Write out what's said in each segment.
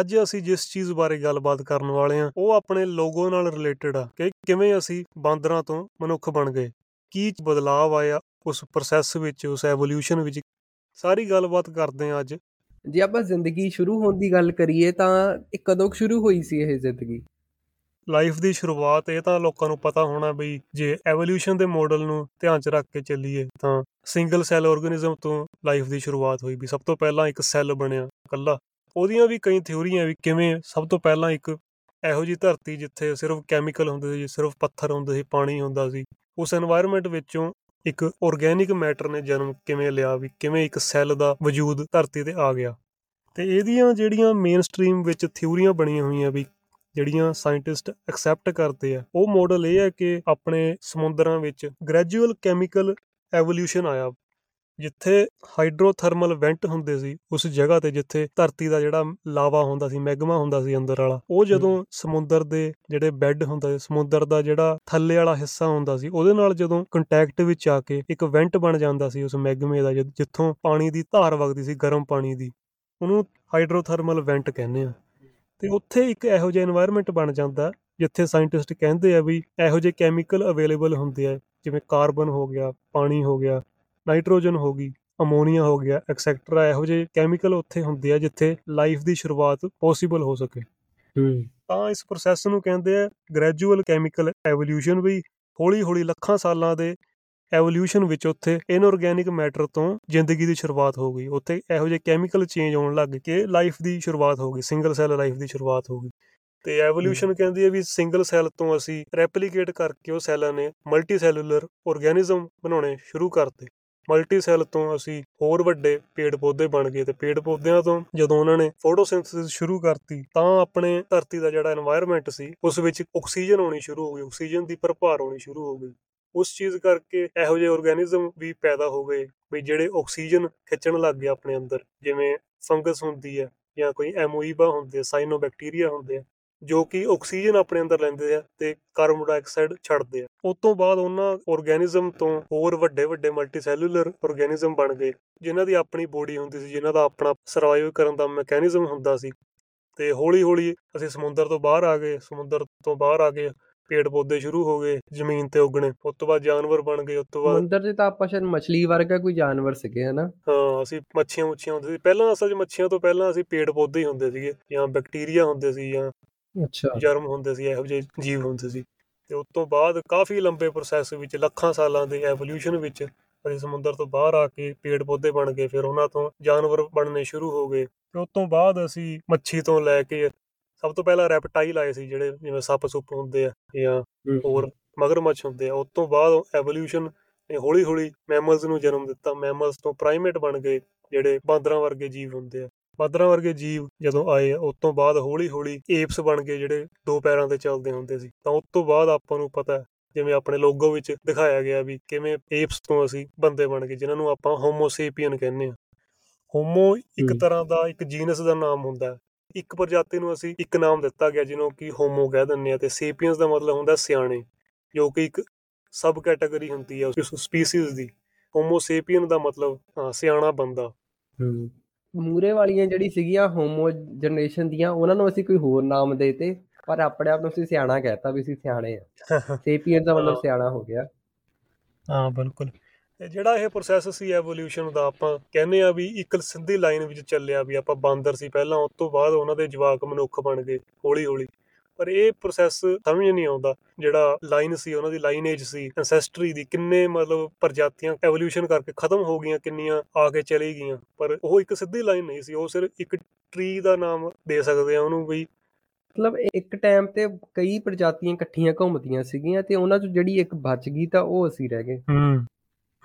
ਅੱਜ ਅਸੀਂ ਜਿਸ ਚੀਜ਼ ਬਾਰੇ ਗੱਲਬਾਤ ਕਰਨ ਵਾਲੇ ਹਾਂ ਉਹ ਆਪਣੇ ਲੋਗੋ ਨਾਲ ਰਿਲੇਟਡ ਆ ਕਿ ਕਿਵੇਂ ਅਸੀਂ ਬਾਂਦਰਾਂ ਤੋਂ ਮਨੁੱਖ ਬਣ ਗਏ ਕੀ ਬਦਲਾਅ ਆਇਆ ਉਸ ਪ੍ਰੋਸੈਸ ਵਿੱਚ ਉਸ ਐਵੋਲੂਸ਼ਨ ਵਿੱਚ। ਸਾਰੀ ਗੱਲਬਾਤ ਕਰਦੇ ਹਾਂ ਅੱਜ। ਜੇ ਆਪਾਂ ਜ਼ਿੰਦਗੀ ਸ਼ੁਰੂ ਹੋਣ ਦੀ ਗੱਲ ਕਰੀਏ ਤਾਂ ਇਹ ਕਦੋਂ ਸ਼ੁਰੂ ਹੋਈ ਸੀ ਇਹ ਜ਼ਿੰਦਗੀ? ਲਾਈਫ ਦੀ ਸ਼ੁਰੂਆਤ ਇਹ ਤਾਂ ਲੋਕਾਂ ਨੂੰ ਪਤਾ ਹੋਣਾ ਬਈ ਜੇ ਐਵੋਲੂਸ਼ਨ ਦੇ ਮਾਡਲ ਨੂੰ ਧਿਆਨ 'ਚ ਰੱਖ ਕੇ ਚੱਲੀਏ ਤਾਂ ਸਿੰਗਲ ਸੈੱਲ ਆਰਗੇਨਿਜ਼ਮ ਤੋਂ ਲਾਈਫ ਦੀ ਸ਼ੁਰੂਆਤ ਹੋਈ ਵੀ ਸਭ ਤੋਂ ਪਹਿਲਾਂ ਇੱਕ ਸੈੱਲ ਬਣਿਆ ਇਕੱਲਾ। ਉਹਦੀਆਂ ਵੀ ਕਈ ਥਿਉਰੀਆਂ ਵੀ ਕਿਵੇਂ ਸਭ ਤੋਂ ਪਹਿਲਾਂ ਇੱਕ ਇਹੋ ਜੀ ਧਰਤੀ ਜਿੱਥੇ ਸਿਰਫ ਕੈਮੀਕਲ ਹੁੰਦੇ ਸੀ, ਸਿਰਫ ਪੱਥਰ ਹੁੰਦੇ ਸੀ, ਪਾਣੀ ਹੁੰਦਾ ਸੀ, ਉਸ এনवायरमेंट ਵਿੱਚੋਂ ਇੱਕ ਆਰਗੈਨਿਕ ਮੈਟਰ ਨੇ ਜਨਮ ਕਿਵੇਂ ਲਿਆ ਵੀ ਕਿਵੇਂ ਇੱਕ ਸੈੱਲ ਦਾ ਵਜੂਦ ਧਰਤੀ ਤੇ ਆ ਗਿਆ। ਤੇ ਇਹਦੀਆਂ ਜਿਹੜੀਆਂ ਮੇਨ ਸਟ੍ਰੀਮ ਵਿੱਚ ਥਿਉਰੀਆਂ ਬਣੀਆਂ ਹੋਈਆਂ ਵੀ ਜਿਹੜੀਆਂ ਸਾਇੰਟਿਸਟ ਐਕਸੈਪਟ ਕਰਦੇ ਆ, ਉਹ ਮਾਡਲ ਇਹ ਹੈ ਕਿ ਆਪਣੇ ਸਮੁੰਦਰਾਂ ਵਿੱਚ ਗ੍ਰੈਜੂਅਲ ਕੈਮੀਕਲ ਐਵੋਲੂਸ਼ਨ ਆਇਆ। ਜਿੱਥੇ ਹਾਈਡਰੋਥਰਮਲ ਵੈਂਟ ਹੁੰਦੇ ਸੀ ਉਸ ਜਗ੍ਹਾ ਤੇ ਜਿੱਥੇ ਧਰਤੀ ਦਾ ਜਿਹੜਾ ਲਾਵਾ ਹੁੰਦਾ ਸੀ ਮੈਗਮਾ ਹੁੰਦਾ ਸੀ ਅੰਦਰ ਵਾਲਾ ਉਹ ਜਦੋਂ ਸਮੁੰਦਰ ਦੇ ਜਿਹੜੇ ਬੈੱਡ ਹੁੰਦਾ ਸੀ ਸਮੁੰਦਰ ਦਾ ਜਿਹੜਾ ਥੱਲੇ ਵਾਲਾ ਹਿੱਸਾ ਹੁੰਦਾ ਸੀ ਉਹਦੇ ਨਾਲ ਜਦੋਂ ਕੰਟੈਕਟ ਵਿੱਚ ਆ ਕੇ ਇੱਕ ਵੈਂਟ ਬਣ ਜਾਂਦਾ ਸੀ ਉਸ ਮੈਗਮੇ ਦਾ ਜਿੱਥੋਂ ਪਾਣੀ ਦੀ ਧਾਰ ਵਗਦੀ ਸੀ ਗਰਮ ਪਾਣੀ ਦੀ ਉਹਨੂੰ ਹਾਈਡਰੋਥਰਮਲ ਵੈਂਟ ਕਹਿੰਦੇ ਆ। ਤੇ ਉੱਥੇ ਇੱਕ ਇਹੋ ਜਿਹਾ এনवायरमेंट ਬਣ ਜਾਂਦਾ ਜਿੱਥੇ ਸਾਇੰਟਿਸਟ ਕਹਿੰਦੇ ਆ ਵੀ ਇਹੋ ਜਿਹੇ ਕੈਮੀਕਲ ਅਵੇਲੇਬਲ ਹੁੰਦੇ ਆ ਜਿਵੇਂ ਕਾਰਬਨ ਹੋ ਗਿਆ ਪਾਣੀ ਹੋ ਗਿਆ ਨਾਈਟ੍ਰੋਜਨ ਹੋ ਗਈ ਅਮੋਨੀਆ ਹੋ ਗਿਆ ਐਕਸੈਕਟਰਾ ਇਹੋ ਜਿਹੇ ਕੈਮੀਕਲ ਉੱਥੇ ਹੁੰਦੇ ਆ ਜਿੱਥੇ ਲਾਈਫ ਦੀ ਸ਼ੁਰੂਆਤ ਪੋਸੀਬਲ ਹੋ ਸਕੇ। ਹੂੰ। ਤਾਂ ਇਸ ਪ੍ਰੋਸੈਸ ਨੂੰ ਕਹਿੰਦੇ ਆ ਗ੍ਰੈਜੂਅਲ ਕੈਮੀਕਲ ਐਵੋਲੂਸ਼ਨ ਵੀ ਹੌਲੀ ਹੌਲੀ ਲੱਖਾਂ ਸਾਲਾਂ ਦੇ ਐਵੋਲੂਸ਼ਨ ਵਿੱਚ ਉੱਥੇ ਇਨਆਰਗੈਨਿਕ ਮੈਟਰ ਤੋਂ ਜ਼ਿੰਦਗੀ ਦੀ ਸ਼ੁਰੂਆਤ ਹੋ ਗਈ। ਉੱਥੇ ਇਹੋ ਜਿਹੇ ਕੈਮੀਕਲ ਚੇਂਜ ਹੋਣ ਲੱਗ ਕੇ ਲਾਈਫ ਦੀ ਸ਼ੁਰੂਆਤ ਹੋ ਗਈ ਸਿੰਗਲ ਸੈੱਲ ਲਾਈਫ ਦੀ ਸ਼ੁਰੂਆਤ ਹੋ ਗਈ। ਤੇ ਐਵੋਲੂਸ਼ਨ ਕਹਿੰਦੀ ਹੈ ਵੀ ਸਿੰਗਲ ਸੈੱਲ ਤੋਂ ਅਸੀਂ ਰੈਪਲੀਕੇਟ ਕਰਕੇ ਉਹ ਸੈੱਲਾਂ ਨੇ ਮਲਟੀ ਸੈਲੂਲਰ ਆਰਗੇਨਿਜ਼ਮ ਬਣਾਉਣੇ ਸ਼ੁਰੂ ਕਰਤੇ। ਮਲਟੀ ਸੈੱਲ ਤੋਂ ਅਸੀਂ ਹੋਰ ਵੱਡੇ ਪੇੜ ਪੌਦੇ ਬਣ ਗਏ ਤੇ ਪੇੜ ਪੌਦਿਆਂ ਤੋਂ ਜਦੋਂ ਉਹਨਾਂ ਨੇ ਫੋਟੋਸਿੰਥੇਸਿਸ ਸ਼ੁਰੂ ਕਰਤੀ, ਤਾਂ ਆਪਣੇ ਧਰਤੀ ਦਾ ਜਿਹੜਾ এনवायरमेंट ਸੀ, ਉਸ ਵਿੱਚ ਆਕਸੀਜਨ ਆਉਣੀ ਸ਼ੁਰੂ ਹੋ ਗਈ ਆਕਸੀਜਨ ਦੀ ਭਰਪਾਰ ਹੋਣੀ ਸ਼ੁਰੂ ਹੋ ਗਈ। ਉਸ ਚੀਜ਼ ਕਰਕੇ ਇਹੋ ਜਿਹੇ ਆਰਗੇਨਿਜ਼ਮ ਵੀ ਪੈਦਾ ਹੋ ਗਏ ਵੀ ਜਿਹੜੇ ਆਕਸੀਜਨ ਖਿੱਚਣ ਲੱਗ ਗਏ ਆਪਣੇ ਅੰਦਰ, ਜਿਵੇਂ ਫੰਗਸ ਹੁੰਦੀ ਹੈ ਜਾਂ ਕੋਈ ਐਮੋਈਬਾ ਹੁੰਦੇ ਸਾਈਨੋਬੈਕਟੀਰੀਆ ਹੁੰਦੇ ਜੋ ਕਿ ਆਕਸੀਜਨ ਆਪਣੇ ਅੰਦਰ ਲੈਂਦੇ ਆ ਤੇ ਕਾਰਬਨ ਡਾਈਆਕਸਾਈਡ ਛੱਡਦੇ ਆ। ਉਸ ਤੋਂ ਬਾਅਦ ਉਹਨਾਂ ਆਰਗੇਨਿਜ਼ਮ ਤੋਂ ਹੋਰ ਵੱਡੇ ਵੱਡੇ ਮਲਟੀਸੈਲੂਲਰ ਆਰਗੇਨਿਜ਼ਮ ਬਣ ਗਏ ਜਿਨ੍ਹਾਂ ਦੀ ਆਪਣੀ ਬੋਡੀ ਹੁੰਦੀ ਸੀ ਜਿਨ੍ਹਾਂ ਦਾ ਆਪਣਾ ਸਰਵਾਈਵ ਕਰਨ ਦਾ ਮੈਕੈਨਿਜ਼ਮ ਹੁੰਦਾ ਸੀ। ਤੇ ਹੌਲੀ ਹੌਲੀ ਅਸੀਂ ਸਮੁੰਦਰ ਤੋਂ ਬਾਹਰ ਆ ਗਏ ਸਮੁੰਦਰ ਤੋਂ ਬਾਹਰ ਆ ਕੇ ਪੇੜ ਪੌਦੇ ਸ਼ੁਰੂ ਹੋ ਗਏ ਜ਼ਮੀਨ ਤੇ ਉੱਗਣੇ ਉਸ ਤੋਂ ਬਾਅਦ ਜਾਨਵਰ ਬਣ ਗਏ ਉਸ ਤੋਂ ਬਾਅਦ ਸਮੁੰਦਰ 'ਚ ਤਾਂ ਆਪਾਂ ਸ਼ਾਇਦ ਮਛਲੀ ਵਰਗਾ ਕੋਈ ਜਾਨਵਰ ਸੀਗੇ ਹਨਾ? ਹਾਂ ਅਸੀਂ ਮੱਛੀਆਂ ਮੁੱਛੀਆਂ ਹੁੰਦੇ ਸੀ। ਪਹਿਲਾਂ ਅਸਲ 'ਚ ਮੱਛੀਆਂ ਤੋਂ ਪਹਿਲਾਂ ਅਸੀਂ ਪੇੜ ਪੌਦੇ ਹੀ ਹੁੰਦੇ ਸੀਗੇ ਜਾਂ ਬੈਕਟੀਰੀਆ ਹੁੰਦੇ ਸੀ ਜਾਂ ਅੱਛਾ। ਜਰਮ ਹੁੰਦੇ ਸੀ ਇਹੋ ਜਿਹੇ ਜੀਵ ਹੁੰਦੇ ਸੀ। ਤੇ ਉਸ ਤੋਂ ਬਾਅਦ ਕਾਫੀ ਲੰਬੇ ਪ੍ਰੋਸੈਸ ਵਿੱਚ ਲੱਖਾਂ ਸਾਲਾਂ ਦੇ ਐਵੋਲੂਸ਼ਨ ਵਿੱਚ ਅਸੀਂ ਸਮੁੰਦਰ ਤੋਂ ਬਾਹਰ ਆ ਕੇ ਪੇੜ ਪੌਦੇ ਬਣ ਗਏ ਫਿਰ ਉਹਨਾਂ ਤੋਂ ਜਾਨਵਰ ਬਣਨੇ ਸ਼ੁਰੂ ਹੋ ਗਏ। ਤੇ ਉਸ ਤੋਂ ਬਾਅਦ ਅਸੀਂ ਮੱਛੀ ਤੋਂ ਲੈ ਕੇ ਸਭ ਤੋਂ ਪਹਿਲਾਂ ਰੈਪਟਾਈਲ ਆਏ ਸੀ ਜਿਹੜੇ ਜਿਵੇਂ ਸੱਪ ਸੁੱਪ ਹੁੰਦੇ ਆ ਜਾਂ ਹੋਰ ਮਗਰਮੱਛ ਹੁੰਦੇ ਆ। ਉਸ ਤੋਂ ਬਾਅਦ ਐਵੋਲੂਸ਼ਨ ਨੇ ਹੌਲੀ ਹੌਲੀ ਮੈਮਲਸ ਨੂੰ ਜਨਮ ਦਿੱਤਾ। ਮੈਮਲਸ ਤੋਂ ਪ੍ਰਾਈਮੇਟ ਬਣ ਗਏ ਜਿਹੜੇ ਬਾਂਦਰਾਂ ਵਰਗੇ ਜੀਵ ਹੁੰਦੇ ਆ। ਬਾਂਦਰਾਂ ਵਰਗੇ ਜੀਵ ਜਦੋਂ ਆਏ ਉਸ ਤੋਂ ਬਾਅਦ ਹੌਲੀ ਹੌਲੀ ਏਪਸ ਬਣ ਗਏ ਜਿਹੜੇ ਦੋ ਪੈਰਾਂ ਤੇ ਚੱਲਦੇ ਹੁੰਦੇ ਸੀ। ਤਾਂ ਉਸ ਤੋਂ ਬਾਅਦ ਆਪਾਂ ਨੂੰ ਪਤਾ ਜਿਵੇਂ ਆਪਣੇ ਲੋਗੋ ਵਿੱਚ ਦਿਖਾਇਆ ਗਿਆ ਵੀ ਕਿਵੇਂ ਏਪਸ ਤੋਂ ਅਸੀਂ ਬੰਦੇ ਬਣ ਗਏ ਜਿਨ੍ਹਾਂ ਨੂੰ ਆਪਾਂ ਹੋਮੋਸੇਪੀਅਨ ਕਹਿੰਦੇ ਆ ਹੋਮੋ ਇੱਕ ਤਰ੍ਹਾਂ ਦਾ ਇੱਕ ਜੀਨਸ ਦਾ ਨਾਮ ਹੁੰਦਾ ਇੱਕ ਪ੍ਰਜਾਤੀ ਨੂੰ ਅਸੀਂ ਇੱਕ ਨਾਮ ਦਿੱਤਾ ਗਿਆ ਜਿਹਨੂੰ ਕਿ ਹੋਮੋ ਕਹਿ ਦਿੰਦੇ ਆ ਤੇ ਸੇਪੀਅਨਸ ਦਾ ਮਤਲਬ ਹੁੰਦਾ ਸਿਆਣੇ ਜੋ ਕਿ ਇੱਕ ਸਬ ਕੈਟਾਗਰੀ ਹੁੰਦੀ ਹੈ ਉਸ ਸਪੀਸੀਜ਼ ਦੀ। ਹੋਮੋ ਸੇਪੀਅਨ ਦਾ ਮਤਲਬ ਸਿਆਣਾ ਬੰਦਾ। ਮੂਰੇ ਵਾਲੀਆਂ ਜਿਹੜੀ ਸੀਗੀਆਂ ਹੋਮੋ ਜਨਰੇਸ਼ਨ ਦੀਆਂ ਉਹਨਾਂ ਨੂੰ ਅਸੀਂ ਕੋਈ ਹੋਰ ਨਾਮ ਦੇਤੇ ਪਰ ਆਪਣੇ ਆਪ ਨੂੰ ਅਸੀਂ ਸਿਆਣਾ ਕਹਿਤਾ ਵੀ ਅਸੀਂ ਸਿਆਣੇ ਆ। ਸੇਪੀਅਨ ਦਾ ਮਤਲਬ ਸਿਆਣਾ ਹੋ ਗਿਆ। ਹਾਂ ਬਿਲਕੁਲ। ਜਿਹੜਾ ਇਹ ਪ੍ਰੋਸੈਸ ਸੀ ਐਵੋਲੂਸ਼ਨ ਦਾ ਆਪਾਂ ਕਹਿੰਦੇ ਆ ਵੀ ਇੱਕ ਸਿੱਧੀ ਲਾਈਨ ਵਿੱਚ ਚੱਲਿਆ ਵੀ ਆਪਾਂ ਬਾਂਦਰ ਸੀ ਪਹਿਲਾਂ ਉਸ ਤੋਂ ਬਾਅਦ ਉਹਨਾਂ ਦੇ ਜਵਾਕ ਮਨੁੱਖ ਬਣ ਗਏ ਹੌਲੀ ਹੌਲੀ ਪਰ ਇਹ ਪ੍ਰੋਸੈਸ ਸਮਝ ਨਹੀਂ ਆਉਂਦਾ ਜਿਹੜਾ ਲਾਈਨ ਸੀ ਉਹਨਾਂ ਦੀ ਲਾਈਨੇਜ ਸੀ ਐਂਸੈਸਟਰੀ ਦੀ ਕਿੰਨੇ ਮਤਲਬ ਪ੍ਰਜਾਤੀਆਂ ਐਵੋਲੂਸ਼ਨ ਕਰਕੇ ਖਤਮ ਹੋ ਗਈਆਂ ਕਿੰਨੀਆਂ ਆ ਕੇ ਚਲੀ ਗਈਆਂ। ਪਰ ਉਹ ਇੱਕ ਸਿੱਧੀ ਲਾਈਨ ਨਹੀਂ ਸੀ ਉਹ ਸਿਰਫ ਇੱਕ ਟਰੀ ਦਾ ਨਾਮ ਦੇ ਸਕਦੇ ਆ ਉਹਨੂੰ ਵੀ। ਮਤਲਬ ਇੱਕ ਟਾਈਮ ਤੇ ਕਈ ਪ੍ਰਜਾਤੀਆਂ ਇਕੱਠੀਆਂ ਘੁੰਮਦੀਆਂ ਸੀਗੀਆਂ ਤੇ ਉਹਨਾਂ ਚੋਂ ਜਿਹੜੀ ਇੱਕ ਬਚ ਗਈ ਤਾਂ ਉਹ ਅਸੀਂ ਰਹਿ ਗਏ। ਹੂੰ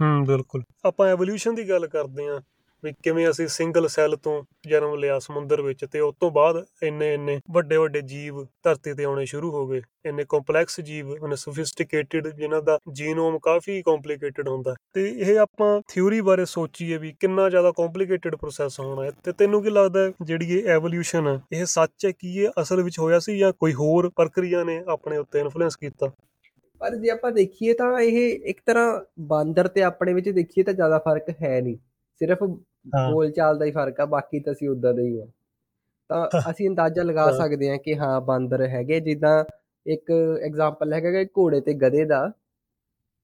ਹੂੰ ਬਿਲਕੁਲ। ਆਪਾਂ ਐਵੋਲੂਸ਼ਨ ਦੀ ਗੱਲ ਕਰਦੇ ਆਂ ਵੀ ਕਿਵੇਂ ਅਸੀਂ ਸਿੰਗਲ ਸੈੱਲ ਤੋਂ ਜਨਮ ਲਿਆ ਸਮੁੰਦਰ ਵਿੱਚ ਤੇ ਉਸ ਤੋਂ ਬਾਅਦ ਇੰਨੇ ਇੰਨੇ ਵੱਡੇ ਵੱਡੇ ਜੀਵ ਧਰਤੀ ਤੇ ਆਉਣੇ ਸ਼ੁਰੂ ਹੋ ਗਏ। ਇੰਨੇ ਕੰਪਲੈਕਸ ਜੀਵ ਉਹਨੇ ਸੋਫਿਸਟੀਕੇਟਿਡ ਜਿਨ੍ਹਾਂ ਦਾ ਜੀਨੋਮ ਕਾਫੀ ਕੰਪਲਿਕੇਟਿਡ ਹੁੰਦਾ ਤੇ ਇਹ ਆਪਾਂ ਥਿਊਰੀ ਬਾਰੇ ਸੋਚੀਏ ਵੀ ਕਿੰਨਾ ਜ਼ਿਆਦਾ ਕੰਪਲਿਕੇਟਿਡ ਪ੍ਰੋਸੈਸ ਹੋਣਾ ਹੈ ਤੇ ਤੈਨੂੰ ਕੀ ਲੱਗਦਾ ਜਿਹੜੀ ਇਹ ਐਵੋਲੂਸ਼ਨ ਹੈ, ਇਹ ਸੱਚ ਹੈ ਕਿ ਇਹ ਅਸਲ ਵਿੱਚ ਹੋਇਆ ਸੀ ਜਾਂ ਕੋਈ ਹੋਰ ਪ੍ਰਕਿਰਿਆ ਨੇ ਆਪਣੇ ਉੱਤੇ ਇਨਫਲੂਐਂਸ ਕੀਤਾ? ਪਰ ਜੇ ਆਪਾਂ ਦੇਖੀਏ ਤਾਂ ਇਹ ਇੱਕ ਤਰ੍ਹਾਂ ਬਾਂਦਰ ਤੇ ਆਪਣੇ ਵਿੱਚ ਦੇਖੀਏ ਤਾਂ ਜ਼ਿਆਦਾ ਫ਼ਰਕ ਹੈ ਨਹੀਂ। ਸਿਰਫ ਬੋਲ ਚਾਲ ਦਾ ਹੀ ਫ਼ਰਕ ਆ ਬਾਕੀ ਤਾਂ ਅਸੀਂ ਉਦਾਂ ਦੇ ਹੀ ਆ। ਤਾਂ ਅਸੀਂ ਅੰਦਾਜ਼ਾ ਲਗਾ ਸਕਦੇ ਹਾਂ ਕਿ ਹਾਂ ਬਾਂਦਰ ਹੈਗੇ ਜਿੱਦਾਂ ਇੱਕ ਐਗਜ਼ਾਮਪਲ ਹੈਗਾ ਕਿ ਘੋੜੇ ਤੇ ਗਧੇ ਦਾ।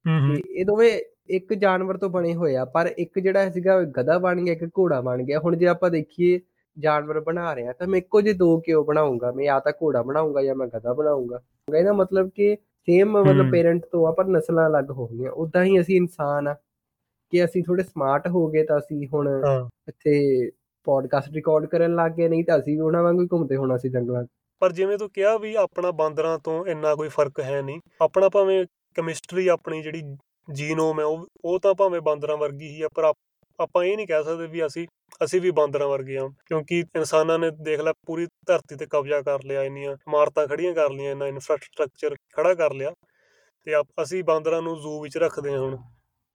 ਹੂੰ ਇਹ ਦੋਵੇਂ ਇੱਕ ਜਾਨਵਰ ਤੋਂ ਬਣੇ ਹੋਏ ਆ ਪਰ ਇੱਕ ਜਿਹੜਾ ਸੀਗਾ ਗਧਾ ਬਣ ਗਿਆ ਇੱਕ ਘੋੜਾ ਬਣ ਗਿਆ। ਹੁਣ ਜੇ ਆਪਾਂ ਦੇਖੀਏ ਜਾਨਵਰ ਬਣਾ ਰਿਹਾ ਤਾਂ ਮੈਂ ਇੱਕੋ ਜਿਹੇ ਦੋ ਕਿਉਂ ਬਣਾਉਂਗਾ? ਮੈਂ ਜਾਂ ਤਾਂ ਘੋੜਾ ਬਣਾਉਂਗਾ ਜਾਂ ਮੈਂ ਗਧਾ ਬਣਾਉਂਗਾ। ਇਹਦਾ ਮਤਲਬ ਕਿ ਸੇਮ ਮਤਲਬ ਪੇਰੈਂਟ ਤੋਂ ਆ ਪਰ ਨਸਲਾਂ ਅਲੱਗ ਹੋ ਗਈਆਂ। ਉਦਾਂ ਹੀ ਅਸੀਂ ਇਨਸਾਨ ਆ। ਕਿ ਅਸੀਂ ਥੋੜੇ ਸਮਾਰਟ ਹੋ ਗਏ ਤਾਂ ਅਸੀਂ ਹੁਣ ਇੱਥੇ ਪੋਡਕਾਸਟ ਰਿਕਾਰਡ ਕਰਨ ਲੱਗ ਗਏ ਨਹੀਂ ਤਾਂ ਅਸੀਂ ਵੀ ਉਹਨਾਂ ਵਾਂਗੂ ਘੁੰਮਦੇ ਹੋਣਾ ਸੀ ਜੰਗਲਾਂ 'ਚ। ਪਰ ਜਿਵੇਂ ਤੂੰ ਕਿਹਾ ਵੀ ਆਪਣਾ ਬਾਂਦਰਾਂ ਤੋਂ ਇੰਨਾ ਕੋਈ ਫ਼ਰਕ ਹੈ ਨਹੀਂ ਆਪਣਾ ਭਾਵੇਂ ਕੈਮਿਸਟਰੀ ਆਪਣੀ ਜਿਹੜੀ ਜੀਨੋਮ ਹੈ ਉਹ ਉਹ ਤਾਂ ਭਾਵੇਂ ਬਾਂਦਰਾਂ ਵਰਗੀ ਹੀ ਆ ਪਰ ਆਪਾਂ ਇਹ ਨਹੀਂ ਕਹਿ ਸਕਦੇ ਵੀ ਅਸੀਂ ਅਸੀਂ ਵੀ ਬਾਂਦਰਾਂ ਵਰਗੇ ਹਾਂ ਕਿਉਂਕਿ ਇਨਸਾਨਾਂ ਨੇ ਦੇਖ ਲੈ ਪੂਰੀ ਧਰਤੀ ਤੇ ਕਬਜ਼ਾ ਕਰ ਲਿਆ ਇੰਨੀਆਂ ਇਮਾਰਤਾਂ ਖੜੀਆਂ ਕਰ ਲਈਆਂ ਇੰਨਾ ਇਨਫਰਾਸਟ੍ਰਕਚਰ ਖੜਾ ਕਰ ਲਿਆ ਤੇ ਅਸੀਂ ਬਾਂਦਰਾਂ ਨੂੰ ਜ਼ੂ ਵਿੱਚ ਰੱਖਦੇ ਹਾਂ ਹੁਣ।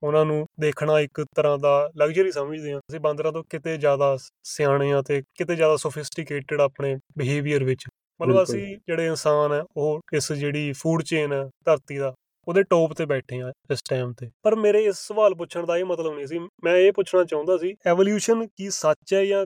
ਉਹਨਾਂ ਨੂੰ ਦੇਖਣਾ ਇੱਕ ਤਰ੍ਹਾਂ ਦਾ ਲਗਜ਼ਰੀ ਸਮਝਦੇ ਹਾਂ। ਅਸੀਂ ਬਾਂਦਰਾਂ ਤੋਂ ਕਿਤੇ ਜ਼ਿਆਦਾ ਸਿਆਣੇ ਆ ਤੇ ਕਿਤੇ ਜ਼ਿਆਦਾ ਸੋਫਿਸਟੀਕੇਟਡ ਆਪਣੇ ਬਿਹੇਵੀਅਰ ਵਿੱਚ। ਮਤਲਬ ਅਸੀਂ ਜਿਹੜੇ ਇਨਸਾਨ ਆ ਉਹ ਇਸ ਜਿਹੜੀ ਫੂਡ ਚੇਨ ਹੈ ਧਰਤੀ ਦਾ ਉਹਦੇ ਟੌਪ ਤੇ ਬੈਠੇ ਆ ਇਸ ਟਾਈਮ ਤੇ। ਪਰ ਮੇਰੇ ਇਸ ਸਵਾਲ ਪੁੱਛਣ ਦਾ ਇਹ ਮਤਲਬ ਨਹੀਂ ਸੀ। ਮੈਂ ਇਹ ਪੁੱਛਣਾ ਚਾਹੁੰਦਾ ਸੀ ਐਵੋਲੂਸ਼ਨ ਕੀ ਸੱਚ ਹੈ ਜਾਂ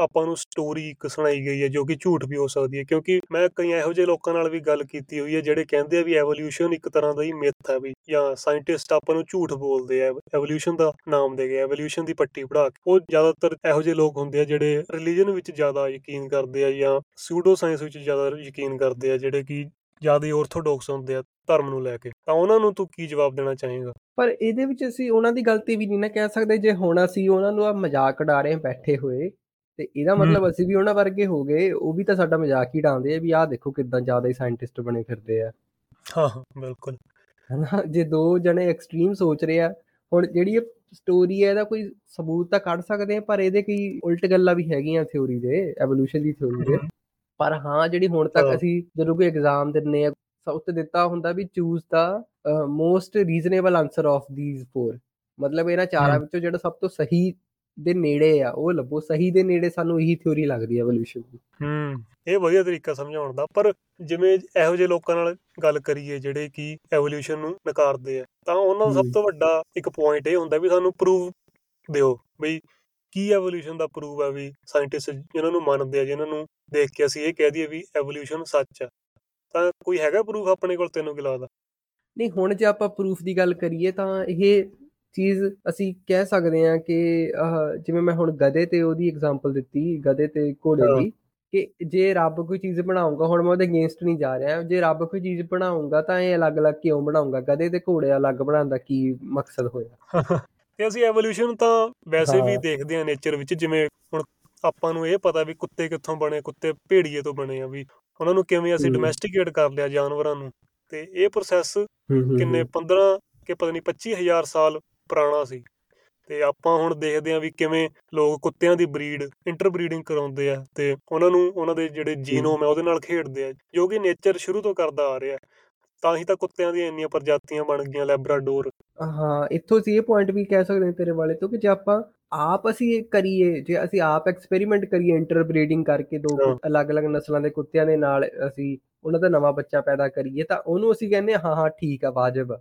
ਆਪਾਂ ਨੂੰ ਸਟੋਰੀ ਇੱਕ ਸੁਣਾਈ ਗਈ ਹੈ ਜੋ ਕਿ ਝੂਠ ਵੀ ਹੋ ਸਕਦੀ ਹੈ, ਕਿਉਂਕਿ ਮੈਂ ਕਈ ਇਹੋ ਜਿਹੇ ਲੋਕਾਂ ਨਾਲ ਵੀ ਗੱਲ ਕੀਤੀ ਹੋਈ ਹੈ ਜਿਹੜੇ ਕਹਿੰਦੇ ਆ ਵੀ ਐਵੋਲੂਸ਼ਨ ਇੱਕ ਤਰ੍ਹਾਂ ਦਾ ਹੀ ਮਿਥ ਹੈ ਵੀ, ਜਾਂ ਸਾਇੰਟਿਸਟ ਆਪਾਂ ਨੂੰ ਝੂਠ ਬੋਲਦੇ ਆ ਐਵੋਲੂਸ਼ਨ ਦਾ ਨਾਮ ਦੇ ਗਏ ਐਵੋਲੂਸ਼ਨ ਦੀ ਪੱਟੀ ਪੜਾ ਕੇ। ਉਹ ਜ਼ਿਆਦਾਤਰ ਇਹੋ ਜਿਹੇ ਲੋਕ ਹੁੰਦੇ ਆ ਜਿਹੜੇ ਰਿਲੀਜੀਅਨ ਵਿੱਚ ਜ਼ਿਆਦਾ ਯਕੀਨ ਕਰਦੇ ਆ ਜਾਂ ਸੂਡੋ ਸਾਇੰਸ ਵਿੱਚ ਜ਼ਿਆਦਾ ਯਕੀਨ ਕਰਦੇ ਆ, ਜਿਹੜੇ ਕਿ ਜ਼ਿਆਦਾ ਆਰਥੋਡਾਕਸ ਹੁੰਦੇ ਆ ਧਰਮ ਨੂੰ ਲੈ ਕੇ। ਤਾਂ ਉਹਨਾਂ ਨੂੰ ਤੂੰ ਕੀ ਜਵਾਬ ਦੇਣਾ ਚਾਹੇਗਾ? ਪਰ ਇਹਦੇ ਵਿੱਚ ਅਸੀਂ ਉਹਨਾਂ ਦੀ ਗਲਤੀ ਵੀ ਨਹੀਂ ਨਾ ਕਹਿ ਸਕਦੇ, ਜੇ ਹੁਣ ਅਸੀਂ ਉਹਨਾਂ ਨੂੰ ਆ ਮਜ਼ਾਕ ਉਡਾ ਰਹੇ ਬੈਠੇ ਹੋਏ ਤੇ ਇਹਦਾ ਮਤਲਬ ਅਸੀਂ ਵੀ ਉਹਨਾਂ ਵਰਗੇ ਹੋ ਗਏ ਉਹ ਵੀ ਤਾਂ ਸਾਡਾ ਮਜ਼ਾਕ ਹੀ ਡਾਉਂਦੇ ਆ ਵੀ ਆਹ ਦੇਖੋ ਕਿਦਾਂ ਜ਼ਿਆਦਾ ਹੀ ਸਾਇੰਟਿਸਟ ਬਣੇ ਫਿਰਦੇ ਆ। ਹਾਂ ਬਿਲਕੁਲ। ਹਨਾ ਜੇ ਦੋ ਜਣੇ ਐਕਸਟ੍ਰੀਮ ਸੋਚ ਰਹੇ ਆ ਹੁਣ ਜਿਹੜੀ ਇਹ ਸਟੋਰੀ ਹੈ ਇਹਦਾ ਕੋਈ ਸਬੂਤ ਤਾਂ ਕੱਢ ਸਕਦੇ ਆ ਪਰ ਇਹਦੇ ਕਈ ਉਲਟ ਗੱਲਾਂ ਵੀ ਹੈਗੀਆਂ ਥਿਉਰੀ ਦੇ ਐਵੋਲੂਸ਼ਨ ਦੀ ਥਿਉਰੀ ਦੇ। ਪਰ ਹਾਂ ਜਿਹੜੀ ਹੁਣ ਤੱਕ ਅਸੀਂ ਜਦੋਂ ਕੋਈ ਐਗਜ਼ਾਮ ਦਿੰਨੇ ਆ ਉੱਤੇ ਦਿੱਤਾ ਹੁੰਦਾ ਵੀ choose the most reasonable answer of these four ਮਤਲਬ ਇਹਨਾਂ ਚਾਰਾਂ ਵਿੱਚੋਂ ਜਿਹੜਾ ਸਭ ਤੋਂ ਸਹੀ ਦੇ ਨੇੜੇ ਆ ਉਹ ਲੱਭੋ ਸਹੀ ਦੇ ਨੇੜੇ ਸਾਨੂੰ ਇਹੀ ਥਿਉਰੀ ਲੱਗਦੀ ਹੈ ਐਵੋਲੂਸ਼ਨ ਦੀ। ਹੂੰ ਇਹ ਵਧੀਆ ਤਰੀਕਾ ਸਮਝਾਉਣ ਦਾ ਪਰ ਜਿਵੇਂ ਇਹੋ ਜਿਹੇ ਲੋਕਾਂ ਨਾਲ ਗੱਲ ਕਰੀਏ ਜਿਹੜੇ ਕਿ ਐਵੋਲੂਸ਼ਨ ਨੂੰ ਨਕਾਰਦੇ ਆ ਤਾਂ ਉਹਨਾਂ ਦਾ ਸਭ ਤੋਂ ਵੱਡਾ ਇੱਕ ਪੁਆਇੰਟ ਇਹ ਹੁੰਦਾ ਵੀ ਸਾਨੂੰ ਪ੍ਰੂਫ ਦਿਓ ਬਈ ਕੀ ਐਵੋਲੂਸ਼ਨ ਦਾ ਪ੍ਰੂਫ ਹੈ ਵੀ ਸਾਇੰਟਿਸਟ ਜਿਹਨਾਂ ਨੂੰ ਮੰਨਦੇ ਆ ਜਿਹਨਾਂ ਨੂੰ ਦੇਖ ਕੇ ਅਸੀਂ ਇਹ ਕਹਿ ਦਈਏ ਵੀ ਐਵੋਲੂਸ਼ਨ ਸੱਚ ਆ। ਤਾਂ ਕੋਈ ਹੈਗਾ ਪ੍ਰੂਫ ਆਪਣੇ ਕੋਲ ਤੈਨੂੰ ਕੀ ਲੱਗਦਾ? ਨਹੀਂ ਹੁਣ ਜੇ ਆਪਾਂ ਪ੍ਰੂਫ ਦੀ ਗੱਲ ਕਰੀਏ ਤਾਂ ਇਹ ਚੀਜ਼ ਅਸੀਂ ਕਹਿ ਸਕਦੇ ਹਾਂ ਕਿ ਜਿਵੇਂ ਮੈਂ ਹੁਣ ਗਧੇ ਤੇ ਉਹਦੀ ਐਗਜ਼ਾਮਪਲ ਦਿੱਤੀ ਗਧੇ ਤੇ ਘੋੜੇ ਦੀ ਕਿ ਜੇ ਰੱਬ ਕੋਈ ਚੀਜ਼ ਬਣਾਉਂਗਾ ਹੁਣ ਮੈਂ ਉਹਦੇ ਅਗੇਂਸਟ ਨਹੀਂ ਜਾ ਰਿਹਾ ਜੇ ਰੱਬ ਕੋਈ ਚੀਜ਼ ਬਣਾਉਂਗਾ ਤਾਂ ਇਹ ਅਲੱਗ-ਅਲੱਗ ਕਿਉਂ ਬਣਾਉਂਗਾ ਗਧੇ ਤੇ ਘੋੜੇ ਅਲੱਗ ਬਣਾਉਣ ਦਾ ਕੀ ਮਕਸਦ ਹੋਇਆ? ਤੇ ਅਸੀਂ ਐਵੋਲੂਸ਼ਨ ਤਾਂ ਵੈਸੇ ਵੀ ਦੇਖਦੇ ਹਾਂ ਨੇਚਰ ਵਿੱਚ ਜਿਵੇਂ ਹੁਣ ਆਪਾਂ ਨੂੰ ਇਹ ਪਤਾ ਵੀ ਕੁੱਤੇ ਕਿੱਥੋਂ ਬਣੇ ਕੁੱਤੇ ਭੇੜੀਏ ਤੋਂ ਬਣੇ ਆ ਵੀ ਉਹਨਾਂ ਨੂੰ ਕਿਵੇਂ ਅਸੀਂ ਡੋਮੈਸਟੀਕੇਟ ਕਰ ਲਿਆ ਜਾਨਵਰਾਂ ਨੂੰ ਤੇ ਇਹ ਪ੍ਰੋਸੈਸ ਕਿੰਨੇ 15 ਕਿ ਪਤਾ ਨਹੀਂ 25000 ਸਾਲ ਪੁਰਾਣਾ ਸੀ। ਤੇ ਆਪਾਂ ਹੁਣ ਦੇਖਦੇ ਆਂ ਵੀ ਕਿਵੇਂ ਲੋਕ ਕੁੱਤਿਆਂ ਦੀ ਬਰੀਡ ਇੰਟਰਬਰੀਡਿੰਗ ਕਰਾਉਂਦੇ ਆ ਤੇ ਉਹਨਾਂ ਨੂੰ ਉਹਨਾਂ ਦੇ ਜਿਹੜੇ ਜੀਨੋਮ ਹੈ ਉਹਦੇ ਨਾਲ ਖੇਡਦੇ ਆ ਜੋ ਕਿ ਨੇਚਰ ਸ਼ੁਰੂ ਤੋਂ ਕਰਦਾ ਆ ਰਿਹਾ। ਤਾਂ ਹੀ ਤਾਂ ਕੁੱਤਿਆਂ ਦੀਆਂ ਇੰਨੀਆਂ ਪ੍ਰਜਾਤੀਆਂ ਬਣ ਗਈਆਂ ਲੈਬਰਾਡੋਰ। ਹਾਂ ਇੱਥੋਂ ਸੀ ਇਹ ਪੁਆਇੰਟ ਵੀ ਕਹਿ ਸਕਦੇ ਤੇਰੇ ਵਾਲੇ ਤੋਂ ਕਿ ਜੇ ਆਪਾਂ ਆਪ ਅਸੀਂ ਇਹ ਕਰੀਏ ਜੇ ਅਸੀਂ ਆਪ ਐਕਸਪੈਰੀਮੈਂਟ ਕਰੀਏ ਇੰਟਰਬਰੀਡਿੰਗ ਕਰਕੇ ਦੋ ਅਲੱਗ-ਅਲੱਗ ਨਸਲਾਂ ਦੇ ਕੁੱਤਿਆਂ ਦੇ ਨਾਲ ਅਸੀਂ ਉਹਨਾਂ ਦਾ ਨਵਾਂ ਬੱਚਾ ਪੈਦਾ ਕਰੀਏ ਤਾਂ ਉਹਨੂੰ ਅਸੀਂ ਕਹਿੰਦੇ ਹਾਂ ਹਾਂ ਠੀਕ ਆ ਵਾਜਬ।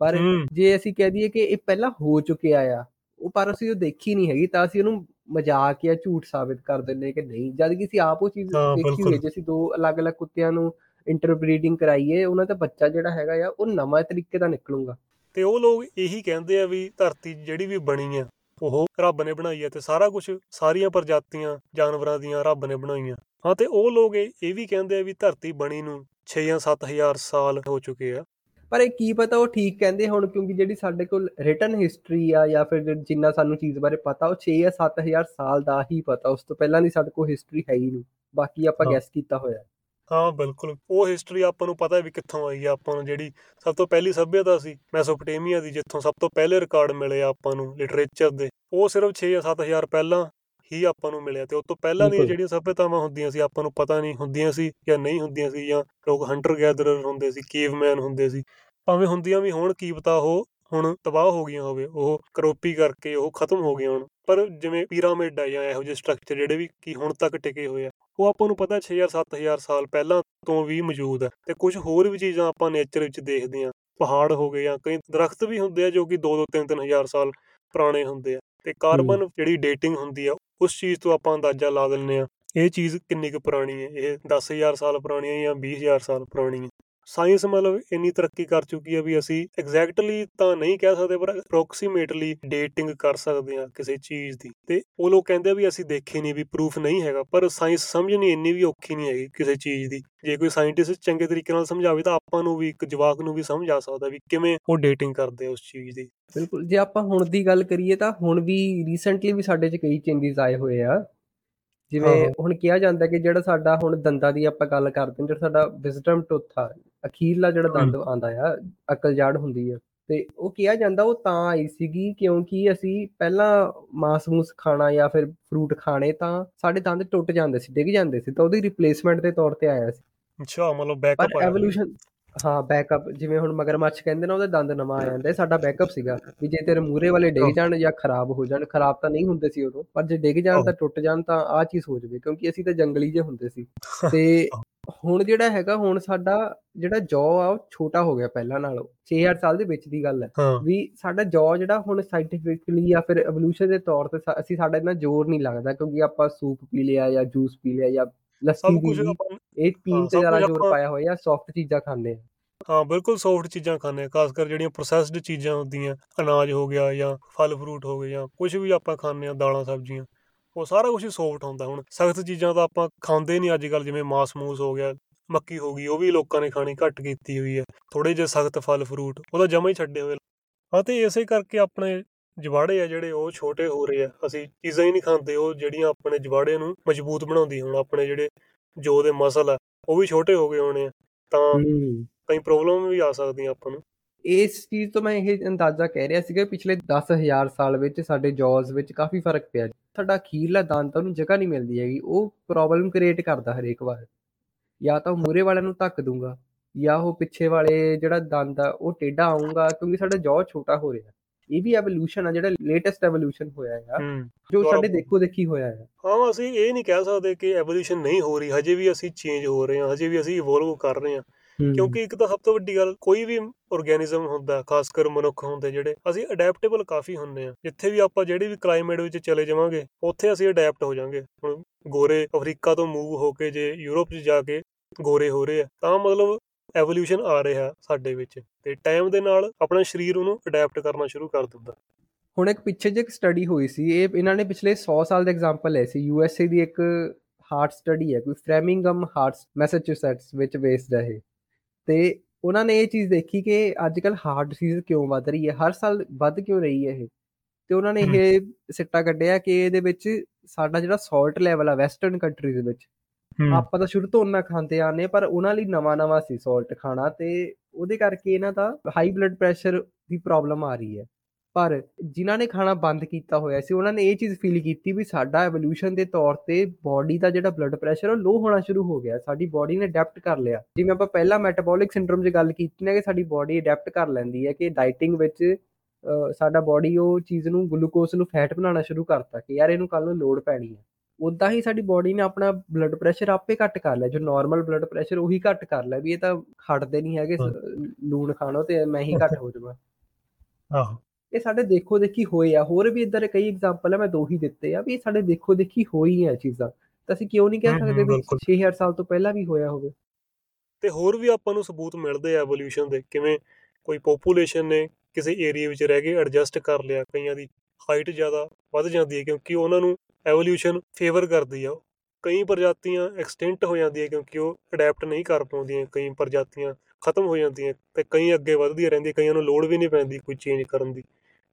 ਪਰ ਜੇ ਅਸੀਂ ਕਹਿ ਦਈਏ ਕਿ ਇਹ ਪਹਿਲਾਂ ਹੋ ਚੁੱਕਿਆ ਆ ਉਹ ਪਰ ਅਸੀਂ ਉਹ ਦੇਖੀ ਨਹੀਂ ਹੈਗੀ ਤਾਂ ਅਸੀਂ ਉਹਨੂੰ ਮਜ਼ਾਕ ਜਾਂ ਝੂਠ ਸਾਬਿਤ ਕਰ ਦਿੰਨੇ ਕਿ ਨਹੀਂ ਜਦ ਕਿ ਅਸੀਂ ਆਪ ਉਹ ਚੀਜ਼ ਦੇਖੀ ਹੋਈ ਜੇ ਅਸੀਂ ਦੋ ਅਲੱਗ-ਅਲੱਗ ਕੁੱਤਿਆਂ ਨੂੰ ਇੰਟਰਬਰੀਡਿੰਗ ਕਰਾਈਏ ਉਹਨਾਂ ਦਾ ਬੱਚਾ ਜਿਹੜਾ ਹੈਗਾ ਆ ਉਹ ਨਵਾਂ ਤਰੀਕੇ ਦਾ ਨਿਕਲੂਗਾ। ਤੇ ਉਹ ਲੋਕ ਇਹੀ ਕਹਿੰਦੇ ਆ ਵੀ ਧਰਤੀ ਜਿਹੜੀ ਵੀ ਬਣੀ ਆ ਉਹ ਰੱਬ ਨੇ ਬਣਾਈ ਆ ਤੇ ਸਾਰਾ ਕੁਝ ਸਾਰੀਆਂ ਪ੍ਰਜਾਤੀਆਂ ਜਾਨਵਰਾਂ ਦੀਆਂ ਰੱਬ ਨੇ ਬਣਾਈਆਂ। ਹਾਂ ਤੇ ਉਹ ਲੋਕ ਇਹ ਵੀ ਕਹਿੰਦੇ ਆ ਵੀ ਧਰਤੀ ਬਣੀ ਨੂੰ 6 ਜਾਂ 7000 ਸਾਲ ਹੋ ਚੁੱਕੇ ਆ। ਪਰ ਇਹ ਕੀ ਪਤਾ ਉਹ ਠੀਕ ਕਹਿੰਦੇ ਹੁਣ ਕਿਉਂਕਿ ਜਿਹੜੀ ਸਾਡੇ ਕੋਲ ਰਿਟਨ ਹਿਸਟਰੀ ਆ ਜਾਂ ਫਿਰ ਜਿੰਨਾ ਸਾਨੂੰ ਚੀਜ਼ ਬਾਰੇ ਪਤਾ ਉਹ 6 ਜਾਂ 7000 ਸਾਲ ਦਾ ਹੀ ਪਤਾ ਉਸ ਤੋਂ ਪਹਿਲਾਂ ਦੀ ਸਾਡੇ ਕੋਲ ਹਿਸਟਰੀ ਹੈ ਹੀ ਨਹੀਂ। ਬਾਕੀ ਆਪਾਂ ਗੈਸ ਕੀਤਾ ਹੋਇਆ। ਹਾਂ ਬਿਲਕੁਲ। ਉਹ ਹਿਸਟਰੀ ਆਪਾਂ ਨੂੰ ਪਤਾ ਵੀ ਕਿੱਥੋਂ ਆਈ ਆ ਆਪਾਂ ਨੂੰ ਜਿਹੜੀ ਸਭ ਤੋਂ ਪਹਿਲੀ ਸਭਿਅਤਾ ਸੀ ਮੈਸੋਪੋਟੇਮੀਆ ਦੀ ਜਿੱਥੋਂ ਸਭ ਤੋਂ ਪਹਿਲੇ ਰਿਕਾਰਡ ਮਿਲੇ ਆਪਾਂ ਨੂੰ ਲਿਟਰੇਚਰ ਦੇ। ਉਹ ਸਿਰਫ 6 ਜਾਂ 7000 ਪਹਿਲਾਂ ਹੀ ਆਪਾਂ ਨੂੰ ਮਿਲਿਆ ਤੇ ਉਸ ਤੋਂ ਪਹਿਲਾਂ ਦੀਆਂ ਜਿਹੜੀਆਂ ਸਭਿਅਤਾਵਾਂ ਹੁੰਦੀਆਂ ਸੀ ਆਪਾਂ ਨੂੰ ਪਤਾ ਨਹੀਂ ਹੁੰਦੀਆਂ ਸੀ ਜਾਂ ਨਹੀਂ ਹੁੰਦੀਆਂ ਸੀ ਜਾਂ ਲੋਕ ਹੰਟਰ ਗੈਦਰਰ ਹੁੰਦੇ ਸੀ ਕੇਵਮੈਨ ਹੁੰਦੇ ਸੀ ਭਾਵੇਂ ਹੁੰਦੀਆਂ ਵੀ ਹੋਣ ਕੀ ਪਤਾ ਉਹ ਹੁਣ ਤਬਾਹ ਹੋ ਗਈਆਂ ਹੋਵੇ ਉਹ ਕਰੋਪੀ ਕਰਕੇ ਉਹ ਖਤਮ ਹੋ ਗਈਆਂ ਹੁਣ ਪਰ ਜਿਵੇਂ ਪਿਰਾਮਿਡ ਆ ਜਾਂ ਇਹੋ ਜਿਹੇ ਸਟਰਕਚਰ ਜਿਹੜੇ ਵੀ ਕੀ ਹੁਣ ਤੱਕ ਟਿਕੇ ਹੋਏ ਆ ਉਹ ਆਪਾਂ ਨੂੰ ਪਤਾ 6000 7000 ਸਾਲ ਪਹਿਲਾਂ ਤੋਂ ਵੀ ਮੌਜੂਦ ਹੈ ਤੇ ਕੁਝ ਹੋਰ ਵੀ ਚੀਜ਼ਾਂ ਆਪਾਂ ਨੇਚਰ ਵਿੱਚ ਦੇਖਦੇ ਆ ਪਹਾੜ ਹੋ ਗਏ ਜਾਂ ਕਈ ਦਰਖਤ ਵੀ ਹੁੰਦੇ ਆ ਜੋ ਕਿ 2-2 3-3000 ਸਾਲ ਪੁਰਾਣੇ ਹੁੰਦੇ ਆ ਤੇ ਕਾਰਬਨ ਜਿਹੜੀ ਡੇਟਿੰਗ ਹੁੰਦੀ ਆ ਉਸ ਚੀਜ਼ ਤੋਂ ਆਪਾਂ ਅੰਦਾਜ਼ਾ ਲਾ ਦਿੰਨੇ ਆ ਇਹ ਚੀਜ਼ ਕਿੰਨੀ ਕੁ ਪੁਰਾਣੀ ਹੈ? ਇਹ 10000 ਸਾਲ ਪੁਰਾਣੀ ਹੈ ਜਾਂ 20000 ਸਾਲ ਪੁਰਾਣੀ ਹੈ? ਸਾਇੰਸ ਮਤਲਬ ਇੰਨੀ ਤਰੱਕੀ ਕਰ ਚੁੱਕੀ ਹੈ ਵੀ ਅਸੀਂ ਐਗਜ਼ੈਕਟਲੀ ਤਾਂ ਨਹੀਂ ਕਹਿ ਸਕਦੇ, ਪਰ ਅਪਰੋਕਸੀਮੇਟਲੀ ਡੇਟਿੰਗ ਕਰ ਸਕਦੇ ਹਾਂ ਕਿਸੇ ਚੀਜ਼ ਦੀ। ਤੇ ਉਹ ਲੋਕ ਕਹਿੰਦੇ ਵੀ ਅਸੀਂ ਦੇਖੀ ਨਹੀਂ ਵੀ ਪ੍ਰੂਫ ਨਹੀਂ ਹੈਗਾ, ਪਰ ਸਾਇੰਸ ਸਮਝਣੀ ਇੰਨੀ ਵੀ ਔਖੀ ਨਹੀਂ ਹੈਗੀ ਕਿਸੇ ਚੀਜ਼ ਦੀ। ਜੇ ਕੋਈ ਸਾਇੰਟਿਸਟ ਚੰਗੇ ਤਰੀਕੇ ਨਾਲ ਸਮਝਾਵੇ ਤਾਂ ਆਪਾਂ ਨੂੰ ਵੀ, ਇੱਕ ਜਵਾਕ ਨੂੰ ਵੀ ਸਮਝ ਆ ਸਕਦਾ ਵੀ ਕਿਵੇਂ ਉਹ ਡੇਟਿੰਗ ਕਰਦੇ ਉਸ ਚੀਜ਼ ਦੀ। ਬਿਲਕੁਲ, ਜੇ ਆਪਾਂ ਹੁਣ ਦੀ ਗੱਲ ਕਰੀਏ ਤਾਂ ਹੁਣ ਵੀ ਰੀਸੈਂਟਲੀ ਵੀ ਸਾਡੇ 'ਚ ਕਈ ਚੇਂਜਸ ਆਏ ਹੋਏ ਆ। ਜਿਵੇਂ ਹੁਣ ਕਿਹਾ ਜਾਂਦਾ ਕਿ ਜਿਹੜਾ ਸਾਡਾ ਹੁਣ ਦੰਦਾਂ ਦੀ ਆਪਾਂ ਗੱਲ ਕਰਦੇ ਹਾਂ ਜਿਹੜਾ ਸਾਡਾ ਵਿਜ਼ਡਮ ਟੁੱਥ ਆ ਅਖੀਰਲਾ ਜਿਹੜਾ ਦੰਦ ਆਂਦਾ ਆ ਅਕਲ ਜਾੜ ਹੁੰਦੀ ਆ ਤੇ ਉਹ ਕਿਹਾ ਜਾਂਦਾ ਉਹ ਤਾਂ ਆਈ ਸੀਗੀ ਕਿਉਂਕਿ ਅਸੀਂ ਪਹਿਲਾਂ ਮਾਸ ਮੂਸ ਖਾਣਾ ਜਾਂ ਫਿਰ ਫਰੂਟ ਖਾਣੇ ਤਾਂ ਸਾਡੇ ਦੰਦ ਟੁੱਟ ਜਾਂਦੇ ਸੀ ਡਿੱਗ ਜਾਂਦੇ ਸੀ ਤਾਂ ਉਹਦੀ ਰਿਪਲੇਸਮੈਂਟ ਦੇ ਤੌਰ ਤੇ ਆਇਆ ਸੀ। ਅੱਛਾ ਮਤਲਬ ਬੈਕਅਪ ਪਰ ਐਵੋਲੂਸ਼ਨ ਹਾਂ ਬੈਕਅਪ ਜਿਵੇਂ ਹੁਣ ਮਗਰਮੱਛ ਕਹਿੰਦੇ ਨਾ ਉਹਦੇ ਦੰਦ ਨਵਾਂ ਆ ਜਾਂਦਾ ਸਾਡਾ ਬੈਕਅਪ ਸੀਗਾ ਵੀ ਜੇ ਤੇਰੇ ਮੂਰੇ ਵਾਲੇ ਡਿੱਗ ਜਾਣ ਜਾਂ ਖਰਾਬ ਹੋ ਜਾਣ ਖਰਾਬ ਤਾਂ ਨਹੀਂ ਹੁੰਦੇ ਸੀ ਉਦੋਂ ਪਰ ਜੇ ਡਿੱਗ ਜਾਣ ਤਾਂ ਟੁੱਟ ਜਾਣ ਤਾਂ ਆ ਚੀਜ਼ ਹੋ ਜਾਵੇ ਕਿਉਂਕਿ ਅਸੀਂ ਤਾਂ ਜੰਗਲੀ ਜੇ ਹੁੰਦੇ ਸੀ। ਤੇ ਹੁਣ ਜਿਹੜਾ ਹੈਗਾ ਹੁਣ ਸਾਡਾ ਜਿਹੜਾ ਜੌ ਆ ਉਹ ਛੋਟਾ ਹੋ ਗਿਆ ਪਹਿਲਾਂ ਨਾਲੋਂ 6000 ਸਾਲ ਦੇ ਵਿੱਚ ਦੀ ਗੱਲ ਹੈ। ਵੀ ਸਾਡਾ ਜੌ ਜਿਹੜਾ ਹੁਣ ਸਾਇੰਟੀਫਿਕਲੀ ਜਾਂ ਫਿਰ ਐਵੋਲੂਸ਼ਨ ਦੇ ਤੌਰ ਤੇ ਅਸੀਂ ਸਾਡਾ ਇਹਨਾਂ ਜ਼ੋਰ ਨਹੀਂ ਲੱਗਦਾ ਕਿਉਂਕਿ ਆਪਾਂ ਸੂਪ ਪੀ ਲਿਆ ਜਾਂ ਜੂਸ ਪੀ ਲਿਆ ਜਾਂ ਲੱਸੀ ਪੀ ਲਈ ਇਹ ਪੀਣ ਤੇ ਜ਼ਿਆਦਾ ਜ਼ੋਰ ਪਾਇਆ ਹੋਇਆ ਸੌਫਟ ਚੀਜ਼ਾਂ ਖਾਂਦੇ ਆ। ਹਾਂ ਬਿਲਕੁਲ ਸੌਫਟ ਚੀਜ਼ਾਂ ਖਾਂਦੇ ਆ ਖਾਸ ਕਰ ਜਿਹੜੀਆਂ ਪ੍ਰੋਸੈਸਡ ਚੀਜ਼ਾਂ ਹੁੰਦੀਆਂ ਅਨਾਜ ਹੋ ਗਿਆ ਜਾਂ ਫਲ ਫਰੂਟ ਹੋ ਗਏ ਜਾਂ ਕੁਝ ਵੀ ਆਪਾਂ ਖਾਂਦੇ ਆ ਦਾਲਾਂ ਸਬਜ਼ੀਆਂ ਉਹ ਸਾਰਾ ਕੁਝ ਸੌਫਟ ਹੁੰਦਾ ਹੁਣ। ਸਖਤ ਚੀਜ਼ਾਂ ਤਾਂ ਆਪਾਂ ਖਾਂਦੇ ਨਹੀਂ ਅੱਜ ਕੱਲ ਜਿਵੇਂ ਮਾਸ ਮੂਸ ਹੋ ਗਿਆ ਮੱਕੀ ਹੋ ਗਈ ਉਹ ਵੀ ਲੋਕਾਂ ਨੇ ਖਾਣੀ ਘੱਟ ਕੀਤੀ ਹੋਈ ਹੈ। ਥੋੜੇ ਜਿਹੇ ਸਖਤ ਫਲ ਫਰੂਟ ਉਹਦਾ ਜਮਾ ਹੀ ਛੱਡੇ ਹੋਏ। ਹਾਂ ਤੇ ਇਸੇ ਕਰਕੇ ਆਪਣੇ ਜਵਾੜੇ ਆ ਜਿਹੜੇ ਉਹ ਛੋਟੇ ਹੋ ਰਹੇ ਆ। ਅਸੀਂ ਚੀਜ਼ਾਂ ਹੀ ਨਹੀਂ ਖਾਂਦੇ ਉਹ ਜਿਹੜੀਆਂ ਆਪਣੇ ਜਵਾੜੇ ਨੂੰ ਮਜ਼ਬੂਤ ਬਣਾਉਂਦੀ ਹੁਣ ਆਪਣੇ ਜਿਹੜੇ ਜੋ ਦੇ ਮਸਲ ਆ ਉਹ ਵੀ ਛੋਟੇ ਹੋ ਗਏ ਹੋਣੇ ਆ। ਤਾਂ ਕਈ ਪ੍ਰੋਬਲਮ ਵੀ ਆ ਸਕਦੀਆਂ ਆਪਾਂ ਨੂੰ। ਇਸ ਚੀਜ਼ ਤੋਂ ਮੈਂ ਇਹ ਅੰਦਾਜ਼ਾ ਕਹਿ ਰਿਹਾ ਸੀਗਾ ਪਿਛਲੇ 10000 ਸਾਲ ਵਿੱਚ ਸਾਡੇ ਜੌਜ਼ ਵਿੱਚ ਕਾਫੀ ਫ਼ਰਕ ਪਿਆ। ਸਾਡਾ ਅਖੀਰਲਾ ਦੰਦ ਉਹਨੂੰ ਜਗ੍ਹਾ ਨਹੀਂ ਮਿਲਦੀ ਹੈਗੀ ਉਹ ਪ੍ਰੋਬਲਮ ਕ੍ਰੀਏਟ ਕਰਦਾ ਹਰੇਕ ਵਾਰ। ਜਾਂ ਤਾਂ ਮੂਰੇ ਵਾਲਿਆਂ ਨੂੰ ਧੱਕ ਦੂੰਗਾ ਜਾਂ ਉਹ ਪਿੱਛੇ ਵਾਲੇ ਜਿਹੜਾ ਦੰਦ ਆ ਉਹ ਟੇਢਾ ਆਉਂਗਾ ਕਿਉਂਕਿ ਸਾਡਾ ਜੌ ਛੋਟਾ ਹੋ ਰਿਹਾ। ਇਹ ਵੀ ਐਵੋਲੂਸ਼ਨ ਆ ਜਿਹੜਾ ਲੇਟੈਸਟ ਐਵੋਲੂਸ਼ਨ ਹੋਇਆ ਆ ਜੋ ਸਾਡੇ ਦੇਖੋ ਦੇਖੀ ਹੋਇਆ ਹੈ ਹਾਂ ਅਸੀਂ ਇਹ ਨਹੀਂ ਕਹਿ ਸਕਦੇ ਕਿ ਐਵੋਲੂਸ਼ਨ ਨਹੀਂ ਹੋ ਰਹੀ ਹਜੇ ਵੀ ਅਸੀਂ ਚੇਂਜ ਹੋ ਰਹੇ ਹਾਂ ਹਜੇ ਵੀ ਅਸੀਂ ਇਵੋਲਵ ਕਰ ਰਹੇ ਹਾਂ। ਕਿਉਂਕਿ ਇੱਕ ਤਾਂ ਸਭ ਤੋਂ ਵੱਡੀ ਗੱਲ ਕੋਈ ਵੀ ਆਰਗੇਨਿਜ਼ਮ ਹੁੰਦਾ ਖਾਸ ਕਰ ਮਨੁੱਖ ਹੁੰਦੇ ਜਿਹੜੇ ਅਸੀਂ ਅਡੈਪਟੇਬਲ ਕਾਫੀ ਹੁੰਦੇ ਆ ਜਿੱਥੇ ਵੀ ਆਪਾਂ ਜਿਹੜੀ ਵੀ ਕਲਾਈਮੇਟ ਵਿੱਚ ਚਲੇ ਜਾਵਾਂਗੇ ਉੱਥੇ ਅਸੀਂ ਅਡੈਪਟ ਹੋ ਜਾਾਂਗੇ ਹੁਣ ਗੋਰੇ ਅਫਰੀਕਾ ਤੋਂ ਮੂਵ ਹੋ ਕੇ ਜੇ ਯੂਰਪ 'ਚ ਜਾ ਕੇ ਗੋਰੇ ਹੋ ਰਹੇ ਆ ਤਾਂ ਮਤਲਬ ਐਵੋਲੂਸ਼ਨ ਆ ਰਿਹਾ ਸਾਡੇ ਵਿੱਚ ਤੇ ਟਾਈਮ ਦੇ ਨਾਲ ਆਪਣਾ ਸਰੀਰ ਉਹਨੂੰ ਅਡੈਪਟ ਕਰਨਾ ਸ਼ੁਰੂ ਕਰ ਦਿੰਦਾ। ਹੁਣ ਇੱਕ ਪਿੱਛੇ ਜੇ ਇੱਕ ਸਟੱਡੀ ਹੋਈ ਸੀ ਇਹ ਇਹਨਾਂ ਨੇ ਪਿਛਲੇ 100 ਸਾਲ ਦਾ ਐਗਜ਼ਾਮਪਲ ਹੈ ਸੀ। ਯੂਐਸਏ ਦੀ ਇੱਕ ਹਾਰਟ ਸਟੱਡੀ ਹੈ ਕੋਈ ਫ੍ਰੈਮਿੰਗਮ ਹਾਰਟਸ ਮੈਸੇਚਿਊਸੈਟਸ ਵਿੱਚ ਬੇਸਡ ਹੈ ਤੇ ਉਹਨਾਂ ਨੇ ਇਹ ਚੀਜ਼ ਦੇਖੀ ਕਿ ਅੱਜ ਕੱਲ ਹਾਰਟ ਡਿਸੀਜ਼ ਕਿਉਂ ਵੱਧ ਰਹੀ ਹੈ ਹਰ ਸਾਲ ਵੱਧ ਕਿਉਂ ਰਹੀ ਹੈ ਇਹ? ਤੇ ਉਹਨਾਂ ਨੇ ਇਹ ਸਿੱਟਾ ਕੱਢਿਆ ਕਿ ਇਹਦੇ ਵਿੱਚ ਸਾਡਾ ਜਿਹੜਾ ਸਾਲਟ ਲੈਵਲ ਆ ਵੈਸਟਰਨ ਕੰਟਰੀਜ਼ ਵਿੱਚ ਆਪਾਂ ਤਾਂ ਸ਼ੁਰੂ ਤੋਂ ਉਹਨਾਂ ਖਾਂਦੇ ਆਨੇ ਪਰ ਉਹਨਾਂ ਲਈ ਨਵਾਂ ਨਵਾਂ ਸੀ ਸਾਲਟ ਖਾਣਾ ਤੇ ਉਹਦੇ ਕਰਕੇ ਇਹਨਾਂ ਦਾ ਹਾਈ ਬਲੱਡ ਪ੍ਰੈਸ਼ਰ ਦੀ ਪ੍ਰੋਬਲਮ ਆ ਰਹੀ ਹੈ। ਪਰ ਜਿਨ੍ਹਾਂ ਨੇ ਖਾਣਾ ਬੰਦ ਕੀਤਾ ਹੋਇਆ ਸੀ, ਉਹਨਾਂ ਨੇ ਇਹ ਚੀਜ਼ ਫੀਲ ਕੀਤੀ ਵੀ ਸਾਡਾ ਐਵੋਲੂਸ਼ਨ ਦੇ ਤੌਰ ਤੇ ਬਾਡੀ ਦਾ ਜਿਹੜਾ ਬਲੱਡ ਪ੍ਰੈਸ਼ਰ ਉਹ ਲੋ ਹੋਣਾ ਸ਼ੁਰੂ ਹੋ ਗਿਆ। ਸਾਡੀ ਬਾਡੀ ਨੇ ਅਡੈਪਟ ਕਰ ਲਿਆ। ਜਿਵੇਂ ਆਪਾਂ ਪਹਿਲਾਂ ਮੈਟਾਬੋਲਿਕ ਸਿੰਡਰੋਮ 'ਚ ਗੱਲ ਕੀਤੀ ਨਾ ਕਿ ਸਾਡੀ ਬਾਡੀ ਅਡੈਪਟ ਕਰ ਲੈਂਦੀ ਹੈ ਕਿ ਡਾਈਟਿੰਗ ਵਿੱਚ ਸਾਡਾ ਬਾਡੀ ਉਹ ਚੀਜ਼ ਨੂੰ ਗਲੂਕੋਜ਼ ਨੂੰ ਫੈਟ ਬਣਾਉਣਾ ਸ਼ੁਰੂ ਕਰਤਾ ਕਿ ਯਾਰ ਇਹਨੂੰ ਕੱਲ ਨੂੰ ਲੋਡ ਪੈਣੀ ਹੈ। ਉਦਾਂ ਹੀ ਸਾਡੀ ਬਾਡੀ ਨੇ ਆਪਣਾ ਬਲੱਡ ਪ੍ਰੈਸ਼ਰ ਆਪੇ ਘੱਟ ਕਰ ਲਿਆ ਜੋ ਨਾਰਮਲ ਬਲੱਡ ਪ੍ਰੈਸ਼ਰ ਉਹੀ ਘੱਟ ਕਰ ਲਿਆ ਵੀ ਇਹ ਤਾਂ ਖੜਦੇ ਨਹੀਂ ਹੈਗੇ ਲੂਣ ਖਾਣੋ ਤੇ ਮੈਂ ਹੀ ਘੱਟ ਹੋ ਜਾਵਾਂ। ਆਹੋ। ਇਹ ਸਾਡੇ ਦੇਖੋ ਦੇਖੀ ਹੋਏ ਆ ਹੋਰ ਵੀ ਇਦਾਂ ਦੇ ਕਈ ਐਗਜ਼ਾਮਪਲ ਆ ਮੈਂ ਦੋ ਹੀ ਦਿੱਤੇ ਆ ਵੀ ਸਾਡੇ ਦੇਖੋ ਦੇਖੀ ਹੋਈ ਆ ਚੀਜ਼ਾਂ। ਤਾਂ ਅਸੀਂ ਕਿਉਂ ਨਹੀਂ ਕਹਿ ਸਕਦੇ ਵੀ 6000 ਸਾਲ ਤੋਂ ਪਹਿਲਾਂ ਵੀ ਹੋਇਆ ਹੋਵੇ। ਤੇ ਹੋਰ ਵੀ ਆਪਾਂ ਨੂੰ ਸਬੂਤ ਮਿਲਦੇ ਆ ਐਵੋਲੂਸ਼ਨ ਦੇ ਕਿਵੇਂ ਕੋਈ ਪੋਪੂਲੇਸ਼ਨ ਨੇ ਕਿਸੇ ਏਰੀਆ ਵਿੱਚ ਰਹਿ ਕੇ ਐਡਜਸਟ ਕਰ ਲਿਆ ਕਈਆਂ ਦੀ ਹਾਈਟ ਜ਼ਿਆਦਾ ਵੱਧ ਜਾਂਦੀ ਹੈ ਕਿਉਂਕਿ ਉਹਨਾਂ ਨੂੰ ਐਵੋਲੂਸ਼ਨ ਫੇਵਰ ਕਰਦੀ ਆ ਕਈ ਪ੍ਰਜਾਤੀਆਂ ਐਕਸਟੈਂਟ ਹੋ ਜਾਂਦੀਆਂ ਕਿਉਂਕਿ ਉਹ ਅਡੈਪਟ ਨਹੀਂ ਕਰ ਪਾਉਂਦੀਆਂ ਕਈ ਪ੍ਰਜਾਤੀਆਂ ਖਤਮ ਹੋ ਜਾਂਦੀਆਂ ਤੇ ਕਈ ਅੱਗੇ ਵਧਦੀਆਂ ਰਹਿੰਦੀਆਂ ਕਈਆਂ ਨੂੰ ਲੋੜ ਵੀ ਨਹੀਂ ਪੈਂਦੀ ਕੋਈ ਚੇਂਜ ਕਰਨ ਦੀ।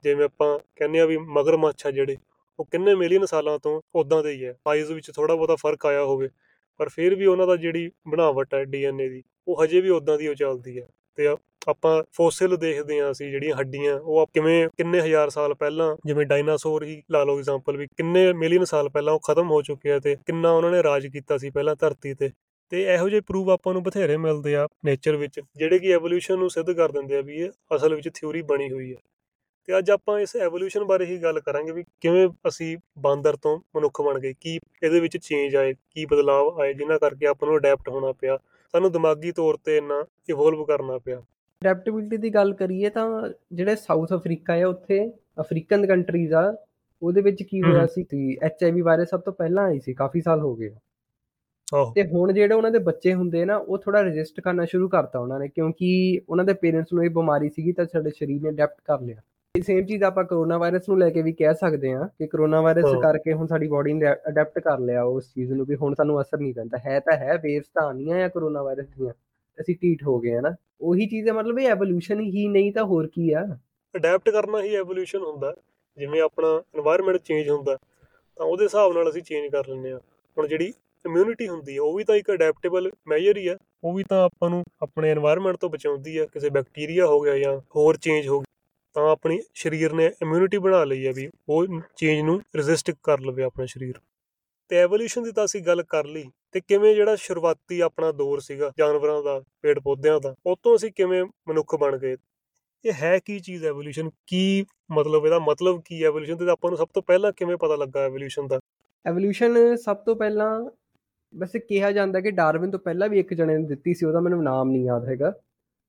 ਜਿਵੇਂ ਆਪਾਂ ਕਹਿੰਦੇ ਆ ਵੀ ਮਗਰਮੱਛ ਆ ਜਿਹੜੇ, ਉਹ ਕਿੰਨੇ ਮਿਲੀਅਨ ਸਾਲਾਂ ਤੋਂ ਉਦਾਂ ਦੇ ਹੀ ਹੈ। ਸਾਈਜ਼ ਵਿੱਚ ਥੋੜਾ ਬਹੁਤਾ ਫ਼ਰਕ ਆਇਆ ਹੋਵੇ, ਪਰ ਫਿਰ ਵੀ ਉਹਨਾਂ ਦਾ ਜਿਹੜੀ ਬਣਾਵਟ ਹੈ ਡੀਐਨਏ ਦੀ, ਉਹ ਹਜੇ ਵੀ ਉਦਾਂ ਦੀ ਉਹ ਚੱਲਦੀ ਹੈ। ਤੇ ਆਪਾਂ ਫੋਸਿਲ ਦੇਖਦੇ ਆ ਅਸੀਂ ਜਿਹੜੀਆਂ ਹੱਡੀਆਂ, ਉਹ ਕਿਵੇਂ, ਕਿੰਨੇ ਹਜ਼ਾਰ ਸਾਲ ਪਹਿਲਾਂ, ਜਿਵੇਂ ਡਾਇਨਾਸੌਰ ਹੀ ਲਾ ਲਓ ਐਗਜ਼ਾਮਪਲ ਵੀ, ਕਿੰਨੇ ਮਿਲੀਅਨ ਸਾਲ ਪਹਿਲਾਂ ਉਹ ਖਤਮ ਹੋ ਚੁੱਕੇ ਆ ਤੇ ਕਿੰਨਾ ਉਹਨਾਂ ਨੇ ਰਾਜ ਕੀਤਾ ਸੀ ਪਹਿਲਾਂ ਧਰਤੀ ਤੇ। ਤੇ ਇਹੋ ਜਿਹੇ ਪ੍ਰੂਫ ਆਪਾਂ ਨੂੰ ਬਥੇਰੇ ਮਿਲਦੇ ਆ ਨੇਚਰ ਵਿੱਚ, ਜਿਹੜੇ ਕਿ ਐਵੋਲੂਸ਼ਨ ਨੂੰ ਸਿੱਧ ਕਰ ਦਿੰਦੇ ਆ ਵੀ ਇਹ ਅਸਲ ਵਿੱਚ ਥਿਉਰੀ ਬਣੀ ਹੋਈ ਹੈ। ਤੇ ਅੱਜ ਆਪਾਂ ਇਸ ਐਵੋਲੂਸ਼ਨ ਬਾਰੇ ਹੀ ਗੱਲ ਕਰਾਂਗੇ ਵੀ ਕਿਵੇਂ ਅਸੀਂ ਬਾਂਦਰ ਤੋਂ ਮਨੁੱਖ ਬਣ ਗਏ, ਕੀ ਇਹਦੇ ਵਿੱਚ ਚੇਂਜ ਆਏ, ਕੀ ਬਦਲਾਅ ਆਏ ਜਿਨ੍ਹਾਂ ਕਰਕੇ ਆਪਾਂ ਨੂੰ ਅਡੈਪਟ ਹੋਣਾ ਪਿਆ। ਸਾਨੂੰ ਦਿਮਾਗੀ ਤੌਰ ਤੇ ਇੰਨਾ ਇਵੋਲਵ ਕਰਨਾ ਪਿਆ। ਅਡੈਪਟੇਬਿਲਿਟੀ ਦੀ ਗੱਲ ਕਰੀਏ ਤਾਂ ਜਿਹੜੇ ਸਾਊਥ ਅਫਰੀਕਾ ਹੈ ਉੱਥੇ ਅਫਰੀਕਨ ਕੰਟਰੀਜ਼ ਆ ਉਹਦੇ ਵਿੱਚ ਕੀ ਹੋਇਆ ਸੀ ਕਿ ਐਚਆਈਵੀ ਵਾਇਰਸ ਸਭ ਤੋਂ ਪਹਿਲਾਂ ਆਈ ਸੀ ਕਾਫੀ ਸਾਲ ਹੋ ਗਏ ਤੇ ਹੁਣ ਜਿਹੜੇ ਉਹਨਾਂ ਦੇ ਬੱਚੇ ਹੁੰਦੇ ਨਾ ਉਹ ਥੋੜਾ ਰੈਜ਼ਿਸਟ ਕਰਨਾ ਸ਼ੁਰੂ ਕਰਤਾ ਉਹਨਾਂ ਨੇ ਕਿਉਂਕਿ ਉਹਨਾਂ ਦੇ ਪੇਰੈਂਟਸ ਨੂੰ ਇਹ ਬਿਮਾਰੀ ਸੀਗੀ ਤਾਂ ਸਾਡੇ ਸਰੀਰ ਨੇ ਅਡੈਪਟ ਕਰ ਲਿਆ। ਸੇਮ ਚੀਜ਼ ਆਪਾਂ ਕਰੋਨਾ ਵਾਇਰਸ ਨੂੰ ਲੈ ਕੇ ਵੀ ਕਹਿ ਸਕਦੇ ਆ ਕਿ ਕਰੋਨਾ ਵਾਇਰਸ ਕਰਕੇ ਹੁਣ ਸਾਡੀ ਬਾਡੀ ਨੇ ਅਡਾਪਟ ਕਰ ਲਿਆ ਉਸ ਚੀਜ਼ ਨੂੰ ਵੀ ਹੁਣ ਸਾਨੂੰ ਅਸਰ ਨਹੀਂ ਪੈਂਦਾ। ਹੈ ਤਾਂ ਹੈ ਵੇਵਸ ਤਾਂ ਆਣੀਆਂ ਆ ਕਰੋਨਾ ਵਾਇਰਸ ਦੀਆਂ। ਅਸੀਂ ਢੀਠ ਹੋ ਗਏ ਆ ਨਾ। ਉਹੀ ਚੀਜ਼ ਹੈ ਮਤਲਬ ਇਹ ਐਵੋਲੂਸ਼ਨ ਹੀ ਨਹੀਂ ਤਾਂ ਹੋਰ ਕੀ ਆ। ਅਡਾਪਟ ਕਰਨਾ ਹੀ ਐਵੋਲੂਸ਼ਨ ਹੁੰਦਾ। ਜਿਵੇਂ ਆਪਣਾ এনवायरमेंट ਚੇਂਜ ਹੁੰਦਾ ਤਾਂ ਉਹਦੇ ਹਿਸਾਬ ਨਾਲ ਅਸੀਂ ਚੇਂਜ ਕਰ ਲੈਂਦੇ ਆ ਹੁਣ ਜਿਹੜੀ ਇਮਿਊਨਿਟੀ ਹੁੰਦੀ ਆ ਉਹ ਵੀ ਤਾਂ ਇੱਕ ਅਡਾਪਟੇਬਲ ਮੈਜਰ ਹੀ ਆ। ਉਹ ਵੀ ਤਾਂ ਆਪਾਂ ਨੂੰ ਆਪਣੇ এনवायरमेंट ਤੋਂ ਬਚਾਉਂਦੀ ਆ। ਕਿਸੇ ਬੈਕਟੀਰੀਆ ਹੋ ਗਿਆ ਜਾਂ ਹੋਰ ਚੇਂਜ ਹੋ ਤਾਂ ਆਪਣੀ ਸਰੀਰ ਨੇ ਇਮਿਊਨਿਟੀ ਬਣਾ ਲਈ ਹੈ ਵੀ ਉਹ ਚੇਂਜ ਨੂੰ ਰੈਜ਼ਿਸਟ ਕਰ ਲਵੇ ਆਪਣਾ ਸਰੀਰ। ਤੇ ਐਵੋਲੂਸ਼ਨ ਦੀ ਤਾਂ ਅਸੀਂ ਗੱਲ ਕਰ ਲਈ ਤੇ ਕਿਵੇਂ ਜਿਹੜਾ ਸ਼ੁਰੂਆਤੀ ਆਪਣਾ ਦੌਰ ਸੀਗਾ ਜਾਨਵਰਾਂ ਦਾ, ਪੇੜ ਪੌਦਿਆਂ ਦਾ, ਉਹ ਤੋਂ ਅਸੀਂ ਕਿਵੇਂ ਮਨੁੱਖ ਬਣ ਗਏ। ਇਹ ਹੈ ਕੀ ਚੀਜ਼ ਐਵੋਲੂਸ਼ਨ ਕੀ ਮਤਲਬ ਇਹਦਾ ਮਤਲਬ ਕੀ ਹੈ ਐਵੋਲੂਸ਼ਨ ਤੇ ਆਪਾਂ ਨੂੰ ਸਭ ਤੋਂ ਪਹਿਲਾਂ ਕਿਵੇਂ ਪਤਾ ਲੱਗਾ ਐਵੋਲੂਸ਼ਨ ਦਾ? ਐਵੋਲੂਸ਼ਨ ਸਭ ਤੋਂ ਪਹਿਲਾਂ ਵੈਸੇ ਕਿਹਾ ਜਾਂਦਾ ਕਿ ਡਾਰਵਿਨ ਤੋਂ ਪਹਿਲਾਂ ਵੀ ਇੱਕ ਜਣੇ ਨੇ ਦਿੱਤੀ ਸੀ, ਉਹਦਾ ਮੈਨੂੰ ਨਾਮ ਨਹੀਂ ਯਾਦ ਹੈਗਾ।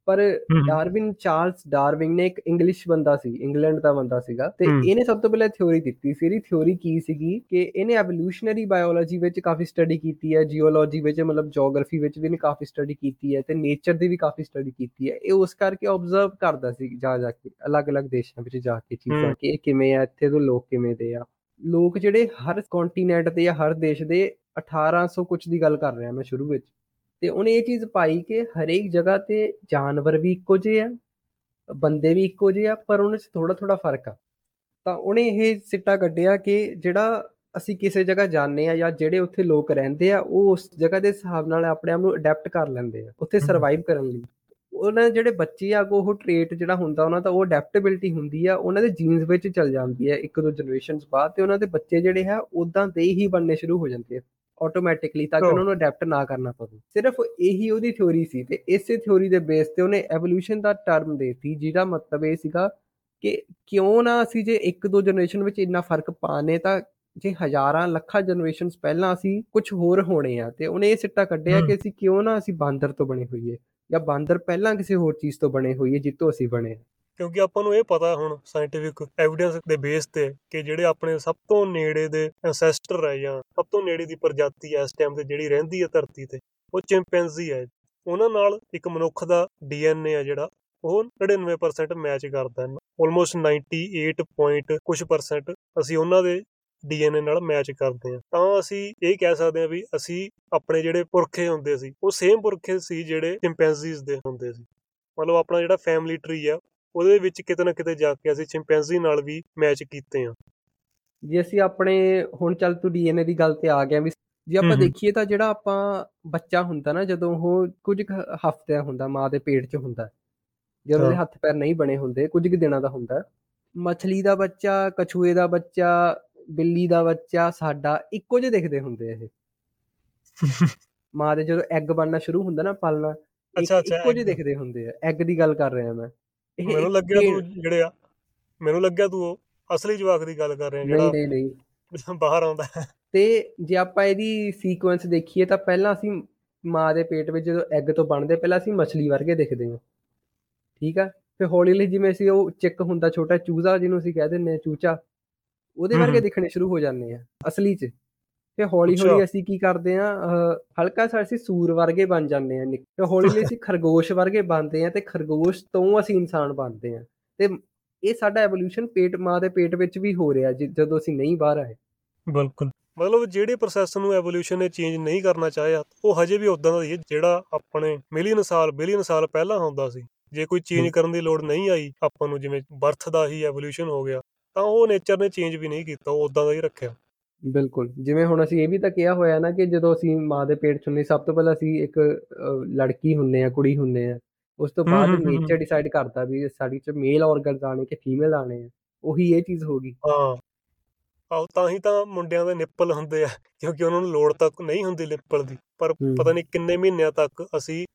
ਪਰ ਡਾਰਵਿਨ ਚਾਰਲਸ ਡਾਰਵਿਨ ਨੇ ਇੱਕ ਇੰਗਲਿਸ਼ ਬੰਦਾ ਸੀ ਇੰਗਲੈਂਡ ਦਾ ਬੰਦਾ ਸੀਗਾ ਤੇ ਇਹਨੇ ਸਭ ਤੋਂ ਪਹਿਲਾਂ ਥਿਉਰੀ ਦਿੱਤੀ ਸੀ ਇਹਦੀ ਥਿਉਰੀ ਕੀ ਸੀਗੀ ਕਿ ਇਹਨੇ ਐਵੋਲੂਸ਼ਨਰੀ ਬਾਇਓਲੋਜੀ ਵਿੱਚ ਕਾਫੀ ਸਟੱਡੀ ਕੀਤੀ ਹੈ ਜੀਓਲੋਜੀ ਵਿੱਚ ਮਤਲਬ ਜੀਓਗ੍ਰਾਫੀ ਵਿੱਚ ਵੀ ਇਹਨੇ ਕਾਫੀ ਸਟੱਡੀ ਕੀਤੀ ਹੈ ਤੇ ਨੇਚਰ ਦੀ ਵੀ ਕਾਫੀ ਸਟੱਡੀ ਕੀਤੀ ਹੈ। ਇਹ ਉਸ ਕਰਕੇ ਆਬਜ਼ਰਵ ਕਰਦਾ ਸੀ ਜਾ ਜਾ ਕੇ ਅਲੱਗ-ਅਲੱਗ ਦੇਸ਼ਾਂ ਵਿੱਚ ਜਾ ਕੇ ਚੀਜ਼ਾਂ ਕਿ ਇਹ ਕਿਵੇਂ ਆ ਇੱਥੇ ਦੇ ਲੋਕ ਕਿਵੇਂ ਦੇ ਆ। ਲੋਕ ਜਿਹੜੇ ਹਰ ਕੰਟੀਨੈਂਟ ਤੇ ਜਾਂ ਹਰ ਦੇਸ਼ ਦੇ 1800 ਕੁਝ ਦੀ ਗੱਲ ਕਰ ਰਿਹਾ ਮੈਂ ਸ਼ੁਰੂ ਵਿੱਚ। ਤੇ ਉਹਨੇ ਇਹ ਚੀਜ਼ ਪਾਈ ਕਿ ਹਰੇਕ ਜਗ੍ਹਾ ਤੇ ਜਾਨਵਰ ਵੀ ਇੱਕੋ ਜਿਹੇ ਆ ਬੰਦੇ ਵੀ ਇੱਕੋ ਜਿਹੇ ਆ ਪਰ ਉਹਨਾਂ 'ਚ ਥੋੜਾ ਥੋੜਾ ਫ਼ਰਕ ਆ। ਤਾਂ ਉਹਨੇ ਇਹ ਸਿੱਟਾ ਕੱਢਿਆ ਕਿ ਜਿਹੜਾ ਅਸੀਂ ਕਿਸੇ ਜਗ੍ਹਾ ਜਾਂਦੇ ਆ ਜਾਂ ਜਿਹੜੇ ਉੱਥੇ ਲੋਕ ਰਹਿੰਦੇ ਆ ਉਹ ਉਸ ਜਗ੍ਹਾ ਦੇ ਹਿਸਾਬ ਨਾਲ ਆਪਣੇ ਆਪ ਨੂੰ ਅਡੈਪਟ ਕਰ ਲੈਂਦੇ ਆ ਉੱਥੇ ਸਰਵਾਈਵ ਕਰਨ ਲਈ। ਉਹਨਾਂ ਜਿਹੜੇ ਬੱਚੇ ਆ ਉਹ ਟ੍ਰੇਟ ਜਿਹੜਾ ਹੁੰਦਾ ਉਹਨਾਂ ਦਾ ਉਹ ਅਡੈਪਟੇਬਿਲਟੀ ਹੁੰਦੀ ਆ ਉਹਨਾਂ ਦੇ ਜੀਨਸ ਵਿੱਚ ਚਲ ਜਾਂਦੀ ਹੈ ਇੱਕ ਦੋ ਜਨਰੇਸ਼ਨਸ ਬਾਅਦ ਤੇ ਉਹਨਾਂ ਦੇ ਬੱਚੇ ਜਿਹੜੇ ਆ ਉਦਾਂ ਦੇ ਹੀ ਬਣਨੇ ਸ਼ੁਰੂ ਹੋ ਜਾਂਦੇ ਆ। ਆਟੋਮੈਟਿਕਲੀ ਤਾਂ ਕਿ ਉਹਨਾਂ ਨੂੰ ਅਡੈਪਟ ਨਾ ਕਰਨਾ ਪਵੇ। ਸਿਰਫ ਇਹੀ ਉਹਦੀ ਥਿਉਰੀ ਸੀ ਤੇ ਇਸੇ ਥਿਉਰੀ ਦੇ ਬੇਸ ਤੇ ਉਹਨੇ ਐਵੋਲੂਸ਼ਨ ਦਾ ਟਰਮ ਦੇਤੀ ਜਿਹਦਾ ਮਤਲਬ ਇਹ ਸੀਗਾ ਕਿ ਕਿਉਂ ਨਾ ਅਸੀਂ ਜੇ ਇੱਕ ਦੋ ਜਨਰੇਸ਼ਨ ਵਿੱਚ ਇੰਨਾ ਫ਼ਰਕ ਪਾਣੇ ਤਾਂ ਜੇ ਹਜ਼ਾਰਾਂ ਲੱਖਾਂ ਜਨਰੇਸ਼ਨਸ ਪਹਿਲਾਂ ਅਸੀਂ ਕੁਝ ਹੋਰ ਹੋਣੇ ਆ ਤੇ ਉਹਨੇ ਇਹ ਸਿੱਟਾ ਕੱਢਿਆ ਕਿ ਅਸੀਂ ਕਿਉਂ ਨਾ ਅਸੀਂ ਬਾਂਦਰ ਤੋਂ ਬਣੇ ਹੋਈਏ ਜਾਂ ਬਾਂਦਰ ਪਹਿਲਾਂ ਕਿਸੇ ਹੋਰ ਚੀਜ਼ ਤੋਂ ਬਣੇ ਹੋਈਏ ਜਿੱਤੋਂ ਅਸੀਂ ਬਣੇ ਕਿਉਂਕਿ ਆਪਾਂ ਨੂੰ ਇਹ ਪਤਾ ਹੁਣ ਸਾਇੰਟਿਫਿਕ ਐਵੀਡੈਂਸ ਦੇ ਬੇਸ ਤੇ ਕਿ ਜਿਹੜੇ ਆਪਣੇ ਸਭ ਤੋਂ ਨੇੜੇ ਦੇ ਐਂਸੈਸਟਰ ਹੈ ਜਾਂ ਸਭ ਤੋਂ ਨੇੜੇ ਦੀ ਪ੍ਰਜਾਤੀ ਹੈ ਇਸ ਟਾਈਮ ਤੇ ਜਿਹੜੀ ਰਹਿੰਦੀ ਹੈ ਧਰਤੀ ਤੇ, ਉਹ ਚਿੰਪੈਂਜ਼ੀ ਹੈ। ਉਹਨਾਂ ਨਾਲ ਇੱਕ ਮਨੁੱਖ ਦਾ ਡੀਐਨਏ ਹੈ ਜਿਹੜਾ, ਉਹ 99% ਮੈਚ ਕਰਦਾ ਹੈ। ਆਲਮੋਸਟ 98. ਕੁਝ ਪਰਸੈਂਟ ਅਸੀਂ ਉਹਨਾਂ ਦੇ ਡੀਐਨਏ ਨਾਲ ਮੈਚ ਕਰਦੇ ਹਾਂ। ਤਾਂ ਅਸੀਂ ਇਹ ਕਹਿ ਸਕਦੇ ਹਾਂ ਵੀ ਅਸੀਂ ਆਪਣੇ ਜਿਹੜੇ ਪੁਰਖੇ ਹੁੰਦੇ ਸੀ, ਉਹ ਸੇਮ ਪੁਰਖੇ ਸੀ ਜਿਹੜੇ ਚਿੰਪੈਂਜ਼ੀਜ਼ ਦੇ ਹੁੰਦੇ ਸੀ। ਮਤਲਬ ਆਪਣਾ ਜਿਹੜਾ ਫੈਮਿਲੀ ਟਰੀ ਆ ਉਹਦੇ ਵਿੱਚ ਕਿਤੇ ਨਾ ਕਿਤੇ ਜਾ ਕੇ ਅਸੀਂ ਚਿੰਪੈਂਜ਼ੀ ਨਾਲ ਵੀ ਮੈਚ ਕੀਤੇ ਆ ਜੇ ਅਸੀਂ ਆਪਣੇ ਹੁਣ ਚੱਲ ਤੂੰ ਡੀਐਨਏ ਦੀ ਗੱਲ ਤੇ ਆ ਗਿਆ ਵੀ ਜੇ ਆਪਾਂ ਦੇਖੀਏ ਤਾਂ ਜਿਹੜਾ ਆਪਾਂ ਬੱਚਾ ਹੁੰਦਾ ਨਾ ਜਦੋਂ ਉਹ ਕੁਝ ਹਫ਼ਤਿਆਂ ਹੁੰਦਾ ਮਾਂ ਦੇ ਪੇਟ 'ਚ ਹੁੰਦਾ ਜਦੋਂ ਉਹਦੇ ਹੱਥ ਪੈਰ ਨਹੀਂ ਬਣੇ ਹੁੰਦੇ ਕੁਝ ਕੁ ਦਿਨਾਂ ਦਾ ਹੁੰਦਾ। ਮੱਛਲੀ ਦਾ ਬੱਚਾ ਕਛੂਏ ਦਾ ਬੱਚਾ ਬਿੱਲੀ ਦਾ ਬੱਚਾ ਸਾਡਾ ਇੱਕੋ ਜਿਹੇ ਦਿਖਦੇ ਹੁੰਦੇ ਇਹ। ਮਾਂ ਦੇ ਜਦੋਂ ਐਗ ਬਣਨਾ ਸ਼ੁਰੂ ਹੁੰਦਾ ਨਾ ਪਲਣਾ ਇੱਕੋ ਜਿਹੇ ਦਿਖਦੇ ਹੁੰਦੇ ਆ। ਐਗ ਦੀ ਗੱਲ ਕਰ ਰਿਹਾ ਮੈਂ। ਮੈਨੂੰ ਲੱਗਿਆ ਤੂੰ ਜਿਹੜੇ ਆ ਮੈਨੂੰ ਲੱਗਿਆ ਤੂੰ ਅਸਲੀ ਜਵਾਕ ਦੀ ਗੱਲ ਕਰ ਰਿਹਾ ਜਿਹੜਾ ਨਹੀਂ ਨਹੀਂ ਨਹੀਂ। ਬਾਹਰ ਆਉਂਦਾ ਤੇ ਜੇ ਆਪਾਂ ਇਹਦੀ ਸੀਕੁਐਂਸ ਦੇਖੀਏ ਤਾਂ ਪਹਿਲਾਂ ਅਸੀਂ ਮਾਂ ਦੇ ਪੇਟ ਵਿੱਚ ਜਦੋਂ ਐਗ ਤੋਂ ਬਣਦੇ ਪਹਿਲਾਂ ਅਸੀਂ ਮੱਛਲੀ ਵਰਗੇ ਦਿਖਦੇ ਹਾਂ। ਠੀਕ ਆ? ਫਿਰ ਹੌਲੀ ਹੌਲੀ ਜਿਵੇਂ ਅਸੀਂ ਉਹ ਚਿੱਕ ਹੁੰਦਾ ਛੋਟਾ ਚੂਜ਼ਾ ਜਿਹਨੂੰ ਅਸੀਂ ਕਹਿ ਦਿੰਦੇ ਆ ਚੂਚਾ ਉਹਦੇ ਵਰਗੇ ਦਿਖਣੇ ਸ਼ੁਰੂ ਹੋ ਜਾਂਦੇ ਆ ਅਸਲੀ 'ਚ। ਤੇ ਹੌਲੀ ਹੌਲੀ ਅਸੀਂ ਕੀ ਕਰਦੇ ਆ ਹਲਕਾ ਸਾ ਅਸੀਂ ਸੂਰ ਵਰਗੇ ਬਣ ਜਾਂਦੇ ਆ ਤੇ ਹੌਲੀ ਹੌਲੀ ਅਸੀਂ ਖਰਗੋਸ਼ ਵਰਗੇ ਬਣਦੇ ਆ ਤੇ ਖਰਗੋਸ਼ ਤੋਂ ਅਸੀਂ ਇਨਸਾਨ ਬਣਦੇ ਆ ਤੇ ਇਹ ਸਾਡਾ ਐਵੋਲੂਸ਼ਨ ਪੇਟ ਮਾਂ ਦੇ ਪੇਟ ਵਿੱਚ ਵੀ ਹੋ ਰਿਹਾ ਜਦੋਂ ਅਸੀਂ ਨਹੀਂ ਬਾਹਰ ਆਏ। ਬਿਲਕੁਲ। ਮਤਲਬ ਜਿਹੜੇ ਪ੍ਰੋਸੈਸ ਨੂੰ ਐਵੋਲੂਸ਼ਨ ਨੇ ਚੇਂਜ ਨਹੀਂ ਕਰਨਾ ਚਾਹਿਆ ਉਹ ਹਜੇ ਵੀ ਉਦਾਂ ਦਾ ਹੀ ਜਿਹੜਾ ਆਪਣੇ ਮਿਲੀਅਨ ਸਾਲ ਬਿਲੀਅਨ ਸਾਲ ਪਹਿਲਾਂ ਹੁੰਦਾ ਸੀ। ਜੇ ਕੋਈ ਚੇਂਜ ਕਰਨ ਦੀ ਲੋੜ ਨਹੀਂ ਆਈ ਆਪਾਂ ਨੂੰ ਜਿਵੇਂ ਬਰਥ ਦਾ ਹੀ ਐਵੋਲੂਸ਼ਨ ਹੋ ਗਿਆ ਤਾਂ ਉਹ ਨੇਚਰ ਨੇ ਚੇਂਜ ਵੀ ਨਹੀਂ ਕੀਤਾ ਉਹ ਉਦਾਂ ਦਾ ਹੀ ਰੱਖਿਆ। ਬਿਲਕੁਲ ਜਿਵੇਂ ਹੁਣ ਅਸੀਂ ਇਹ ਵੀ ਤਾਂ ਕਿਹਾ ਹੋਇਆ ਨਾ ਕਿ ਜਦੋਂ ਅਸੀਂ ਮਾਂ ਦੇ ਪੇਟ 'ਚ ਹੁੰਨੇ ਸਭ ਤੋਂ ਪਹਿਲਾਂ ਅਸੀਂ ਇੱਕ ਲੜਕੀ ਹੁੰਨੇ ਆ ਕੁੜੀ ਹੁੰਨੇ ਆ ਉਸ ਤੋਂ ਬਾਅਦ ਨੇਚਰ ਡਿਸਾਈਡ ਕਰਦਾ ਵੀ ਸਾਡੀ 'ਚ ਮੇਲ ਆਰਗਨਸ ਆਣੇ ਕਿ ਫੀਮੇਲ ਆਣੇ ਆ ਉਹੀ ਇਹ ਚੀਜ਼ ਹੋ ਗਈ। ਹਾਂ। ਆਹ ਤਾਂ ਹੀ ਤਾਂ ਮੁੰਡਿਆਂ ਦੇ ਨਿੱਪਲ ਹੁੰਦੇ ਆ ਕਿਉਂਕਿ ਉਹਨਾਂ ਨੂੰ ਲੋੜ ਤੱਕ ਨਹੀਂ ਹੁੰਦੀ ਨਿੱਪਲ ਦੀ ਪਰ ਪਤਾ ਨਹੀਂ ਕਿੰਨੇ ਮਹੀਨਿਆਂ ਤੱਕ ਅਸੀਂ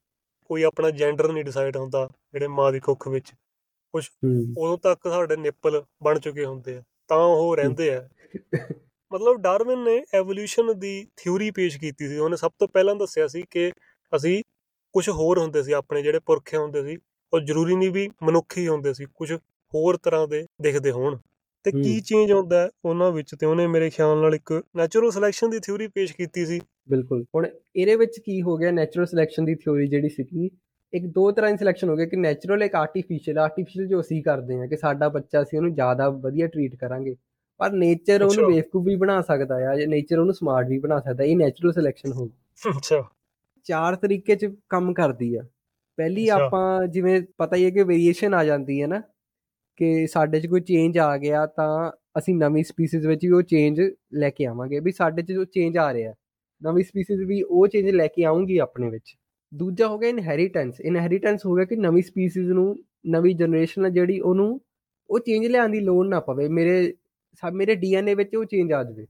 ਕੋਈ ਆਪਣਾ ਜੈਂਡਰ ਨਹੀਂ ਡਿਸਾਈਡ ਹੁੰਦਾ ਜਿਹੜੇ ਮਾਂ ਦੀ ਕੁੱਖ ਵਿੱਚ। ਕੁਝ ਉਦੋਂ ਤੱਕ ਸਾਡੇ ਨਿੱਪਲ ਬਣ ਚੁੱਕੇ ਹੁੰਦੇ ਆ ਤਾਂ ਉਹ ਰਹਿੰਦੇ ਆ। ਮਤਲਬ ਡਾਰਵਿਨ ਨੇ ਐਵੋਲੂਸ਼ਨ ਦੀ ਥਿਊਰੀ ਪੇਸ਼ ਕੀਤੀ ਸੀ। ਉਹਨੇ ਸਭ ਤੋਂ ਪਹਿਲਾਂ ਦੱਸਿਆ ਸੀ ਕਿ ਅਸੀਂ ਕੁਝ ਹੋਰ ਹੁੰਦੇ ਸੀ ਆਪਣੇ ਜਿਹੜੇ ਪੁਰਖੇ ਹੁੰਦੇ ਸੀ ਉਹ ਜ਼ਰੂਰੀ ਨਹੀਂ ਵੀ ਮਨੁੱਖ ਹੁੰਦੇ ਸੀ ਕੁਝ ਹੋਰ ਤਰ੍ਹਾਂ ਦੇ ਦਿਖਦੇ ਹੋਣ। ਤੇ ਕੀ ਚੇਂਜ ਹੁੰਦਾ ਉਹਨਾਂ ਵਿੱਚ? ਤੇ ਉਹਨੇ ਮੇਰੇ ਖਿਆਲ ਨਾਲ ਇੱਕ ਨੈਚੁਰਲ ਸਿਲੈਕਸ਼ਨ ਦੀ ਥਿਊਰੀ ਪੇਸ਼ ਕੀਤੀ ਸੀ। ਬਿਲਕੁਲ। ਹੁਣ ਇਹਦੇ ਵਿੱਚ ਕੀ ਹੋ ਗਿਆ? ਨੈਚੁਰਲ ਸਿਲੈਕਸ਼ਨ ਦੀ ਥਿਊਰੀ ਜਿਹੜੀ ਸੀਗੀ ਇੱਕ ਦੋ ਤਰ੍ਹਾਂ ਦੀ ਸਿਲੈਕਸ਼ਨ ਹੋ ਗਿਆ ਕਿ ਨੈਚੁਰਲ ਇੱਕ ਆਰਟੀਫੀਸ਼ੀਅਲ ਆਰਟੀਫੀਸ਼ੀਅਲ ਜੋ ਅਸੀਂ ਕਰਦੇ ਹਾਂ ਕਿ ਸਾਡਾ ਬੱਚਾ ਸੀ ਉਹਨੂੰ ਜ਼ਿਆਦਾ ਵਧੀਆ ਟਰੀਟ ਕਰਾਂਗੇ। ਪਰ ਨੇਚਰ ਉਹਨੂੰ ਬੇਵਕੂਫ ਵੀ ਬਣਾ ਸਕਦਾ ਆ ਜਾਂ ਨੇਚਰ ਉਹਨੂੰ ਸਮਾਰਟ ਵੀ ਬਣਾ ਸਕਦਾ ਇਹ ਨੈਚੁਰਲ ਸਿਲੈਕਸ਼ਨ ਹੋ ਅੱਛਾ। ਚਾਰ ਤਰੀਕੇ 'ਚ ਕੰਮ ਕਰਦੀ ਆ। ਪਹਿਲੀ ਆਪਾਂ ਜਿਵੇਂ ਪਤਾ ਹੀ ਹੈ ਕਿ ਵੇਰੀਏਸ਼ਨ ਆ ਜਾਂਦੀ ਹੈ ਨਾ ਕਿ ਸਾਡੇ 'ਚ ਕੋਈ ਚੇਂਜ ਆ ਗਿਆ ਤਾਂ ਅਸੀਂ ਨਵੀਂ ਸਪੀਸੀਜ਼ ਵਿੱਚ ਵੀ ਉਹ ਚੇਂਜ ਲੈ ਕੇ ਆਵਾਂਗੇ ਵੀ ਸਾਡੇ 'ਚ ਜੋ ਚੇਂਜ ਆ ਰਿਹਾ ਨਵੀਂ ਸਪੀਸੀਜ਼ ਵੀ ਉਹ ਚੇਂਜ ਲੈ ਕੇ ਆਉਂਗੀ ਆਪਣੇ ਵਿੱਚ। ਦੂਜਾ ਹੋ ਗਿਆ ਇਨਹੈਰੀਟੈਂਸ ਇਨਹੈਰੀਟੈਂਸ ਹੋ ਗਿਆ ਕਿ ਨਵੀਂ ਸਪੀਸੀਜ਼ ਨੂੰ ਨਵੀਂ ਜਨਰੇਸ਼ਨ ਹੈ ਜਿਹੜੀ ਉਹਨੂੰ ਉਹ ਚੇਂਜ ਲਿਆਉਣ ਦੀ ਲੋੜ ਨਾ ਪਵੇ। ਮੇਰੇ ਮੇਰੇ ਡੀਐਨਏ ਵਿੱਚ ਉਹ ਚੇਂਜ ਆ ਜਾਵੇ।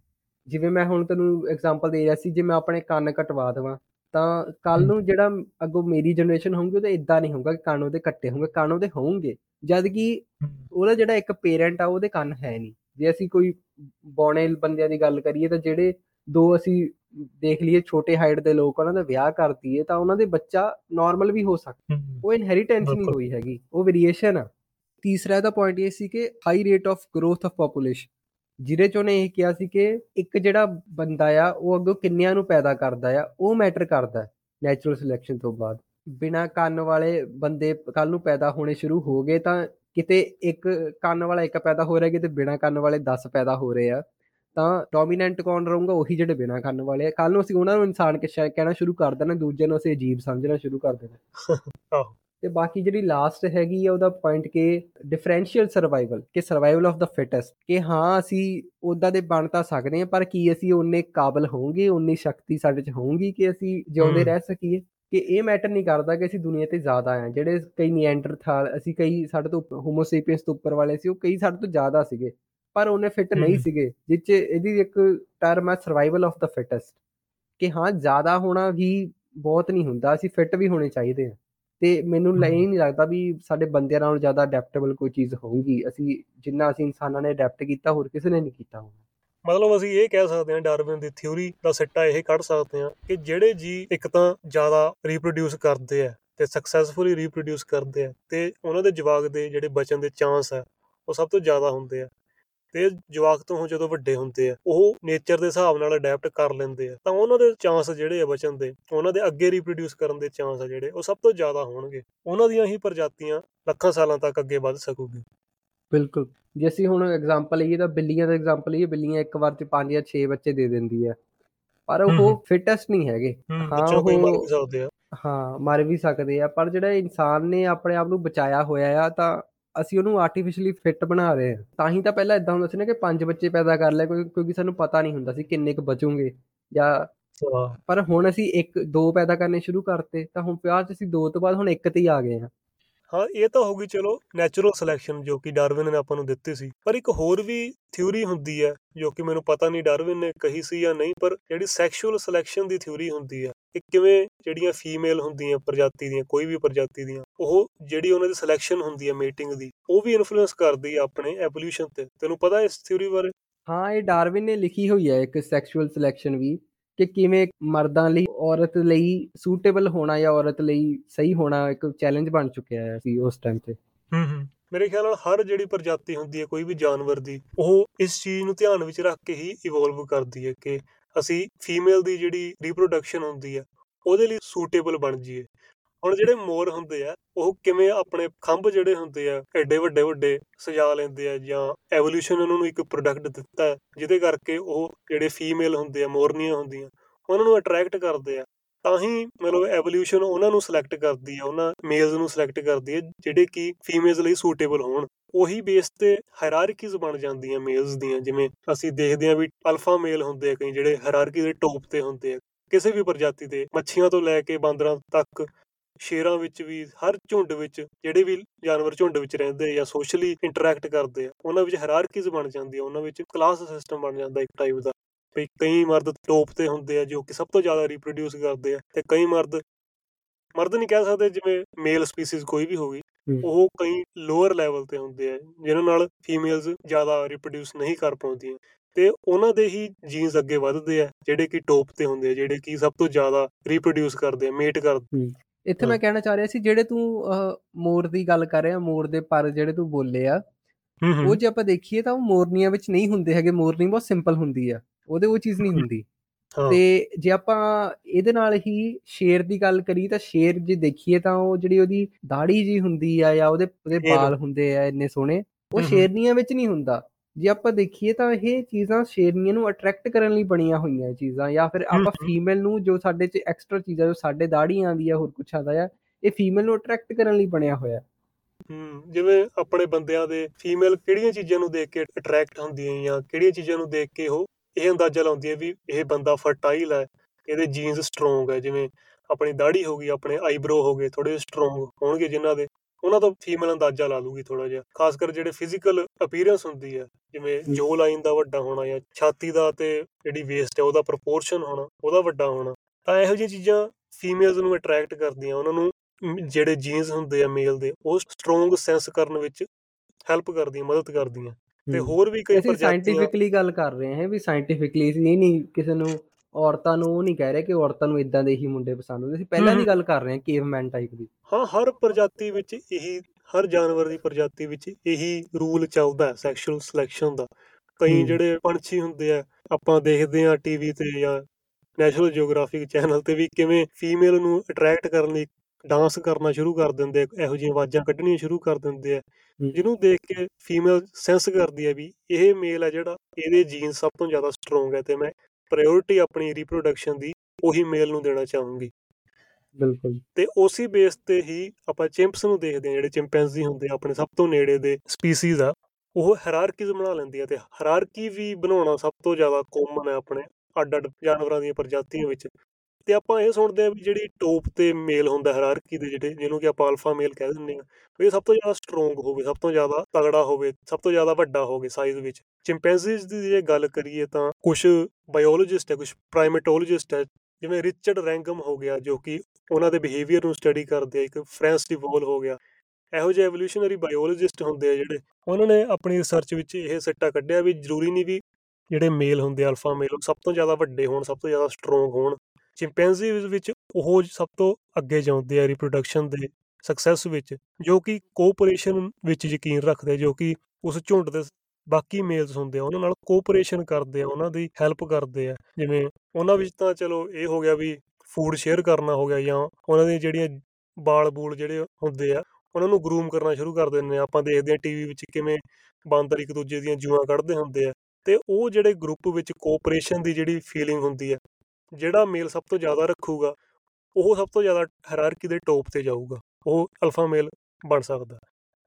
ਜਿਵੇਂ ਮੈਂ ਹੁਣ ਤੈਨੂੰ ਐਗਜ਼ਾਮਪਲ ਦੇ ਰਿਹਾ ਸੀ ਜੇ ਮੈਂ ਆਪਣੇ ਕੰਨ ਕਟਵਾ ਦਵਾਂ ਤਾਂ ਕੱਲ ਨੂੰ ਜਿਹੜਾ ਅੱਗੋਂ ਮੇਰੀ ਜਨਰੇਸ਼ਨ ਹੋਊਗੀ ਉਹ ਤਾਂ ਇਦਾਂ ਨਹੀਂ ਹੋਊਗਾ ਕਿ ਕੰਨ ਉਹਦੇ ਕੱਟੇ ਹੋਣਗੇ ਕੰਨ ਉਹਦੇ ਹੋਣਗੇ ਜਦ ਕਿ ਉਹਦਾ ਜਿਹੜਾ ਇੱਕ ਪੇਰੈਂਟ ਆ ਉਹਦੇ ਕੰਨ ਹੈ ਨਹੀਂ। ਜੇ ਅਸੀਂ ਕੋਈ ਬੌਣੇ ਬੰਦਿਆਂ ਦੀ ਗੱਲ ਕਰੀਏ ਤਾਂ ਜਿਹੜੇ ਦੋ ਅਸੀਂ ਦੇਖ ਲਈਏ ਛੋਟੇ ਹਾਈਟ ਦੇ ਲੋਕ ਉਹਨਾਂ ਦਾ ਵਿਆਹ ਕਰਦੀ ਏ ਤਾਂ ਉਹਨਾਂ ਦੇ ਬੱਚਾ ਨਾਰਮਲ ਵੀ ਹੋ ਸਕਦਾ। ਉਹ ਇਨਹੈਰੀਟੈਂਸ ਨਹੀਂ ਹੋਈ ਹੈਗੀ। ਉਹ ਵੇਰੀਏਸ਼ਨ ਆ। ਤੀਸਰਾ ਦਾ ਪੁਆਇੰਟ ਇਹ ਸੀ ਕਿ high rate of growth of population ਜਿਹਦੇ ਚ ਉਹਨੇ ਇਹ ਕਿਹਾ ਸੀ ਕਿ ਇੱਕ ਜਿਹੜਾ ਬੰਦਾ ਆ, ਉਹ ਅੱਗੋਂ ਕਿੰਨਿਆਂ ਨੂੰ ਪੈਦਾ ਕਰਦਾ ਆ, ਉਹ ਮੈਟਰ ਕਰਦਾ ਨੈਚੁਰਲ ਸਿਲੈਕਸ਼ਨ ਤੋਂ ਬਾਅਦ। ਬਿਨਾ ਕੰਨ ਵਾਲੇ ਬੰਦੇ ਕੱਲ ਨੂੰ ਪੈਦਾ ਹੋਣੇ ਸ਼ੁਰੂ ਹੋ ਗਏ ਤਾਂ ਕਿਤੇ ਇੱਕ ਕੰਨ ਵਾਲਾ ਇੱਕ ਪੈਦਾ ਹੋ ਰਿਹਾ, ਕਿਤੇ ਬਿਨਾ ਕੰਨ ਵਾਲੇ 10 ਪੈਦਾ ਹੋ ਰਹੇ ਆ, ਤਾਂ ਡੋਮੀਨੈਂਟ ਕੌਣ ਰਹੂਗਾ? ਉਹੀ ਜਿਹੜੇ ਬਿਨਾ ਕੰਨ ਵਾਲੇ ਆ। ਕੱਲ ਨੂੰ ਅਸੀਂ ਉਹਨਾਂ ਨੂੰ ਇਨਸਾਨ ਕਿ ਕਹਿਣਾ ਸ਼ੁਰੂ ਕਰ ਦੇਣਾ, ਦੂਜੇ ਨੂੰ ਅਸੀਂ ਅਜੀਬ ਸਮਝਣਾ ਸ਼ੁਰੂ ਕਰ ਦੇਣਾ। ਆਹੋ। ਤੇ ਬਾਕੀ ਜਿਹੜੀ ਲਾਸਟ ਹੈਗੀ ਆ ਉਹਦਾ ਪੁਆਇੰਟ ਕਿ ਡਿਫਰੈਂਸ਼ੀਅਲ ਸਰਵਾਈਵਲ ਕਿ ਸਰਵਾਈਵਲ ਆਫ ਦਾ ਫਿਟੈਸਟ ਕਿ ਹਾਂ ਅਸੀਂ ਉਦਾਂ ਦੇ ਬਣ ਤਾਂ ਸਕਦੇ ਹਾਂ ਪਰ ਕੀ ਅਸੀਂ ਉਹਨੇ ਕਾਬਲ ਹੋਵਾਂਗੇ ਉਨੀ ਸ਼ਕਤੀ ਸਾਡੇ 'ਚ ਹੋਊਗੀ ਕਿ ਅਸੀਂ ਜਿਉਂਦੇ ਰਹਿ ਸਕੀਏ? ਕਿ ਇਹ ਮੈਟਰ ਨਹੀਂ ਕਰਦਾ ਕਿ ਅਸੀਂ ਦੁਨੀਆ ਤੇ ਜ਼ਿਆਦਾ ਆ ਜਿਹੜੇ ਕਈ ਨੀਐਂਡਰਥਾਲ ਅਸੀਂ ਕਈ ਸਾਡੇ ਤੋਂ ਹੋਮੋਸੇਪੀਅਨਸ ਤੋਂ ਉੱਪਰ ਵਾਲੇ ਸੀ ਉਹ ਕਈ ਸਾਡੇ ਤੋਂ ਜ਼ਿਆਦਾ ਸੀਗੇ ਪਰ ਉਹਨੇ ਫਿੱਟ ਨਹੀਂ ਸੀਗੇ ਜਿੱਚ ਇਹਦੀ ਇੱਕ ਟਰਮ ਹੈ ਸਰਵਾਈਵਲ ਆਫ ਦਾ ਫਿਟੈਸਟ ਕਿ ਹਾਂ ਜ਼ਿਆਦਾ ਹੋਣਾ ਵੀ ਬਹੁਤ ਨਹੀਂ ਹੁੰਦਾ ਅਸੀਂ ਫਿੱਟ ਵੀ ਹੋਣੇ ਚਾਹੀਦੇ ਆ ਤੇ ਮੈਨੂੰ ਲਈ ਨਹੀਂ ਲੱਗਦਾ ਵੀ ਸਾਡੇ ਬੰਦਿਆਂ ਨਾਲੋਂ ਜ਼ਿਆਦਾ ਅਡੈਪਟੇਬਲ ਕੋਈ ਚੀਜ਼ ਹੋਊਗੀ। ਅਸੀਂ ਜਿੰਨਾ ਅਸੀਂ ਇਨਸਾਨਾਂ ਨੇ ਅਡੈਪਟ ਕੀਤਾ ਹੋਰ ਕਿਸੇ ਨੇ ਨਹੀਂ ਕੀਤਾ ਹੋਣਾ। ਮਤਲਬ ਅਸੀਂ ਇਹ ਕਹਿ ਸਕਦੇ ਹਾਂ ਡਾਰਵਿਨ ਦੀ ਥਿਊਰੀ ਦਾ ਸਿੱਟਾ ਇਹ ਕੱਢ ਸਕਦੇ ਹਾਂ ਕਿ ਜਿਹੜੇ ਜੀ ਇੱਕ ਤਾਂ ਜ਼ਿਆਦਾ ਰੀਪਰੋਡਿਊਸ ਕਰਦੇ ਆ ਤੇ ਸਕਸੈਸਫੁਲੀ ਰੀਪਰੋਡਿਊਸ ਕਰਦੇ ਆ ਤੇ ਉਹਨਾਂ ਦੇ ਜਵਾਗ ਦੇ ਜਿਹੜੇ ਬਚਣ ਦੇ ਚਾਂਸ ਆ ਉਹ ਸਭ ਤੋਂ ਜ਼ਿਆਦਾ ਹੁੰਦੇ ਆ। ਤੇ ਜਵਾਕ ਤੋਂ ਜਦੋਂ ਵੱਡੇ ਹੁੰਦੇ ਆ ਉਹ ਨੇਚਰ ਦੇ ਹਿਸਾਬ ਨਾਲ ਅਡੈਪਟ ਕਰ ਲੈਂਦੇ ਆ ਤਾਂ ਉਹਨਾਂ ਦੇ ਚਾਂਸ ਜਿਹੜੇ ਆ ਬਚਣ ਦੇ ਉਹਨਾਂ ਦੇ ਅੱਗੇ ਰੀਪਰੋਡਿਊਸ ਕਰਨ ਦੇ ਚਾਂਸ ਆ ਜਿਹੜੇ ਉਹ ਸਭ ਤੋਂ ਜ਼ਿਆਦਾ ਹੋਣਗੇ। ਉਹਨਾਂ ਦੀਆਂ ਹੀ ਪ੍ਰਜਾਤੀਆਂ ਲੱਖਾਂ ਸਾਲਾਂ ਤੱਕ ਅੱਗੇ ਵੱਧ ਸਕੂਗੀ। ਬਿਲਕੁਲ। ਜੇ ਅਸੀਂ ਹੁਣ ਐਗਜ਼ਾਮਪਲ ਲਈਏ ਤਾਂ ਬਿੱਲੀਆਂ ਦਾ ਐਗਜ਼ਾਮਪਲ ਲਈਏ ਬਿੱਲੀਆਂ ਇੱਕ ਵਾਰ ਚ 5 ਜਾਂ 6 ਬੱਚੇ ਦੇ ਦਿੰਦੀ ਆ। ਪਰ ਉਹ ਫਿਟੈਸਟ ਨਹੀਂ ਹੈਗੇ। ਹਾਂ ਉਹ ਮਰ ਵੀ ਸਕਦੇ ਆ। ਹਾਂ ਮਰ ਵੀ ਸਕਦੇ ਆ ਪਰ ਜਿਹੜਾ ਇਨਸਾਨ ਨੇ ਆਪਣੇ ਆਪ ਨੂੰ ਬਚਾਇਆ ਹੋਇਆ ਆ ਤਾਂ ਅਸੀਂ ਉਹਨੂੰ ਆਰਟੀਫੀਸ਼ੀਅਲੀ ਫਿੱਟ ਬਣਾ ਰਹੇ ਹਾਂ। ਤਾਂ ਹੀ ਤਾਂ ਪਹਿਲਾਂ ਇਦਾਂ ਹੁੰਦਾ ਸੀ ਨਾ ਕਿ ਪੰਜ ਬੱਚੇ ਪੈਦਾ ਕਰ ਲੈ ਕਿਉਂਕਿ ਸਾਨੂੰ ਪਤਾ ਨਹੀਂ ਹੁੰਦਾ ਸੀ ਕਿੰਨੇ ਕੁ ਬਚੂਗੇ ਜਾਂ ਪਰ ਹੁਣ ਅਸੀਂ ਇੱਕ ਦੋ ਪੈਦਾ ਕਰਨੇ ਸ਼ੁਰੂ ਕਰਤੇ ਤਾਂ ਹੁਣ ਪਿਆਰ ਚ ਅਸੀਂ ਦੋ ਤੋਂ ਬਾਅਦ ਹੁਣ ਇੱਕ ਤੇ ਹੀ ਆ ਗਏ ਹਾਂ। ਹਾਂ, ਇਹ ਤਾਂ ਹੋ ਗਈ, ਚਲੋ ਨੈਚੁਰਲ ਸਿਲੈਕਸ਼ਨ ਜੋ ਕਿ ਡਾਰਵਿਨ ਨੇ ਆਪਾਂ ਨੂੰ ਦਿੱਤੀ ਸੀ। ਪਰ ਇੱਕ ਹੋਰ ਵੀ ਥਿਊਰੀ ਹੁੰਦੀ ਹੈ, ਜੋ ਕਿ ਮੈਨੂੰ ਪਤਾ ਨਹੀਂ ਡਾਰਵਿਨ ਨੇ ਕਹੀ ਸੀ ਜਾਂ ਨਹੀਂ, ਪਰ ਜਿਹੜੀ ਸੈਕਸ਼ੂਅਲ ਸਿਲੈਕਸ਼ਨ ਦੀ ਥਿਊਰੀ ਹੁੰਦੀ ਹੈ ਕਿ ਕਿਵੇਂ ਜਿਹੜੀਆਂ ਫੀਮੇਲ ਹੁੰਦੀਆਂ ਪ੍ਰਜਾਤੀ ਦੀਆਂ, ਕੋਈ ਵੀ ਪ੍ਰਜਾਤੀ ਦੀਆਂ, ਉਹ ਜਿਹੜੀ ਉਹਨਾਂ ਦੀ ਸਿਲੈਕਸ਼ਨ ਹੁੰਦੀ ਹੈ ਮੀਟਿੰਗ ਦੀ, ਉਹ ਵੀ ਇਨਫਲੂਐਂਸ ਕਰਦੀ ਹੈ ਆਪਣੇ ਐਵੋਲੂਸ਼ਨ ਤੇ। ਤੈਨੂੰ ਪਤਾ ਇਸ ਥਿਊਰੀ ਬਾਰੇ? ਹਾਂ, ਇਹ ਡਾਰਵਿਨ ਨੇ ਲਿਖੀ ਹੋਈ ਹੈ ਇੱਕ ਸੈਕਸ਼ੂਅਲ ਸਿਲੈਕਸ਼ਨ ਵੀ। ਕਿ ਕਿਵੇਂ ਮਰਦਾਂ ਲਈ ਔਰਤ ਲਈ ਸੂਟੇਬਲ ਹੋਣਾ ਜਾਂ ਔਰਤ ਲਈ ਸਹੀ ਹੋਣਾ ਇੱਕ ਚੈਲੰਜ ਬਣ ਚੁੱਕਿਆ ਹੈ ਸੀ ਉਸ ਟਾਈਮ ਤੇ। ਹੂੰ ਹੂੰ। ਮੇਰੇ ਖਿਆਲ ਨਾਲ ਹਰ ਜਿਹੜੀ ਪ੍ਰਜਾਤੀ ਹੁੰਦੀ ਹੈ, ਕੋਈ ਵੀ ਜਾਨਵਰ ਦੀ, ਉਹ ਇਸ ਚੀਜ਼ ਨੂੰ ਧਿਆਨ ਵਿੱਚ ਰੱਖ ਕੇ ਹੀ ਇਵੋਲਵ ਕਰਦੀ ਹੈ ਕਿ ਅਸੀਂ ਫੀਮੇਲ ਦੀ ਜਿਹੜੀ ਰੀਪਰੋਡਕਸ਼ਨ ਹੁੰਦੀ ਹੈ, ਉਹਦੇ ਲਈ ਸੂਟੇਬਲ ਬਣ ਜਾਈਏ। ਹੁਣ ਜਿਹੜੇ ਮੋਰ ਹੁੰਦੇ ਆ, ਉਹ ਕਿਵੇਂ ਆਪਣੇ ਖੰਭ ਜਿਹੜੇ ਹੁੰਦੇ ਆ, ਐਡੇ ਵੱਡੇ ਵੱਡੇ ਸਜਾ ਲੈਂਦੇ ਆ ਜਾਂ ਐਵੋਲੂਸ਼ਨ ਉਹਨਾਂ ਨੂੰ ਇੱਕ ਪ੍ਰੋਡਕਟ ਦਿੱਤਾ, ਜਿਹਦੇ ਕਰਕੇ ਉਹ ਜਿਹੜੇ ਫੀਮੇਲ ਹੁੰਦੇ ਆ, ਮੋਰਨੀਆਂ ਹੁੰਦੀਆਂ, ਉਹਨਾਂ ਨੂੰ ਅਟਰੈਕਟ ਕਰਦੇ ਆ। ਤਾਂ ਹੀ ਮਤਲਬ ਐਵੋਲੂਸ਼ਨ ਉਹਨਾਂ ਨੂੰ ਸਿਲੈਕਟ ਕਰਦੀ ਆ, ਉਹਨਾਂ ਮੇਲਸ ਨੂੰ ਸਿਲੈਕਟ ਕਰਦੀ ਆ, ਜਿਹੜੇ ਕਿ ਫੀਮੇਲਸ ਲਈ ਸੂਟੇਬਲ ਹੋਣ। ਉਹੀ ਬੇਸ ਤੇ ਹਾਇਰਾਰਕੀਜ਼ ਬਣ ਜਾਂਦੀਆਂ ਮੇਲਸ ਦੀਆਂ, ਜਿਵੇਂ ਅਸੀਂ ਦੇਖਦੇ ਆ ਵੀ ਅਲਫਾ ਮੇਲ ਹੁੰਦੇ ਆ ਕਈ, ਜਿਹੜੇ ਹਾਇਰਾਰਕੀ ਦੇ ਟੌਪ ਤੇ ਹੁੰਦੇ ਆ। ਕਿਸੇ ਵੀ ਪ੍ਰਜਾਤੀ ਦੇ ਮੱਛੀਆਂ ਤੋਂ ਲੈ ਕੇ ਬਾਂਦਰਾਂ ਤੱਕ ਸ਼ੇਰਾਂ ਵਿੱਚ ਵੀ ਹਰ ਝੁੰਡ ਵਿੱਚ ਜਿਹੜੇ ਵੀ ਜਾਨਵਰ ਝੁੰਡ ਵਿੱਚ ਰਹਿੰਦੇ ਜਾਂ ਸੋਸ਼ਲੀ ਇੰਟਰੈਕਟ ਕਰਦੇ ਆ ਉਹਨਾਂ ਵਿੱਚ ਹਾਇਰਾਰਕੀਜ਼ ਬਣ ਜਾਂਦੀਆਂ ਉਹਨਾਂ ਵਿੱਚ ਕਲਾਸ ਸਿਸਟਮ ਬਣ ਜਾਂਦਾ ਇੱਕ ਟਾਈਪ ਦਾ। ਵੀ ਕਈ ਮਰਦ ਟੌਪ ਤੇ ਹੁੰਦੇ ਆ ਜੋ ਕਿ ਸਭ ਤੋਂ ਜ਼ਿਆਦਾ ਰੀਪਰੋਡਿਊਸ ਕਰਦੇ ਆ ਤੇ ਕਈ ਮਰਦ ਮਰਦ ਨਹੀਂ ਕਹਿ ਸਕਦੇ ਜਿਵੇਂ ਮੇਲ ਸਪੀਸੀਜ਼ ਕੋਈ ਵੀ ਹੋਗੀ ਉਹ ਕਈ ਲੋਅਰ ਲੈਵਲ ਤੇ ਹੁੰਦੇ ਆ ਜਿਨ੍ਹਾਂ ਨਾਲ ਫੀਮੇਲਸ ਜ਼ਿਆਦਾ ਰੀਪਰੋਡਿਊਸ ਨਹੀਂ ਕਰ ਪਾਉਂਦੀਆਂ। ਤੇ ਉਹਨਾਂ ਦੇ ਹੀ ਜੀਨਸ ਅੱਗੇ ਵੱਧਦੇ ਆ ਜਿਹੜੇ ਕਿ ਟੌਪ ਤੇ ਹੁੰਦੇ ਆ ਜਿਹੜੇ ਕਿ ਸਭ ਤੋਂ ਜ਼ਿਆਦਾ ਰੀਪਰੋਡਿਊਸ ਕਰਦੇ ਆ ਮੇਟ ਕਰਦੇ ਇੱਥੇ ਮੈਂ ਕਹਿਣਾ ਚਾਹ ਰਿਹਾ ਸੀ ਜਿਹੜੇ ਤੂੰ ਮੋਰ ਦੀ ਗੱਲ ਕਰ ਰਿਹਾ ਮੋਰ ਦੇ ਪਰ ਜਿਹੜੇ ਤੂੰ ਬੋਲੇ ਆ ਉਹ ਜੇ ਆਪਾਂ ਦੇਖੀਏ ਤਾਂ ਉਹ ਮੋਰਨੀਆਂ ਵਿੱਚ ਨਹੀਂ ਹੁੰਦੇ ਹੈਗੇ ਮੋਰਨੀ ਬਹੁਤ ਸਿੰਪਲ ਹੁੰਦੀ ਆ ਉਹਦੇ ਉਹ ਚੀਜ਼ ਨਹੀਂ ਹੁੰਦੀ। ਤੇ ਜੇ ਆਪਾਂ ਇਹਦੇ ਨਾਲ ਹੀ ਸ਼ੇਰ ਦੀ ਗੱਲ ਕਰੀ ਤਾਂ ਸ਼ੇਰ ਜੇ ਦੇਖੀਏ ਤਾਂ ਉਹ ਜਿਹੜੀ ਉਹਦੀ ਦਾੜੀ ਜੀ ਹੁੰਦੀ ਆ ਜਾਂ ਉਹਦੇ ਉਹਦੇ ਵਾਲ ਹੁੰਦੇ ਆ ਇੰਨੇ ਸੋਹਣੇ ਉਹ ਸ਼ੇਰਨੀਆਂ ਵਿੱਚ ਨਹੀਂ ਹੁੰਦਾ। ਜੇ ਆਪਾਂ ਦੇਖੀਏ ਤਾਂ ਇਹ ਚੀਜ਼ਾਂ ਸ਼ੇਰਨੀਆਂ ਨੂੰ ਅਟਰੈਕਟ ਕਰਨ ਲਈ ਬਣੀਆਂ ਹੋਈਆਂ ਚੀਜ਼ਾਂ ਜਾਂ ਫਿਰ ਆਪਾਂ ਫੀਮੇਲ ਨੂੰ ਜੋ ਸਾਡੇ 'ਚ ਐਕਸਟਰਾ ਚੀਜ਼ਾਂ ਜੋ ਸਾਡੇ ਦਾੜੀ ਆਂਦੀ ਆ ਹੋਰ ਕੁਛ ਆਦਾ ਆ ਇਹ ਫੀਮੇਲ ਨੂੰ ਅਟਰੈਕਟ ਕਰਨ ਲਈ ਬਣਿਆ ਹੋਇਆ। ਹੂੰ ਜਿਵੇਂ ਆਪਣੇ ਬੰਦਿਆਂ ਦੇ ਫੀਮੇਲ ਕਿਹੜੀਆਂ ਚੀਜ਼ਾਂ ਨੂੰ ਦੇਖ ਕੇ ਅਟਰੈਕਟ ਹੁੰਦੀਆਂ ਜਾਂ ਕਿਹੜੀਆਂ ਚੀਜ਼ਾਂ ਨੂੰ ਦੇਖ ਕੇ ਉਹ ਇਹ ਅੰਦਾਜ਼ਾ ਲਾਉਂਦੀ ਹੈ ਵੀ ਇਹ ਬੰਦਾ ਫਰਟਾਈਲ ਹੈ ਇਹਦੇ ਜੀਨਸ ਸਟਰੋਂਗ ਹੈ ਜਿਵੇਂ ਆਪਣੀ ਦਾੜੀ ਹੋ ਗਈ ਆਪਣੇ ਆਈਬ੍ਰੋ ਹੋ ਗਏ ਥੋੜੇ ਸਟਰੋਂਗ ਹੋਣਗੇ ਜਿਨ੍ਹਾਂ ਦੇ ਉਹਨਾਂ ਤੋਂ ਫੀਮੇਲ ਅੰਦਾਜ਼ਾ ਲਾ ਲੂਗੀ ਥੋੜਾ ਜਿਹਾ ਖਾਸ ਕਰ ਜਿਹੜੇ ਫਿਜ਼ੀਕਲ ਅਪੀਅਰੈਂਸ ਹੁੰਦੀ ਹੈ ਜਿਵੇਂ ਜੋ ਲਾਈਨ ਦਾ ਵੱਡਾ ਹੋਣਾ ਜਾਂ ਛਾਤੀ ਦਾ ਤੇ ਜਿਹੜੀ ਵੇਸਟ ਹੈ ਉਹਦਾ ਪ੍ਰੋਪੋਰਸ਼ਨ ਹੋਣਾ ਉਹਦਾ ਵੱਡਾ ਹੋਣਾ ਤਾਂ ਇਹੋ ਜਿਹੀਆਂ ਚੀਜ਼ਾਂ ਫੀਮੇਲਸ ਨੂੰ ਅਟਰੈਕਟ ਕਰਦੀਆਂ ਉਹਨਾਂ ਨੂੰ ਜਿਹੜੇ ਜੀਨਸ ਹੁੰਦੇ ਆ ਮੇਲ ਦੇ ਉਹ ਸਟਰੋਂਗ ਸੈਂਸ ਕਰਨ ਵਿੱਚ ਹੈਲਪ ਕਰਦੀਆਂ ਮਦਦ ਕਰਦੀਆਂ ਤੇ ਹੋਰ ਵੀ ਕਈ ਪ੍ਰਜਾਤੀਆਂ ਸਾਇੰਟੀਫਿਕਲੀ ਗੱਲ ਕਰ ਰਹੇ ਹਾਂ ਵੀ ਸਾਇੰਟੀਫਿਕਲੀ ਇਹ ਨਹੀਂ ਕਿਸੇ ਨੂੰ ਔਰਤਾਂ ਨੂੰ ਉਹ ਨਹੀਂ ਕਹਿ ਰਹੇ ਕਿ ਔਰਤਾਂ ਨੂੰ ਇਦਾਂ ਦੇ ਹੀ ਮੁੰਡੇ ਪਸੰਦ ਹੁੰਦੇ। ਸੀ ਪਹਿਲਾਂ ਦੀ ਗੱਲ ਕਰ ਰਹੇ ਹਾਂ ਕੇਵਮੈਨ ਟਾਈਪ ਦੀ। ਹਾਂ ਹਰ ਪ੍ਰਜਾਤੀ ਵਿੱਚ ਇਹੀ ਹਰ ਜਾਨਵਰ ਦੀ ਪ੍ਰਜਾਤੀ ਵਿੱਚ ਇਹੀ ਰੂਲ ਚੱਲਦਾ ਸੈਕਸ਼ੂਅਲ ਸਿਲੈਕਸ਼ਨ ਦਾ। ਕਈ ਜਿਹੜੇ ਪੰਛੀ ਹੁੰਦੇ ਆ ਆਪਾਂ ਦੇਖਦੇ ਆ ਟੀਵੀ ਤੇ ਜਾਂ ਨੈਸ਼ਨਲ ਜੀਓਗ੍ਰਾਫਿਕ ਚੈਨਲ ਤੇ ਵੀ ਕਿਵੇਂ ਫੀਮੇਲ ਨੂੰ ਅਟਰੈਕਟ ਕਰਨ ਲਈ ਡਾਂਸ ਕਰਨਾ ਸ਼ੁਰੂ ਕਰ ਦਿੰਦੇ ਆ ਇਹੋ ਜਿਹੀਆਂ ਆਵਾਜ਼ਾਂ ਕੱਢਣੀਆਂ ਸ਼ੁਰੂ ਕਰ ਦਿੰਦੇ ਆ। ਜਿਹਨੂੰ ਦੇਖ ਕੇ ਫੀਮੇਲ ਸੈਂਸ ਕਰਦੀ ਹੈ ਵੀ ਇਹ ਮੇਲ ਹੈ ਜਿਹੜਾ ਇਹਦੇ ਜੀਨ ਸਭ ਤੋਂ ਜ਼ਿਆਦਾ ਸਟਰੋਂਗ ਹੈ ਤੇ ਮੈਂ ਪ੍ਰਾਇੋਰਟੀ ਆਪਣੀ ਰੀਪਰੋਡਕਸ਼ਨ ਦੀ ਉਹੀ ਮੇਲ ਨੂੰ ਦੇਣਾ ਚਾਹੂੰਗੀ। ਬਿਲਕੁਲ। ਤੇ ਉਸੇ ਬੇਸ ਤੇ ਹੀ ਆਪਾਂ ਚਿੰਪਸ ਨੂੰ ਦੇਖਦੇ ਆ ਜਿਹੜੇ ਚਿੰਪੈਂਜ਼ੀ ਹੁੰਦੇ ਆ ਆਪਣੇ ਸਭ ਤੋਂ ਨੇੜੇ ਦੇ ਸਪੀਸੀਜ਼ ਆ ਉਹ ਹਾਇਰਾਰਕੀਜ਼ ਬਣਾ ਲੈਂਦੀ ਆ ਤੇ ਹਾਇਰਾਰਕੀ ਵੀ ਬਣਾਉਣਾ ਸਭ ਤੋਂ ਜ਼ਿਆਦਾ ਕਾਮਨ ਹੈ ਆਪਣੇ ਅੱਡ-ਅੱਡ ਜਾਨਵਰਾਂ ਦੀਆਂ ਪ੍ਰਜਾਤੀਆਂ ਵਿੱਚ। ਤੇ ਆਪਾਂ ਇਹ ਸੁਣਦੇ ਆ ਵੀ ਜਿਹੜੀ ਟੌਪ ਤੇ ਮੇਲ ਹੁੰਦਾ ਹਾਇਰਾਰਕੀ ਦੇ ਜਿਹੜੇ, ਜਿਹਨੂੰ ਕਿ ਆਪਾਂ ਅਲਫਾ ਮੇਲ ਕਹਿ ਦਿੰਦੇ ਆ ਇਹ ਸਭ ਤੋਂ ਜ਼ਿਆਦਾ ਸਟਰੋਂਗ ਹੋਵੇ, ਸਭ ਤੋਂ ਜ਼ਿਆਦਾ ਤਗੜਾ ਹੋਵੇ, ਸਭ ਤੋਂ ਜ਼ਿਆਦਾ ਵੱਡਾ ਹੋਵੇ ਸਾਈਜ਼ ਵਿੱਚ। ਚਿੰਪੈਂਜ਼ੀਜ਼ ਦੀ ਜੇ ਗੱਲ ਕਰੀਏ ਤਾਂ ਕੁਝ ਬਾਇਓਲੋਜਿਸਟ ਹੈ ਕੁਝ ਪ੍ਰਾਈਮੇਟੋਲੋਜਿਸਟ ਹੈ, ਜਿਵੇਂ ਰਿਚਰਡ ਰੈਂਗਮ ਹੋ ਗਿਆ, ਜੋ ਕਿ ਉਹਨਾਂ ਦੇ ਬਿਹੇਵੀਅਰ ਨੂੰ ਸਟੱਡੀ ਕਰਦੇ ਆ, ਇੱਕ ਫ੍ਰੈਂਸ ਡਿਵੋਲ ਹੋ ਗਿਆ। ਇਹੋ ਜਿਹੇ ਐਵੋਲੂਸ਼ਨਰੀ ਬਾਇਓਲੋਜਿਸਟ ਹੁੰਦੇ ਆ ਜਿਹੜੇ, ਉਹਨਾਂ ਨੇ ਆਪਣੀ ਰਿਸਰਚ ਵਿੱਚ ਇਹ ਸਿੱਟਾ ਕੱਢਿਆ ਵੀ ਜ਼ਰੂਰੀ ਨਹੀਂ ਵੀ ਜਿਹੜੇ ਮੇਲ ਹੁੰਦੇ ਅਲਫਾ ਮੇਲ ਉਹ ਸਭ ਤੋਂ ਜ਼ਿਆਦਾ ਵੱਡੇ ਹੋਣ, ਸਭ ਤੋਂ ਜ਼ਿਆਦਾ ਸਟਰੋਂਗ ਹੋਣ। ਚਿੰਪੈਂਜ਼ੀ ਵਿੱਚ ਉਹ ਸਭ ਤੋਂ ਅੱਗੇ ਜਾਂਦੇ ਆ ਰਿਪਰੋਡਕਸ਼ਨ ਦੇ ਸਕਸੈਸ ਵਿੱਚ, ਜੋ ਕਿ ਕੋਆਪਰੇਸ਼ਨ ਵਿੱਚ ਯਕੀਨ ਰੱਖਦੇ, ਜੋ ਕਿ ਉਸ ਝੁੰਡ ਦੇ ਬਾਕੀ ਮੇਲਸ ਹੁੰਦੇ ਆ, ਉਹਨਾਂ ਨਾਲ ਕੋਆਪਰੇਸ਼ਨ ਕਰਦੇ ਆ, ਉਹਨਾਂ ਦੀ ਹੈਲਪ ਕਰਦੇ ਆ। ਜਿਵੇਂ ਉਹਨਾਂ ਵਿੱਚ ਤਾਂ ਚਲੋ ਇਹ ਹੋ ਗਿਆ ਵੀ ਫੂਡ ਸ਼ੇਅਰ ਕਰਨਾ ਹੋ ਗਿਆ ਜਾਂ ਉਹਨਾਂ ਦੀਆਂ ਜਿਹੜੀਆਂ ਬਾਲ ਬੂਲ ਜਿਹੜੇ ਹੁੰਦੇ ਆ, ਉਹਨਾਂ ਨੂੰ ਗਰੂਮ ਕਰਨਾ ਸ਼ੁਰੂ ਕਰ ਦਿੰਦੇ ਆ। ਆਪਾਂ ਦੇਖਦੇ ਆ ਟੀਵੀ ਵਿੱਚ ਕਿਵੇਂ ਬਾਂਦਰ ਇੱਕ ਦੂਜੇ ਦੀਆਂ ਜੂਆਂ ਕੱਢਦੇ ਹੁੰਦੇ ਆ। ਤੇ ਉਹ ਜਿਹੜੇ ਗਰੁੱਪ ਵਿੱਚ ਕੋਆਪਰੇਸ਼ਨ ਦੀ ਜਿਹੜੀ ਫੀਲਿੰਗ ਹੁੰਦੀ ਆ ਜਿਹੜਾ ਮੇਲ ਸਭ ਤੋਂ ਜ਼ਿਆਦਾ ਰੱਖੂਗਾ, ਉਹ ਸਭ ਤੋਂ ਜ਼ਿਆਦਾ ਹਾਇਰਾਰਕੀ ਦੇ ਟੌਪ ਤੇ ਜਾਊਗਾ, ਉਹ ਅਲਫਾ ਮੇਲ ਬਣ ਸਕਦਾ।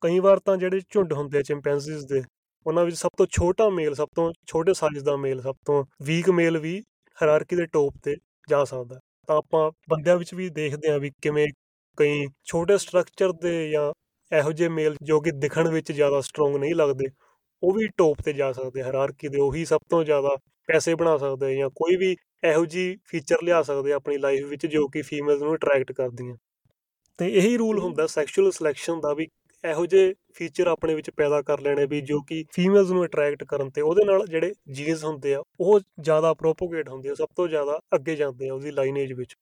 ਕਈ ਵਾਰ ਤਾਂ ਜਿਹੜੇ ਝੁੰਡ ਹੁੰਦੇ ਆ ਚਿੰਪੈਂਜ਼ੀਜ਼ ਦੇ, ਉਹਨਾਂ ਵਿੱਚ ਸਭ ਤੋਂ ਛੋਟਾ ਮੇਲ ਸਭ ਤੋਂ ਛੋਟੇ ਸਾਈਜ਼ ਦਾ ਮੇਲ ਸਭ ਤੋਂ ਵੀਕ ਮੇਲ ਵੀ ਹਾਇਰਾਰਕੀ ਦੇ ਟੌਪ ਤੇ ਜਾ ਸਕਦਾ। ਤਾਂ ਆਪਾਂ ਬੰਦਿਆਂ ਵਿੱਚ ਵੀ ਦੇਖਦੇ ਆ ਵੀ ਕਿਵੇਂ ਕਈ ਛੋਟੇ ਸਟਰਕਚਰ ਦੇ ਜਾਂ ਇਹੋ ਜਿਹੇ ਮੇਲ ਜੋ ਕਿ ਦਿਖਣ ਵਿੱਚ ਜ਼ਿਆਦਾ ਸਟਰੋਂਗ ਨਹੀਂ ਲੱਗਦੇ, ਉਹ ਵੀ ਟੌਪ ਤੇ ਜਾ ਸਕਦੇ ਹਾਇਰਾਰਕੀ ਦੇ ਉਹੀ ਸਭ ਤੋਂ ਜ਼ਿਆਦਾ ਪੈਸੇ ਬਣਾ ਸਕਦੇ ਜਾਂ ਕੋਈ ਵੀ ਇਹੋ ਜੀ ਫੀਚਰ ਲਿਆ ਸਕਦੇ ਆਪਣੀ ਲਾਈਫ ਵਿੱਚ ਜੋ ਕਿ ਫੀਮੇਲਸ ਨੂੰ ਅਟਰੈਕਟ ਕਰਦੀਆਂ ਤੇ ਇਹੀ ਰੂਲ ਹੁੰਦਾ ਸੈਕਸ਼ੂਅਲ ਸਿਲੈਕਸ਼ਨ ਦਾ ਵੀ ਇਹੋ ਜਿਹੇ ਫੀਚਰ ਆਪਣੇ ਵਿੱਚ ਪੈਦਾ ਕਰ ਲੈਣੇ ਵੀ ਜੋ ਕਿ ਫੀਮੇਲਸ ਨੂੰ ਅਟਰੈਕਟ ਕਰਨ ਤੇ ਉਹਦੇ ਨਾਲ ਜਿਹੜੇ ਜੀਨਸ ਹੁੰਦੇ ਆ ਉਹ ਜ਼ਿਆਦਾ ਪ੍ਰੋਪੋਗੇਟ ਹੁੰਦੇ ਆ ਸਭ ਤੋਂ ਜ਼ਿਆਦਾ ਅੱਗੇ ਜਾਂਦੇ ਆ ਉਹਦੀ ਲਾਈਨੇਜ ਵਿੱਚ।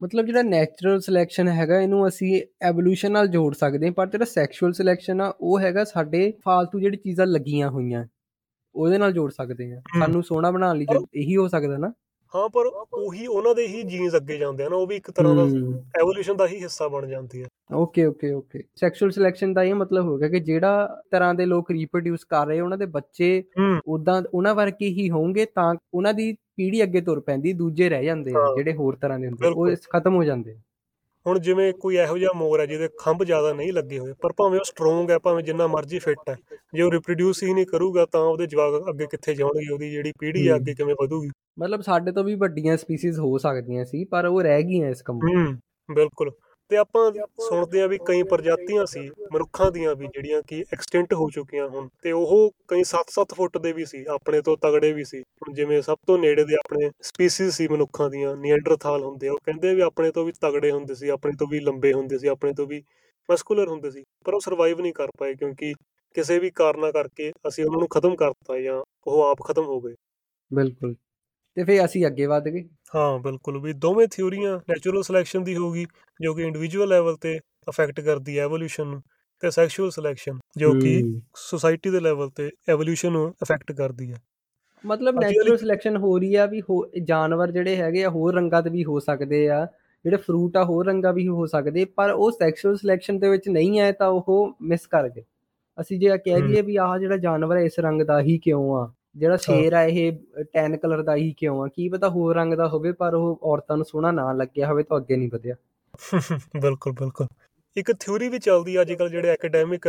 ਮਤਲਬ ਜਿਹੜਾ ਨੈਚੁਰਲ ਸਿਲੈਕਸ਼ਨ ਹੈਗਾ ਇਹਨੂੰ ਅਸੀਂ ਐਵੋਲੂਸ਼ਨ ਨਾਲ ਜੋੜ ਸਕਦੇ ਹਾਂ ਪਰ ਜਿਹੜਾ ਸੈਕਸ਼ੂਅਲ ਸਿਲੈਕਸ਼ਨ ਆ ਉਹ ਹੈਗਾ ਸਾਡੇ ਫਾਲਤੂ ਜਿਹੜੀ ਚੀਜ਼ਾਂ ਲੱਗੀਆਂ ਹੋਈਆਂ। ਉਹਦੇ ਨਾਲ ਜੋੜ ਸਕਦੇ ਆ ਸਾਨੂੰ ਸੋਹਣਾ ਬਣਾਉਣ ਲਈ ਇਹੀ ਹੋ ਸਕਦਾ ਨਾ। ਹਾਂ ਪਰ ਉਹੀ ਉਹਨਾਂ ਦੇ ਹੀ ਜੀਨਸ ਅੱਗੇ ਜਾਂਦੇ ਆ ਨਾ ਉਹ ਵੀ ਇੱਕ ਤਰ੍ਹਾਂ ਦਾ ਐਵੋਲੂਸ਼ਨ ਦਾ ਹੀ ਹਿੱਸਾ ਬਣ ਜਾਂਦੀ ਹੈ okay okay okay. Sexual selection ਦਾ ਇਹ ਮਤਲਬ ਹੋ ਗਿਆ ਕਿ ਜਿਹੜਾ ਤਰ੍ਹਾਂ ਦੇ ਲੋਕ ਰੀਪਰੋਡਿਊਸ ਕਰ ਰਹੇ ਉਹਨਾਂ ਦੇ ਬੱਚੇ ਉਦਾਂ ਉਹਨਾਂ ਵਰਗੇ ਹੀ ਹੋਣਗੇ ਤਾਂ ਉਹਨਾਂ ਦੀ ਪੀੜ੍ਹੀ ਅੱਗੇ ਤੁਰ ਪੈਂਦੀ ਦੂਜੇ ਰਹਿ ਜਾਂਦੇ ਆ ਜਿਹੜੇ ਹੋਰ ਤਰ੍ਹਾਂ ਦੇ ਹੁੰਦੇ ਉਹ ਖਤਮ ਹੋ ਜਾਂਦੇ ਹੁਣ ਜਿਵੇਂ ਕੋਈ ਇਹੋ ਜਿਹਾ ਮੋਰ ਹੈ ਜਿਹਦੇ ਖੰਭ ਜ਼ਿਆਦਾ ਨਹੀਂ ਲੱਗੇ ਹੋਏ ਪਰ ਭਾਵੇਂ ਉਹ ਸਟਰੋਂਗ ਹੈ ਭਾਵੇਂ ਜਿੰਨਾ ਮਰਜ਼ੀ ਫਿੱਟ ਹੈ ਜੇ ਉਹ ਰਿਪਰੋਡਿਊਸ ਹੀ ਨਹੀਂ ਕਰੂਗਾ ਤਾਂ ਉਹਦੇ ਜਵਾਕ ਅੱਗੇ ਕਿੱਥੇ ਜਾਣਗੇ ਉਹਦੀ ਜਿਹੜੀ ਪੀੜ੍ਹੀ ਹੈ। ਅੱਗੇ ਕਿਵੇਂ ਵਧੂਗੀ? ਮਤਲਬ ਸਾਡੇ ਤੋਂ ਵੀ ਵੱਡੀਆਂ ਸਪੀਸੀਜ਼ ਹੋ ਸਕਦੀਆਂ ਸੀ ਪਰ ਉਹ ਰਹਿ ਗਈਆਂ ਇਸ ਕੰਮ ਬਿਲਕੁਲ। ਤੇ ਆਪਾਂ ਸੁਣਦੇ ਆ ਵੀ ਕਈ ਪ੍ਰਜਾਤੀਆਂ ਸੀ, ਮਨੁੱਖਾਂ ਦੀਆਂ ਵੀ ਜਿਹੜੀਆਂ ਕਿ ਐਕਸਟੈਂਟ ਹੋ ਚੁੱਕੀਆਂ ਹੁਣ ਤੇ ਉਹ ਕਈ 7-7 ਫੁੱਟ ਦੇ ਵੀ ਸੀ, ਆਪਣੇ ਤੋਂ ਤਗੜੇ ਵੀ ਸੀ। ਹੁਣ ਜਿਵੇਂ ਸਭ ਤੋਂ ਨੇੜੇ ਦੇ ਆਪਣੇ ਸਪੀਸੀਜ਼ ਸੀ ਮਨੁੱਖਾਂ ਦੀਆਂ ਨੀਐਂਡਰਥਾਲ ਹੁੰਦੇ ਆ, ਉਹ ਕਹਿੰਦੇ ਵੀ ਆਪਣੇ ਤੋਂ ਵੀ ਤਗੜੇ ਹੁੰਦੇ ਸੀ, ਆਪਣੇ ਤੋਂ ਵੀ ਲੰਬੇ ਹੁੰਦੇ ਸੀ, ਆਪਣੇ ਤੋਂ ਵੀ ਮਸਕੂਲਰ ਹੁੰਦੇ ਸੀ, ਪਰ ਉਹ ਸਰਵਾਈਵ ਨਹੀਂ ਕਰ ਪਾਏ ਕਿਉਂਕਿ ਕਿਸੇ ਵੀ ਕਾਰਨਾ ਕਰਕੇ ਅਸੀਂ ਉਹਨਾਂ ਨੂੰ ਖਤਮ ਕਰਤਾ ਜਾਂ ਉਹ ਆਪ ਖਤਮ ਹੋ ਗਏ। ਬਿਲਕੁਲ। ਤੇ ਫੇ ਅਸੀਂ ਅੱਗੇ ਵਧ ਗਏ। ਹਾਂ ਬਿਲਕੁਲ। ਵੀ ਦੋਵੇਂ ਥਿਉਰੀਆਂ ਨੈਚੁਰਲ ਸਿਲੈਕਸ਼ਨ ਦੀ ਹੋਊਗੀ ਜੋ ਕਿ ਇੰਡੀਵਿਜੂਅਲ ਲੈਵਲ ਤੇ ਅਫੈਕਟ ਕਰਦੀ ਹੈ ਐਵੋਲੂਸ਼ਨ ਨੂੰ ਤੇ ਸੈਕਸ਼ੂਅਲ ਸਿਲੈਕਸ਼ਨ ਜੋ ਕਿ ਸੋਸਾਇਟੀ ਦੇ ਲੈਵਲ ਤੇ ਐਵੋਲੂਸ਼ਨ ਨੂੰ ਅਫੈਕਟ ਕਰਦੀ ਹੈ। ਮਤਲਬ ਨੈਚੁਰਲ ਸਿਲੈਕਸ਼ਨ ਹੋ ਰਹੀ ਆ ਵੀ ਜਾਨਵਰ ਜਿਹੜੇ ਹੈਗੇ ਆ ਹੋਰ ਰੰਗਾਂ ਦੇ ਵੀ ਹੋ ਸਕਦੇ ਆ ਜਿਹੜੇ ਫਰੂਟ ਆ ਹੋਰ ਰੰਗਾਂ ਵੀ ਹੋ ਸਕਦੇ ਪਰ ਉਹ ਸੈਕਸ਼ੂਅਲ ਸਿਲੈਕਸ਼ਨ ਦੇ ਵਿੱਚ ਨਹੀਂ ਆਏ ਤਾਂ ਉਹ ਮਿਸ ਕਰ ਗਏ। ਅਸੀਂ ਜੇ ਕਹਿ ਦਈਏ ਵੀ ਆਹ ਜਿਹੜਾ ਜਾਨਵਰ ਹੈ ਇਸ ਰੰਗ ਦਾ ਹੀ ਕਿਉਂ ਆ? ਜਿਹੜਾ ਸ਼ੇਰ ਆ ਇਹ ਟੈਨ ਕਲਰ ਦਾ ਹੀ ਕਿਉਂ ਆ? ਕੀ ਪਤਾ ਹੋਰ ਰੰਗ ਦਾ ਹੋਵੇ ਪਰ ਉਹ ਔਰਤਾਂ ਨੂੰ ਸੋਹਣਾ ਨਾ ਲੱਗਿਆ ਹੋਵੇ ਤਾਂ ਅੱਗੇ ਨਹੀਂ ਵਧਿਆ। ਬਿਲਕੁਲ ਬਿਲਕੁਲ। ਇੱਕ ਥਿਉਰੀ ਵੀ ਚੱਲਦੀ ਅੱਜ ਕੱਲ ਜਿਹੜੇ ਐਕੈਡੈਮਿਕ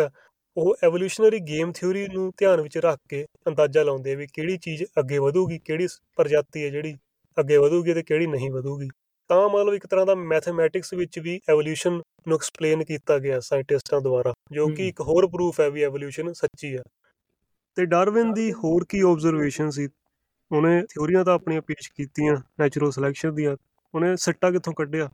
ਉਹ ਐਵੋਲੂਸ਼ਨਰੀ ਗੇਮ ਥਿਉਰੀ ਨੂੰ ਧਿਆਨ ਵਿੱਚ ਰੱਖ ਕੇ ਅੰਦਾਜ਼ਾ ਲਾਉਂਦੇ ਆ ਵੀ ਕਿਹੜੀ ਚੀਜ਼ ਅੱਗੇ ਵਧੂਗੀ ਕਿਹੜੀ ਪ੍ਰਜਾਤੀ ਹੈ ਜਿਹੜੀ ਅੱਗੇ ਵਧੂਗੀ ਤੇ ਕਿਹੜੀ ਨਹੀਂ ਵਧੂਗੀ। ਤਾਂ ਮਤਲਬ ਇੱਕ ਤਰ੍ਹਾਂ ਦਾ ਮੈਥਮੈਟਿਕਸ ਵਿੱਚ ਵੀ ਐਵੋਲੂਸ਼ਨ ਨੂੰ ਐਕਸਪਲੇਨ ਕੀਤਾ ਗਿਆ ਸਾਇੰਟਿਸਟਾਂ ਦੁਆਰਾ ਜੋ ਕਿ ਇੱਕ ਹੋਰ ਪ੍ਰੂਫ ਹੈ ਵੀ ਐਵੋਲੂਸ਼ਨ ਸੱਚੀ ਹੈ ਤੇ ਡਾਰਵਿਨ ਦੀ ਹੋਰ ਕੀ ਆਬਜ਼ਰਵੇਸ਼ਨ ਸੀ? ਉਹਨੇ ਥਿਉਰੀਆਂ ਤਾਂ ਆਪਣੀਆਂ ਪੇਸ਼ ਕੀਤੀਆਂ ਨੈਚੁਰਲ ਸਿਲੈਕਸ਼ਨ ਦੀਆਂ। ਉਹਨੇ ਸੱਟਾ ਕਿੱਥੋਂ ਕੱਢਿਆ?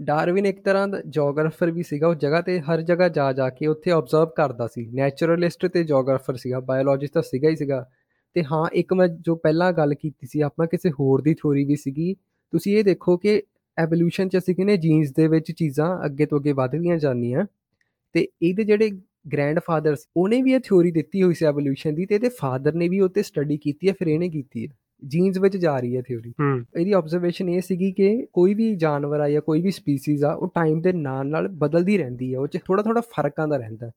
ਡਾਰਵਿਨ ਇੱਕ ਤਰ੍ਹਾਂ ਦਾ ਜੀਓਗ੍ਰਾਫਰ ਵੀ ਸੀਗਾ ਉਸ ਜਗ੍ਹਾ ਤੇ ਹਰ ਜਗ੍ਹਾ ਜਾ ਜਾ ਕੇ ਉੱਥੇ ਆਬਜ਼ਰਵ ਕਰਦਾ ਸੀ। ਨੈਚੁਰਲਿਸਟ ਤੇ ਜੀਓਗ੍ਰਾਫਰ ਸੀਗਾ ਬਾਇਓਲੋਜਿਸਟ ਤਾਂ ਸੀਗਾ ਹੀ ਸੀਗਾ। ਤੇ ਹਾਂ ਇੱਕ ਮੈਂ ਜੋ ਪਹਿਲਾਂ ਗੱਲ ਕੀਤੀ ਸੀ ਆਪਾਂ ਕਿਸੇ ਹੋਰ ਦੀ ਥਿਉਰੀ ਵੀ ਸੀਗੀ ਤੁਸੀਂ ਇਹ ਦੇਖੋ ਕਿ ਐਵੋਲੂਸ਼ਨ ਚ ਅਸੀਂ ਕਹਿੰਦੇ ਜੀਨਸ ਦੇ ਵਿੱਚ ਚੀਜ਼ਾਂ ਅੱਗੇ ਤੋਂ ਅੱਗੇ ਵਧਦੀਆਂ ਜਾਂਦੀਆਂ। ਤੇ ਇਹਦੇ ਜਿਹੜੇ ਗ੍ਰੈਂਡਫਾਦਰ ਉਹਨੇ ਵੀ ਇਹ ਥਿਉਰੀ ਦਿੱਤੀ ਹੋਈ ਸੀ ਐਵੋਲੂਸ਼ਨ ਦੀ ਤੇ ਇਹਦੇ ਫਾਦਰ ਨੇ ਵੀ ਉੱਤੇ ਸਟੱਡੀ ਕੀਤੀ ਹੈ ਫਿਰ ਇਹਨੇ ਕੀਤੀ ਹੈ ਜੀਨਸ ਵਿੱਚ ਜਾ ਰਹੀ ਹੈ ਥਿਉਰੀ ਇਹਦੀ ਆਬਜ਼ਰਵੇਸ਼ਨ ਇਹ ਸੀਗੀ ਕਿ ਕੋਈ ਵੀ ਜਾਨਵਰ ਆ ਜਾਂ ਕੋਈ ਵੀ ਸਪੀਸੀਜ਼ ਆ ਉਹ ਟਾਈਮ ਦੇ ਨਾਲ ਨਾਲ ਬਦਲਦੀ ਰਹਿੰਦੀ ਹੈ ਉਹ 'ਚ ਥੋੜਾ ਥੋੜਾ ਫ਼ਰਕ ਆਂਦਾ ਰਹਿੰਦਾ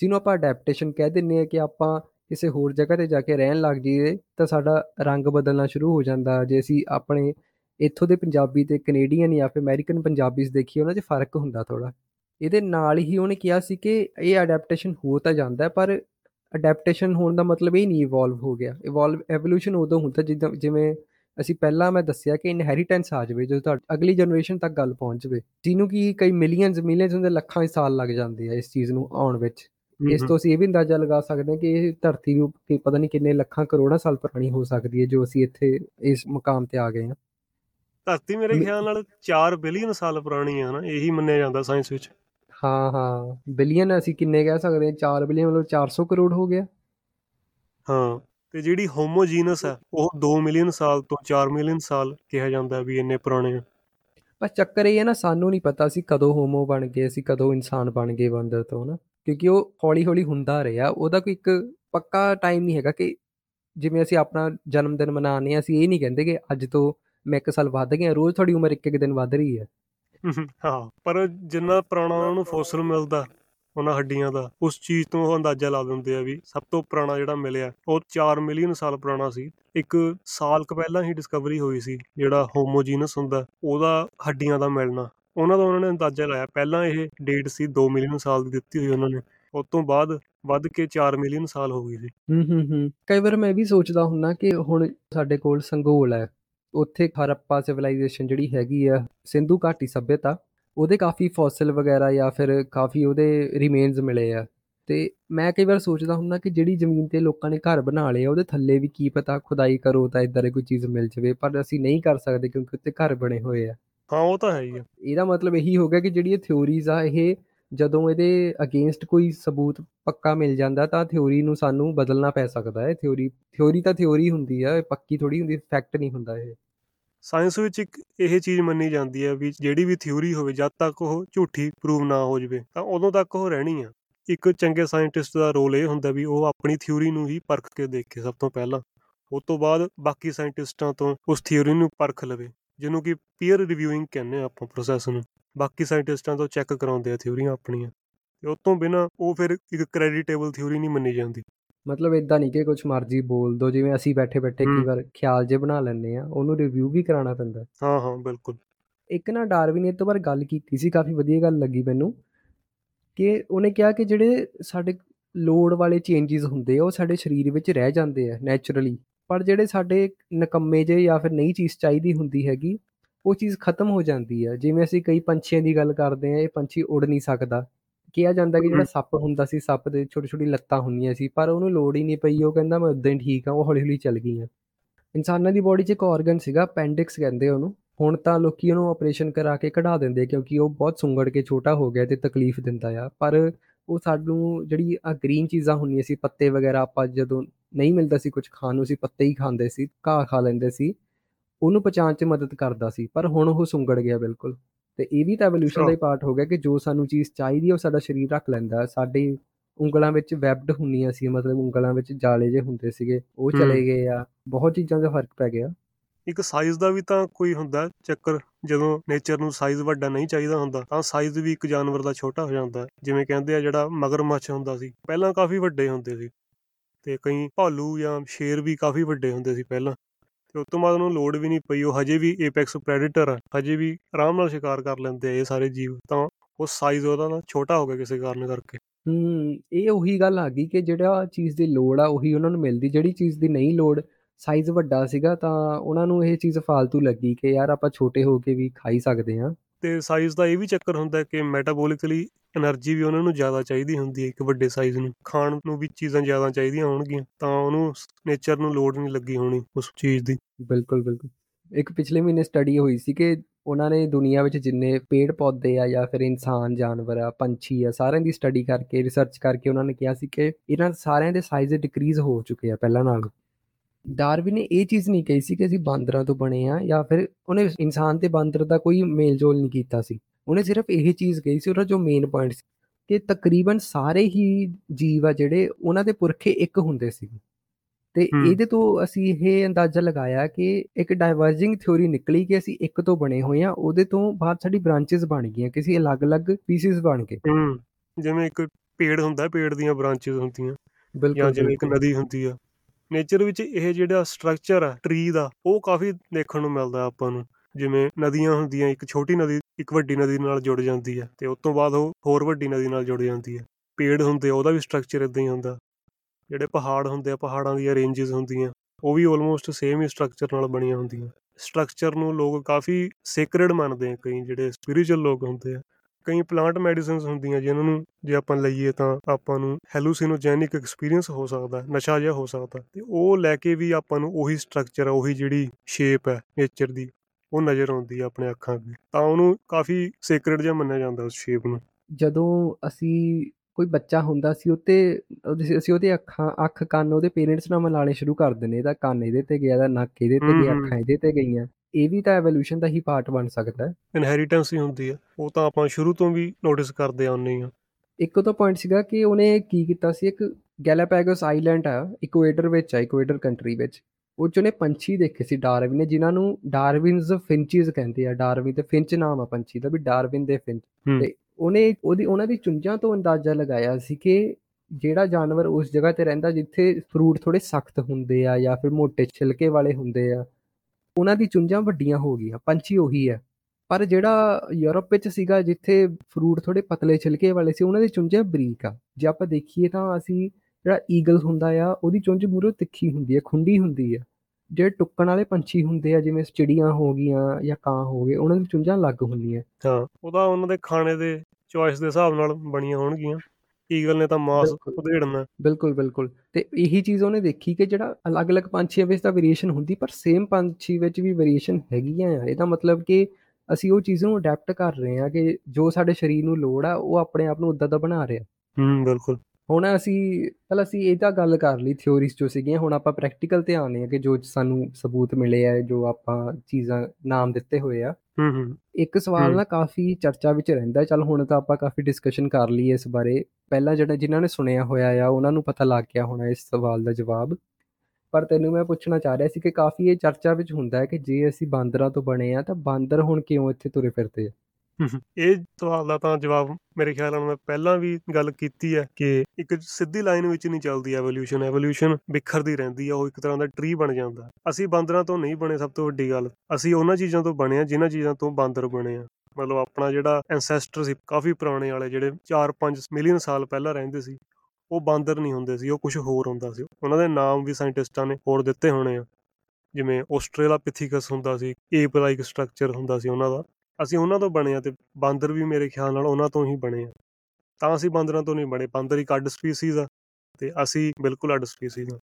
ਜਿਹਨੂੰ ਆਪਾਂ ਅਡੈਪਟੇਸ਼ਨ ਕਹਿ ਦਿੰਨੇ ਆ ਕਿ ਆਪਾਂ ਕਿਸੇ ਹੋਰ ਜਗ੍ਹਾ ਤੇ ਜਾ ਕੇ ਰਹਿਣ ਲੱਗ ਜਾਈਏ ਤਾਂ ਸਾਡਾ ਰੰਗ ਬਦਲਣਾ ਸ਼ੁਰੂ ਹੋ ਜਾਂਦਾ ਜੇ ਅਸੀਂ ਆਪਣੇ ਇੱਥੋਂ ਦੇ ਪੰਜਾਬੀ ਤੇ ਕੈਨੇਡੀਅਨ ਜਾਂ ਫਿਰ ਅਮਰੀਕਨ ਪੰਜਾਬੀਜ਼ ਦੇਖੀਏ ਉਹਨਾਂ 'ਚ ਫ਼ਰਕ ਹੁੰਦਾ ਥੋੜਾ ਇਹਦੇ ਨਾਲ ਹੀ ਉਹਨੇ ਕਿਹਾ ਸੀ ਕਿ ਇਹ ਅਡੈਪਟੇਸ਼ਨ ਹੋ ਤਾਂ ਜਾਂਦਾ ਪਰ ਅਡੈਪਟੇਸ਼ਨ ਹੋਣ ਦਾ ਮਤਲਬ ਇਹ ਨਹੀਂ ਇਵੋਲਵ ਹੋ ਗਿਆ। ਇਵੋਲਵ ਐਵੋਲੂਸ਼ਨ ਉਦੋਂ ਹੁੰਦਾ ਜਿੱਦਾਂ ਜਿਵੇਂ ਅਸੀਂ ਪਹਿਲਾਂ ਮੈਂ ਦੱਸਿਆ ਕਿ ਇਨਹੈਰੀਟੈਂਸ ਆ ਜਾਵੇ ਜਦੋਂ ਤੁਹਾਡੀ ਅਗਲੀ ਜਨਰੇਸ਼ਨ ਤੱਕ ਗੱਲ ਪਹੁੰਚ ਜਾਵੇ ਜਿਹਨੂੰ ਕੀ ਕਈ ਮਿਲੀਅਨਸ ਮਿਲੀਅਨਸ ਦੇ ਲੱਖਾਂ ਸਾਲ ਲੱਗ ਜਾਂਦੇ ਆ ਇਸ ਚੀਜ਼ ਨੂੰ ਆਉਣ ਵਿੱਚ। ਇਸ ਤੋਂ ਅਸੀਂ ਇਹ ਵੀ ਅੰਦਾਜ਼ਾ ਲਗਾ ਸਕਦੇ ਹਾਂ ਕਿ ਇਹ ਧਰਤੀ ਨੂੰ ਪਤਾ ਨਹੀਂ ਕਿੰਨੇ ਲੱਖਾਂ ਕਰੋੜਾਂ ਸਾਲ ਪੁਰਾਣੀ ਹੋ ਸਕਦੀ ਹੈ ਜੋ ਅਸੀਂ ਇੱਥੇ ਇਸ ਮਕਾਮ ਤੇ ਆ ਗਏ ਹਾਂ। ਧਰਤੀ ਮੇਰੇ ਖਿਆਲ ਨਾਲ 4 ਬਿਲੀਅਨ ਸਾਲ ਪੁਰਾਣੀ ਹੈ ਨਾ ਇਹੀ ਮੰਨਿਆ ਜਾਂਦਾ ਸਾਇੰਸ ਵਿੱਚ। ਹਾਂ ਹਾਂ। ਬਿਲੀਅਨ ਅਸੀਂ ਕਿੰਨੇ ਕਹਿ ਸਕਦੇ ਹਾਂ? 4 ਬਿਲੀਅਨ ਮਤਲਬ 400 ਕਰੋੜ ਹੋ ਗਿਆ। ਹਾਂ ਤੇ ਜਿਹੜੀ ਹੋਮੋਜੀਨਸ ਹੈ ਉਹ 2 ਮਿਲੀਅਨ ਸਾਲ ਤੋਂ 4 ਮਿਲੀਅਨ ਸਾਲ ਕਿਹਾ ਜਾਂਦਾ ਵੀ ਇੰਨੇ ਪੁਰਾਣੇ ਆ। ਪਰ ਚੱਕਰ ਇਹ ਹੈ ਨਾ ਸਾਨੂੰ ਨਹੀਂ ਪਤਾ ਸੀ ਕਦੋਂ ਹੋਮੋ ਬਣ ਗਏ ਅਸੀਂ ਕਦੋਂ ਇਨਸਾਨ ਬਣ ਗਏ ਬੰਦਰ ਤੋਂ ਨਾ। ਕਿਉਂਕਿ ਉਹ ਹੌਲੀ ਹੌਲੀ ਹੁੰਦਾ ਰਿਹਾ। ਉਹਦਾ ਕੋਈ ਇੱਕ ਪੱਕਾ ਟਾਈਮ ਨਹੀਂ ਹੈਗਾ ਕਿ ਜਿਵੇਂ ਅਸੀਂ ਆਪਣਾ ਜਨਮ ਦਿਨ ਮਨਾਉਂਦੇ ਆ ਅਸੀਂ ਇਹ ਨਹੀਂ ਕਹਿੰਦੇ ਕਿ ਅੱਜ ਤੋਂ ਮੈਂ ਇੱਕ ਸਾਲ ਵੱਧ ਗਿਆ ਰੋਜ਼ ਤੁਹਾਡੀ ਉਮਰ ਇੱਕ ਇੱਕ ਦਿਨ ਵੱਧ ਰਹੀ ਹੈ। ਹਾਂ ਪਰ ਜਿੰਨਾ ਪੁਰਾਣਾ ਉਹਨਾਂ ਨੂੰ ਫੋਸਲ ਮਿਲਦਾ ਉਹਨਾਂ ਹੱਡੀਆਂ ਦਾ ਉਸ ਚੀਜ਼ ਤੋਂ ਉਹ ਅੰਦਾਜ਼ਾ ਲਾ ਦਿੰਦੇ ਆ ਵੀ ਸਭ ਤੋਂ ਪੁਰਾਣਾ ਜਿਹੜਾ ਮਿਲਿਆ ਉਹ 4 ਮਿਲੀਅਨ ਸਾਲ ਪੁਰਾਣਾ ਸੀ। ਇੱਕ ਸਾਲ ਕ ਪਹਿਲਾਂ ਹੀ ਡਿਸਕਵਰੀ ਹੋਈ ਸੀ ਜਿਹੜਾ ਹੋਮੋਜੀਨਸ ਹੁੰਦਾ ਉਹਦਾ ਹੱਡੀਆਂ ਦਾ ਮਿਲਣਾ। ਉਹਨਾਂ ਦਾ ਉਹਨਾਂ ਨੇ ਅੰਦਾਜ਼ਾ ਲਾਇਆ ਪਹਿਲਾਂ ਇਹ ਡੇਟ ਸੀ 2 ਮਿਲੀਅਨ ਸਾਲ ਦੀ ਦਿੱਤੀ ਹੋਈ ਉਹਨਾਂ ਨੇ ਉਸ ਤੋਂ ਬਾਅਦ ਵੱਧ ਕੇ 4 ਮਿਲੀਅਨ ਸਾਲ ਹੋ ਗਈ ਸੀ। ਹੂੰ ਹੂੰ ਹੂੰ ਕਈ ਵਾਰ ਮੈਂ ਵੀ ਸੋਚਦਾ ਹੁੰਨਾ ਕਿ ਹੁਣ ਸਾਡੇ ਕੋਲ ਸੰਗੋਲ ਹੈ ਉੱਥੇ ਹਰੱਪਾ ਸਿਵਲਾਈਜੇਸ਼ਨ ਜਿਹੜੀ ਹੈਗੀ ਆ ਸਿੰਧੂ ਘਾਟੀ ਸਭਿਅਤਾ ਉਹਦੇ ਕਾਫੀ ਫੋਸਿਲ ਵਗੈਰਾ ਜਾਂ ਫਿਰ ਕਾਫੀ ਉਹਦੇ ਰਿਮੇਨਸ ਮਿਲੇ ਆ। ਤੇ ਮੈਂ ਕਈ ਵਾਰ ਸੋਚਦਾ ਹੁੰਦਾ ਕਿ ਜਿਹੜੀ ਜ਼ਮੀਨ ਤੇ ਲੋਕਾਂ ਨੇ ਘਰ ਬਣਾ ਲਏ ਉਹਦੇ ਥੱਲੇ ਵੀ ਕੀ ਪਤਾ ਖੁਦਾਈ ਕਰੋ ਤਾਂ ਇਦਾਂ ਦੀ ਕੋਈ ਚੀਜ਼ ਮਿਲ ਜਵੇ ਪਰ ਅਸੀਂ ਨਹੀਂ ਕਰ ਸਕਦੇ ਕਿਉਂਕਿ ਉੱਤੇ ਘਰ ਬਣੇ ਹੋਏ ਆ। ਹਾਂ ਉਹ ਤਾਂ ਹੈ ਹੀ ਆ। ਇਹਦਾ ਮਤਲਬ ਇਹੀ ਹੋ ਗਿਆ ਕਿ ਜਿਹੜੀ ਇਹ ਥਿਉਰੀਜ਼ ਆ ਇਹ ਜਦੋਂ ਇਹਦੇ ਅਗੇਂਸਟ ਕੋਈ ਸਬੂਤ ਪੱਕਾ ਮਿਲ ਜਾਂਦਾ ਤਾਂ ਥਿਉਰੀ ਨੂੰ ਸਾਨੂੰ ਬਦਲਣਾ ਪੈ ਸਕਦਾ ਹੈ। ਥਿਉਰੀ ਥਿਉਰੀ ਤਾਂ ਥਿਉਰੀ ਹੁੰਦੀ ਆ ਪੱਕੀ ਥੋੜੀ ਹੁੰਦੀ ਫੈਕਟ ਨਹੀਂ ਹੁੰਦਾ ਇਹ। ਸਾਇੰਸ ਵਿੱਚ ਇੱਕ ਇਹ ਚੀਜ਼ ਮੰਨੀ ਜਾਂਦੀ ਹੈ ਵੀ ਜਿਹੜੀ ਵੀ ਥਿਉਰੀ ਹੋਵੇ, ਜਦ ਤੱਕ ਉਹ ਝੂਠੀ ਪ੍ਰੂਵ ਨਾ ਹੋ ਜਵੇ, ਤਾਂ ਉਦੋਂ ਤੱਕ ਉਹ ਰਹਿਣੀ ਆ। ਇੱਕ ਚੰਗੇ ਸਾਇੰਟਿਸਟ ਦਾ ਰੋਲ ਇਹ ਹੁੰਦਾ ਵੀ ਉਹ ਆਪਣੀ ਥਿਉਰੀ ਨੂੰ ਹੀ ਪਰਖ ਕੇ ਦੇਖੇ ਸਭ ਤੋਂ ਪਹਿਲਾਂ। ਉਸ ਤੋਂ ਬਾਅਦ ਬਾਕੀ ਸਾਇੰਟਿਸਟਾਂ ਤੋਂ ਉਸ ਥਿਉਰੀ ਨੂੰ ਪਰਖ ਲਵੇ, ਜਿਹਨੂੰ ਕਿ ਪੀਅਰ ਰਿਵਿਊਇੰਗ ਕਹਿੰਦੇ ਆ ਆਪਾਂ ਪ੍ਰੋਸੈਸ ਨੂੰ। ਬਾਕੀ ਸਾਇੰਟਿਸਟਾਂ ਤੋਂ ਚੈੱਕ ਕਰਾਉਂਦੇ ਆ ਥਿਉਰੀਆਂ ਆਪਣੀਆਂ, ਤੇ ਉਸ ਤੋਂ ਬਿਨਾ ਉਹ ਫਿਰ ਇੱਕ ਕ੍ਰੈਡੀਟੇਬਲ ਥਿਉਰੀ ਨਹੀਂ ਮੰਨੀ ਜਾਂਦੀ। ਮਤਲਬ ਇਦਾਂ ਨਹੀਂ ਕਿ ਕੁਝ ਮਰਜ਼ੀ ਬੋਲ ਦੋ ਜਿਵੇਂ ਅਸੀਂ ਬੈਠੇ ਬੈਠੇ ਕਈ ਵਾਰ ਖਿਆਲ ਜੇ ਬਣਾ ਲੈਂਦੇ ਆ ਉਹਨੂੰ ਰਿਵਿਊ ਵੀ ਕਰਾਉਣਾ ਪੈਂਦਾ। ਹਾਂ ਹਾਂ ਬਿਲਕੁਲ। ਇੱਕ ਨਾ ਡਾਰਵਿਨ ਇਹ ਤੋਂ ਬਾਅਦ ਗੱਲ ਕੀਤੀ ਸੀ ਕਾਫੀ ਵਧੀਆ ਗੱਲ ਲੱਗੀ ਮੈਨੂੰ ਕਿ ਉਹਨੇ ਕਿਹਾ ਕਿ ਜਿਹੜੇ ਸਾਡੇ ਲੋੜ ਵਾਲੇ ਚੇਂਜਸ ਹੁੰਦੇ ਆ ਉਹ ਸਾਡੇ ਸਰੀਰ ਵਿੱਚ ਰਹਿ ਜਾਂਦੇ ਆ ਨੇਚਰਲੀ ਪਰ ਜਿਹੜੇ ਸਾਡੇ ਨਕੰਮੇ ਜੇ ਜਾਂ ਫਿਰ ਨਈ ਚੀਜ਼ ਚਾਹੀਦੀ ਹੁੰਦੀ ਹੈਗੀ ਉਹ ਚੀਜ਼ ਖਤਮ ਹੋ ਜਾਂਦੀ ਹੈ ਜਿਵੇਂ ਅਸੀਂ ਕਈ ਪੰਛੀਆਂ ਦੀ ਗੱਲ ਕਰਦੇ ਆ ਇਹ ਪੰਛੀ ਉੜ ਨਹੀਂ ਸਕਦਾ। ਕਿਹਾ ਜਾਂਦਾ ਕਿ ਜਿਹੜਾ ਸੱਪ ਹੁੰਦਾ ਸੀ ਸੱਪ ਦੇ ਛੋਟੀ ਛੋਟੀ ਲੱਤਾਂ ਹੁੰਦੀਆਂ ਸੀ ਪਰ ਉਹਨੂੰ ਲੋੜ ਹੀ ਨਹੀਂ ਪਈ ਉਹ ਕਹਿੰਦਾ ਮੈਂ ਉਦਾਂ ਹੀ ਠੀਕ ਆ ਉਹ ਹੌਲੀ ਹੌਲੀ ਚੱਲ ਗਈ ਆ ਇਨਸਾਨਾਂ ਦੀ ਬਾਡੀ 'ਚ ਇੱਕ ਆਰਗਨ ਸੀਗਾ ਪੈਂਡਿਕਸ ਕਹਿੰਦੇ ਉਹਨੂੰ। ਹੁਣ ਤਾਂ ਲੋਕੀ ਉਹਨੂੰ ਆਪਰੇਸ਼ਨ ਕਰਾ ਕੇ ਕਢਾ ਦਿੰਦੇ ਕਿਉਂਕਿ ਉਹ ਬਹੁਤ ਸੁੰਗੜ ਕੇ ਛੋਟਾ ਹੋ ਗਿਆ ਤੇ ਤਕਲੀਫ ਦਿੰਦਾ ਆ। ਪਰ ਉਹ ਸਾਨੂੰ ਜਿਹੜੀ ਆ ਗ੍ਰੀਨ ਚੀਜ਼ਾਂ ਹੁੰਦੀਆਂ ਸੀ ਪੱਤੇ ਵਗੈਰਾ ਆਪਾਂ ਜਦੋਂ ਨਹੀਂ ਮਿਲਦਾ ਸੀ ਕੁਝ ਖਾਣ ਨੂੰ ਸੀ ਪੱਤੇ ਹੀ ਖਾਂਦੇ ਸੀ ਘਾਹ ਖਾ ਲੈਂਦੇ ਸੀ। ਉਹਨੂੰ ਪਚਾਣ 'ਚ ਮਦਦ ਕਰਦਾ ਸੀ ਪਰ ਹੁਣ ਉਹ ਸੁੰਗੜ ਗਿਆ ਬਿਲਕੁਲ। ਤੇ ਇਹ ਵੀ ਤਾਂ ਐਵੋਲੂਸ਼ਨ ਦਾ ਹੀ ਪਾਰਟ ਹੋ ਗਿਆ ਕਿ ਜੋ ਸਾਨੂੰ ਚੀਜ਼ ਚਾਹੀਦੀ ਹੈ ਉਹ ਸਾਡਾ ਸਰੀਰ ਰੱਖ ਲੈਂਦਾ। ਸਾਡੇ ਉਂਗਲਾਂ ਵਿੱਚ ਵੈਬਡ ਹੁੰਦੀਆਂ ਸੀ ਮਤਲਬ ਉਂਗਲਾਂ ਵਿੱਚ ਜਾਲੇ ਜੇ ਹੁੰਦੇ ਸੀਗੇ ਉਹ ਚਲੇ ਗਏ ਆ। ਬਹੁਤ ਚੀਜ਼ਾਂ ਦਾ ਫ਼ਰਕ ਪੈ ਗਿਆ। ਇੱਕ ਸਾਈਜ਼ ਦਾ ਵੀ ਤਾਂ ਕੋਈ ਹੁੰਦਾ ਚੱਕਰ। ਜਦੋਂ ਨੇਚਰ ਨੂੰ ਸਾਈਜ਼ ਵੱਡਾ ਨਹੀਂ ਚਾਹੀਦਾ ਹੁੰਦਾ ਤਾਂ ਸਾਈਜ਼ ਵੀ ਇੱਕ ਜਾਨਵਰ ਦਾ ਛੋਟਾ ਹੋ ਜਾਂਦਾ ਜਿਵੇਂ ਕਹਿੰਦੇ ਆ ਜਿਹੜਾ ਮਗਰਮੱਛ ਹੁੰਦਾ ਸੀ ਪਹਿਲਾਂ ਕਾਫੀ ਵੱਡੇ ਹੁੰਦੇ ਸੀ। ਤੇ ਕਈ ਭਾਲੂ ਜਾਂ ਸ਼ੇਰ ਵੀ ਕਾਫੀ ਵੱਡੇ ਹੁੰਦੇ ਸੀ ਪਹਿਲਾਂ। ਤੇ ਉਸ ਤੋਂ ਬਾਅਦ ਉਹਨੂੰ ਲੋੜ ਵੀ ਨਹੀਂ ਪਈ, ਉਹ ਹਜੇ ਵੀ ਏਪੈਕਸ ਪ੍ਰੈਡੇਟਰ ਆ, ਹਜੇ ਵੀ ਆਰਾਮ ਨਾਲ ਸ਼ਿਕਾਰ ਕਰ ਲੈਂਦੇ ਆ ਇਹ ਸਾਰੇ ਜੀਵ, ਤਾਂ ਉਹ ਸਾਈਜ਼ ਉਹਦਾ ਨਾ ਛੋਟਾ ਹੋ ਗਿਆ ਕਿਸੇ ਕਾਰਨ ਕਰਕੇ। ਹੂੰ, ਇਹ ਉਹੀ ਗੱਲ ਆ ਗਈ ਕਿ ਜਿਹੜਾ ਚੀਜ਼ ਦੀ ਲੋੜ ਆ, ਉਹੀ ਉਹਨਾਂ ਨੂੰ ਮਿਲਦੀ, ਜਿਹੜੀ ਚੀਜ਼ ਦੀ ਨਹੀਂ ਲੋੜ ਸਾਈਜ਼ ਵੱਡਾ ਸੀਗਾ ਤਾਂ ਉਹਨਾਂ ਨੂੰ ਇਹ ਚੀਜ਼ ਫालतू ਲੱਗੀ ਕਿ ਯਾਰ ਆਪਾਂ ਛੋਟੇ ਹੋ ਕੇ ਵੀ ਖਾਈ ਸਕਦੇ ਹਾਂ। ਅਤੇ ਸਾਈਜ਼ ਦਾ ਇਹ ਵੀ ਚੱਕਰ ਹੁੰਦਾ ਕਿ ਮੈਟਾਬੋਲਿਕਲੀ ਐਨਰਜੀ ਵੀ ਉਹਨਾਂ ਨੂੰ ਜ਼ਿਆਦਾ ਚਾਹੀਦੀ ਹੁੰਦੀ ਹੈ ਇੱਕ ਵੱਡੇ ਸਾਈਜ਼ ਨੂੰ। ਖਾਣ ਨੂੰ ਵੀ ਚੀਜ਼ਾਂ ਜ਼ਿਆਦਾ ਚਾਹੀਦੀਆਂ ਹੋਣਗੀਆਂ, ਤਾਂ ਉਹਨੂੰ ਨੇਚਰ ਨੂੰ ਲੋੜ ਨਹੀਂ ਲੱਗੀ ਹੋਣੀ ਉਸ ਚੀਜ਼ ਦੀ। ਬਿਲਕੁਲ ਬਿਲਕੁਲ। ਇੱਕ ਪਿਛਲੇ ਮਹੀਨੇ ਸਟੱਡੀ ਹੋਈ ਸੀ ਕਿ ਉਹਨਾਂ ਨੇ ਦੁਨੀਆ ਵਿੱਚ ਜਿੰਨੇ ਪੇੜ ਪੌਦੇ ਆ ਜਾਂ ਫਿਰ ਇਨਸਾਨ, ਜਾਨਵਰ ਆ, ਪੰਛੀ ਆ, ਸਾਰਿਆਂ ਦੀ ਸਟੱਡੀ ਕਰਕੇ ਰਿਸਰਚ ਕਰਕੇ ਉਹਨਾਂ ਨੇ ਕਿਹਾ ਸੀ ਕਿ ਇਹਨਾਂ ਸਾਰਿਆਂ ਦੇ ਸਾਈਜ਼ ਡਿਕਰੀਜ਼ ਹੋ ਚੁੱਕੇ ਆ ਪਹਿਲਾਂ ਨਾਲੋਂ। ਡਾਰਵਿਨ ਨੇ ਇਹ ਚੀਜ਼ ਨਹੀਂ ਕਹੀ ਸੀ ਕਿ ਅਸੀਂ ਬਾਂਦਰਾਂ ਤੋਂ ਬਣੇ ਆ ਜਾਂ ਫਿਰ ਉਹਨੇ ਇਨਸਾਨ ਤੇ ਬਾਂਦਰ ਦਾ ਕੋਈ ਮੇਲਜੋਲ ਨਹੀਂ ਕੀਤਾ ਸੀ। ਉਹਨੇ ਸਿਰਫ ਇਹ ਚੀਜ਼ ਕਹੀ ਸੀ ਉਹਦਾ ਜੋ ਮੇਨ ਪੁਆਇੰਟ ਸੀ ਕਿ ਤਕਰੀਬਨ ਸਾਰੇ ਹੀ ਜੀਵ ਆ ਜਿਹੜੇ ਉਹਨਾਂ ਦੇ ਪੁਰਖੇ ਇੱਕ ਹੁੰਦੇ ਸੀ। ਤੇ ਇਹਦੇ ਤੋਂ ਅਸੀਂ ਇਹ ਅੰਦਾਜ਼ਾ ਲਗਾਇਆ ਕਿ ਇੱਕ ਡਾਈਵਰਜਿੰਗ ਥਿਉਰੀ ਨਿਕਲੀ ਕਿ ਅਸੀਂ ਇੱਕ ਤੋਂ ਬਣੇ ਹੋਏ ਆ ਉਹਦੇ ਤੋਂ ਬਾਅਦ ਸਾਡੀ ਬ੍ਰਾਂਚਸ ਬਣ ਗਈਆਂ ਕਿਸੇ ਅਲੱਗ-ਅਲੱਗ ਪੀਸਿਸ ਬਣ ਹੂੰ ਜਿਵੇਂ ਇੱਕ ਪੇੜ ਹੁੰਦਾ ਪੇੜ ਦੀਆਂ ਬ੍ਰਾਂਚਸ ਹੁੰਦੀਆਂ ਬਿਲਕੁਲ ਜਿਵੇਂ ਇੱਕ ਨਦੀ ਹੁੰਦੀ ਆ। ਨੇਚਰ ਵਿੱਚ ਇਹ ਜਿਹੜਾ ਸਟਰਕਚਰ ਆ ਟਰੀ ਦਾ, ਉਹ ਕਾਫੀ ਦੇਖਣ ਨੂੰ ਮਿਲਦਾ ਆਪਾਂ ਨੂੰ। ਜਿਵੇਂ ਨਦੀਆਂ ਹੁੰਦੀਆਂ, ਇੱਕ ਛੋਟੀ ਨਦੀ, ਇੱਕ ਵੱਡੀ ਨਦੀ ਨਾਲ ਜੁੜ ਜਾਂਦੀ ਹੈ ਤੇ ਉਸ ਤੋਂ ਬਾਅਦ ਉਹ ਹੋਰ ਵੱਡੀ ਨਦੀ ਨਾਲ ਜੁੜ ਜਾਂਦੀ ਹੈ ਪੇੜ ਹੁੰਦੇ, ਉਹਦਾ ਵੀ ਸਟਰਕਚਰ ਇਦਾਂ ਹੀ ਹੁੰਦਾ। ਜਿਹੜੇ ਪਹਾੜ ਹੁੰਦੇ ਆ, ਪਹਾੜਾਂ ਦੀਆਂ ਰੇਂਜਸ ਹੁੰਦੀਆਂ, ਉਹ ਵੀ ਆਲਮੋਸਟ ਸੇਮ ਹੀ ਸਟਰਕਚਰ ਨਾਲ ਬਣੀਆਂ ਹੁੰਦੀਆਂ। ਸਟਰਕਚਰ ਨੂੰ ਲੋਕ ਕਾਫੀ ਸੇਕ੍ਰੇਡ ਮੰਨਦੇ ਆ ਕਈ ਜਿਹੜੇ ਸਪਿਰਚੁਅਲ ਲੋਕ ਹੁੰਦੇ ਆ। ਕਈ ਪਲਾਂਟ ਮੈਡੀਸਿਨਸ ਹੁੰਦੀਆਂ ਜਿਨ੍ਹਾਂ ਨੂੰ ਜੇ ਆਪਾਂ ਲਈਏ ਤਾਂ ਆਪਾਂ ਨੂੰ ਹੈਲੂਸੀਨੋਜੈਨਿਕ ਐਕਸਪੀਰੀਅੰਸ ਹੋ ਸਕਦਾ ਨਸ਼ਾ ਜਿਹਾ ਹੋ ਸਕਦਾ। ਤੇ ਉਹ ਲੈ ਕੇ ਵੀ ਆਪਾਂ ਨੂੰ ਉਹੀ ਸਟਰਕਚਰ ਆ ਉਹੀ ਜਿਹੜੀ ਸ਼ੇਪ ਹੈ ਨੇਚਰ ਦੀ ਉਹ ਨਜ਼ਰ ਆਉਂਦੀ ਆ ਆਪਣੇ ਅੱਖਾਂ ਅੱਗੇ। ਤਾਂ ਉਹਨੂੰ ਕਾਫੀ ਸੇਕ੍ਰੇਡ ਜਿਹਾ ਮੰਨਿਆ ਜਾਂਦਾ ਉਸ ਸ਼ੇਪ ਨੂੰ। ਜਦੋਂ ਅਸੀਂ ਕੋਈ ਬੱਚਾ ਹੁੰਦਾ ਸੀ ਉੱਤੇ ਅਸੀਂ ਉਹਦੇ ਅੱਖਾਂ ਅੱਖ ਕੰਨ ਉਹਦੇ ਪੇਰੈਂਟਸ ਨਾਲ ਮਿਲਾਣੇ ਸ਼ੁਰੂ ਕਰ ਦਿੰਦੇ ਇਹਦਾ ਕੰਨ ਇਹਦੇ ਤੇ ਗਿਆ ਇਹਦਾ ਨੱਕ ਇਹਦੇ ਤੇ ਗਿਆ ਅੱਖਾਂ ਇਹਦੇ ਤੇ ਗਈਆਂ। ਇਹ ਵੀ ਤਾਂ ਐਵੋਲੂਸ਼ਨ ਦਾ ਹੀ ਪਾਰਟ ਬਣ ਸਕਦਾ ਹੈ। ਇਨਹੈਰੀਟੈਂਸ ਹੀ ਹੁੰਦੀ ਹੈ ਉਹ ਤਾਂ ਆਪਾਂ ਸ਼ੁਰੂ ਤੋਂ ਵੀ ਨੋਟਿਸ ਕਰਦੇ ਆਉਂਦੇ ਹਾਂ। ਇੱਕ ਤਾਂ ਪੁਆਇੰਟ ਸੀਗਾ ਕਿ ਉਹਨੇ ਕੀ ਕੀਤਾ ਸੀ ਇੱਕ ਗੈਲਾਪੈਗੋਸ ਆਈਲੈਂਡ ਆ ਇਕੁਏਟਰ ਵਿੱਚ ਆ ਇਕੁਏਟਰ ਕੰਟਰੀ ਵਿੱਚ। ਉਹ ਚ ਉਹਨੇ ਪੰਛੀ ਦੇਖੇ ਸੀ ਡਾਰਵਿਨ ਨੇ ਜਿਨ੍ਹਾਂ ਨੂੰ ਡਾਰਵਿਨਸ ਫਿੰਚੀਜ਼ ਕਹਿੰਦੇ ਆ। ਡਾਰਵਿਨ ਤੇ ਫਿੰਚ ਨਾਮ ਆ ਪੰਛੀ ਦਾ ਵੀ ਡਾਰਵਿਨ ਦੇ ਫਿੰਚ ਤੇ ਉਹਨੇ ਉਹਦੀ ਉਹਨਾਂ ਦੀ ਚੁੰਝਾਂ ਤੋਂ ਅੰਦਾਜ਼ਾ ਲਗਾਇਆ ਸੀ ਕਿ ਜਿਹੜਾ ਜਾਨਵਰ ਉਸ ਜਗ੍ਹਾ ਤੇ ਰਹਿੰਦਾ ਜਿੱਥੇ ਫਰੂਟ ਥੋੜੇ ਸਖਤ ਹੁੰਦੇ ਆ ਜਾਂ ਫਿਰ ਮੋٹے ਛਿਲਕੇ ਵਾਲੇ ਹੁੰਦੇ ਆ ਉਹਨਾਂ ਦੀ ਚੁੰਝਾਂ ਵੱਡੀਆਂ ਹੋ ਗਈਆਂ, ਪੰਛੀ ਉਹੀ ਹੈ। ਪਰ ਜਿਹੜਾ ਯੂਰਪ ਵਿੱਚ ਸੀਗਾ, ਜਿੱਥੇ ਫਰੂਟ ਥੋੜੇ ਪਤਲੇ ਛਿਲਕੇ ਵਾਲੇ ਸੀ, ਉਹਨਾਂ ਦੀ ਚੁੰਝਾਂ ਬਰੀਕ ਆ। ਜੇ ਆਪਾਂ ਦੇਖੀਏ ਤਾਂ ਅਸੀਂ ਜਿਹੜਾ ਈਗਲ ਹੁੰਦਾ ਆ, ਉਹਦੀ ਚੁੰਝ ਮੂਰੇ ਤਿੱਖੀ ਹੁੰਦੀ ਹੈ, ਖੁੰਡੀ ਹੁੰਦੀ ਹੈ। ਜਿਹੜੇ ਟੁੱਕਣ ਵਾਲੇ ਪੰਛੀ ਹੁੰਦੇ ਆ, ਜਿਵੇਂ ਚਿੜੀਆਂ ਹੋ ਗਈਆਂ ਜਾਂ ਕਾਂ ਹੋ ਗਏ, ਉਹਨਾਂ ਦੀ ਚੁੰਝਾਂ ਅਲੱਗ ਹੁੰਦੀਆਂ। ਹਾਂ ਉਹਦਾ ਉਹਨਾਂ ਦੇ ਖਾਣੇ ਦੇ ਚੋਇਸ ਦੇ ਹਿਸਾਬ ਨਾਲ ਬਣੀਆਂ ਹੋਣਗੀਆਂ। ਈਗਲ ਨੇ ਤਾਂ ਮਾਸ ਉਧੇੜਨਾ। ਬਿਲਕੁਲ ਬਿਲਕੁਲ। ਤੇ ਇਹੀ ਚੀਜ਼ ਉਹਨੇ ਦੇਖੀ ਕਿ ਜਿਹੜਾ ਅਲੱਗ-ਅਲੱਗ ਪੰਛੀਆਂ ਵਿੱਚ ਤਾਂ ਵੇਰੀਏਸ਼ਨ ਹੁੰਦੀ ਪਰ ਸੇਮ ਪੰਛੀ ਵਿੱਚ ਵੀ ਵੇਰੀਏਸ਼ਨ ਹੈਗੀਆਂ ਆ ਇਹਦਾ ਮਤਲਬ ਕਿ ਅਸੀਂ ਉਹ ਚੀਜ਼ ਨੂੰ ਅਡਾਪਟ ਕਰ ਰਹੇ ਆ ਕਿ ਜੋ ਸਾਡੇ ਸਰੀਰ ਨੂੰ ਲੋੜ ਆ ਉਹ ਆਪਣੇ ਆਪ ਨੂੰ ਉਦਾਂ ਦਾ ਬਣਾ ਰਿਹਾ। ਹੂੰ ਬਿਲਕੁਲ। ਹੁਣ ਅਸੀਂ ਚਲ ਅਸੀਂ ਇਹ ਤਾਂ ਗੱਲ ਕਰ ਲਈ ਥਿਉਰੀਜ਼ ਜੋ ਸੀਗੀਆਂ ਹੁਣ ਆਪਾਂ ਪ੍ਰੈਕਟੀਕਲ ਤੇ ਆਨੇ ਆ ਕਿ ਜੋ ਸਾਨੂੰ ਸਬੂਤ ਮਿਲੇ ਆ ਜੋ ਆਪਾਂ ਚੀਜ਼ਾਂ ਨਾਮ ਦਿੱਤੇ ਹੋਏ ਆ। ਹੂੰ ਹੂੰ। ਇੱਕ ਸਵਾਲ ਨਾ ਕਾਫੀ ਚਰਚਾ ਵਿੱਚ ਰਹਿੰਦਾ ਚਲ ਹੁਣ ਤਾਂ ਆਪਾਂ ਕਾਫੀ ਡਿਸਕਸ਼ਨ ਕਰ ਲਈ ਇਸ ਬਾਰੇ। ਪਹਿਲਾਂ ਜਿਹੜਾ ਜਿਨ੍ਹਾਂ ਨੇ ਸੁਣਿਆ ਹੋਇਆ ਆ ਉਹਨਾਂ ਨੂੰ ਪਤਾ ਲੱਗ ਗਿਆ ਹੋਣਾ ਇਸ ਸਵਾਲ ਦਾ ਜਵਾਬ। ਪਰ ਤੈਨੂੰ ਮੈਂ ਪੁੱਛਣਾ ਚਾਹ ਰਿਹਾ ਸੀ ਕਿ ਕਾਫੀ ਇਹ ਚਰਚਾ ਵਿੱਚ ਹੁੰਦਾ ਹੈ ਕਿ ਜੇ ਅਸੀਂ ਬਾਂਦਰਾਂ ਤੋਂ ਬਣੇ ਆ ਤਾਂ ਬਾਂਦਰ ਹੁਣ ਕਿਉਂ ਇੱਥੇ ਤੁਰੇ ਫਿਰਦੇ ਆ? ਇਹ ਸਵਾਲ ਦਾ ਤਾਂ ਜਵਾਬ ਮੇਰੇ ਖਿਆਲ ਨਾਲ ਮੈਂ ਪਹਿਲਾਂ ਵੀ ਗੱਲ ਕੀਤੀ ਹੈ ਕਿ ਇੱਕ ਸਿੱਧੀ ਲਾਈਨ ਵਿੱਚ ਨਹੀਂ ਚੱਲਦੀ ਐਵੋਲੂਸ਼ਨ ਐਵੋਲੂਸ਼ਨ ਵਿਖਰਦੀ ਰਹਿੰਦੀ ਆ, ਉਹ ਇੱਕ ਤਰ੍ਹਾਂ ਦਾ ਟਰੀ ਬਣ ਜਾਂਦਾ। ਅਸੀਂ ਬਾਂਦਰਾਂ ਤੋਂ ਨਹੀਂ ਬਣੇ ਸਭ ਤੋਂ ਵੱਡੀ ਗੱਲ। ਅਸੀਂ ਉਹਨਾਂ ਚੀਜ਼ਾਂ ਤੋਂ ਬਣੇ ਆ ਜਿਨ੍ਹਾਂ ਚੀਜ਼ਾਂ ਤੋਂ ਬਾਂਦਰ ਬਣੇ ਆ। ਮਤਲਬ ਆਪਣਾ ਜਿਹੜਾ ਐਂਸੈਸਟਰ ਸੀ, ਕਾਫੀ ਪੁਰਾਣੇ ਵਾਲੇ ਜਿਹੜੇ 4-5 ਮਿਲੀਅਨ ਸਾਲ ਪਹਿਲਾਂ ਰਹਿੰਦੇ ਸੀ, ਉਹ ਬਾਂਦਰ ਨਹੀਂ ਹੁੰਦੇ ਸੀ, ਉਹ ਕੁਝ ਹੋਰ ਹੁੰਦਾ ਸੀ। ਉਹਨਾਂ ਦੇ ਨਾਮ ਵੀ ਸਾਇੰਟਿਸਟਾਂ ਨੇ, ਹੋਰ ਦਿੱਤੇ ਹੋਣੇ ਆ। ਜਿਵੇਂ ਆਸਟ੍ਰੇਲਾਪਿਥੀਕਸ ਹੁੰਦਾ ਸੀ ਏਪ ਲਾਈਕ ਸਟਰਕਚਰ ਹੁੰਦਾ ਸੀ ਉਹਨਾਂ ਦਾ। ਅਸੀਂ ਉਹਨਾਂ ਤੋਂ ਬਣੇ ਆ ਤੇ ਬਾਂਦਰ ਵੀ ਮੇਰੇ ਖਿਆਲ ਨਾਲ ਉਹਨਾਂ ਤੋਂ ਹੀ ਬਣੇ ਆ ਤਾਂ ਅਸੀਂ ਬਾਂਦਰਾਂ ਤੋਂ ਨਹੀਂ ਬਣੇ ਬਾਂਦਰ ਇੱਕ ਅੱਡ ਸਪੀਸੀਜ਼ ਆ ਤੇ ਅਸੀਂ ਬਿਲਕੁਲ ਅੱਡ ਸਪੀਸੀਜ਼ ਆ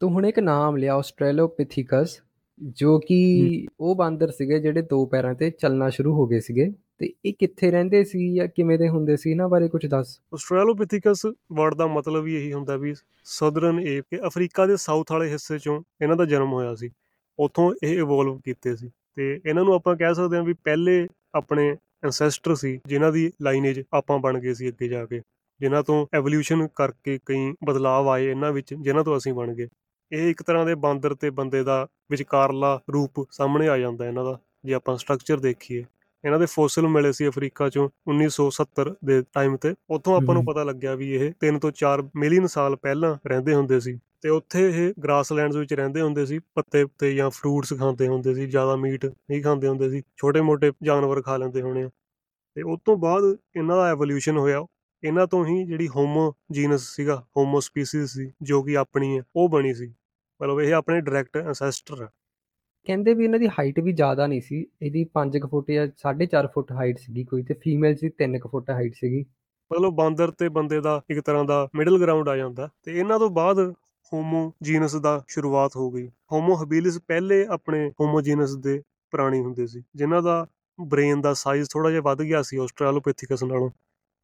ਤੂੰ ਹੁਣ ਇੱਕ ਨਾਮ ਲਿਆ ਆਸਟ੍ਰੇਲੋਪਿਥੀਕਸ ਜੋ ਕਿ ਉਹ ਬਾਂਦਰ ਸੀਗੇ ਜਿਹੜੇ ਦੋ ਪੈਰਾਂ ਤੇ ਚੱਲਣਾ ਸ਼ੁਰੂ ਹੋ ਗਏ ਸੀਗੇ। ਤੇ ਇਹ ਕਿੱਥੇ ਰਹਿੰਦੇ ਸੀ ਜਾਂ ਕਿਵੇਂ ਦੇ ਹੁੰਦੇ ਸੀ ਇਹਨਾਂ ਬਾਰੇ ਕੁਝ ਦੱਸ। ਆਸਟ੍ਰੇਲੋਪਿਥੀਕਸ ਵਰਡ ਦਾ ਮਤਲਬ ਹੀ ਇਹੀ ਹੁੰਦਾ ਵੀ ਸਦਰਨ ਏਪ ਕਿ ਅਫਰੀਕਾ ਦੇ ਸਾਊਥ ਵਾਲੇ ਹਿੱਸੇ ਚੋਂ ਇਹਨਾਂ ਦਾ ਜਨਮ ਹੋਇਆ ਸੀ। ਉੱਥੋਂ ਇਹ ਇਵੋਲਵ ਕੀਤੇ ਸੀ। ਤੇ ਇਹਨਾਂ ਨੂੰ ਆਪਾਂ ਕਹਿ ਸਕਦੇ ਹਾਂ ਵੀ ਪਹਿਲੇ ਆਪਣੇ ਐਂਸੈਸਟਰ ਸੀ ਜਿਨ੍ਹਾਂ ਦੀ ਲਾਈਨੇਜ ਆਪਾਂ ਬਣ ਗਏ ਸੀ ਅੱਗੇ ਜਾ ਕੇ ਜਿਨ੍ਹਾਂ ਤੋਂ ਐਵੋਲੂਸ਼ਨ ਕਰਕੇ ਕਈ ਬਦਲਾਅ ਆਏ ਇਹਨਾਂ ਵਿੱਚ ਜਿਨ੍ਹਾਂ ਤੋਂ ਅਸੀਂ ਬਣ ਗਏ। ਇਹ ਇੱਕ ਤਰ੍ਹਾਂ ਦੇ ਬਾਂਦਰ ਤੇ ਬੰਦੇ ਦਾ ਵਿਚਕਾਰਲਾ ਰੂਪ ਸਾਹਮਣੇ ਆ ਜਾਂਦਾ ਇਹਨਾਂ ਦਾ ਜੇ ਆਪਾਂ ਸਟਰਕਚਰ ਦੇਖੀਏ। ਇਹਨਾਂ ਦੇ ਫੋਸਿਲ ਮਿਲੇ ਸੀ ਅਫਰੀਕਾ ਚੋਂ 1970 ਦੇ ਟਾਈਮ ਤੇ ਉੱਥੋਂ ਆਪਾਂ ਨੂੰ। ਪਤਾ ਲੱਗਿਆ ਵੀ ਇਹ 3 ਤੋਂ 4 ਮਿਲੀਅਨ ਸਾਲ ਪਹਿਲਾਂ ਰਹਿੰਦੇ ਹੁੰਦੇ ਸੀ। ਤੇ ਉੱਥੇ ਇਹ ਗ੍ਰਾਸਲੈਂਡਸ ਵਿੱਚ ਰਹਿੰਦੇ ਹੁੰਦੇ ਸੀ ਪੱਤੇ ਉੱਤੇ ਜਾਂ ਫਰੂਟਸ ਖਾਂਦੇ ਹੁੰਦੇ ਸੀ ਜ਼ਿਆਦਾ ਮੀਟ ਨਹੀਂ ਖਾਂਦੇ ਹੁੰਦੇ ਸੀ ਛੋਟੇ-ਮੋਟੇ ਜਾਨਵਰ ਖਾ ਲੈਂਦੇ ਹੋਣੇ ਤੇ ਉਸ ਤੋਂ ਬਾਅਦ ਇਹਨਾਂ ਦਾ ਐਵੋਲੂਸ਼ਨ ਹੋਇਆ। ਇਹਨਾਂ ਤੋਂ ਹੀ ਜਿਹੜੀ ਹੋਮੋ ਜੀਨਸ ਸੀਗਾ ਹੋਮੋ ਸਪੀਸੀਜ਼ ਸੀ ਜੋ ਕਿ ਆਪਣੀ ਹੈ ਉਹ ਬਣੀ ਸੀ। ਮਤਲਬ ਇਹ ਆਪਣੇ ਡਾਇਰੈਕਟ ਐਂਸੈਸਟਰ ਹੈ ਕਹਿੰਦੇ ਵੀ ਇਹਨਾਂ ਦੀ ਹਾਈਟ ਵੀ ਜ਼ਿਆਦਾ ਨਹੀਂ ਸੀ। ਇਹਦੀ 5 ਫੁੱਟ ਜਾਂ 4.5 ਫੁੱਟ ਹਾਈਟ ਸੀਗੀ ਕੋਈ ਤੇ ਫੀਮੇਲ ਦੀ 3 ਫੁੱਟ ਹਾਈਟ ਸੀਗੀ। ਮਤਲਬ ਬਾਂਦਰ ਤੇ ਬੰਦੇ ਦਾ ਇੱਕ ਤਰ੍ਹਾਂ ਦਾ ਮਿਡਲ ਗਰਾਊਂਡ ਆ ਜਾਂਦਾ। ਤੇ ਇਹਨਾਂ ਤੋਂ ਬਾਅਦ ਹੋਮੋ ਜੀਨਸ ਦਾ ਸ਼ੁਰੂਆਤ ਹੋ ਗਈ। ਹੋਮੋ ਹਬੀਲਿਸ ਪਹਿਲੇ ਆਪਣੇ ਹੋਮੋ ਜੀਨਸ ਦੇ ਪ੍ਰਾਣੀ ਹੁੰਦੇ ਸੀ ਜਿਨ੍ਹਾਂ ਦਾ ਬ੍ਰੇਨ ਦਾ ਸਾਈਜ਼ ਥੋੜਾ ਜਿਹਾ ਵੱਧ ਗਿਆ ਸੀ ਆਸਟ੍ਰੇਲੋਪਿਥਿਕਸ ਨਾਲੋਂ।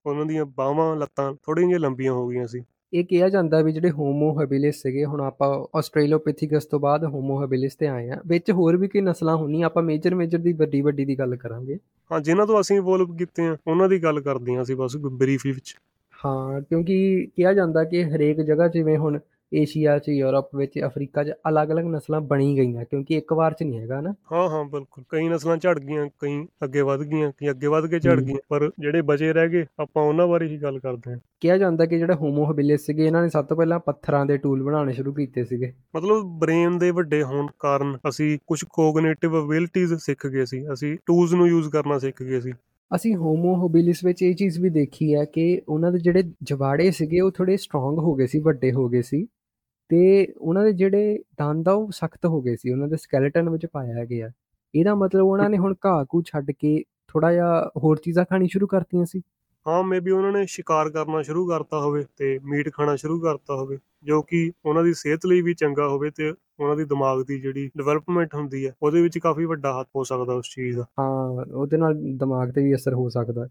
ਉਹਨਾਂ ਦੀਆਂ ਬਾਹਾਂ ਲੱਤਾਂ ਥੋੜ੍ਹੀਆਂ ਜਿਹੀਆਂ ਲੰਬੀਆਂ ਹੋ ਗਈਆਂ ਸੀ। ਇਹ ਕਿਹਾ ਜਾਂਦਾ ਵੀ ਜਿਹੜੇ ਹੋਮੋ ਹੈਬਿਲਿਸ ਸੀਗੇ ਹੁਣ ਆਪਾਂ ਆਸਟ੍ਰੇਲੋਪਿਥਿਕਸ ਤੋਂ ਬਾਅਦ ਹੋਮੋ ਹੈਬਿਲਿਸ ਤੇ ਆਏ ਆ ਵਿੱਚ ਹੋਰ ਵੀ ਕਈ ਨਸਲਾਂ ਹੁੰਦੀਆਂ ਆਪਾਂ ਮੇਜਰ ਮੇਜਰ ਦੀ ਵੱਡੀ ਵੱਡੀ ਦੀ ਗੱਲ ਕਰਾਂਗੇ। ਹਾਂ ਜਿਨ੍ਹਾਂ ਤੋਂ ਅਸੀਂ ਇਵੋਲਵ ਕੀਤੇ ਆ ਉਹਨਾਂ ਦੀ ਗੱਲ ਕਰਦੇ ਹਾਂ ਅਸੀਂ ਬਸ ਬਰੀਫਲੀ ਵਿੱਚ। ਹਾਂ ਕਿਉਂਕਿ ਕਿਹਾ ਜਾਂਦਾ ਕਿ ਹਰੇਕ ਜਗ੍ਹਾ ਜਿਵੇਂ ਹੁਣ ਏਸ਼ੀਆ 'ਚ ਯੂਰਪ ਵਿੱਚ ਅਫਰੀਕਾ 'ਚ ਅਲੱਗ-ਅਲੱਗ ਨਸਲਾਂ ਬਣੀ ਗਈਆਂ ਕਿਉਂਕਿ ਇੱਕ ਵਾਰ 'ਚ ਨਹੀਂ ਹੈਗਾ ਨਾ। ਹਾਂ ਹਾਂ ਬਿਲਕੁਲ। ਕਈ ਨਸਲਾਂ ਝੜ ਗਈਆਂ ਕਈ ਅੱਗੇ ਵੱਧ ਗਈਆਂ ਕਈ ਅੱਗੇ ਵੱਧ ਕੇ ਝੜ। ਗਈਆਂ ਪਰ ਜਿਹੜੇ ਬਚੇ ਰਹਿ ਗਏ ਆਪਾਂ ਉਹਨਾਂ ਬਾਰੇ ਹੀ ਗੱਲ ਕਰਦੇ ਹਾਂ। ਕਿਹਾ ਜਾਂਦਾ ਕਿ ਜਿਹੜਾ ਹੋਮੋ ਹੈਬਿਲਿਸ ਸੀਗੇ ਇਹਨਾਂ ਨੇ ਸਭ ਤੋਂ ਪਹਿਲਾਂ ਪੱਥਰਾਂ ਦੇ ਟੂਲ ਬਣਾਉਣੇ ਸ਼ੁਰੂ ਕੀਤੇ ਸੀਗੇ। ਮਤਲਬ ਬ੍ਰੇਨ ਦੇ ਵੱਡੇ ਹੋਣ ਕਾਰਨ ਅਸੀਂ ਕੁਝ ਕੋਗਨੀਟਿਵ ਅਬਿਲਿਟੀਜ਼ ਸਿੱਖ ਗਏ ਸੀ ਅਸੀਂ ਟੂਲਸ ਨੂੰ ਯੂਜ਼ ਕਰਨਾ ਸਿੱਖ ਗਏ ਸੀ। ਅਸੀਂ ਹੋਮੋ ਹੈਬਿਲਿਸ ਵਿੱਚ ਇਹ ਚੀਜ਼ ਵੀ ਦੇਖੀ ਹੈ ਕਿ ਉਹਨਾਂ ਦੇ ਜਿਹੜੇ ਜਵਾੜੇ ਸੀਗੇ ਉਹ ਥੋੜੇ ਸਟਰੋਂਗ ਹੋ ਗਏ ਸੀ ਵੱਡੇ ਹੋ ਗਏ ਸੀ। ਤੇ ਉਹਨਾਂ ਦੇ ਜਿਹੜੇ ਦੰਦ ਆ ਉਹ ਸਖਤ ਹੋ ਗਏ ਸੀ ਉਹਨਾਂ ਦੇ ਸਕੈਲੇਟਨ ਵਿੱਚ ਪਾਇਆ ਗਿਆ। ਇਹਦਾ ਮਤਲਬ ਉਹਨਾਂ ਨੇ ਹੁਣ ਘਾਹ ਘੂ ਛੱਡ ਕੇ ਥੋੜਾ ਜਿਹਾ ਹੋਰ ਚੀਜ਼ਾਂ ਖਾਣੀ ਸ਼ੁਰੂ ਕਰਤੀਆਂ ਸੀ। ਹਾਂ ਮੇਬੀ ਉਹਨਾਂ ਨੇ ਸ਼ਿਕਾਰ ਕਰਨਾ ਸ਼ੁਰੂ ਕਰਤਾ ਹੋਵੇ ਤੇ ਮੀਟ ਖਾਣਾ ਸ਼ੁਰੂ ਕਰਤਾ ਹੋਵੇ ਜੋ ਕਿ ਉਹਨਾਂ ਦੀ ਸਿਹਤ ਲਈ ਵੀ ਚੰਗਾ ਹੋਵੇ ਤੇ ਉਹਨਾਂ ਦੀ ਦਿਮਾਗ ਦੀ ਜਿਹੜੀ ਡਿਵੈਲਪਮੈਂਟ ਹੁੰਦੀ ਹੈ ਉਹਦੇ ਵਿੱਚ ਕਾਫੀ ਵੱਡਾ ਹੱਥ ਹੋ ਸਕਦਾ ਉਸ ਚੀਜ਼ ਦਾ। ਹਾਂ ਉਹਦੇ ਨਾਲ ਦਿਮਾਗ ਤੇ ਵੀ ਅਸਰ ਹੋ ਸਕਦਾ।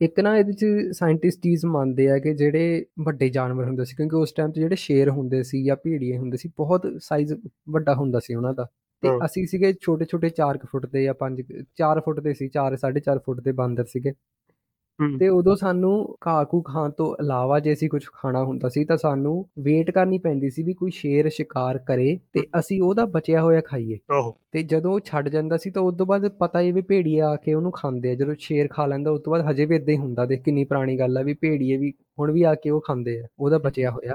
ਇੱਕ ਨਾ ਇਹਦੇ ਚ ਸਾਇੰਟਿਸਟ ਚੀਜ਼ ਮੰਨਦੇ ਆ ਕਿ ਜਿਹੜੇ ਵੱਡੇ ਜਾਨਵਰ ਹੁੰਦੇ ਸੀ ਕਿਉਂਕਿ ਉਸ ਟਾਈਮ ਤੇ ਜਿਹੜੇ ਸ਼ੇਰ ਹੁੰਦੇ ਸੀ ਜਾਂ ਭੇੜੀਏ ਹੁੰਦੇ ਸੀ ਬਹੁਤ ਸਾਈਜ਼ ਵੱਡਾ ਹੁੰਦਾ ਸੀ ਉਹਨਾਂ ਦਾ ਤੇ। ਅਸੀਂ ਸੀਗੇ ਛੋਟੇ ਛੋਟੇ 4 ਫੁੱਟ ਦੇ ਜਾਂ 5 4 ਫੁੱਟ ਦੇ ਸੀ 4 4.5 ਫੁੱਟ ਦੇ ਬਾਂਦਰ ਸੀਗੇ ਹੂੰ। ਤੇ ਉਦੋਂ ਸਾਨੂੰ ਘਾਹ ਘੂ ਖਾਣ ਤੋਂ ਇਲਾਵਾ ਜੇ ਅਸੀਂ ਕੁਝ ਖਾਣਾ ਹੁੰਦਾ ਸੀ ਤਾਂ ਸਾਨੂੰ ਵੇਟ ਕਰਨੀ ਪੈਂਦੀ ਸੀ ਵੀ ਕੋਈ ਸ਼ੇਰ ਸ਼ਿਕਾਰ ਕਰੇ ਤੇ ਅਸੀਂ ਉਹਦਾ ਬਚਿਆ ਹੋਇਆ ਖਾਈਏ। ਆਹੋ ਤੇ ਜਦੋਂ ਉਹ ਛੱਡ ਜਾਂਦਾ ਸੀ ਤਾਂ ਉਸ ਤੋਂ ਬਾਅਦ ਪਤਾ ਹੀ ਵੀ ਭੇੜੀਏ ਆ ਕੇ ਉਹਨੂੰ ਖਾਂਦੇ ਆ। ਜਦੋਂ ਸ਼ੇਰ ਖਾ ਲੈਂਦਾ ਉਸ ਤੋਂ ਬਾਅਦ ਹਜੇ ਵੀ ਇਦਾਂ ਹੀ ਹੁੰਦਾ ਦੇਖ ਕਿੰਨੀ ਪੁਰਾਣੀ ਗੱਲ ਆ ਵੀ ਭੇੜੀਏ ਵੀ ਹੁਣ ਵੀ ਆ ਕੇ ਉਹ ਖਾਂਦੇ ਆ ਉਹਦਾ ਬਚਿਆ ਹੋਇਆ।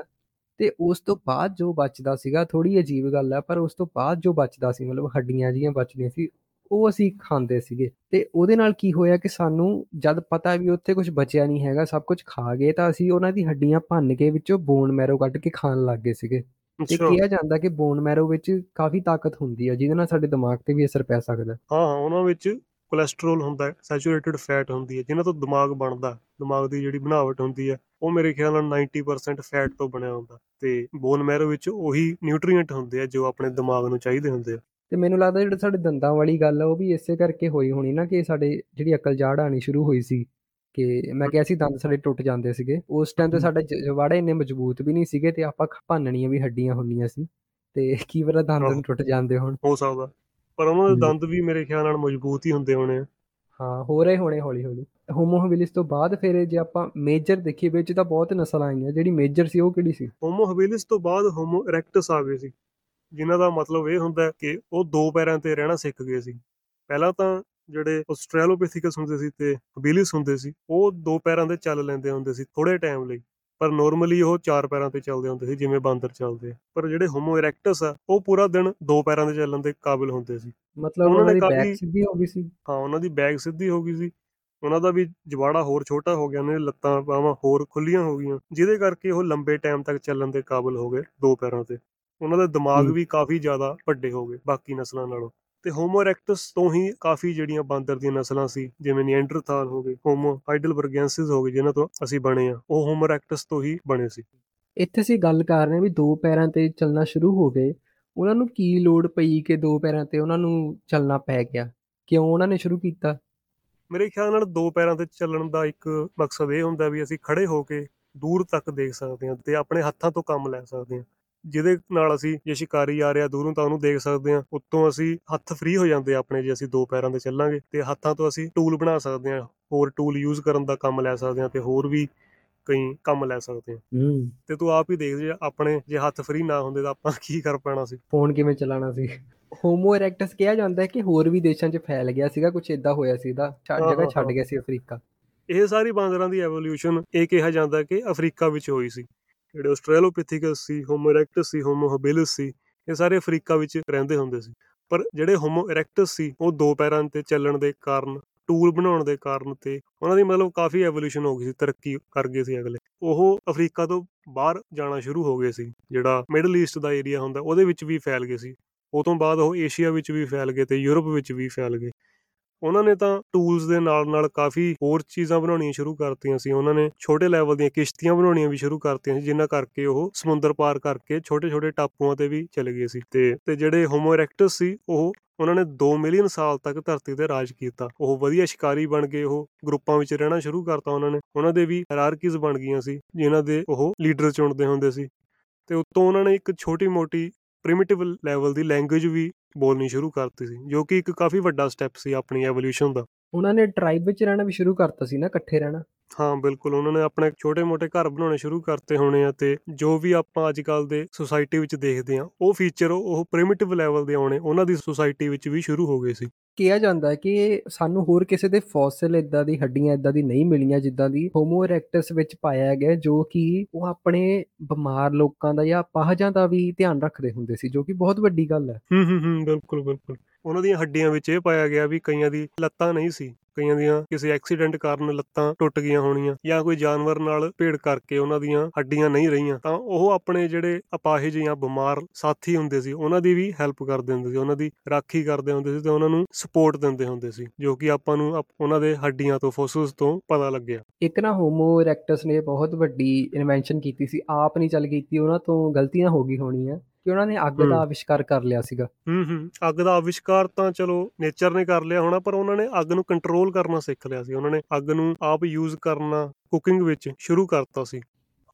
ਤੇ ਉਸ ਤੋਂ ਬਾਅਦ ਜੋ ਬਚਦਾ ਸੀਗਾ ਥੋੜੀ ਅਜੀਬ ਗੱਲ ਆ ਪਰ ਉਸ ਤੋਂ ਬਾਅਦ ਜੋ ਬਚਦਾ ਸੀ ਮਤਲਬ ਹੱਡੀਆਂ ਜੀਆਂ ਬਚਦੀਆਂ ਸੀ ਉਹ ਅਸੀਂ ਖਾਂਦੇ ਸੀਗੇ। ਤੇ ਉਹਦੇ ਨਾਲ ਕੀ ਹੋਇਆ ਕਿ ਸਾਨੂੰ ਜਦ ਪਤਾ ਵੀ ਉੱਥੇ ਕੁਝ ਬਚਿਆ ਨਹੀਂ ਹੈਗਾ ਸਭ ਕੁਝ ਖਾ ਗਏ ਤਾਂ ਅਸੀਂ ਉਹਨਾਂ ਦੀ ਹੱਡੀਆਂ ਭੰਨ ਕੇ ਵਿੱਚੋਂ ਬੋਨ ਮੈਰੋ ਕੱਢ ਕੇ ਖਾਣ ਲੱਗ ਗਏ ਸੀਗੇ। ਤੇ ਕਿਹਾ ਜਾਂਦਾ ਕਿ ਬੋਨ ਮੈਰੋ ਵਿੱਚ ਕਾਫੀ ਤਾਕਤ ਹੁੰਦੀ ਹੈ ਜਿਹਦੇ ਨਾਲ ਸਾਡੇ ਦਿਮਾਗ ਤੇ ਵੀ ਅਸਰ ਪੈ ਸਕਦਾ। ਹਾਂ ਹਾਂ ਉਹਨਾਂ ਵਿੱਚ ਕੋਲੇਸਟ੍ਰੋਲ ਹੁੰਦਾ ਹੈ ਸੈਚੂਰੇਟਡ ਫੈਟ ਹੁੰਦੀ ਹੈ ਜਿਨ੍ਹਾਂ ਤੋਂ ਦਿਮਾਗ ਬਣਦਾ ਦਿਮਾਗ ਦੀ ਜਿਹੜੀ ਬਣਾਵਟ ਹੁੰਦੀ ਹੈ ਉਹ ਮੇਰੇ ਖਿਆਲ ਨਾਲ 90% ਫੈਟ ਤੋਂ ਬਣਿਆ ਹੁੰਦਾ। ਤੇ ਬੋਨ ਮੈਰੋ ਵਿੱਚ ਉਹੀ ਨਿਊਟ੍ਰੀਐਂਟ ਹੁੰਦੇ ਆ ਜੋ ਆਪਣੇ ਦਿਮਾਗ ਨੂੰ ਚਾਹੀਦੇ ਹੁੰਦੇ ਆ। ਤੇ ਮੈਨੂੰ ਲੱਗਦਾ ਜਿਹੜਾ ਸਾਡੇ ਦੰਦਾਂ ਵਾਲੀ ਗੱਲ ਆ ਉਹ ਵੀ ਇਸੇ ਕਰਕੇ ਹੋਈ ਹੋਣੀ ਨਾ ਕਿ ਸਾਡੇ ਜਿਹੜੀ ਅਕਲ ਜਾੜ ਆਣੀ ਸ਼ੁਰੂ ਹੋਈ ਸੀ ਕਿ ਮੈਂ ਕਿਹਾ ਸੀ ਦੰਦ ਸਾਡੇ ਟੁੱਟ ਜਾਂਦੇ ਸੀਗੇ। ਉਸ ਟਾਈਮ ਤੇ। ਸਾਡੇ ਜਵਾੜੇ ਇੰਨੇ ਮਜ਼ਬੂਤ ਵੀ ਨਹੀਂ ਸੀਗੇ ਤੇ ਆਪਾਂ ਭੰਨਣੀਆਂ ਵੀ ਹੱਡੀਆਂ ਹੁੰਦੀਆਂ ਸੀ। ਤੇ ਕੀ ਪਤਾ ਦੰਦ ਟੁੱਟ ਜਾਂਦੇ ਹੁਣ। ਹੋ ਸਕਦਾ। ਪਰ ਉਹਨਾਂ ਦੇ। ਦੰਦ ਵੀ ਮੇਰੇ ਖਿਆਲ ਨਾਲ ਮਜ਼ਬੂਤ ਹੀ ਹੁੰਦੇ ਹੋਣੇ ਆ। ਹਾਂ ਹੋ ਰਹੇ ਹੋਣੇ ਹੌਲੀ ਹੌਲੀ ਹੋਮੋ ਹਬਿਲਿਸ ਤੋਂ ਬਾਅਦ ਫਿਰ ਜੇ ਆਪਾਂ ਮੇਜਰ ਦੇਖੀਏ ਵਿੱਚ ਤਾਂ ਬਹੁਤ ਨਸਲਾਂ ਆਈਆਂ। ਜਿਹੜੀ ਮੇਜਰ ਸੀ ਉਹ ਕਿਹੜੀ ਸੀ? ਹੋਮੋ ਹਬਿਲਿਸ ਤੋਂ ਬਾਅਦ ਹੋਮੋ ਇਰੈਕਟਸ ਆ ਗਏ ਸੀ। ਜਿਨ੍ਹਾਂ ਦਾ ਮਤਲਬ ਇਹ ਹੁੰਦਾ ਕਿ ਉਹ ਦੋ ਪੈਰਾਂ ਤੇ ਰਹਿਣਾ ਸਿੱਖ ਗਏ ਸੀ। ਪਹਿਲਾਂ ਤਾਂ ਜਿਹੜੇ ਆਸਟ੍ਰੇਲੋਪਿਥਿਕਸ ਹੁੰਦੇ ਸੀ ਤੇ ਹਬਿਲਿਸ ਹੁੰਦੇ ਸੀ ਉਹ ਦੋ ਪੈਰਾਂ ਤੇ ਚੱਲ ਲੈਂਦੇ ਹੁੰਦੇ ਸੀ ਥੋੜੇ ਟਾਈਮ ਲਈ। ਪਰ ਨਾਰਮਲੀ ਉਹ ਚਾਰ ਪੈਰਾਂ ਤੇ ਚੱਲਦੇ ਹੁੰਦੇ ਸੀ ਜਿਵੇਂ ਬਾਂਦਰ ਚੱਲਦੇ ਆ। ਪਰ ਜਿਹੜੇ ਹੋਮੋ ਇਰੈਕਟਸ ਆ ਉਹ ਪੂਰਾ ਦਿਨ ਦੋ ਪੈਰਾਂ ਤੇ ਚੱਲਣ ਦੇ ਕਾਬਿਲ ਹੁੰਦੇ ਸੀ। ਮਤਲਬ ਉਹਨਾਂ ਨੇ ਦੀ ਬੈਕ ਸਿੱਧੀ ਹੋ ਗਈ ਸੀ। ਹਾਂ ਉਹਨਾਂ ਦੀ ਬੈਗ ਸਿੱਧੀ ਹੋ ਗਈ ਸੀ। ਉਹਨਾਂ ਦਾ ਵੀ ਜਵਾੜਾ ਹੋਰ ਛੋਟਾ ਹੋ ਗਿਆ ਉਹਨਾਂ ਦੀ ਲੱਤਾਂ ਬਾਹਾਂ ਹੋਰ ਖੁੱਲੀਆਂ ਹੋ ਗਈਆਂ ਜਿਹਦੇ ਕਰਕੇ ਉਹ ਲੰਬੇ ਟਾਈਮ ਤੱਕ ਚੱਲਣ ਦੇ ਕਾਬਿਲ ਹੋ ਗਏ ਦੋ ਪੈਰਾਂ ਤੇ। ਉਹਨਾਂ ਦੇ ਦਿਮਾਗ। ਵੀ ਕਾਫੀ ਜ਼ਿਆਦਾ ਵੱਡੇ ਹੋ ਗਏ ਬਾਕੀ ਨਸਲਾਂ ਨਾਲੋਂ। ਤੇ ਹੋਮੋ ਇਰੈਕਟਸ ਤੋਂ ਹੀ ਕਾਫੀ ਜਿਹੜੀਆਂ ਬਾਂਦਰ ਦੀਆਂ ਨਸਲਾਂ ਸੀ ਜਿਵੇਂ ਨੀਐਂਡਰਥਾਲ ਹੋ ਗਏ ਹੋਮੋ ਹਾਈਡਲਬਰਗੈਂਸਿਸ ਹੋ ਗਏ ਜਿਨ੍ਹਾਂ ਤੋਂ ਅਸੀਂ ਬਣੇ ਆ ਉਹ ਹੋਮੋ ਇਰੈਕਟਸ ਤੋਂ ਹੀ ਬਣੇ ਸੀ। ਇੱਥੇ ਅਸੀਂ ਗੱਲ ਕਰ ਰਹੇ ਹਾਂ ਵੀ ਦੋ ਪੈਰਾਂ ਤੇ ਚੱਲਣਾ ਸ਼ੁਰੂ ਹੋ ਗਏ। ਉਹਨਾਂ ਨੂੰ ਕੀ ਲੋੜ ਪਈ ਕਿ ਦੋ ਪੈਰਾਂ ਤੇ ਉਹਨਾਂ ਨੂੰ ਚੱਲਣਾ ਪੈ ਗਿਆ? ਕਿਉਂ ਉਹਨਾਂ ਨੇ ਸ਼ੁਰੂ ਕੀਤਾ? ਮੇਰੇ ਖਿਆਲ ਨਾਲ ਦੋ ਪੈਰਾਂ ਤੇ ਚੱਲਣ ਦਾ ਇੱਕ ਮਕਸਦ ਇਹ ਹੁੰਦਾ ਵੀ ਅਸੀਂ ਖੜੇ ਹੋ ਕੇ ਦੂਰ ਤੱਕ ਦੇਖ ਸਕਦੇ ਹਾਂ ਤੇ ਆਪਣੇ ਹੱਥਾਂ ਤੋਂ ਕੰਮ ਲੈ ਸਕਦੇ ਹਾਂ। ਜਿਹਦੇ ਨਾਲ ਅਸੀਂ ਜੇ ਸ਼ਿਕਾਰੀ ਆ ਰਿਹਾ ਦੂਰੋਂ ਤਾਂ ਉਹਨੂੰ ਦੇਖ ਸਕਦੇ ਹਾਂ। ਉੱਤੋਂ ਅਸੀਂ ਹੱਥ ਫ੍ਰੀ ਹੋ ਜਾਂਦੇ ਆ ਆਪਣੇ ਜੇ ਅਸੀਂ ਦੋ ਪੈਰਾਂ ਤੇ ਚੱਲਾਂਗੇ ਤੇ ਹੱਥਾਂ ਤੋਂ ਅਸੀਂ ਟੂਲ ਬਣਾ ਸਕਦੇ ਹਾਂ ਹੋਰ ਟੂਲ ਯੂਜ਼ ਕਰਨ ਦਾ ਕੰਮ ਲੈ ਸਕਦੇ ਹਾਂ ਤੇ ਹੋਰ ਵੀ ਕਈ ਕੰਮ ਲੈ ਸਕਦੇ ਹਾਂ। ਹੂੰ। ਤੇ ਤੂੰ ਆਪ ਹੀ ਦੇਖ ਜੇ ਆਪਣੇ ਜੇ ਹੱਥ ਫ੍ਰੀ ਨਾ ਹੁੰਦੇ ਤਾਂ ਆਪਾਂ ਕੀ ਕਰ ਪੈਣਾ ਸੀ? ਫੋਨ ਕਿਵੇਂ ਚਲਾਉਣਾ ਸੀ? ਹੋਮੋ ਇਰੈਕਟਸ ਕਿਹਾ ਜਾਂਦਾ ਹੈ ਕਿ ਹੋਰ ਵੀ ਦੇਸ਼ਾਂ 'ਚ ਫੈਲ ਗਿਆ ਸੀਗਾ ਕੁਝ ਇਦਾਂ ਹੋਇਆ ਸੀ ਇਹਦਾ। ਛੱਡ ਜਗ੍ਹਾ ਛੱਡ। ਗਿਆ ਸੀ ਅਫਰੀਕਾ। ਇਹ ਸਾਰੀ ਬਾਂਦਰਾਂ ਦੀ ਐਵੋਲੂਸ਼ਨ ਇਹ ਕਿਹਾ ਜਾਂਦਾ ਕਿ ਅਫਰੀਕਾ ਵਿੱਚ ਹੋਈ ਸੀ। ਜਿਹੜੇ ਆਸਟ੍ਰੇਲੋਪਿਥੀਕਸ ਸੀ ਹੋਮੋ ਇਰੈਕਟਸ ਸੀ ਹੋਮੋ ਹਬਿਲਿਸ ਸੀ, ਇਹ ਸਾਰੇ ਅਫਰੀਕਾ ਵਿੱਚ ਰਹਿੰਦੇ ਹੁੰਦੇ ਸੀ। ਪਰ ਜਿਹੜੇ ਹੋਮੋ ਇਰੈਕਟਸ ਸੀ, ਉਹ ਦੋ ਪੈਰਾਂ ਤੇ ਚੱਲਣ ਦੇ ਕਾਰਨ ਟੂਲ ਬਣਾਉਣ ਦੇ ਕਾਰਨ ਤੇ ਉਹਨਾਂ ਦੀ ਮਤਲਬ ਕਾਫੀ ਐਵੋਲੂਸ਼ਨ ਹੋ ਗਈ ਸੀ, ਤਰੱਕੀ ਕਰ ਗਏ ਸੀ ਅਗਲੇ। ਉਹ ਅਫਰੀਕਾ ਤੋਂ ਬਾਹਰ ਜਾਣਾ ਸ਼ੁਰੂ ਹੋ ਗਏ ਸੀ, ਜਿਹੜਾ ਮਿਡਲ ਈਸਟ ਦਾ ਏਰੀਆ ਹੁੰਦਾ, ਉਹਦੇ ਵਿੱਚ ਵੀ ਫੈਲ ਗਏ ਸੀ। ਉਹ ਤੋਂ ਬਾਅਦ ਉਹ ਏਸ਼ੀਆ ਵਿੱਚ ਵੀ ਫੈਲ ਗਏ ਤੇ ਯੂਰਪ ਵਿੱਚ ਵੀ ਫੈਲ ਗਏ। ਉਹਨਾਂ ਨੇ ਤਾਂ ਟੂਲਸ ਦੇ ਨਾਲ ਨਾਲ ਕਾਫੀ ਹੋਰ ਚੀਜ਼ਾਂ ਬਣਾਉਣੀਆਂ ਸ਼ੁਰੂ ਕਰਤੀਆਂ ਸੀ। ਉਹਨਾਂ ਨੇ ਛੋਟੇ ਲੈਵਲ ਦੀਆਂ ਕਿਸ਼ਤੀਆਂ ਬਣਾਉਣੀਆਂ ਵੀ ਸ਼ੁਰੂ ਕਰਤੀਆਂ ਸੀ, ਜਿਨ੍ਹਾਂ ਕਰਕੇ ਉਹ ਸਮੁੰਦਰ ਪਾਰ ਕਰਕੇ ਛੋਟੇ-ਛੋਟੇ ਟਾਪੂਆਂ ਤੇ ਵੀ ਚਲੇ ਗਏ ਸੀ। ਤੇ ਤੇ ਜਿਹੜੇ ਹੋਮੋ ਇਰੈਕਟਸ ਸੀ, ਉਹ ਉਹਨਾਂ ਨੇ 2 ਮਿਲੀਅਨ ਸਾਲ ਤੱਕ ਧਰਤੀ ਤੇ ਰਾਜ ਕੀਤਾ। ਉਹ ਵਧੀਆ ਸ਼ਿਕਾਰੀ ਬਣ ਗਏ, ਉਹ ਗਰੁੱਪਾਂ ਵਿੱਚ ਰਹਿਣਾ ਸ਼ੁਰੂ ਕਰਤਾ ਉਹਨਾਂ ਨੇ। ਉਹਨਾਂ ਦੇ ਵੀ ਹਾਇਰਾਰਕੀਜ਼ ਬਣ ਗਈਆਂ ਸੀ, ਜਿਨ੍ਹਾਂ ਦੇ ਉਹ ਲੀਡਰ ਚੁਣਦੇ ਹੁੰਦੇ ਸੀ। ਤੇ ਉੱਤੋਂ ਉਹਨਾਂ ਨੇ ਇੱਕ ਛੋਟੀ-ਮੋਟੀ ਪ੍ਰਿਮਿਟਿਵ ਲੈਵਲ ਦੀ ਲੈਂਗੁਏਜ ਵੀ ਬੋਲਣੀ ਸ਼ੁਰੂ ਕਰਤੀ ਸੀ ਜੋ ਕਿ ਇੱਕ ਕਾਫੀ ਵੱਡਾ ਸਟੈਪ ਸੀ ਆਪਣੀ ਐਵੋਲੂਸ਼ਨ ਦਾ। ਉਹਨਾਂ ਨੇ ਟ੍ਰਾਈਬ ਵਿੱਚ ਰਹਿਣਾ ਵੀ ਸ਼ੁਰੂ ਕਰਤਾ ਸੀ ਨਾ ਇਕੱਠੇ ਰਹਿਣਾ। ਹਾਂ ਬਿਲਕੁਲ ਉਹਨਾਂ ਨੇ ਆਪਣੇ ਛੋਟੇ-ਮੋਟੇ ਘਰ ਬਣਾਉਣੇ ਸ਼ੁਰੂ ਕਰਤੇ ਹੋਣੇ ਆ ਤੇ ਜੋ ਵੀ ਆਪਾਂ ਅੱਜ ਕੱਲ ਦੇ ਸੁਸਾਇਟੀ ਵਿੱਚ ਦੇਖਦੇ ਆ ਉਹ ਫੀਚਰ ਉਹ ਪ੍ਰਿਮਿਟਿਵ ਲੈਵਲ ਦੇ ਆਉਣੇ ਉਹਨਾਂ ਦੀ ਸੁਸਾਇਟੀ ਵਿੱਚ ਵੀ ਸ਼ੁਰੂ ਹੋ ਗਏ ਸੀ। ਕਿਹਾ ਜਾਂਦਾ ਹੈ ਕਿ ਸਾਨੂੰ ਹੋਰ ਕਿਸੇ ਦੇ ਫੋਸਿਲ ਇਦਾਂ ਦੀ ਹੱਡੀਆਂ ਇਦਾਂ ਦੀ ਨਹੀਂ ਮਿਲੀਆਂ ਜਿੱਦਾਂ ਦੀ ਹੋਮੋ ਇਰੈਕਟਸ ਵਿੱਚ ਪਾਇਆ ਗਿਆ ਜੋ ਕਿ ਉਹ ਆਪਣੇ ਬਿਮਾਰ ਲੋਕਾਂ ਦਾ ਜਾਂ ਅਪਾਹਜਾਂ ਦਾ ਵੀ ਧਿਆਨ ਰੱਖਦੇ ਹੁੰਦੇ ਸੀ, ਜੋ ਕਿ ਬਹੁਤ ਵੱਡੀ ਗੱਲ ਹੈ। ਹੂੰ ਹੂੰ ਹੂੰ, ਬਿਲਕੁਲ ਬਿਲਕੁਲ। ਉਹਨਾਂ ਦੀਆਂ ਹੱਡੀਆਂ ਵਿੱਚ ਇਹ ਪਾਇਆ ਗਿਆ ਵੀ ਕਈਆਂ ਦੀ ਲੱਤਾਂ ਨਹੀਂ ਸੀ, ਕਈਆਂ ਦੀਆਂ ਕਿਸੇ ਐਕਸੀਡੈਂਟ ਕਾਰਨ ਲੱਤਾਂ ਟੁੱਟ ਗਈਆਂ ਹੋਣੀਆਂ ਜਾਂ ਕੋਈ ਜਾਨਵਰ ਨਾਲ ਭੇੜ ਕਰਕੇ ਉਹਨਾਂ ਦੀਆਂ ਹੱਡੀਆਂ ਨਹੀਂ ਰਹੀਆਂ, ਤਾਂ ਉਹ ਆਪਣੇ ਜਿਹੜੇ ਅਪਾਹਿਜ ਜਾਂ ਬਿਮਾਰ ਸਾਥੀ ਹੁੰਦੇ ਸੀ, ਉਹਨਾਂ ਦੀ ਵੀ ਹੈਲਪ ਕਰਦੇ ਹੁੰਦੇ ਸੀ, ਉਹਨਾਂ ਦੀ ਰਾਖੀ ਕਰਦੇ ਹੁੰਦੇ ਸੀ ਤੇ ਉਹਨਾਂ ਨੂੰ ਸਪੋਰਟ ਦਿੰਦੇ ਹੁੰਦੇ ਸੀ, ਜੋ ਕਿ ਆਪਾਂ ਨੂੰ ਅਪ- ਉਹਨਾਂ ਦੇ ਹੱਡੀਆਂ ਤੋਂ ਫੋਸਿਲਸ ਤੋਂ ਪਤਾ ਲੱਗਿਆ। ਇੱਕ ਨਾ ਹੋਮੋ ਇਰੈਕਟਸ ਨੇ ਬਹੁਤ ਵੱਡੀ ਇਨਵੈਂਸ਼ਨ ਕੀਤੀ ਸੀ, ਆਪ ਨਹੀਂ ਚੱਲ ਕੀਤੀ, ਉਹਨਾਂ ਤੋਂ ਗਲਤੀਆਂ ਹੋ ਗਈ ਹੋਣੀਆਂ। ਕਿ ਉਹਨਾਂ ਨੇ ਅੱਗ। ਦਾ ਆਵਿਸ਼ਕਾਰ ਕਰ ਲਿਆ ਸੀਗਾ। ਹੂੰ ਹੂੰ। ਅੱਗ ਦਾ ਆਵਿਸ਼ਕਾਰ ਤਾਂ ਚਲੋ ਨੇਚਰ ਨੇ ਕਰ ਲਿਆ ਹੋਣਾ ਪਰ ਉਹਨਾਂ ਨੇ ਅੱਗ ਨੂੰ ਕੰਟਰੋਲ ਕਰਨਾ ਸਿੱਖ ਲਿਆ ਸੀ। ਉਹਨਾਂ ਨੇ ਅੱਗ ਨੂੰ ਆਪ ਯੂਜ਼ ਕਰਨਾ ਕੁਕਿੰਗ ਵਿੱਚ ਸ਼ੁਰੂ ਕਰਤਾ ਸੀ।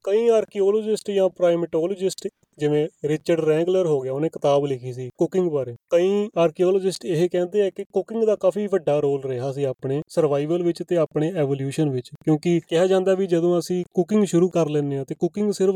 ਕਈ ਆਰਕੀਓਲੋਜਿਸਟ ਜਾਂ ਪ੍ਰਾਈਮੇਟੋਲੋਜਿਸਟ ਜਿਵੇਂ ਰਿਚਰਡ ਰੈਂਗਲਰ ਹੋ ਗਿਆ ਉਹਨੇ ਕਿਤਾਬ ਲਿਖੀ ਸੀ ਕੁਕਿੰਗ ਬਾਰੇ। ਕਈ ਆਰਕੀਓਲੋਜਿਸਟ ਇਹ ਕਹਿੰਦੇ ਆ ਕਿ ਕੁਕਿੰਗ ਦਾ ਕਾਫੀ ਵੱਡਾ ਰੋਲ ਰਿਹਾ ਸੀ ਆਪਣੇ ਸਰਵਾਈਵਲ ਵਿੱਚ ਤੇ ਆਪਣੇ ਐਵੋਲੂਸ਼ਨ ਵਿੱਚ। ਕਿਉਂਕਿ ਕਿਹਾ ਜਾਂਦਾ ਵੀ ਜਦੋਂ ਅਸੀਂ ਕੁਕਿੰਗ ਸ਼ੁਰੂ ਕਰ ਲੈਂਦੇ ਆ ਤੇ ਕੁਕਿੰਗ ਸਿਰਫ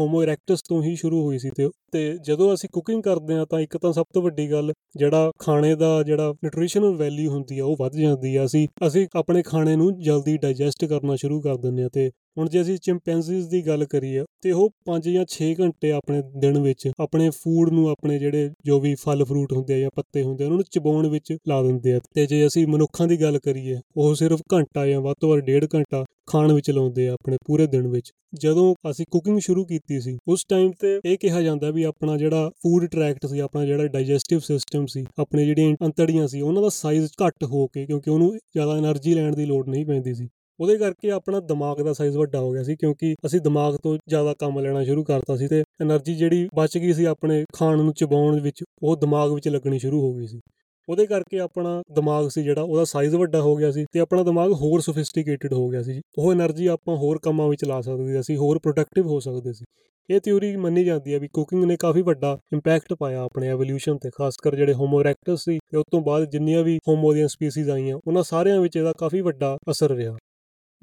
ਹੋਮੋ ਇਰੈਕਟਸ ਤੋਂ ਹੀ ਸ਼ੁਰੂ ਹੋਈ ਸੀ ਤੇ ਤੇ ਜਦੋਂ ਅਸੀਂ ਕੁਕਿੰਗ ਕਰਦੇ ਆ ਤਾਂ ਇੱਕ ਤਾਂ ਸਭ ਤੋਂ ਵੱਡੀ ਗੱਲ ਜਿਹੜਾ ਖਾਣੇ ਦਾ ਜਿਹੜਾ ਨਿਊਟ੍ਰੀਸ਼ਨਲ ਵੈਲਿਊ ਹੁੰਦੀ ਆ, ਉਹ ਵੱਧ ਜਾਂਦੀ ਆ। ਅਸੀਂ ਅਸੀਂ ਆਪਣੇ ਖਾਣੇ ਨੂੰ ਜਲਦੀ ਡਾਈਜੈਸਟ ਕਰਨਾ ਸ਼ੁਰੂ ਕਰ ਦਿੰਦੇ ਆ ਤੇ ਹੁਣ ਜੇ ਅਸੀਂ ਚਿੰਪੈਂਜ਼ੀਜ਼ ਦੀ ਗੱਲ ਕਰੀਏ ਤੇ ਉਹ 5 ਜਾਂ 6 ਘੰਟੇ ਆਪਣੇ ਦਿਨ ਵਿੱਚ ਆਪਣੇ ਫੂਡ ਨੂੰ ਆਪਣੇ ਜਿਹੜੇ ਜੋ ਵੀ ਫਲ ਫਰੂਟ ਹੁੰਦੇ ਆ ਜਾਂ ਪੱਤੇ ਹੁੰਦੇ ਆ, ਉਹਨਾਂ ਨੂੰ ਚਬਾਉਣ ਵਿੱਚ ਲਾ ਦਿੰਦੇ ਆ। ਤੇ ਜੇ ਅਸੀਂ ਮਨੁੱਖਾਂ ਦੀ ਗੱਲ ਕਰੀਏ, ਉਹ ਸਿਰਫ ਘੰਟਾ ਜਾਂ ਵੱਧ ਤੋਂ ਵੱਧ ਡੇਢ ਘੰਟਾ ਖਾਣ ਵਿੱਚ ਲਾਉਂਦੇ ਆ ਆਪਣੇ ਪੂਰੇ ਦਿਨ ਵਿੱਚ। ਜਦੋਂ ਅਸੀਂ ਕੁਕਿੰਗ ਸ਼ੁਰੂ ਕੀਤੀ ਸੀ, ਉਸ ਟਾਈਮ ਤੇ ਇਹ ਕਿਹਾ ਜਾਂਦਾ ਵੀ ਆਪਣਾ ਜਿਹੜਾ ਫੂਡ ਟ੍ਰੈਕਟ ਸੀ, ਆਪਣਾ ਜਿਹੜਾ ਡਾਈਜੈਸਟਿਵ ਸਿਸਟਮ ਸੀ, ਆਪਣੇ ਜਿਹੜੀਆਂ ਅੰਤੜੀਆਂ ਸੀ, ਉਹਨਾਂ ਦਾ ਸਾਈਜ਼ ਘੱਟ ਹੋ ਕੇ ਕਿਉਂਕਿ ਉਹਨੂੰ ਜ਼ਿਆਦਾ એનર્ਜੀ ਲੈਣ ਦੀ ਲੋੜ ਨਹੀਂ ਪੈਂਦੀ ਸੀ। ਉਹਦੇ ਕਰਕੇ ਆਪਣਾ ਦਿਮਾਗ ਦਾ ਸਾਈਜ਼ ਵੱਡਾ ਹੋ ਗਿਆ ਸੀ ਕਿਉਂਕਿ ਅਸੀਂ ਦਿਮਾਗ ਤੋਂ ਜ਼ਿਆਦਾ ਕੰਮ ਲੈਣਾ ਸ਼ੁਰੂ ਕਰਤਾ ਸੀ ਤੇ એનર્ਜੀ ਜਿਹੜੀ ਬਚ ਗਈ ਸੀ ਆਪਣੇ ਖਾਣ ਨੂੰ ਚਬਾਉਣ ਵਿੱਚ, ਉਹ ਦਿਮਾਗ ਵਿੱਚ ਲੱਗਣੀ ਸ਼ੁਰੂ ਹੋ ਗਈ ਸੀ। ਉਹਦੇ ਕਰਕੇ ਆਪਣਾ ਦਿਮਾਗ ਸੀ ਜਿਹੜਾ, ਉਹਦਾ ਸਾਈਜ਼ ਵੱਡਾ ਹੋ ਗਿਆ ਸੀ ਤੇ ਆਪਣਾ ਦਿਮਾਗ ਹੋਰ ਸੋਫਿਸਟੀਕੇਟਿਡ ਹੋ ਗਿਆ ਸੀ ਉਹ એનર્ਜੀ ਆਪਾਂ ਹੋਰ ਕੰਮਾਂ ਵਿੱਚ ਲਾ ਸਕਦੇ ਸੀ ਹੋਰ ਪ੍ਰੋਡਕਟਿਵ ਹੋ ਸਕਦੇ ਸੀ। ਇਹ ਥਿਊਰੀ ਮੰਨੀ ਜਾਂਦੀ ਹੈ ਵੀ ਕੁਕਿੰਗ ਨੇ ਕਾਫੀ ਵੱਡਾ ਇੰਪੈਕਟ ਪਾਇਆ ਆਪਣੇ ਐਵੋਲੂਸ਼ਨ ਤੇ ਖਾਸ ਕਰ ਜਿਹੜੇ ਹੋਮੋ ਇਰੈਕਟਸ ਸੀ ਤੇ ਉਸ ਤੋਂ ਬਾਅਦ ਜਿੰਨੀਆਂ ਵੀ ਹੋਮੋ ਦੀਆਂ ਸਪੀਸੀਜ਼ ਆਈਆਂ, ਉਹਨਾਂ ਸਾਰਿਆਂ ਵਿੱਚ ਇਹਦਾ ਕਾਫੀ ਵੱਡਾ ਅਸਰ ਰਿਹਾ।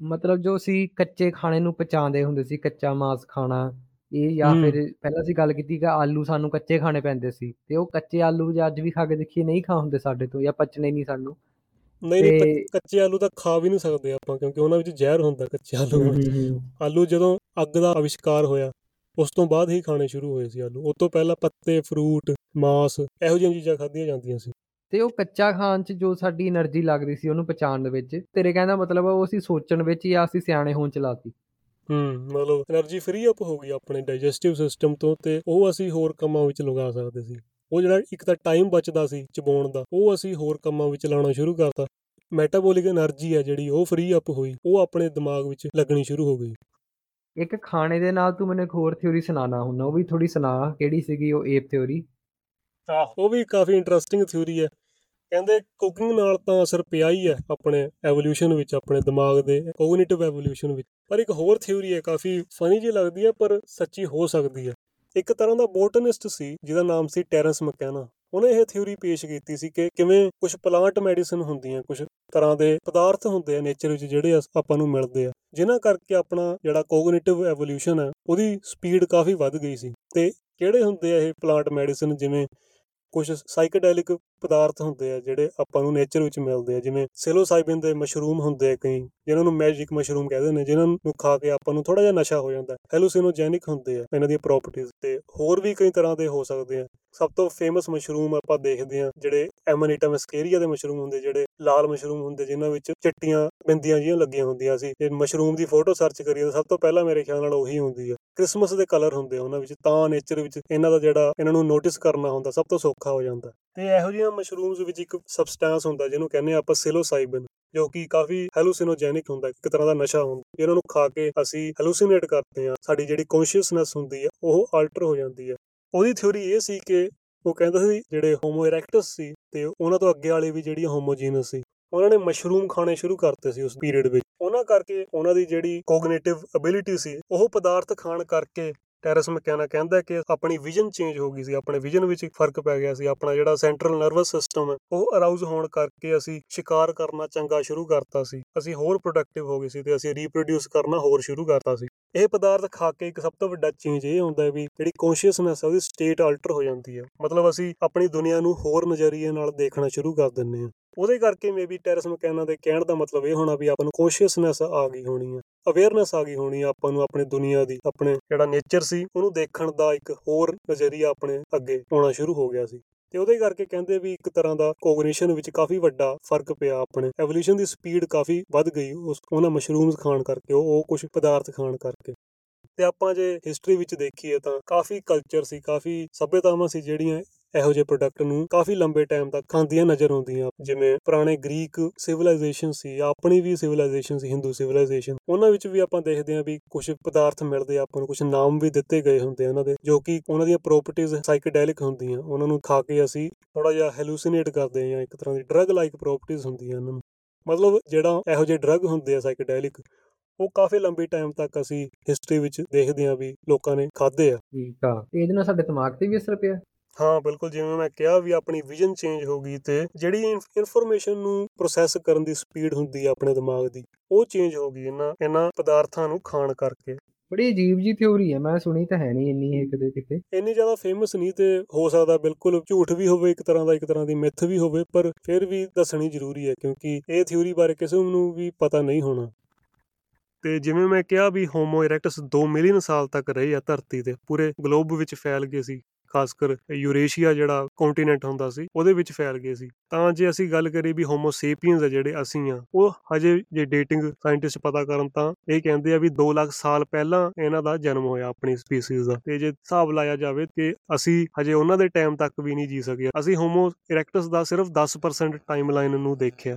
ਮਤਲਬ ਜੋ ਸੀ ਕੱਚੇ ਖਾਣੇ ਨੂੰ ਪਚਾਉਂਦੇ ਹੁੰਦੇ ਸੀ, ਕੱਚਾ ਮਾਸ ਖਾਣਾ ਇਹ ਜਾਂ ਫਿਰ ਪਹਿਲਾਂ ਅਸੀਂ ਗੱਲ ਕੀਤੀ ਕਿ ਆਲੂ ਸਾਨੂੰ ਕੱਚੇ ਖਾਣੇ ਪੈਂਦੇ ਸੀ ਤੇ ਉਹ ਕੱਚੇ ਆਲੂ ਜੇ ਅੱਜ ਵੀ ਖਾ ਕੇ ਦੇਖੀਏ ਨਹੀਂ ਖਾ ਹੁੰਦੇ ਸਾਡੇ ਤੋਂ ਜਾਂ ਪਚਨੇ ਨਹੀਂ ਸਾਨੂੰ। ਨਹੀਂ ਨਹੀਂ ਕੱਚੇ ਆਲੂ ਤਾਂ ਖਾ ਵੀ ਨਹੀਂ ਸਕਦੇ ਆਪਾਂ ਕਿਉਂਕਿ ਉਹਨਾਂ ਵਿੱਚ ਜ਼ਹਿਰ ਹੁੰਦਾ ਕੱਚੇ ਆਲੂ ਵਿੱਚ। ਆਲੂ ਜਦੋਂ ਅੱਗ ਦਾ ਅਵਿਸ਼ਕਾਰ ਹੋਇਆ ਉਸ ਤੋਂ ਬਾਅਦ ਹੀ ਖਾਣੇ ਸ਼ੁਰੂ ਹੋਏ ਸੀ ਆਲੂ। ਉਸ ਤੋਂ ਪਹਿਲਾਂ ਪੱਤੇ ਫਰੂਟ ਮਾਸ ਇਹੋ ਜਿਹੀਆਂ ਚੀਜ਼ਾਂ ਖਾਧੀਆਂ ਜਾਂਦੀਆਂ ਸੀ। ਤੇ ਉਹ ਕੱਚਾ ਖਾਣ 'ਚ ਜੋ ਸਾਡੀ એનર્ਜੀ ਲੱਗਦੀ ਸੀ ਉਹਨੂੰ ਪਛਾਣ ਦੇ ਵਿੱਚ ਤੇਰੇ ਕਹਿੰਦਾ ਮਤਲਬ ਉਹ ਅਸੀਂ ਸੋਚਣ ਵਿੱਚ ਜਾਂ ਅਸੀਂ ਸਿਆਣੇ ਹੋਣ ਚ ਲਾਤੀ ਹੂੰ ਮਤਲਬ એનર્ਜੀ ਫ੍ਰੀ ਅਪ ਹੋ ਗਈ ਆਪਣੇ ਡਾਈਜੈਸਟਿਵ ਸਿਸਟਮ ਤੋਂ ਤੇ ਉਹ ਅਸੀਂ ਹੋਰ ਕੰਮਾਂ ਵਿੱਚ ਲਗਾ ਸਕਦੇ ਸੀ। ਉਹ ਜਿਹੜਾ ਇੱਕ ਤਾਂ ਟਾਈਮ ਬਚਦਾ ਸੀ ਚਬਾਉਣ ਦਾ ਉਹ ਅਸੀਂ ਹੋਰ ਕੰਮਾਂ ਵਿੱਚ ਲਾਉਣਾ ਸ਼ੁਰੂ ਕਰਤਾ। ਮੈਟਾਬੋਲਿਕ એનર્ਜੀ ਹੈ ਜਿਹੜੀ ਉਹ ਫ੍ਰੀ ਅਪ ਹੋਈ ਉਹ ਆਪਣੇ ਦਿਮਾਗ ਵਿੱਚ ਲੱਗਣੀ ਸ਼ੁਰੂ ਹੋ ਗਈ। ਇੱਕ ਖਾਣੇ ਦੇ ਨਾਲ ਤੂੰ ਮੈਨੂੰ ਇੱਕ ਹੋਰ ਥਿਉਰੀ ਸੁਣਾਣਾ ਹੁੰਦਾ ਉਹ ਵੀ ਥੋੜੀ ਸੁਣਾ ਕਿਹੜੀ ਸੀਗੀ ਉਹ ਏਪ ਥਿਉਰੀ ਆਹ ਉਹ ਵੀ ਕਾਫੀ ਇੰਟਰਸਟਿੰਗ ਥਿਉਰੀ ਹੈ ਕਹਿੰਦੇ ਕੁਕਿੰਗ ਨਾਲ ਤਾਂ ਅਸਰ ਪਿਆ ਹੀ ਹੈ ਆਪਣੇ ਐਵੋਲੂਸ਼ਨ ਵਿੱਚ, ਆਪਣੇ ਦਿਮਾਗ ਦੇ ਕੋਗਨੀਟਿਵ ਐਵੋਲੂਸ਼ਨ ਵਿੱਚ। ਪਰ ਇੱਕ ਹੋਰ ਥਿਊਰੀ ਹੈ, ਕਾਫੀ ਫਨੀ ਜਿਹੀ ਲੱਗਦੀ ਹੈ, ਪਰ ਸੱਚੀ ਹੋ ਸਕਦੀ ਹੈ। ਇੱਕ ਤਰ੍ਹਾਂ ਦਾ ਬੋਟਨਿਸਟ ਸੀ, ਜਿਹਦਾ ਨਾਮ ਸੀ ਟੈਰੈਂਸ ਮਕੈਨਾ। ਉਹਨੇ ਇਹ ਥਿਊਰੀ ਪੇਸ਼ ਕੀਤੀ ਸੀ ਕਿ ਕਿਵੇਂ ਕੁਝ ਪਲਾਂਟ ਮੈਡੀਸਨ ਹੁੰਦੀਆਂ ਕੁਝ ਤਰ੍ਹਾਂ ਦੇ ਪਦਾਰਥ ਹੁੰਦੇ ਆ ਨੇਚਰ ਵਿੱਚ ਜਿਹੜੇ ਆਪਾਂ ਨੂੰ ਮਿਲਦੇ ਆ। ਜਿਨ੍ਹਾਂ ਕਰਕੇ ਆਪਣਾ ਜਿਹੜਾ ਕੋਗਨੀਟਿਵ ਐਵੋਲੂਸ਼ਨ ਹੈ, ਉਹਦੀ ਸਪੀਡ ਕਾਫੀ ਵੱਧ ਗਈ ਸੀ। ਤੇ ਕਿਹੜੇ ਹੁੰਦੇ ਆ ਇਹ ਪਲਾਂਟ ਮੈਡੀਸਨ ਜਿਵੇਂ ਕੁਝ ਸਾਈਕੇਡੈਲਿਕ ਪਦਾਰਥ ਹੁੰਦੇ ਆ, ਜਿਹੜੇ ਆਪਾਂ ਨੂੰ ਨੇਚਰ ਵਿੱਚ ਮਿਲਦੇ ਆ, ਜਿਵੇਂ ਸਿਲੋਸਾਈਬਿਨ ਦੇ ਮਸ਼ਰੂਮ ਹੁੰਦੇ ਆ ਕਈ ਜਿਨ੍ਹਾਂ ਨੂੰ ਮੈਜਿਕ ਮਸ਼ਰੂਮ ਕਹਿੰਦੇ ਨੇ ਜਿਨ੍ਹਾਂ ਨੂੰ ਖਾ ਕੇ ਆਪਾਂ ਨੂੰ ਥੋੜਾ ਜਿਹਾ ਨਸ਼ਾ ਹੋ ਜਾਂਦਾ ਹੈਲੂਸੀਨੋਜੈਨਿਕ ਹੁੰਦੇ ਆ ਇਹਨਾਂ ਦੀਆਂ ਪ੍ਰੋਪਰਟੀਆਂ ਤੇ ਹੋਰ ਵੀ ਕਈ ਤਰ੍ਹਾਂ ਦੇ ਹੋ ਸਕਦੇ ਆ। ਸਭ ਤੋਂ ਫੇਮਸ ਮਸ਼ਰੂਮ ਆਪਾਂ ਦੇਖਦੇ ਆ, ਜਿਹੜੇ ਐਮਨੀਟਾ ਮਸਕੇਰੀਆ ਦੇ ਮਸ਼ਰੂਮ ਹੁੰਦੇ, ਜਿਹੜੇ ਲਾਲ ਮਸ਼ਰੂਮ ਹੁੰਦੇ ਜਿਨ੍ਹਾਂ ਵਿੱਚ ਚਿੱਟੀਆਂ ਬਿੰਦੀਆਂ ਜੀਆਂ ਲੱਗੀਆਂ ਹੁੰਦੀਆਂ ਸੀ, ਤੇ ਮਸ਼ਰੂਮ ਦੀ ਫੋਟੋ ਸਰਚ ਕਰੀਏ ਤਾਂ ਸਭ ਤੋਂ ਪਹਿਲਾਂ ਮੇਰੇ ਖਿਆਲ ਨਾਲ ਉਹੀ ਹੁੰਦੀ ਆ। ਕ੍ਰਿਸਮਸ ਦੇ ਕਲਰ ਹੁੰਦੇ ਆ ਉਹਨਾਂ ਵਿੱਚ, ਤਾਂ ਨੇਚਰ ਵਿੱਚ ਇਹਨਾਂ ਦਾ ਜਿਹੜਾ, ਇਹਨਾਂ ਨੂੰ ਨੋਟਿਸ ਕਰਨਾ ਹੁੰਦਾ, ਸਭ ਤੋਂ ਸੌਖਾ ਹੋ ਜਾਂਦਾ। ਤੇ ਇਹੋ ਜਿਹੀਆਂ ਮਸ਼ਰੂਮਸ ਵਿੱਚ ਇੱਕ ਸਬਸਟੈਂਸ ਹੁੰਦਾ ਜਿਹਨੂੰ ਕਹਿੰਦੇ ਆ ਆਪਾਂ ਸਿਲੋਸਾਈਬਨ ਜੋ ਕਿ ਕਾਫੀ ਹੈਲੂਸੀਨੋਜੈਨਿਕ ਹੁੰਦਾ, ਇੱਕ ਤਰ੍ਹਾਂ ਦਾ ਨਸ਼ਾ ਹੁੰਦਾ। ਇਹਨਾਂ ਨੂੰ ਖਾ ਕੇ ਅਸੀਂ ਹੈਲੂਸੀਨੇਟ ਕਰਦੇ ਆ ਸਾਡੀ ਜਿਹੜੀ ਕੌਨਸ਼ੀਅਸਨੈਸ ਹੁੰਦੀ ਆ, ਉਹ ਆਲਟਰ ਹੋ ਜਾਂਦੀ ਆ। ਉਹਦੀ ਥਿਉਰੀ ਇਹ ਸੀ ਕਿ ਉਹ ਕਹਿੰਦਾ ਸੀ, ਜਿਹੜੇ ਹੋਮੋ ਇਰੈਕਟਸ ਸੀ, ਤੇ ਉਹਨਾਂ ਤੋਂ ਅੱਗੇ ਵਾਲੇ ਵੀ ਜਿਹੜੀਆਂ ਹੋਮੋਜੀਨਸ ਸੀ, ਉਹਨਾਂ ਨੇ ਮਸ਼ਰੂਮ ਖਾਣੇ ਸ਼ੁਰੂ ਕਰਤੇ ਸੀ ਉਸ ਪੀਰੀਅਡ ਵਿੱਚ। ਉਹਨਾਂ ਕਰਕੇ ਉਹਨਾਂ ਦੀ ਜਿਹੜੀ ਕੋਗਨੀਟਿਵ ਅਬਿਲਿਟੀ ਸੀ, ਉਹ ਪਦਾਰਥ ਖਾਣ ਕਰਕੇ ਟੈਰਸ ਮਕੈਨਾ ਕਹਿੰਦਾ ਕਿ ਆਪਣੀ ਵਿਜ਼ਨ ਚੇਂਜ ਹੋ ਗਈ ਸੀ, ਆਪਣੇ ਵਿਜ਼ਨ ਵਿੱਚ ਫ਼ਰਕ ਪੈ ਗਿਆ ਸੀ, ਆਪਣਾ ਜਿਹੜਾ ਸੈਂਟਰਲ ਨਰਵਸ ਸਿਸਟਮ ਹੈ, ਉਹ ਅਰਾਊਜ਼ ਹੋਣ ਕਰਕੇ ਅਸੀਂ ਸ਼ਿਕਾਰ ਕਰਨਾ ਚੰਗਾ ਸ਼ੁਰੂ ਕਰਤਾ ਸੀ, ਅਸੀਂ ਹੋਰ ਪ੍ਰੋਡਕਟਿਵ ਹੋ ਗਏ ਸੀ ਤੇ ਅਸੀਂ ਰੀਪਰੋਡਿਊਸ ਕਰਨਾ ਹੋਰ ਸ਼ੁਰੂ ਕਰਤਾ ਸੀ। ਇਹ ਪਦਾਰਥ ਖਾ ਕੇ ਇੱਕ ਸਭ ਤੋਂ ਵੱਡਾ ਚੇਂਜ ਇਹ ਹੁੰਦਾ ਹੈ ਵੀ ਜਿਹੜੀ ਕੌਨਸ਼ੀਅਸਨੈਸ ਹੈ, ਉਹਦੀ ਸਟੇਟ ਆਲਟਰ ਹੋ ਜਾਂਦੀ ਹੈ। ਮਤਲਬ ਅਸੀਂ ਆਪਣੀ ਦੁਨੀਆ ਨੂੰ ਹੋਰ ਨਜ਼ਰੀਏ ਨਾਲ ਦੇਖਣਾ ਸ਼ੁਰੂ ਕਰ ਦਿੰਨੇ ਆ ਉਹਦੇ ਕਰਕੇ ਮੇਬੀ ਟੈਰਸ ਮਕੈਨਾ ਦੇ ਕਹਿਣ ਦਾ ਮਤਲਬ ਇਹ ਹੋਣਾ ਵੀ ਆਪਾਂ ਨੂੰ ਕੌਨਸ਼ੀਅਸਨੈਸ ਆ ਗਈ ਹੋਣੀ ਆ ਅਵੇਅਰਨੈਸ ਆ ਗਈ ਹੋਣੀ ਆ ਆਪਾਂ ਨੂੰ ਆਪਣੇ ਦੁਨੀਆ ਦੀ, ਆਪਣੇ ਜਿਹੜਾ ਨੇਚਰ ਸੀ, ਉਹਨੂੰ ਦੇਖਣ ਦਾ ਇੱਕ ਹੋਰ ਨਜ਼ਰੀਆ ਆਪਣੇ ਅੱਗੇ ਆਉਣਾ ਸ਼ੁਰੂ ਹੋ ਗਿਆ ਸੀ। ਤੇ ਉਹਦੇ ਕਰਕੇ ਕਹਿੰਦੇ ਵੀ ਇੱਕ ਤਰ੍ਹਾਂ ਦਾ ਕੋਗਨੀਸ਼ਨ ਵਿੱਚ ਕਾਫੀ ਵੱਡਾ ਫ਼ਰਕ ਪਿਆ ਆਪਣੇ। ਐਵੋਲੂਸ਼ਨ ਦੀ ਸਪੀਡ ਕਾਫੀ ਵੱਧ ਗਈ ਉਸ, ਉਹਨਾਂ ਮਸ਼ਰੂਮਸ ਖਾਣ ਕਰਕੇ, ਉਹ ਉਹ ਕੁਝ ਪਦਾਰਥ ਖਾਣ ਕਰਕੇ। ਤੇ ਆਪਾਂ ਜੇ ਹਿਸਟਰੀ ਵਿੱਚ ਦੇਖੀਏ ਤਾਂ ਕਾਫੀ ਕਲਚਰ ਸੀ, ਕਾਫੀ ਸਭਿਅਤਾਵਾਂ ਸੀ ਜਿਹੜੀਆਂ ਇਹੋ ਜਿਹੇ ਪ੍ਰੋਡਕਟ ਨੂੰ ਕਾਫੀ ਲੰਬੇ ਟਾਈਮ ਤੱਕ ਖਾਂਦੀਆਂ ਨਜ਼ਰ ਆਉਂਦੀਆਂ। ਜਿਵੇਂ ਪੁਰਾਣੇ ਗ੍ਰੀਕ ਸਿਵਲਾਈਜੇਸ਼ਨ ਸੀ, ਆਪਣੀ ਵੀ ਸਿਵਲਾਈਜੇਸ਼ਨ ਸੀ ਹਿੰਦੂ ਸਿਵਲਾਈਜੇਸ਼ਨ ਉਹਨਾਂ ਵਿੱਚ ਵੀ ਆਪਾਂ ਦੇਖਦੇ ਹਾਂ ਵੀ ਕੁਝ ਪਦਾਰਥ ਮਿਲਦੇ ਆ, ਆਪਾਂ ਨੂੰ ਕੁਝ ਨਾਮ ਵੀ ਦਿੱਤੇ ਗਏ ਹੁੰਦੇ ਆ ਉਹਨਾਂ ਦੇ, ਜੋ ਕਿ ਉਹਨਾਂ ਦੀਆਂ ਪ੍ਰੋਪਰਟੀਆਂ ਸਾਈਕੇਡੈਲਿਕ ਹੁੰਦੀਆਂ। ਉਹਨਾਂ ਨੂੰ ਖਾ ਕੇ ਅਸੀਂ ਥੋੜਾ ਜਿਹਾ ਹੈਲੂਸੀਨੇਟ ਕਰਦੇ ਹਾਂ ਇੱਕ ਤਰ੍ਹਾਂ ਦੀ ਡਰੱਗ ਲਾਈਕ ਪ੍ਰੋਪਰਟੀਆਂ ਹੁੰਦੀਆਂ ਉਹਨਾਂ ਨੂੰ ਮਤਲਬ ਜਿਹੜਾ ਇਹੋ ਜਿਹੇ ਡਰੱਗ ਹੁੰਦੇ ਆ ਸਾਈਕੇਡੈਲਿਕ ਉਹ ਕਾਫੀ ਲੰਬੀ ਟਾਈਮ ਤੱਕ ਅਸੀਂ ਹਿਸਟਰੀ ਵਿੱਚ ਦੇਖਦੇ ਹਾਂ ਵੀ ਲੋਕਾਂ ਨੇ ਖਾਦੇ ਆ। ਠੀਕ ਆ। ਇਹਦੇ ਨਾਲ ਸਾਡੇ ਦਿਮਾਗ ਤੇ ਵੀ ਅਸਰ ਪਿਆ। ਹਾਂ ਬਿਲਕੁਲ ਜਿਵੇਂ ਮੈਂ ਕਿਹਾ ਵੀ ਆਪਣੀ ਵਿਜ਼ਨ ਚੇਂਜ ਹੋ ਗਈ ਤੇ ਜਿਹੜੀ ਇਨਫੋਰਮੇਸ਼ਨ ਨੂੰ ਪ੍ਰੋਸੈਸ ਕਰਨ ਦੀ ਸਪੀਡ ਹੁੰਦੀ ਆ ਆਪਣੇ ਦਿਮਾਗ ਦੀ ਉਹ ਚੇਂਜ ਹੋ ਗਈ ਇਹਨਾਂ ਇਹਨਾਂ ਪਦਾਰਥਾਂ ਨੂੰ ਖਾਣ ਕਰਕੇ। ਬੜੀ ਅਜੀਬ ਜੀ ਥਿਉਰੀ ਹੈ ਮੈਂ ਸੁਣੀ ਤਾਂ ਹੈ ਨਹੀਂ ਇੰਨੀ ਇਹ ਕਦੇ ਕਿਤੇ। ਇੰਨੀ ਜ਼ਿਆਦਾ ਫੇਮਸ ਨਹੀਂ ਤੇ ਹੋ ਸਕਦਾ ਬਿਲਕੁਲ ਝੂਠ ਵੀ ਹੋਵੇ ਇੱਕ ਤਰ੍ਹਾਂ ਦਾ ਇੱਕ ਤਰ੍ਹਾਂ ਦੀ ਮਿੱਥ ਵੀ ਹੋਵੇ ਪਰ ਫਿਰ ਵੀ ਦੱਸਣੀ ਜ਼ਰੂਰੀ ਹੈ ਕਿਉਂਕਿ ਇਹ ਥਿਉਰੀ ਬਾਰੇ ਕਿਸੇ ਨੂੰ ਵੀ ਪਤਾ ਨਹੀਂ ਹੋਣਾ। ਤੇ ਜਿਵੇਂ ਮੈਂ ਕਿਹਾ ਵੀ ਹੋਮੋ ਇਰੈਕਟਸ 2 ਮਿਲੀਅਨ ਸਾਲ ਤੱਕ ਰਹੇ ਆ ਧਰਤੀ ਤੇ ਪੂਰੇ ਗਲੋਬ ਵਿੱਚ ਫੈਲ ਗਏ ਸੀ। ਖਾਸ ਕਰ ਯੂਰੇਸ਼ੀਆ ਜਿਹੜਾ ਕੰਟੀਨੈਂਟ ਹੁੰਦਾ ਸੀ, ਉਹਦੇ ਵਿੱਚ ਫੈਲ ਗਏ ਸੀ। ਤਾਂ ਜੇ ਅਸੀਂ ਗੱਲ ਕਰੀਏ ਵੀ ਹੋਮੋ ਸੇਪੀਅਨਸ ਆ ਜਿਹੜੇ ਅਸੀਂ ਆ, ਉਹ ਹਜੇ ਜੇ ਡੇਟਿੰਗ ਸਾਇੰਟਿਸਟ ਪਤਾ ਕਰਨ ਤਾਂ ਇਹ ਕਹਿੰਦੇ ਆ ਵੀ 2 ਲੱਖ ਸਾਲ ਪਹਿਲਾਂ ਇਹਨਾਂ ਦਾ ਜਨਮ ਹੋਇਆ ਆਪਣੀ ਸਪੀਸੀਜ਼ ਦਾ। ਤੇ ਜੇ ਹਿਸਾਬ ਲਾਇਆ ਜਾਵੇ ਕਿ ਅਸੀਂ ਹਜੇ ਉਹਨਾਂ ਦੇ ਟਾਈਮ ਤੱਕ ਵੀ ਨਹੀਂ ਜੀ ਸਕੇ ਅਸੀਂ ਹੋਮੋ ਇਰੈਕਟਸ ਦਾ ਸਿਰਫ 10% ਟਾਈਮਲਾਈਨ ਨੂੰ ਦੇਖਿਆ।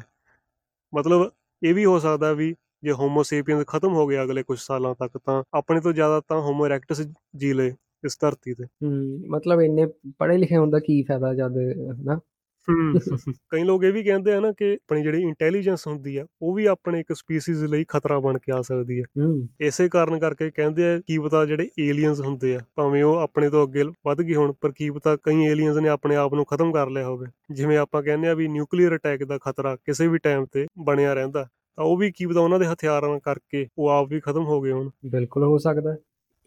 ਮਤਲਬ ਇਹ ਵੀ ਹੋ ਸਕਦਾ ਵੀ ਜੇ ਹੋਮੋ ਸੇਪੀਅਨਸ ਖਤਮ ਹੋ ਗਿਆ ਅਗਲੇ ਕੁਝ ਸਾਲਾਂ ਤੱਕ ਤਾਂ, ਆਪਣੇ ਤੋਂ ਜ਼ਿਆਦਾ ਤਾਂ ਹੋਮੋ ਇਰੈਕਟਸ ਜੀ ਲਏ। ਇਸ ਧਰਤੀ ਤੇ। ਹੂੰ ਮਤਲਬ ਇੰਨੇ ਪੜ੍ਹੇ ਲਿਖੇ ਹੋਣ ਦਾ ਕੀ ਫਾਇਦਾ ਜਦ ਹਨਾ? ਕਈ ਲੋਕ ਇਹ ਵੀ ਕਹਿੰਦੇ ਆ ਨਾ ਕਿ ਆਪਣੀ ਜਿਹੜੀ ਇੰਟੈਲੀਜੈਂਸ ਹੁੰਦੀ ਆ ਉਹ ਵੀ ਆਪਣੇ ਇੱਕ ਸਪੀਸੀਜ਼ ਲਈ ਖਤਰਾ ਬਣ ਕੇ ਆ ਸਕਦੀ ਹੂੰ। ਇਸੇ ਕਾਰਨ ਕਰਕੇ ਕਹਿੰਦੇ ਆ ਕੀ ਪਤਾ ਜਿਹੜੇ ਏਲੀਅਨਸ ਹੁੰਦੇ ਆ ਭਾਵੇਂ ਉਹ ਆਪਣੇ ਤੋਂ ਅੱਗੇ ਵੱਧ ਗਏ ਹੋਣ ਪਰ ਕੀ ਪਤਾ ਕਈ ਏਲੀਅਨਸ ਨੇ ਆਪਣੇ ਆਪ ਨੂੰ ਖਤਮ ਕਰ ਲਿਆ ਹੋਵੇ। ਜਿਵੇਂ ਆਪਾਂ ਕਹਿੰਦੇ ਆ ਵੀ ਨਿਊਕਲੀਅਰ ਅਟੈਕ ਦਾ ਖਤਰਾ ਕਿਸੇ ਵੀ ਟਾਈਮ ਤੇ ਬਣਿਆ ਰਹਿੰਦਾ ਤਾਂ ਉਹ ਵੀ ਕੀ ਪਤਾ ਉਹਨਾਂ ਦੇ ਹਥਿਆਰਾਂ ਕਰਕੇ ਉਹ ਆਪ ਵੀ ਖਤਮ ਹੋ ਗਏ ਹੋਣ। ਬਿਲਕੁਲ ਹੋ ਸਕਦਾ।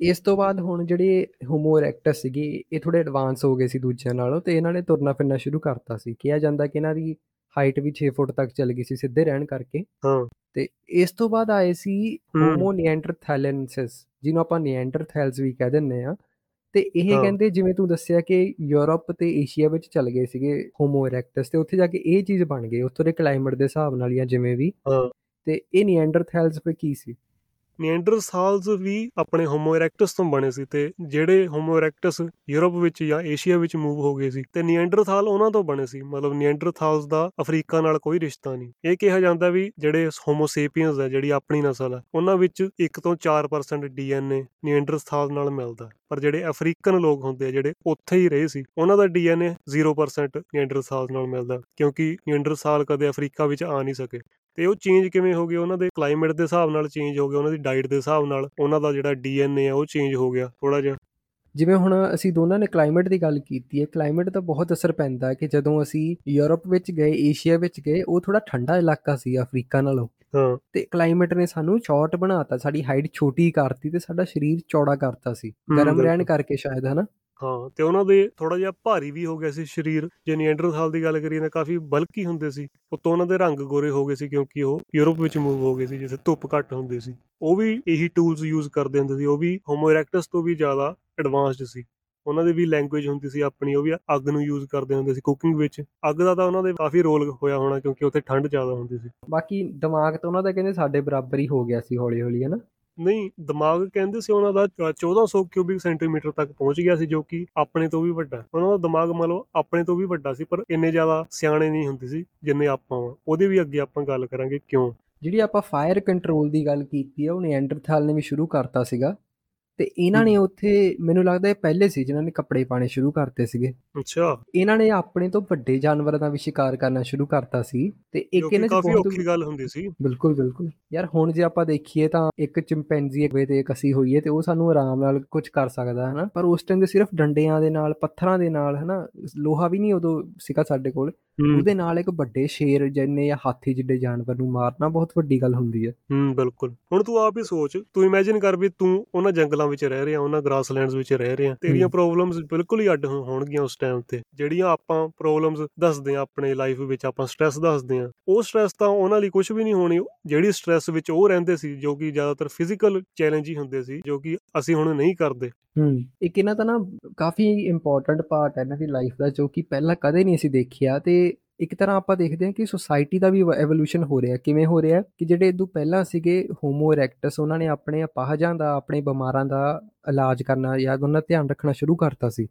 ਇਸ ਤੋਂ ਬਾਅਦ ਹੁਣ ਜਿਹੜੇ ਹੋਮੋ ਇਰੈਕਟਸ ਸੀਗੇ ਇਹ ਥੋੜੇ ਐਡਵਾਂਸ ਹੋ ਗਏ ਸੀ ਦੂਜਿਆਂ ਨਾਲੋਂ ਤੇ ਇਹਨਾਂ ਨੇ ਤੁਰਨਾ ਫਿਰਨਾ ਸ਼ੁਰੂ ਕਰਤਾ ਸੀ। ਕਿਹਾ ਜਾਂਦਾ ਕਿ ਇਹਨਾਂ ਦੀ ਹਾਈਟ ਵੀ 6 ਫੁੱਟ ਤੱਕ ਚਲ ਗਈ ਸੀ ਸਿੱਧੇ ਰਹਿਣ ਕਰਕੇ। ਹਾਂ। ਤੇ ਇਸ ਤੋਂ ਬਾਅਦ ਆਏ ਸੀ ਹੋਮੋ ਨੀਐਂਡਰਥੈਲੈਂਸਿਸ ਜਿਹਨੂੰ ਆਪਾਂ ਨੀਐਂਡਰਥੈਲਸ ਵੀ ਕਹਿ ਦਿੰਦੇ ਆ ਤੇ ਇਹ। ਕਹਿੰਦੇ ਜਿਵੇਂ ਤੂੰ ਦੱਸਿਆ ਕਿ ਯੂਰਪ ਤੇ ਏਸ਼ੀਆ ਵਿੱਚ ਚਲ ਗਏ ਸੀਗੇ ਹੋਮੋ ਇਰੈਕਟਸ ਤੇ ਉੱਥੇ ਜਾ ਕੇ ਇਹ ਚੀਜ਼ ਬਣ ਗਈ ਉੱਥੋਂ ਦੇ ਕਲਾਈਮੇਟ ਦੇ ਹਿਸਾਬ ਨਾਲ ਜਾਂ ਜਿਵੇਂ ਵੀ। ਹਾਂ। ਤੇ ਇਹ ਨੀਐਂਡਰਥੈਲਸ ਪੇ ਕੀ ਸੀ? ਨੀਐਂਡਰਸਾਲਸ ਵੀ ਆਪਣੇ ਹੋਮੋ ਇਰੈਕਟਸ ਤੋਂ ਬਣੇ ਸੀ ਤੇ ਜਿਹੜੇ ਹੋਮੋ ਇਰੈਕਟਸ ਯੂਰਪ ਵਿੱਚ ਜਾਂ ਏਸ਼ੀਆ ਵਿੱਚ ਮੂਵ ਹੋ ਗਏ ਸੀ ਤੇ ਨੀਐਂਡਰਥਾਲ ਉਹਨਾਂ ਤੋਂ ਬਣੇ ਸੀ, ਮਤਲਬ ਨੀਐਂਡਰਥਾਲਸ ਦਾ ਅਫਰੀਕਾ ਨਾਲ ਕੋਈ ਰਿਸ਼ਤਾ ਨਹੀਂ। ਇਹ ਕਿਹਾ ਜਾਂਦਾ ਵੀ ਜਿਹੜੇ ਹੋਮੋ ਸੇਪੀਅਨਸ ਹੈ ਜਿਹੜੀ ਆਪਣੀ ਨਸਲ ਹੈ ਉਹਨਾਂ ਵਿੱਚ 1 ਤੋਂ 4% ਡੀਐਨਏ ਨੀਐਂਡਰਥਾਲ ਨਾਲ ਮਿਲਦਾ। ਪਰ ਜਿਹੜੇ ਅਫਰੀਕਨ ਲੋਕ ਹੁੰਦੇ ਆ, ਜਿਹੜੇ ਉੱਥੇ ਹੀ ਰਹੇ ਸੀ, ਉਹਨਾਂ ਦਾ ਡੀਐਨਏ 0% ਨੀਐਂਡਰਥਾਲ ਨਾਲ ਮਿਲਦਾ, ਕਿਉਂਕਿ ਨੀਐਂਡਰਥਾਲ ਕਦੇ ਅਫਰੀਕਾ ਵਿੱਚ ਆ ਨਹੀਂ ਸਕੇ। ਤੇ ਉਹ ਚੇਂਜ ਕਿਵੇਂ ਹੋ ਗਿਆ ਉਹਨਾਂ ਦੇ ਕਲਾਈਮੇਟ ਦੇ ਹਿਸਾਬ ਨਾਲ ਚੇਂਜ ਹੋ ਗਿਆ ਉਹਨਾਂ ਦੀ ਡਾਈਟ ਦੇ ਹਿਸਾਬ ਨਾਲ ਉਹਨਾਂ ਦਾ ਜਿਹੜਾ ਡੀਐਨਏ ਆ ਉਹ ਚੇਂਜ ਹੋ ਗਿਆ ਥੋੜਾ ਜਿਹਾ। ਜਿਵੇਂ ਹੁਣ ਅਸੀਂ ਦੋਨਾਂ ਨੇ ਕਲਾਈਮੇਟ ਦੀ ਗੱਲ ਕੀਤੀ ਹੈ ਕਲਾਈਮੇਟ ਦਾ ਬਹੁਤ ਅਸਰ ਪੈਂਦਾ ਹੈ ਕਿ ਜਦੋਂ ਅਸੀਂ ਯੂਰਪ ਵਿੱਚ ਗਏ ਏਸ਼ੀਆ ਵਿੱਚ ਗਏ ਉਹ ਥੋੜਾ ਠੰਡਾ ਇਲਾਕਾ ਸੀ ਅਫਰੀਕਾ ਨਾਲੋਂ। ਹਾਂ। ਤੇ ਕਲਾਈਮੇਟ ਨੇ ਸਾਨੂੰ ਸ਼ਾਰਟ ਬਣਾਤਾ ਸਾਡੀ ਹਾਈਟ ਛੋਟੀ ਕਰਤੀ ਤੇ ਸਾਡਾ ਸਰੀਰ ਚੌੜਾ ਕਰਤਾ ਸੀ। ਗਰਮ ਰਹਿਣ। ਕਰਕੇ ਸ਼ਾਇਦ ਹਨਾ? ਹਾਂ, ਤੇ ਉਹਨਾਂ ਦੇ ਥੋੜਾ ਜਿਹਾ ਭਾਰੀ ਵੀ ਹੋ ਗਿਆ ਸੀ ਸਰੀਰ। ਜੇ ਨੀਐਂਡਰਥਾਲ ਦੀ ਗੱਲ ਕਰੀਏ ਤਾਂ ਕਾਫੀ ਬਲਕੀ ਹੁੰਦੇ ਸੀ। ਉਤੋਂ ਉਹਨਾਂ ਦੇ ਰੰਗ ਗੋਰੇ ਹੋ ਗਏ ਸੀ ਕਿਉਂਕਿ ਉਹ ਯੂਰਪ ਵਿੱਚ ਮੂਵ ਹੋ ਗਏ ਸੀ, ਜਿੱਥੇ ਧੁੱਪ ਘੱਟ ਹੁੰਦੀ ਸੀ। ਉਹ ਵੀ ਇਹੀ ਟੂਲਸ ਯੂਜ਼ ਕਰਦੇ ਹੁੰਦੇ ਸੀ। ਉਹ ਵੀ ਹੋਮੋ ਇਰੈਕਟਸ ਤੋਂ ਵੀ ਜ਼ਿਆਦਾ ਐਡਵਾਂਸਡ ਸੀ। ਉਹਨਾਂ ਦੀ ਵੀ ਲੈਂਗੁਏਜ ਹੁੰਦੀ ਸੀ ਆਪਣੀ, ਉਹ ਵੀ ਅੱਗ ਨੂੰ ਯੂਜ਼ ਕਰਦੇ ਹੁੰਦੇ ਸੀ ਕੁਕਿੰਗ ਵਿੱਚ। ਅੱਗ ਦਾ ਤਾਂ ਉਹਨਾਂ ਦੇ ਕਾਫੀ ਰੋਲ ਹੋਇਆ ਹੋਣਾ ਕਿਉਂਕਿ ਉੱਥੇ ਠੰਡ ਜ਼ਿਆਦਾ ਹੁੰਦੀ ਸੀ। ਬਾਕੀ ਦਿਮਾਗ ਤਾਂ ਉਹਨਾਂ ਦਾ ਕਹਿੰਦੇ ਸਾਡੇ ਬਰਾਬਰ ਹੀ ਹੋ ਗਿਆ ਸੀ ਹੌਲੀ ਹੌਲੀ ਹਨਾ ਨਹੀਂ, ਦਿਮਾਗ ਕਹਿੰਦੇ ਸੀ ਉਹਨਾਂ ਦਾ ਚ- 1400 ਕਿਊਬਿਕ ਸੈਂਟੀਮੀਟਰ ਤੱਕ ਪਹੁੰਚ ਗਿਆ ਸੀ, ਜੋ ਕਿ ਆਪਣੇ ਤੋਂ ਵੀ ਵੱਡਾ। ਉਹਨਾਂ ਦਾ ਦਿਮਾਗ ਮੰਨ ਲਓ ਆਪਣੇ ਤੋਂ ਵੀ ਵੱਡਾ ਸੀ, ਪਰ ਇੰਨੇ ਜ਼ਿਆਦਾ ਸਿਆਣੇ ਨਹੀਂ ਹੁੰਦੇ ਸੀ ਜਿੰਨੇ ਆਪਾਂ ਵਾਂ। ਉਹਦੇ ਵੀ ਅੱਗੇ ਆਪਾਂ ਗੱਲ ਕਰਾਂਗੇ ਕਿਉਂ? ਜਿਹੜੀ ਆਪਾਂ ਫਾਇਰ ਕੰਟਰੋਲ ਦੀ ਗੱਲ ਕੀਤੀ ਹੈ ਉਹ ਨਿਐਂਡਰਥਾਲ ਨੇ ਵੀ ਸ਼ੁਰੂ ਕਰਤਾ ਸੀਗਾ। ਤੇ ਇਹਨਾਂ ਨੇ ਉੱਥੇ ਮੈਨੂੰ ਲੱਗਦਾ ਇਹ ਪਹਿਲੇ ਸੀ ਜਿਨ੍ਹਾਂ ਨੇ ਕੱਪੜੇ ਪਾਣੇ ਸ਼ੁਰੂ ਕਰਤੇ ਸੀਗੇ। ਅੱਛਾ। ਇਹਨਾਂ ਨੇ ਆਪਣੇ ਤੋਂ ਵੱਡੇ ਜਾਨਵਰਾਂ ਦਾ ਵੀ ਸ਼ਿਕਾਰ ਕਰਨਾ ਸ਼ੁਰੂ ਕਰਤਾ ਸੀ ਤੇ ਇੱਕ ਇਹਨਾਂ 'ਚ ਕਾਫੀ ਔਖੀ ਗੱਲ ਹੁੰਦੀ ਸੀ। ਬਿਲਕੁਲ ਬਿਲਕੁਲ। ਯਾਰ ਹੁਣ ਜੇ ਆਪਾਂ ਦੇਖੀਏ ਤਾਂ ਇੱਕ ਚਿੰਪੈਂਜ਼ੀ ਹੋਵੇ ਤੇ ਇੱਕ ਅਸੀਂ ਹੋਈਏ ਤੇ ਉਹ ਸਾਨੂੰ ਆਰਾਮ ਨਾਲ ਕੁਝ ਕਰ ਸਕਦਾ ਹੈ ਨਾ ਪਰ ਉਸ ਟਾਈਮ ਤੇ ਸਿਰਫ ਡੰਡਿਆਂ ਦੇ ਨਾਲ ਪੱਥਰਾਂ ਦੇ ਨਾਲ ਹਨਾ? ਲੋਹਾ ਵੀ ਨਹੀਂ ਉਦੋਂ ਸੀਗਾ ਸਾਡੇ ਕੋਲ। ਉਹਦੇ ਨਾਲ ਇੱਕ ਵੱਡੇ ਸ਼ੇਰ ਜਿੰਨੇ ਜਾਂ ਹਾਥੀ ਜਿੱਡੇ ਜਾਨਵਰ ਨੂੰ ਮਾਰਨਾ ਬਹੁਤ ਵੱਡੀ ਗੱਲ ਹੁੰਦੀ ਹੈ। ਹੂੰ ਬਿਲਕੁਲ। ਹੁਣ ਤੂੰ ਆਪ ਹੀ ਸੋਚ ਤੂੰ ਇਮੇਜਿਨ ਕਰ ਵੀ ਤੂੰ ਉਹਨਾਂ ਜੰਗਲਾਂ ਵਿੱਚ ਰਹਿ ਰਿਹਾ ਉਹਨਾਂ ਗ੍ਰਾਸਲੈਂਡਸ ਵਿੱਚ ਰਹਿ ਰਿਹਾ ਤੇਰੀਆਂ ਹੂੰ। ਪ੍ਰੋਬਲਮਸ ਬਿਲਕੁਲ ਹੀ ਅੱਡ ਹੋਣਗੀਆਂ ਉਸ ਟਾਈਮ ਤੇ। ਜਿਹੜੀਆਂ ਆਪਾਂ ਪ੍ਰੋਬਲਮਸ ਦੱਸਦੇ ਆ ਆਪਣੇ ਲਾਈਫ ਵਿੱਚ ਆਪਾਂ ਸਟ੍ਰੈਸ ਦੱਸਦੇ ਆ ਉਹ ਸਟ੍ਰੈਸ ਤਾਂ ਉਹਨਾਂ ਲਈ ਕੁਝ ਵੀ ਨਹੀਂ ਹੋਣੀ। ਜਿਹੜੀ ਸਟ੍ਰੈਸ ਵਿੱਚ ਉਹ ਰਹਿੰਦੇ ਸੀ ਜੋ ਕਿ ਜ਼ਿਆਦਾਤਰ ਫਿਜ਼ੀਕਲ ਚੈਲੰਜ ਹੀ ਹੁੰਦੇ ਸੀ ਜੋ ਕਿ ਅਸੀਂ ਹੁਣ ਨਹੀਂ ਕਰਦੇ। ਹੂੰ। ਇੱਕ ਇਹਨਾਂ ਦਾ ਨਾ ਕਾਫੀ ਇੰਪੋਰਟੈਂਟ ਪਾਰਟ ਹੈ ਇਹਨਾਂ ਦੀ ਲਾਈਫ ਦਾ ਜੋ ਕਿ ਪਹਿਲਾਂ ਕਦੇ ਨਹੀਂ ਅਸੀਂ ਦੇਖਿਆ ਤੇ ਇੱਕ ਤਰ੍ਹਾਂ ਆਪਾਂ ਦੇਖਦੇ ਹਾਂ ਕਿ ਸੋਸਾਇਟੀ ਦਾ ਵੀ ਐਵੋਲੂਸ਼ਨ ਹੋ ਰਿਹਾ ਕਿਵੇਂ ਹੋ ਰਿਹਾ ਕਿ ਜਿਹੜੇ ਇਦੋਂ ਪਹਿਲਾਂ ਸੀਗੇ ਹੋਮੋ ਇਰੈਕਟਸ ਉਹਨਾਂ ਨੇ ਆਪਣੇ ਅਪਾਹਜਾਂ ਦਾ ਆਪਣੇ ਬਿਮਾਰਾਂ ਦਾ ਇਲਾਜ ਕਰਨਾ ਜਾਂ ਉਹਨਾਂ ਧਿਆਨ ਰੱਖਣਾ ਸ਼ੁਰੂ ਕਰਤਾ ਸੀ।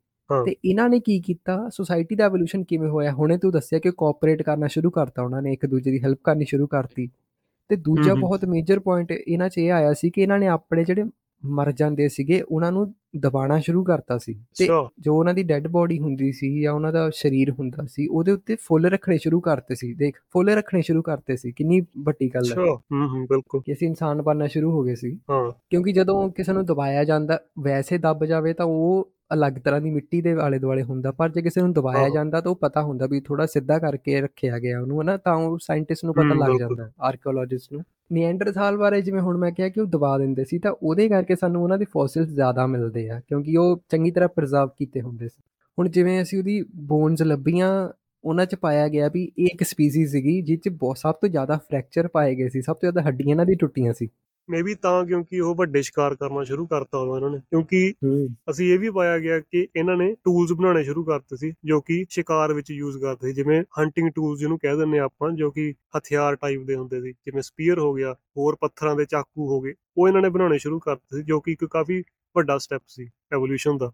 ਤੇ ਇਹਨਾਂ ਨੇ ਕੀ ਕੀਤਾ ਸੋਸਾਇਟੀ ਦਾ ਐਵੋਲੂਸ਼ਨ ਕਿਵੇਂ ਹੋਇਆ ਹੁਣੇ ਤੂੰ ਦੱਸਿਆ ਕਿ ਕੋਆਪਰੇਟ ਕਰਨਾ ਸ਼ੁਰੂ ਕਰਤਾ ਉਹਨਾਂ ਨੇ ਇੱਕ ਦੂਜੇ ਦੀ ਹੈਲਪ ਕਰਨੀ ਸ਼ੁਰੂ ਕਰਤੀ ਤੇ ਦੂਜਾ। ਬਹੁਤ ਮੇਜਰ ਪੁਆਇੰਟ ਇਹਨਾਂ 'ਚ ਇਹ ਆਇਆ ਸੀ ਕਿ ਇਹਨਾਂ ਨੇ ਆਪਣੇ ਜਿਹੜੇ ਮਰ ਜਾਂਦੇ ਸੀਗੇ ਉਹਨਾਂ ਨੂੰ ਦਬਾਉਣਾ ਸ਼ੁਰੂ ਕਰਤਾ ਸੀ। ਤੇ ਜੋ ਉਹਨਾਂ ਦੀ ਡੈੱਡ ਬੋਡੀ ਹੁੰਦੀ ਸੀ ਜਾਂ ਉਹਨਾਂ ਦਾ ਸਰੀਰ ਹੁੰਦਾ ਸੀ ਉਹਦੇ ਉੱਤੇ ਫੁੱਲ ਰੱਖਣੇ ਸ਼ੁਰੂ ਕਰਤੇ ਸੀ। ਦੇਖ ਫੁੱਲ ਰੱਖਣੇ ਸ਼ੁਰੂ ਕਰਤੇ ਸੀ ਕਿੰਨੀ ਵੱਡੀ ਗੱਲ ਹੈ। ਹੂੰ ਹੂੰ ਬਿਲਕੁਲ। ਕਿ ਅਸੀਂ ਇਨਸਾਨ ਬਣਨਾ ਸ਼ੁਰੂ ਹੋ ਗਏ ਸੀ। ਹਾਂ। ਕਿਉਂਕਿ ਜਦੋਂ ਕਿਸੇ ਨੂੰ ਦਬਾਇਆ ਜਾਂਦਾ ਵੈਸੇ ਦੱਬ ਜਾਵੇ ਤਾਂ ਉਹ ਅਲੱਗ ਤਰ੍ਹਾਂ ਦੀ ਮਿੱਟੀ ਦੇ ਆਲੇ ਦੁਆਲੇ ਹੁੰਦਾ ਪਰ ਜੇ ਕਿਸੇ ਨੂੰ ਦਬਾਇਆ। ਜਾਂਦਾ ਤਾਂ ਉਹ ਪਤਾ ਹੁੰਦਾ ਵੀ ਥੋੜਾ ਸਿੱਧਾ ਕਰਕੇ ਰੱਖਿਆ ਗਿਆ ਉਹਨੂੰ ਹਨਾ? ਤਾਂ ਉਹ ਸਾਇੰਟਿਸਟ ਨੂੰ ਪਤਾ ਲੱਗ। ਜਾਂਦਾ ਆਰਕੀਓਲੋਜਿਸਟ ਨੂੰ। ਨੀਐਂਡਰਥਾਲ ਬਾਰੇ ਜਿਵੇਂ ਹੁਣ ਮੈਂ ਕਿਹਾ ਕਿ ਉਹ ਦਬਾ ਦਿੰਦੇ ਸੀ, ਤਾਂ ਉਹਦੇ ਕਰਕੇ ਸਾਨੂੰ ਉਹਨਾਂ ਦੇ ਫੋਸਿਲਸ ਜ਼ਿਆਦਾ ਮਿਲਦੇ ਆ, ਕਿਉਂਕਿ ਉਹ ਚੰਗੀ ਤਰ੍ਹਾਂ ਪ੍ਰੀਜ਼ਰਵ ਕੀਤੇ ਹੁੰਦੇ ਸੀ। ਹੁਣ ਜਿਵੇਂ ਅਸੀਂ ਉਹਦੀ ਬੋਨਸ ਲੱਭੀਆਂ, ਉਹਨਾਂ 'ਚ ਪਾਇਆ ਗਿਆ ਵੀ ਇਹ ਇੱਕ ਸਪੀਸੀਜ਼ ਸੀਗੀ ਜਿਸ 'ਚ ਬਹੁਤ, ਸਭ ਤੋਂ ਜ਼ਿਆਦਾ ਫ੍ਰੈਕਚਰ ਪਾਏ ਗਏ ਸੀ, ਸਭ ਤੋਂ ਜ਼ਿਆਦਾ ਹੱਡੀਆਂ ਇਹਨਾਂ ਦੀ ਟੁੱਟੀਆਂ ਸੀ। ਮੇਬੀ ਤਾਂ ਕਿਉਂਕਿ ਉਹ ਵੱਡੇ ਸ਼ਿਕਾਰ ਕਰਨਾ ਸ਼ੁਰੂ ਕਰਤਾ ਹੋਣਾ ਇਹਨਾਂ ਨੇ ਕਿਉਂਕਿ ਅਸੀਂ ਇਹ ਵੀ ਪਾਇਆ ਗਿਆ ਕਿ ਇਹਨਾਂ ਨੇ ਟੂਲਸ ਬਣਾਉਣੇ ਸ਼ੁਰੂ ਕਰਤੇ ਸੀ ਜੋ ਕਿ ਸ਼ਿਕਾਰ ਵਿੱਚ ਯੂਜ਼ ਕਰਦੇ ਸੀ ਜਿਵੇਂ ਹੰਟਿੰਗ ਟੂਲਸ ਜਿਹਨੂੰ ਕਹਿ ਦਿੰਦੇ ਆ ਆਪਾਂ ਜੋ ਕਿ ਹਥਿਆਰ ਟਾਈਪ ਦੇ ਹੁੰਦੇ ਸੀ ਜਿਵੇਂ ਸਪੀਅਰ ਹੋ ਗਿਆ ਹੋਰ ਪੱਥਰਾਂ ਦੇ ਚਾਕੂ ਹੋ ਗਏ ਉਹ ਇਹਨਾਂ ਨੇ ਬਣਾਉਣੇ ਸ਼ੁਰੂ ਕਰਤੇ ਸੀ ਜੋ ਕਿ ਇੱਕ ਕਾਫੀ ਵੱਡਾ ਸਟੈਪ ਸੀ ਐਵੋਲੂਸ਼ਨ ਦਾ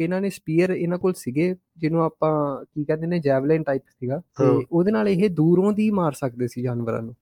ਇਹਨਾਂ ਨੇ ਸਪੀਅਰ ਇਹਨਾਂ ਕੋਲ ਸੀਗੇ ਜਿਹਨੂੰ ਆਪਾਂ ਕੀ ਕਹਿੰਦੇ ਨੇ ਜੈਵਲਿਨ ਟਾਈਪ ਸੀਗਾ ਤੇ। ਉਹਦੇ ਨਾਲ ਇਹ ਦੂਰੋਂ ਦੀ ਮਾਰ ਸਕਦੇ ਸੀ ਜਾਨਵਰਾਂ ਨੂੰ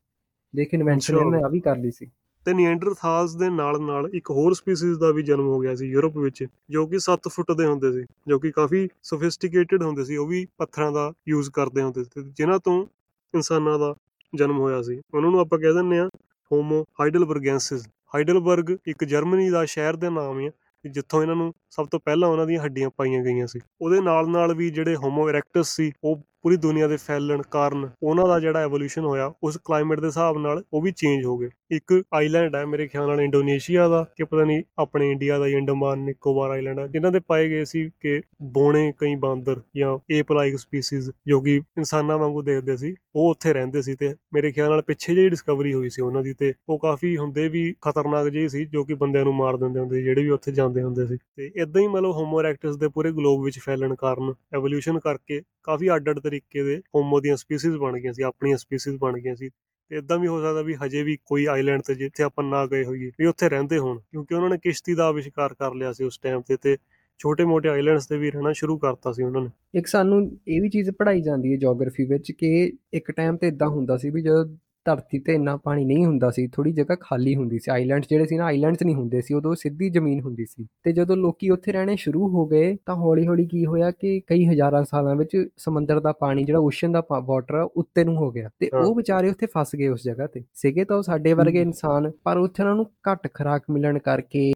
ਦੇਖ ਇਨਵੈਂਸ਼ਨ। ਇਹਨਾਂ ਨੇ ਆ ਵੀ ਕਰ ਲਈ ਸੀ ਤੇ ਨੀਐਂਡਰਥਾਲਸ ਦੇ ਨਾਲ ਨਾਲ ਇੱਕ ਹੋਰ ਸਪੀਸੀਜ਼ ਦਾ ਵੀ ਜਨਮ ਹੋ ਗਿਆ ਸੀ ਯੂਰਪ ਵਿੱਚ, ਜੋ ਕਿ 7 ਫੁੱਟ ਦੇ ਹੁੰਦੇ ਸੀ, ਜੋ ਕਿ ਕਾਫੀ ਸੋਫਿਸਟੀਕੇਟਿਡ ਹੁੰਦੇ ਸੀ, ਉਹ ਵੀ ਪੱਥਰਾਂ ਦਾ ਯੂਜ਼ ਕਰਦੇ ਹੁੰਦੇ ਸੀ, ਤੇ ਜਿਨ੍ਹਾਂ ਤੋਂ ਇਨਸਾਨਾਂ ਦਾ ਜਨਮ ਹੋਇਆ ਸੀ। ਉਹਨਾਂ ਨੂੰ ਆਪਾਂ ਕਹਿ ਦਿੰਦੇ ਆ ਹੋਮੋ ਹਾਈਡਲਬਰਗੈਂਸਿਸ ਹਾਈਡਲਬਰਗ ਇੱਕ ਜਰਮਨੀ ਦਾ ਸ਼ਹਿਰ ਦਾ ਨਾਮ ਹੈ ਜਿੱਥੋਂ ਇਹਨਾਂ ਨੂੰ ਸਭ ਤੋਂ ਪਹਿਲਾਂ ਉਹਨਾਂ ਦੀਆਂ ਹੱਡੀਆਂ ਪਾਈਆਂ ਗਈਆਂ ਸੀ। ਉਹਦੇ ਨਾਲ ਨਾਲ ਵੀ ਜਿਹੜੇ ਹੋਮੋ ਇਰੈਕਟਸ ਸੀ, ਉਹ ਪੂਰੀ ਦੁਨੀਆ ਦੇ ਫੈਲਣ ਕਾਰਨ ਉਹਨਾਂ ਦਾ ਜਿਹੜਾ ਐਵੋਲੂਸ਼ਨ ਹੋਇਆ, ਉਸ ਕਲਾਈਮੇਟ ਦੇ ਹਿਸਾਬ ਨਾਲ ਉਹ ਵੀ ਚੇਂਜ ਹੋ ਗਏ। ਇੱਕ ਆਈਲੈਂਡ ਹੈ ਮੇਰੇ ਖਿਆਲ ਨਾਲ ਇੰਡੋਨੇਸ਼ੀਆ ਦਾ, ਕਿ ਪਤਾ ਨਹੀਂ ਆਪਣੇ ਇੰਡੀਆ ਦਾ ਹੀ ਅੰਡਮਾਨ, ਨਿਕੋਬਾਰ ਆਈਲੈਂਡ ਹੈ। ਜਿਨ੍ਹਾਂ ਦੇ ਪਾਏ ਗਏ ਸੀ ਕਿ ਬੋਣੇ ਕਈ ਬਾਂਦਰ ਜਾਂ ਏਪ ਲਾਈਕ ਸਪੀਸੀਜ਼ ਜੋ ਕਿ ਇਨਸਾਨਾਂ ਵਾਂਗੂ ਦੇਖਦੇ ਸੀ। ਉਹ ਉੱਥੇ ਰਹਿੰਦੇ ਸੀ ਤੇ ਮੇਰੇ ਖਿਆਲ ਨਾਲ ਪਿੱਛੇ ਜਿਹੀ ਡਿਸਕਵਰੀ ਹੋਈ ਸੀ ਉਹਨਾਂ ਦੀ ਤੇ ਉਹ ਕਾਫੀ ਹੁੰਦੇ ਵੀ ਖਤਰਨਾਕ ਜਿਹੇ ਸੀ ਜੋ ਕਿ ਬੰਦਿਆਂ ਨੂੰ ਮਾਰ ਦਿੰਦੇ ਹੁੰਦੇ ਸੀ, ਜਿਹੜੇ ਵੀ ਉੱਥੇ ਜਾਂਦੇ ਹੁੰਦੇ ਸੀ। ਤੇ ਇਦਾਂ ਹੀ ਮਤਲਬ ਹੋਮੋ ਇਰੈਕਟਸ ਦੇ ਪੂਰੇ ਗਲੋਬ ਵਿੱਚ ਫੈਲਣ ਕਾਰਨ ਐਵੋਲੂਸ਼ਨ ਕਰਕੇ ਕਾਫੀ ਅੱਡ-ਅੱਡ ਤਰੀਕੇ ਦੇ ਹੋਮੋ ਦੀਆਂ ਸਪੀਸੀਜ਼ ਬਣ ਗਈਆਂ ਸੀ, ਆਪਣੀਆਂ ਸਪੀਸੀਜ਼ ਬਣ ਗਈਆਂ ਸੀ। ਤੇ ਇਦਾਂ ਵੀ ਹੋ ਸਕਦਾ ਵੀ ਹਜੇ ਵੀ ਕੋਈ ਆਈਲੈਂਡ ਤੇ ਜਿੱਥੇ ਆਪਾਂ ਨਾ ਗਏ ਹੋਈਏ, ਵੀ ਉੱਥੇ ਰਹਿੰਦੇ ਹੋਣ, ਕਿਉਂਕਿ ਉਹਨਾਂ ਨੇ ਕਿਸ਼ਤੀ ਦਾ ਆਵਿਸ਼ਕਾਰ ਕਰ ਲਿਆ ਸੀ ਉਸ ਟਾਈਮ ਤੇ ਤੇ ਛੋਟੇ-ਮੋਟੇ ਆਈਲੈਂਡਸ ਤੇ ਵੀ ਰਹਿਣਾ ਸ਼ੁਰੂ ਕਰਤਾ ਸੀ ਉਹਨਾਂ ਨੇ। ਇੱਕ ਸਾਨੂੰ ਇਹ ਵੀ ਚੀਜ਼ ਪੜ੍ਹਾਈ ਜਾਂਦੀ ਹੈ ਜੀਓਗ੍ਰਾਫੀ ਵਿੱਚ ਕਿ ਇੱਕ ਟਾਈਮ ਤੇ ਇਦਾਂ ਹੁੰਦਾ ਸੀ ਵੀ ਜਦੋਂ ਧਰਤੀ ਤੇ ਇੰਨਾ ਪਾਣੀ ਨਹੀਂ ਹੁੰਦਾ ਸੀ ਥੋੜੀ ਜਗ੍ਹਾ ਖਾਲੀ ਹੁੰਦੀ ਸੀ। ਆਈਲੈਂਡਸ ਜਿਹੜੇ ਸੀ ਨਾ ਆਈਲੈਂਡਸ ਨਹੀਂ ਹੁੰਦੇ ਸੀ ਉਦੋਂ ਸਿੱਧੀ ਜ਼ਮੀਨ ਹੁੰਦੀ ਸੀ। ਤੇ ਜਦੋਂ ਲੋਕੀ ਉੱਥੇ ਰਹਿਣੇ ਸ਼ੁਰੂ ਹੋ ਗਏ ਤਾਂ ਹੌਲੀ-ਹੌਲੀ ਕੀ ਹੋਇਆ ਕਿ ਕਈ ਹਜ਼ਾਰਾਂ ਸਾਲਾਂ ਵਿੱਚ ਸਮੁੰਦਰ ਦਾ ਪਾਣੀ ਜਿਹੜਾ ਓਸ਼ਨ ਦਾ ਵਾਟਰ ਆ ਉੱਤੇ ਨੂੰ ਹੋ ਗਿਆ। ਤੇ। ਉਹ ਵਿਚਾਰੇ ਉੱਥੇ ਫਸ ਗਏ ਉਸ ਜਗ੍ਹਾ ਤੇ। ਸੀਗੇ ਤਾਂ ਉਹ ਸਾਡੇ ਵਰਗੇ। ਇਨਸਾਨ ਪਰ ਉੱਥੇ ਉਹਨਾਂ ਨੂੰ ਘੱਟ ਖੁਰਾਕ ਮਿਲਣ ਕਰਕੇ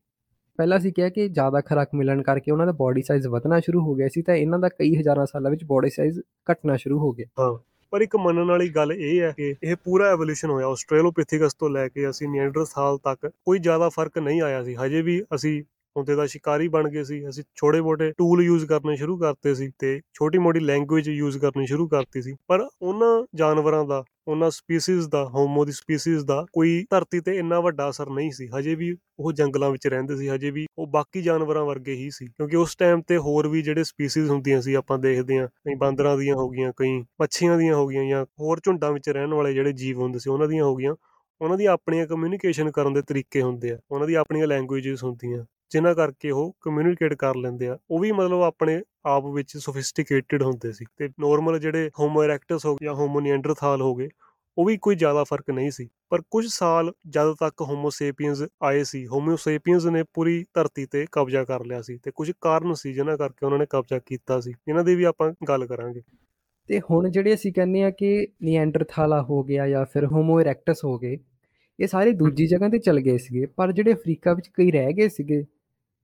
ਪਹਿਲਾਂ ਅਸੀਂ ਕਿਹਾ ਕਿ ਜ਼ਿਆਦਾ ਖੁਰਾਕ ਮਿਲਣ ਕਰਕੇ ਉਹਨਾਂ ਦਾ ਬਾਡੀ ਸਾਈਜ਼ ਵਧਣਾ ਸ਼ੁਰੂ ਹੋ ਗਿਆ ਸੀ, ਤਾਂ ਇਹਨਾਂ ਦਾ ਕਈ ਹਜ਼ਾਰਾਂ ਸਾਲਾਂ ਵਿੱਚ ਬਾਡੀ ਸਾਈਜ਼ ਘਟਣਾ ਸ਼ੁਰੂ ਹੋ ਗਿਆ। ਹਾਂ, ਪਰ ਇੱਕ ਮੰਨਣ ਵਾਲੀ ਗੱਲ ਇਹ ਹੈ ਕਿ ਇਹ ਪੂਰਾ ਐਵੋਲੂਸ਼ਨ ਹੋਇਆ। ਆਸਟ੍ਰੇਲੋਪਿਥੇਕਸ ਤੋਂ ਲੈ ਕੇ ਅਸੀਂ ਨੀਐਂਡਰਥਾਲ ਤੱਕ ਕੋਈ ਜ਼ਿਆਦਾ ਫ਼ਰਕ ਨਹੀਂ ਆਇਆ ਸੀ। ਹਜੇ ਵੀ ਅਸੀਂ ਹੁੰਦੇ ਦਾ ਸ਼ਿਕਾਰੀ ਬਣ ਗਏ ਸੀ। ਅਸੀਂ ਛੋਟੇ ਮੋਟੇ ਟੂਲ ਯੂਜ਼ ਕਰਨੇ ਸ਼ੁਰੂ ਕਰਤੇ ਸੀ ਤੇ ਛੋਟੀ ਮੋਟੀ ਲੈਂਗੁਏਜ ਯੂਜ਼ ਕਰਨੀ ਸ਼ੁਰੂ ਕਰਤੀ ਸੀ। ਪਰ ਉਹਨਾਂ ਜਾਨਵਰਾਂ ਦਾ ਉਹਨਾਂ ਸਪੀਸੀਜ਼ ਦਾ ਹੋਮੋ ਦੀ ਸਪੀਸੀਜ਼ ਦਾ ਕੋਈ ਧਰਤੀ ਤੇ ਇੰਨਾ ਵੱਡਾ ਅਸਰ ਨਹੀਂ ਸੀ। ਹਜੇ ਵੀ ਉਹ ਜੰਗਲਾਂ ਵਿੱਚ ਰਹਿੰਦੇ ਸੀ, ਹਜੇ ਵੀ ਉਹ ਬਾਕੀ ਜਾਨਵਰਾਂ ਵਰਗੇ ਹੀ ਸੀ। ਕਿਉਂਕਿ ਉਸ ਟਾਈਮ ਤੇ ਹੋਰ ਵੀ ਜਿਹੜੇ ਸਪੀਸੀਜ਼ ਹੁੰਦੀਆਂ ਸੀ, ਆਪਾਂ ਦੇਖਦੇ ਹਾਂ, ਕਈ ਬਾਂਦਰਾਂ ਦੀਆਂ ਹੋ ਗਈਆਂ, ਕਈ ਮੱਛੀਆਂ ਦੀਆਂ ਹੋ ਗਈਆਂ ਜਾਂ ਹੋਰ ਝੁੰਡਾਂ ਵਿੱਚ ਰਹਿਣ ਵਾਲੇ ਜਿਹੜੇ ਜੀਵ ਹੁੰਦੇ ਸੀ, ਉਹਨਾਂ ਦੀਆਂ ਹੋ ਗਈਆਂ। ਉਹਨਾਂ ਦੀ ਆਪਣੀਆਂ ਕਮਿਊਨੀਕੇਸ਼ਨ ਕਰਨ ਦੇ ਤਰੀਕੇ ਹੁੰਦੇ ਆ, ਉਹਨਾਂ ਦੀ ਆਪਣੀਆਂ ਲੈਂਗੁਏਜਸ ਹੁੰਦੀਆਂ। ਜਿਨ੍ਹਾਂ ਕਰਕੇ ਉਹ ਕਮਿਊਨੀਕੇਟ ਕਰ ਲੈਂਦੇ ਆ ਉਹ ਵੀ ਮਤਲਬ ਆਪਣੇ ਆਪ ਵਿੱਚ ਸੋਫਿਸਟੀਕੇਟਿਡ ਹੁੰਦੇ ਸੀ ਤੇ ਨਾਰਮਲ ਜਿਹੜੇ ਹੋਮੋ ਇਰੈਕਟਸ ਹੋ ਗਏ ਜਾਂ ਹੋਮੋ ਨੀਐਂਡਰਥਾਲ ਹੋ ਗਏ ਉਹ ਵੀ ਕੋਈ ਜ਼ਿਆਦਾ ਫ਼ਰਕ ਨਹੀਂ ਸੀ। ਪਰ ਕੁਝ ਸਾਲ ਜਦ ਤੱਕ ਹੋਮੋ ਸੇਪੀਅਨਸ ਆਏ ਸੀ ਹੋਮੋ ਸੇਪੀਅਨਸ ਨੇ ਪੂਰੀ ਧਰਤੀ ਤੇ ਕਬਜ਼ਾ ਕਰ ਲਿਆ ਸੀ ਤੇ ਕੁਝ ਕਾਰਨ ਸੀ ਜਿਨ੍ਹਾਂ ਕਰਕੇ ਉਹਨਾਂ ਨੇ ਕਬਜ਼ਾ ਕੀਤਾ ਸੀ ਇਹਨਾਂ ਦੀ ਵੀ ਆਪਾਂ ਗੱਲ ਕਰਾਂਗੇ। ਤੇ ਹੁਣ ਜਿਹੜੇ ਅਸੀਂ ਕਹਿੰਦੇ ਆ ਕਿ ਨੀਐਂਡਰਥਾਲਾ ਹੋ ਗਿਆ ਜਾਂ ਫਿਰ ਹੋਮੋ ਇਰੈਕਟਸ ਹੋ ਗਏ ਇਹ ਸਾਰੇ ਦੂਜੀ ਜਗ੍ਹਾ ਤੇ ਚਲ ਗਏ ਸੀਗੇ ਪਰ ਜਿਹੜੇ ਅਫਰੀਕਾ ਵਿੱਚ ਕਈ ਰਹਿ ਗਏ ਸੀਗੇ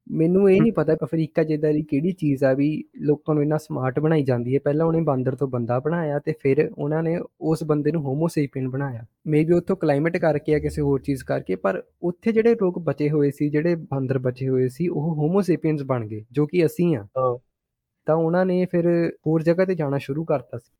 ਮੈਨੂੰ ਇਹ ਨਹੀਂ ਪਤਾ ਅਫਰੀਕਾ ਜਿੱਦਾਂ ਦੀ ਕਿਹੜੀ ਚੀਜ਼ ਆ ਵੀ ਲੋਕਾਂ ਨੂੰ ਇੰਨਾ ਸਮਾਰਟ ਬਣਾਈ ਜਾਂਦੀ ਹੈ। ਪਹਿਲਾਂ ਉਹਨੇ ਬਾਂਦਰ ਤੋਂ ਬੰਦਾ ਬਣਾਇਆ ਤੇ ਫਿਰ ਉਹਨਾਂ ਨੇ ਉਸ ਬੰਦੇ ਨੂੰ ਹੋਮੋ ਸੇਪੀਅਨ ਬਣਾਇਆ ਮੇਬੀ ਉੱਥੋਂ ਕਲਾਈਮੇਟ ਕਰਕੇ ਜਾਂ ਕਿਸੇ ਹੋਰ ਚੀਜ਼ ਕਰਕੇ ਪਰ ਉੱਥੇ ਜਿਹੜੇ ਲੋਕ ਬਚੇ ਹੋਏ ਸੀ ਜਿਹੜੇ ਬਾਂਦਰ ਬਚੇ ਹੋਏ ਸੀ ਉਹ ਹੋਮੋ ਸੇਪੀਅਨਸ ਬਣ ਗਏ ਜੋ ਕਿ ਅਸੀਂ ਆ ਤਾਂ ਉਹਨਾਂ ਨੇ ਫਿਰ ਹੋਰ ਜਗ੍ਹਾ ਤੇ ਜਾਣਾ ਸ਼ੁਰੂ ਕਰਤਾ ਸੀ।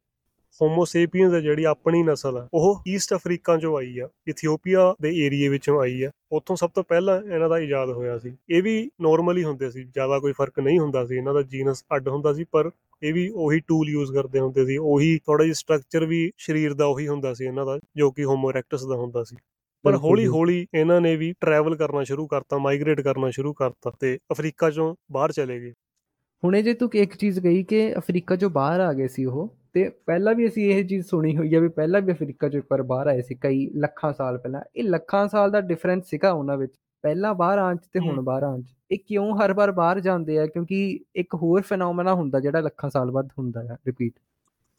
ਹੋਮੋ ਸੇਪੀਅਨਸ ਹੈ ਜਿਹੜੀ ਆਪਣੀ ਨਸਲ ਆ ਉਹ ਈਸਟ ਅਫਰੀਕਾ ਚੋਂ ਆਈ ਆ ਇਥੀਓਪੀਆ ਦੇ ਏਰੀਏ ਵਿੱਚੋਂ ਆਈ ਆ। ਉੱਥੋਂ ਸਭ ਤੋਂ ਪਹਿਲਾਂ ਇਹਨਾਂ ਦਾ ਇਜਾਦ ਹੋਇਆ ਸੀ। ਇਹ ਵੀ ਨਾਰਮਲੀ ਹੁੰਦੇ ਸੀ ਜ਼ਿਆਦਾ ਕੋਈ ਫ਼ਰਕ ਨਹੀਂ ਹੁੰਦਾ ਸੀ ਇਹਨਾਂ ਦਾ ਜੀਨਸ ਅੱਡ ਹੁੰਦਾ ਸੀ ਪਰ ਇਹ ਵੀ ਉਹੀ ਟੂਲ ਯੂਜ਼ ਕਰਦੇ ਹੁੰਦੇ ਸੀ ਉਹੀ ਥੋੜਾ ਜਿਹਾ ਸਟਰਕਚਰ ਵੀ ਸਰੀਰ ਦਾ ਉਹੀ ਹੁੰਦਾ ਸੀ ਇਹਨਾਂ ਦਾ ਜੋ ਕਿ ਹੋਮੋ ਇਰੈਕਟਸ ਦਾ ਹੁੰਦਾ ਸੀ। ਪਰ ਹੌਲੀ। ਹੌਲੀ ਇਹਨਾਂ ਨੇ ਵੀ ਟਰੈਵਲ ਕਰਨਾ ਸ਼ੁਰੂ ਕਰਤਾ ਮਾਈਗ੍ਰੇਟ ਕਰਨਾ ਸ਼ੁਰੂ ਕਰਤਾ ਤੇ ਅਫਰੀਕਾ ਚੋਂ ਬਾਹਰ ਚਲੇ ਗਏ। ਹੁਣੇ ਜੇ ਤੂੰ ਇੱਕ ਚੀਜ਼ ਗਈ ਕਿ ਅਫਰੀਕਾ ਚੋਂ ਬਾਹਰ ਆ ਗਏ ਸੀ ਉਹ ਤੇ ਪਹਿਲਾਂ ਵੀ ਅਸੀਂ ਇਹ ਚੀਜ਼ ਸੁਣੀ ਹੋਈ ਆ ਵੀ ਪਹਿਲਾਂ ਵੀ ਅਫਰੀਕਾ ਚੋਂ ਇੱਕ ਵਾਰ ਬਾਹਰ ਆਏ ਸੀ ਕਈ ਲੱਖਾਂ ਸਾਲ ਪਹਿਲਾਂ। ਇਹ ਲੱਖਾਂ ਸਾਲ ਦਾ ਡਿਫਰੈਂਸ ਸੀਗਾ ਉਹਨਾਂ ਵਿੱਚ। ਪਹਿਲਾਂ ਬਾਹਰ ਆਉਣ 'ਚ ਤੇ ਹੁਣ। ਬਾਹਰ ਆਉਣ 'ਚ। ਇਹ ਕਿਉਂ ਹਰ ਵਾਰ ਬਾਹਰ ਜਾਂਦੇ ਆ? ਕਿਉਂਕਿ ਇੱਕ ਹੋਰ ਫੈਨੋਮੇਨਾ ਹੁੰਦਾ ਜਿਹੜਾ ਲੱਖਾਂ ਸਾਲ ਬਾਅਦ ਹੁੰਦਾ ਹੈ ਰਿਪੀਟ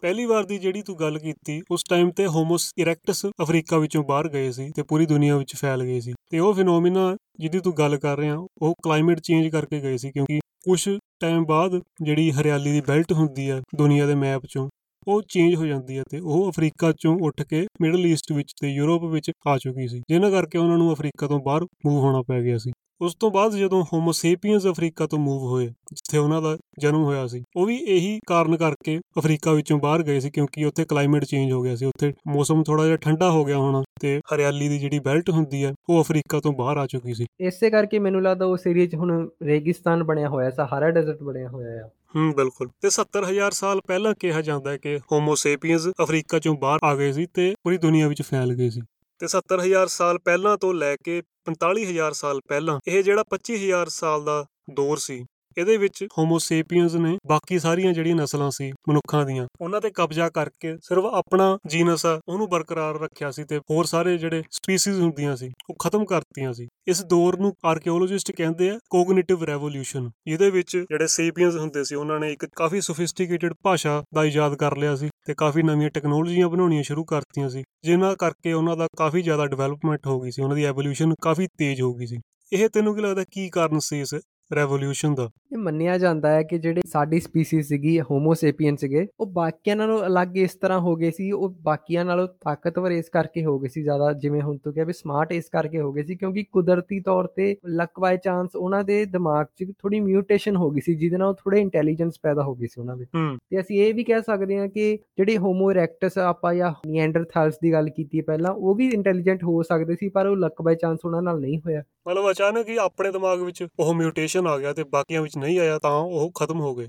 ਪਹਿਲੀ ਵਾਰ ਦੀ ਜਿਹੜੀ ਤੂੰ ਗੱਲ ਕੀਤੀ ਉਸ ਟਾਈਮ ਤੇ ਹੋਮੋਸ ਇਰੈਕਟਸ ਅਫਰੀਕਾ ਵਿੱਚੋਂ ਬਾਹਰ ਗਏ ਸੀ ਤੇ ਪੂਰੀ ਦੁਨੀਆ ਵਿੱਚ ਫੈਲ ਗਏ ਸੀ। ਤੇ ਉਹ ਫਿਨੋਮੀਨਾ ਜਿਹਦੀ ਤੂੰ ਗੱਲ ਕਰ ਰਿਹਾ ਉਹ ਕਲਾਈਮੇਟ ਚੇਂਜ ਕਰਕੇ ਗਏ ਸੀ ਕਿਉਂਕਿ ਕੁਝ ਟਾਈਮ ਬਾਅਦ ਜਿਹੜੀ ਹਰਿਆਲੀ ਦੀ ਬੈਲਟ ਹੁੰਦੀ ਹੈ ਦੁਨੀਆ ਦੇ ਮੈਪ 'ਚੋਂ ਉਹ ਚੇਂਜ ਹੋ ਜਾਂਦੀ ਹੈ ਤੇ ਉਹ ਅਫਰੀਕਾ 'ਚੋਂ ਉੱਠ ਕੇ ਮਿਡਲ ਈਸਟ ਵਿੱਚ ਤੇ ਯੂਰਪ ਵਿੱਚ ਆ ਚੁੱਕੀ ਸੀ, ਜਿਨ੍ਹਾਂ ਕਰਕੇ ਉਹਨਾਂ ਨੂੰ ਅਫਰੀਕਾ ਤੋਂ ਬਾਹਰ ਮੂਵ ਹੋਣਾ ਪੈ ਗਿਆ ਸੀ। ਉਸ ਤੋਂ ਬਾਅਦ ਜਦੋਂ ਹੋਮੋਸੇਪੀਅਨਸ ਅਫਰੀਕਾ ਤੋਂ ਮੂਵ ਹੋਏ, ਜਿੱਥੇ ਉਹਨਾਂ ਦਾ ਜਨਮ ਹੋਇਆ ਸੀ, ਉਹ ਵੀ ਇਹੀ ਕਾਰਨ ਕਰਕੇ ਅਫਰੀਕਾ ਵਿੱਚੋਂ ਬਾਹਰ ਗਏ ਸੀ ਕਿਉਂਕਿ ਉੱਥੇ ਕਲਾਈਮੇਟ ਚੇਂਜ ਹੋ ਗਿਆ ਸੀ, ਉੱਥੇ ਮੌਸਮ ਥੋੜਾ ਜਿਹਾ ਠੰਡਾ ਹੋ ਗਿਆ ਹੋਣਾ ਤੇ ਹਰਿਆਲੀ ਦੀ ਜਿਹੜੀ ਬੈਲਟ ਹੁੰਦੀ ਹੈ, ਉਹ ਅਫਰੀਕਾ ਤੋਂ ਬਾਹਰ ਆ ਚੁੱਕੀ ਸੀ। ਇਸੇ ਕਰਕੇ ਮੈਨੂੰ ਲੱਗਦਾ ਉਸ ਏਰੀਆ 'ਚ ਹੁਣ ਰੇਗਿਸਤਾਨ ਬਣਿਆ ਹੋਇਆ, ਸਹਾਰਾ ਡੈਜ਼ਰਟ ਬਣਿਆ ਹੋਇਆ ਆ। ਹੂੰ, ਬਿਲਕੁਲ। ਤੇ 70000 ਸਾਲ ਪਹਿਲਾਂ ਕਿਹਾ ਜਾਂਦਾ ਹੈ ਕਿ ਹੋਮੋਸੇਪੀਅਨਸ ਅਫਰੀਕਾ ਚੋਂ ਬਾਹਰ ਆ ਗਏ ਸੀ ਤੇ ਪੂਰੀ ਦੁਨੀਆ ਵਿੱਚ ਫੈਲ ਗਏ ਸੀ। ਤੇ 70000 ਸਾਲ ਪਹਿਲਾਂ ਤੋਂ ਲੈ ਕੇ 45000 ਸਾਲ ਪਹਿਲਾਂ, ਇਹ ਜਿਹੜਾ 25000 ਸਾਲ ਦਾ ਦੌਰ ਸੀ ਇਹਦੇ ਵਿੱਚ ਹੋਮੋਸੇਪੀਅਨਸ ਨੇ ਬਾਕੀ ਸਾਰੀਆਂ ਜਿਹੜੀਆਂ ਨਸਲਾਂ ਸੀ, ਮਨੁੱਖਾਂ ਦੀਆਂ, ਉਹਨਾਂ ਤੇ ਕਬਜ਼ਾ ਕਰਕੇ ਸਿਰਫ ਆਪਣਾ ਜੀਨਸ ਆ, ਉਹਨੂੰ ਬਰਕਰਾਰ ਰੱਖਿਆ ਸੀ ਤੇ ਹੋਰ ਸਾਰੇ ਜਿਹੜੇ ਸਪੀਸੀਜ਼ ਹੁੰਦੀਆਂ ਸੀ, ਉਹ ਖਤਮ ਕਰਤੀਆਂ ਸੀ। ਇਸ ਦੌਰ ਨੂੰ ਆਰਕੀਓਲੋਜਿਸਟ ਕਹਿੰਦੇ ਆ ਕੋਗਨੀਟਿਵ ਰੈਵੋਲੂਸ਼ਨ ਇਹਦੇ ਵਿੱਚ ਜਿਹੜੇ ਸੇਪੀਅਨਸ ਹੁੰਦੇ ਸੀ, ਉਹਨਾਂ ਨੇ ਇੱਕ ਕਾਫੀ ਸੋਫਿਸਟੀਕੇਟਿਡ ਭਾਸ਼ਾ ਦਾ ਇਜਾਦ ਕਰ ਲਿਆ ਸੀ ਤੇ ਕਾਫੀ ਨਵੀਆਂ ਟੈਕਨੋਲੋਜੀਆਂ ਬਣਾਉਣੀਆਂ ਸ਼ੁਰੂ ਕਰਤੀਆਂ ਸੀ ਜਿਨ੍ਹਾਂ ਕਰਕੇ ਉਹਨਾਂ ਦਾ ਕਾਫੀ ਜ਼ਿਆਦਾ ਡਿਵੈਲਪਮੈਂਟ ਹੋ ਗਈ ਸੀ, ਉਹਨਾਂ ਦੀ ਐਵੋਲੂਸ਼ਨ ਕਾਫੀ ਤੇਜ਼ ਹੋ ਗਈ ਸੀ। ਇਹ ਤੈਨੂੰ ਕੀ ਲੱਗਦਾ ਕੀ ਕਾਰਨ ਸੀ ਇਸ ਰੈਵੋਲੂਸ਼ਨ ਦਾ? ਇਹ ਮੰਨਿਆ ਜਾਂਦਾ ਹੈ ਕਿ ਜਿਹੜੇ ਸਾਡੀ ਸਪੀਸੀਜ਼ ਸੀਗੀ ਹੋਮੋਸੇਪੀਅਨ ਸੀਗੇ ਉਹ ਬਾਕੀਆਂ ਨਾਲੋਂ ਅਲੱਗ ਇਸ ਤਰ੍ਹਾਂ ਹੋ ਗਏ ਸੀ ਉਹ ਬਾਕੀਆਂ ਨਾਲੋਂ ਤਾਕਤਵਰ ਇਸ ਕਰਕੇ ਹੋ ਗਏ ਸੀ ਜ਼ਿਆਦਾ ਜਿਵੇਂ ਹੁਣ ਤੂੰ ਕਿਹਾ ਵੀ ਸਮਾਰਟ ਇਸ ਕਰਕੇ ਹੋ ਗਏ ਸੀ ਕਿਉਂਕਿ ਕੁਦਰਤੀ ਤੌਰ ਤੇ ਲੱਕ ਬਾਈ ਚਾਂਸ ਉਹਨਾਂ ਦੇ ਦਿਮਾਗ 'ਚ ਥੋੜੀ ਮਿਊਟੇਸ਼ਨ ਹੋ ਗਈ ਸੀ ਜਿਹਦੇ ਨਾਲ ਥੋੜੇ ਇੰਟੈਲੀਜੈਂਸ ਪੈਦਾ ਹੋ ਗਈ ਸੀ ਉਹਨਾਂ ਹੂੰ। ਤੇ ਅਸੀਂ ਇਹ ਵੀ ਕਹਿ ਸਕਦੇ ਹਾਂ ਕਿ ਜਿਹੜੇ ਹੋਮੋ ਇਰੈਕਟਸ ਆਪਾਂ ਜਾਂ ਨੀਐਂਡਰਥਾਲਸ ਦੀ ਗੱਲ ਕੀਤੀ ਪਹਿਲਾਂ ਉਹ ਵੀ ਇੰਟੈਲੀਜੈਂਟ ਹੋ ਸਕਦੇ ਸੀ ਪਰ ਉਹ ਲੱਕ ਬਾਈ ਚਾਂਸ ਉਹਨਾਂ ਨਾਲ ਨਹੀਂ ਹੋਇਆ। ਮਤਲਬ ਅਚਾਨਕ ਹੀ ਆਪਣੇ ਦਿਮਾਗ ਵਿੱਚ ਉਹ ਮਿਊਟੇਸ਼ਨ ਆ ਗਿਆ ਤੇ ਬਾਕੀਆਂ ਵਿੱਚ ਨਹੀਂ ਆਇਆ ਤਾਂ ਉਹ ਖਤਮ ਹੋ ਗਏ।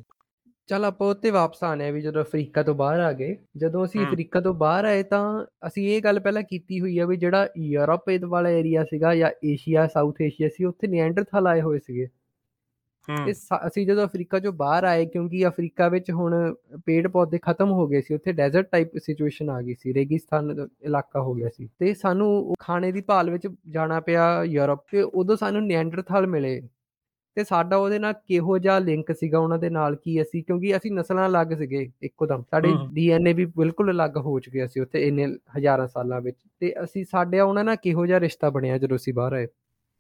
ਚੱਲ ਆਪਾਂ ਉੱਤੇ ਵਾਪਸ ਆਨੇ ਆ ਵੀ ਜਦੋਂ ਅਫਰੀਕਾ ਤੋਂ ਬਾਹਰ ਆ ਗਏ। ਜਦੋਂ ਅਸੀਂ। ਅਫਰੀਕਾ ਤੋਂ ਬਾਹਰ ਆਏ ਤਾਂ ਅਸੀਂ ਇਹ ਗੱਲ ਪਹਿਲਾਂ ਕੀਤੀ ਹੋਈ ਆ ਵੀ ਜਿਹੜਾ ਯੂਰਪ ਇਹ ਵਾਲਾ ਏਰੀਆ ਸੀਗਾ ਜਾਂ ਏਸ਼ੀਆ ਸਾਊਥ ਏਸ਼ੀਆ ਸੀ ਉੱਥੇ ਨੀਐਂਡਰਥਲ ਆਏ ਹੋਏ ਸੀਗੇ। ਹੂੰ। ਤੇ ਅਸੀਂ ਜਦੋਂ ਅਫਰੀਕਾ ਚੋਂ ਬਾਹਰ ਆਏ ਕਿਉਂਕਿ ਅਫਰੀਕਾ ਵਿੱਚ ਹੁਣ ਪੇੜ ਪੌਦੇ ਖਤਮ ਹੋ ਗਏ ਸੀ ਉੱਥੇ ਡੈਜ਼ਰਟ ਟਾਈਪ ਸਿਚੁਏਸ਼ਨ ਆ ਗਈ ਸੀ ਰੇਗਿਸਤਾਨ ਇਲਾਕਾ ਹੋ ਗਿਆ ਸੀ। ਤੇ ਸਾਨੂੰ ਖਾਣੇ ਦੀ ਭਾਲ ਵਿੱਚ ਜਾਣਾ ਪਿਆ ਯੂਰਪ ਤੇ ਉਦੋਂ ਸਾਨੂੰ ਨੀਐਂਡਰਥਲ ਮਿਲੇ। ਤੇ ਸਾਡਾ ਉਹਦੇ ਨਾਲ ਕਿਹੋ ਜਿਹਾ ਲਿੰਕ ਸੀਗਾ ਉਹਨਾਂ ਦੇ ਨਾਲ ਕੀ ਅਸੀਂ ਕਿਉਂਕਿ ਅਸੀਂ ਨਸਲਾਂ ਅਲੱਗ ਸੀਗੇ ਇੱਕੋਦਮ। ਸਾਡੇ ਹਮ। ਡੀਐਨਏ ਵੀ ਬਿਲਕੁਲ ਅਲੱਗ ਹੋ ਚੁੱਕਿਆ ਸੀ ਉੱਥੇ ਇੰਨੇ ਹਜ਼ਾਰਾਂ ਸਾਲਾਂ ਵਿੱਚ। ਤੇ ਅਸੀਂ ਸਾਡੇ ਉਹਨਾਂ ਨਾਲ ਕਿਹੋ ਜਿਹਾ ਰਿਸ਼ਤਾ ਬਣਿਆ ਜਦੋਂ ਅਸੀਂ ਬਾਹਰ ਆਏ?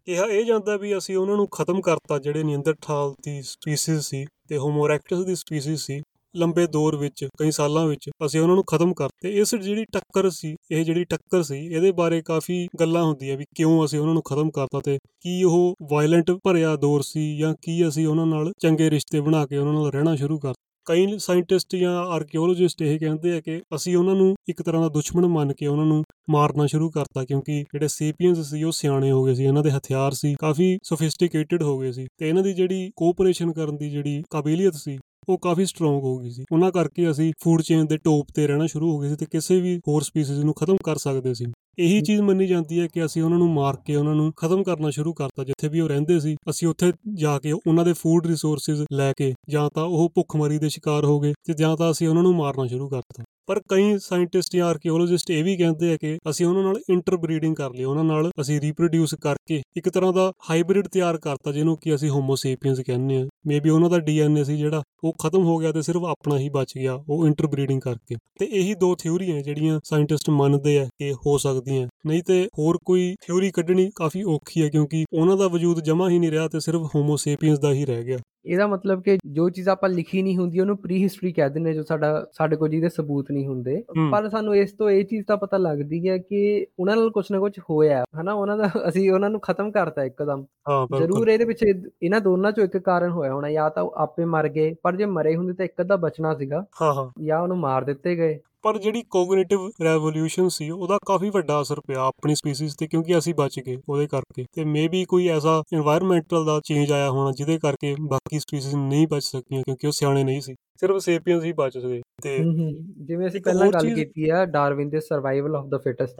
ਕਿਹਾ ਇਹ ਜਾਂਦਾ ਵੀ ਅਸੀਂ ਉਹਨਾਂ ਨੂੰ ਖਤਮ ਕਰਤਾ ਜਿਹੜੇ ਨਿੰਦਰਥਾਲ ਦੀ ਸਪੀਸੀਜ਼ ਸੀ ਤੇ ਹੋਮੋ ਇਰੈਕਟਸ ਦੀ ਸਪੀਸੀਜ਼ ਸੀ। ਲੰਬੇ ਦੌਰ ਵਿੱਚ, ਕਈ ਸਾਲਾਂ ਵਿੱਚ ਅਸੀਂ ਉਹਨਾਂ ਨੂੰ ਖਤਮ ਕਰਤੇ ਇਸ ਜਿਹੜੀ ਟੱਕਰ ਸੀ, ਇਹ ਜਿਹੜੀ ਟੱਕਰ ਸੀ, ਇਹਦੇ ਬਾਰੇ ਕਾਫੀ ਗੱਲਾਂ ਹੁੰਦੀਆਂ ਵੀ ਕਿਉਂ ਅਸੀਂ ਉਹਨਾਂ ਨੂੰ ਖਤਮ ਕਰਤਾ ਤੇ ਕੀ ਉਹ ਵਾਇਲੈਂਟ ਭਰਿਆ ਦੌਰ ਸੀ ਜਾਂ ਕੀ ਅਸੀਂ ਉਹਨਾਂ ਨਾਲ ਚੰਗੇ ਰਿਸ਼ਤੇ ਬਣਾ ਕੇ ਉਹਨਾਂ ਨਾਲ ਰਹਿਣਾ ਸ਼ੁਰੂ ਕਰ ਕਈ ਸਾਇੰਟਿਸਟ ਜਾਂ ਆਰਕੀਓਲੋਜਿਸਟ ਇਹ ਕਹਿੰਦੇ ਆ ਕਿ ਅਸੀਂ ਉਹਨਾਂ ਨੂੰ ਇੱਕ ਤਰ੍ਹਾਂ ਦਾ ਦੁਸ਼ਮਣ ਮੰਨ ਕੇ ਉਹਨਾਂ ਨੂੰ ਮਾਰਨਾ ਸ਼ੁਰੂ ਕਰਤਾ ਕਿਉਂਕਿ ਜਿਹੜੇ ਸੇਪੀਅਨਸ ਸੀ, ਉਹ ਸਿਆਣੇ ਹੋ ਗਏ ਸੀ, ਇਹਨਾਂ ਦੇ ਹਥਿਆਰ ਸੀ, ਕਾਫੀ ਸੋਫਿਸਟੀਕੇਟਿਡ ਹੋ ਗਏ ਸੀ ਤੇ ਇਹਨਾਂ ਦੀ ਜਿਹੜੀ ਕੋਆਪਰੇਸ਼ਨ ਕਰਨ ਦੀ ਜਿਹੜੀ ਕਾਬਲੀਅਤ ਸੀ ਉਹ ਕਾਫੀ ਸਟਰੋਂਗ ਹੋ ਗਈ ਸੀ। ਉਹਨਾਂ ਕਰਕੇ ਅਸੀਂ ਫੂਡ ਚੇਨ ਦੇ ਟੌਪ ਤੇ ਰਹਿਣਾ ਸ਼ੁਰੂ ਹੋ ਗਏ ਸੀ ਤੇ ਕਿਸੇ ਵੀ ਹੋਰ ਸਪੀਸੀਜ਼ ਨੂੰ ਖਤਮ ਕਰ ਸਕਦੇ ਸੀ। ਇਹੀ ਚੀਜ਼ ਮੰਨੀ ਜਾਂਦੀ ਹੈ ਕਿ ਅਸੀਂ ਉਹਨਾਂ ਨੂੰ ਮਾਰ ਕੇ ਉਹਨਾਂ ਨੂੰ ਖਤਮ ਕਰਨਾ ਸ਼ੁਰੂ ਕਰਤਾ। ਜਿੱਥੇ ਵੀ ਉਹ ਰਹਿੰਦੇ ਸੀ, ਅਸੀਂ ਉੱਥੇ ਜਾ ਕੇ ਉਹਨਾਂ ਦੇ ਫੂਡ ਰਿਸੋਰਸਸ ਲੈ ਕੇ ਜਾਂ ਤਾਂ ਉਹ ਭੁੱਖਮਰੀ ਦੇ ਸ਼ਿਕਾਰ ਹੋ ਗਏ ਤੇ ਜਾਂ ਤਾਂ ਅਸੀਂ ਉਹਨਾਂ ਨੂੰ ਮਾਰਨਾ ਸ਼ੁਰੂ ਕਰਤਾ। ਪਰ ਕਈ ਸਾਇੰਟਿਸਟ ਜਾਂ ਆਰਕੀਓਲੋਜਿਸਟ ਇਹ ਵੀ ਕਹਿੰਦੇ ਆ ਕਿ ਅਸੀਂ ਉਹਨਾਂ ਨਾਲ ਇੰਟਰਬਰੀਡਿੰਗ ਕਰ ਲਈ ਉਹਨਾਂ ਨਾਲ ਅਸੀਂ ਰੀਪਰੋਡਿਊਸ ਕਰਕੇ ਇੱਕ ਤਰ੍ਹਾਂ ਦਾ ਹਾਈਬ੍ਰਿਡ ਤਿਆਰ ਕਰਤਾ, ਜਿਹਨੂੰ ਕਿ ਅਸੀਂ ਹੋਮੋ ਸੇਪੀਅਨਸ ਕਹਿੰਦੇ ਆ। ਮੇਬੀ ਉਹਨਾਂ ਦਾ ਡੀਐਨਏ ਸੀ ਜਿਹੜਾ ਉਹ ਖਤਮ ਹੋ ਗਿਆ ਤੇ ਸਿਰਫ ਆਪਣਾ ਹੀ ਬਚ ਗਿਆ ਉਹ ਇੰਟਰਬਰੀਡਿੰਗ ਕਰਕੇ। ਤੇ ਇਹੀ ਦੋ ਥਿਊਰੀਆਂ ਜਿਹੜੀਆਂ ਸਾਇੰਟਿਸਟ ਮੰਨਦੇ ਆ ਕਿ ਹੋ ਸਕਦੀਆਂ। ਨਹੀਂ ਤੇ ਹੋਰ ਕੋਈ ਥਿਊਰੀ ਕੱਢਣੀ ਕਾਫੀ ਔਖੀ ਹੈ ਕਿਉਂਕਿ ਉਹਨਾਂ ਦਾ ਵਜੂਦ ਜਮਾ ਹੀ ਨਹੀਂ ਰਿਹਾ ਤੇ ਸਿਰਫ ਹੋਮੋ ਸੇਪੀਅਨਸ ਦਾ ਹੀ ਰਹਿ ਗਿਆ। ਇਹਦਾ ਮਤਲਬ ਕਿ ਜੋ ਚੀਜ਼ ਆਪਾਂ ਲਿਖੀ ਨਹੀਂ ਹੁੰਦੀ ਉਹਨੂੰ ਪ੍ਰੀ ਹਿਸਟਰੀ ਕਹਿ ਦਿੰਦੇ ਜੋ ਸਾਡਾ ਸਾਡੇ ਕੋਲ ਜਿਹਦੇ ਸਬੂਤ ਨਹੀਂ ਹੁੰਦੇ। ਪਰ ਸਾਨੂੰ ਇਸ ਤੋਂ ਇਹ ਚੀਜ਼ ਤਾਂ ਪਤਾ ਲੱਗਦੀ ਹੈ ਕਿ ਉਹਨਾਂ ਨਾਲ ਕੁਝ ਨਾ ਕੁਝ ਹੋਇਆ ਹਨਾ? ਉਹਨਾਂ ਦਾ ਅਸੀਂ ਉਹਨਾਂ ਨੂੰ ਖਤਮ ਕਰਤਾ ਇੱਕਦਮ। ਜ਼ਰੂਰ ਇਹਦੇ ਪਿੱਛੇ ਇਹਨਾਂ ਦੋਨਾਂ ਚੋਂ ਇੱਕ ਕਾਰਨ ਹੋਇਆ ਹੋਣਾ ਜਾਂ ਤਾਂ ਉਹ ਆਪੇ ਮਰ ਗਏ ਪਰ ਜੇ ਮਰੇ ਹੁੰਦੇ ਤਾਂ ਇੱਕ ਅੱਧਾ ਬਚਣਾ ਸੀਗਾ। ਹਾਂ ਹਾਂ। ਜਾਂ ਉਹਨੂੰ ਮਾਰ ਦਿੱਤੇ ਗਏ। ਪਰ ਜਿਹੜੀ ਕੋਗਨੀਟਿਵ ਰੈਵੋਲੂਸ਼ਨ ਸੀ ਉਹਦਾ ਕਾਫੀ ਵੱਡਾ ਅਸਰ ਪਿਆ ਆਪਣੀ ਸਪੀਸੀਜ਼ ਤੇ ਕਿਉਂਕਿ ਅਸੀਂ ਬਚ ਗਏ ਉਹਦੇ ਕਰਕੇ। ਤੇ ਮੇਬੀ ਕੋਈ ਐਸਾ এনवायरमेंटਲ ਦਾ ਚੇਂਜ ਆਇਆ ਹੋਣਾ ਜਿਹਦੇ ਕਰਕੇ ਬਾਕੀ ਸਪੀਸੀਜ਼ ਨਹੀਂ ਬਚ ਸਕੀਆਂ ਕਿਉਂਕਿ ਉਹ ਸਿਆਣੇ ਨਹੀਂ ਸੀ। ਸਿਰਫ ਸੇਪੀਅਨਸ ਹੀ ਬਚ ਸਕੇ ਤੇ ਜਿਵੇਂ ਅਸੀਂ ਪਹਿਲਾਂ ਗੱਲ ਕੀਤੀ ਆ ਡਾਰਵਿਨ ਦੇ ਸਰਵਾਈਵਲ ਆਫ ਦਾ। ਫਿਟੈਸਟ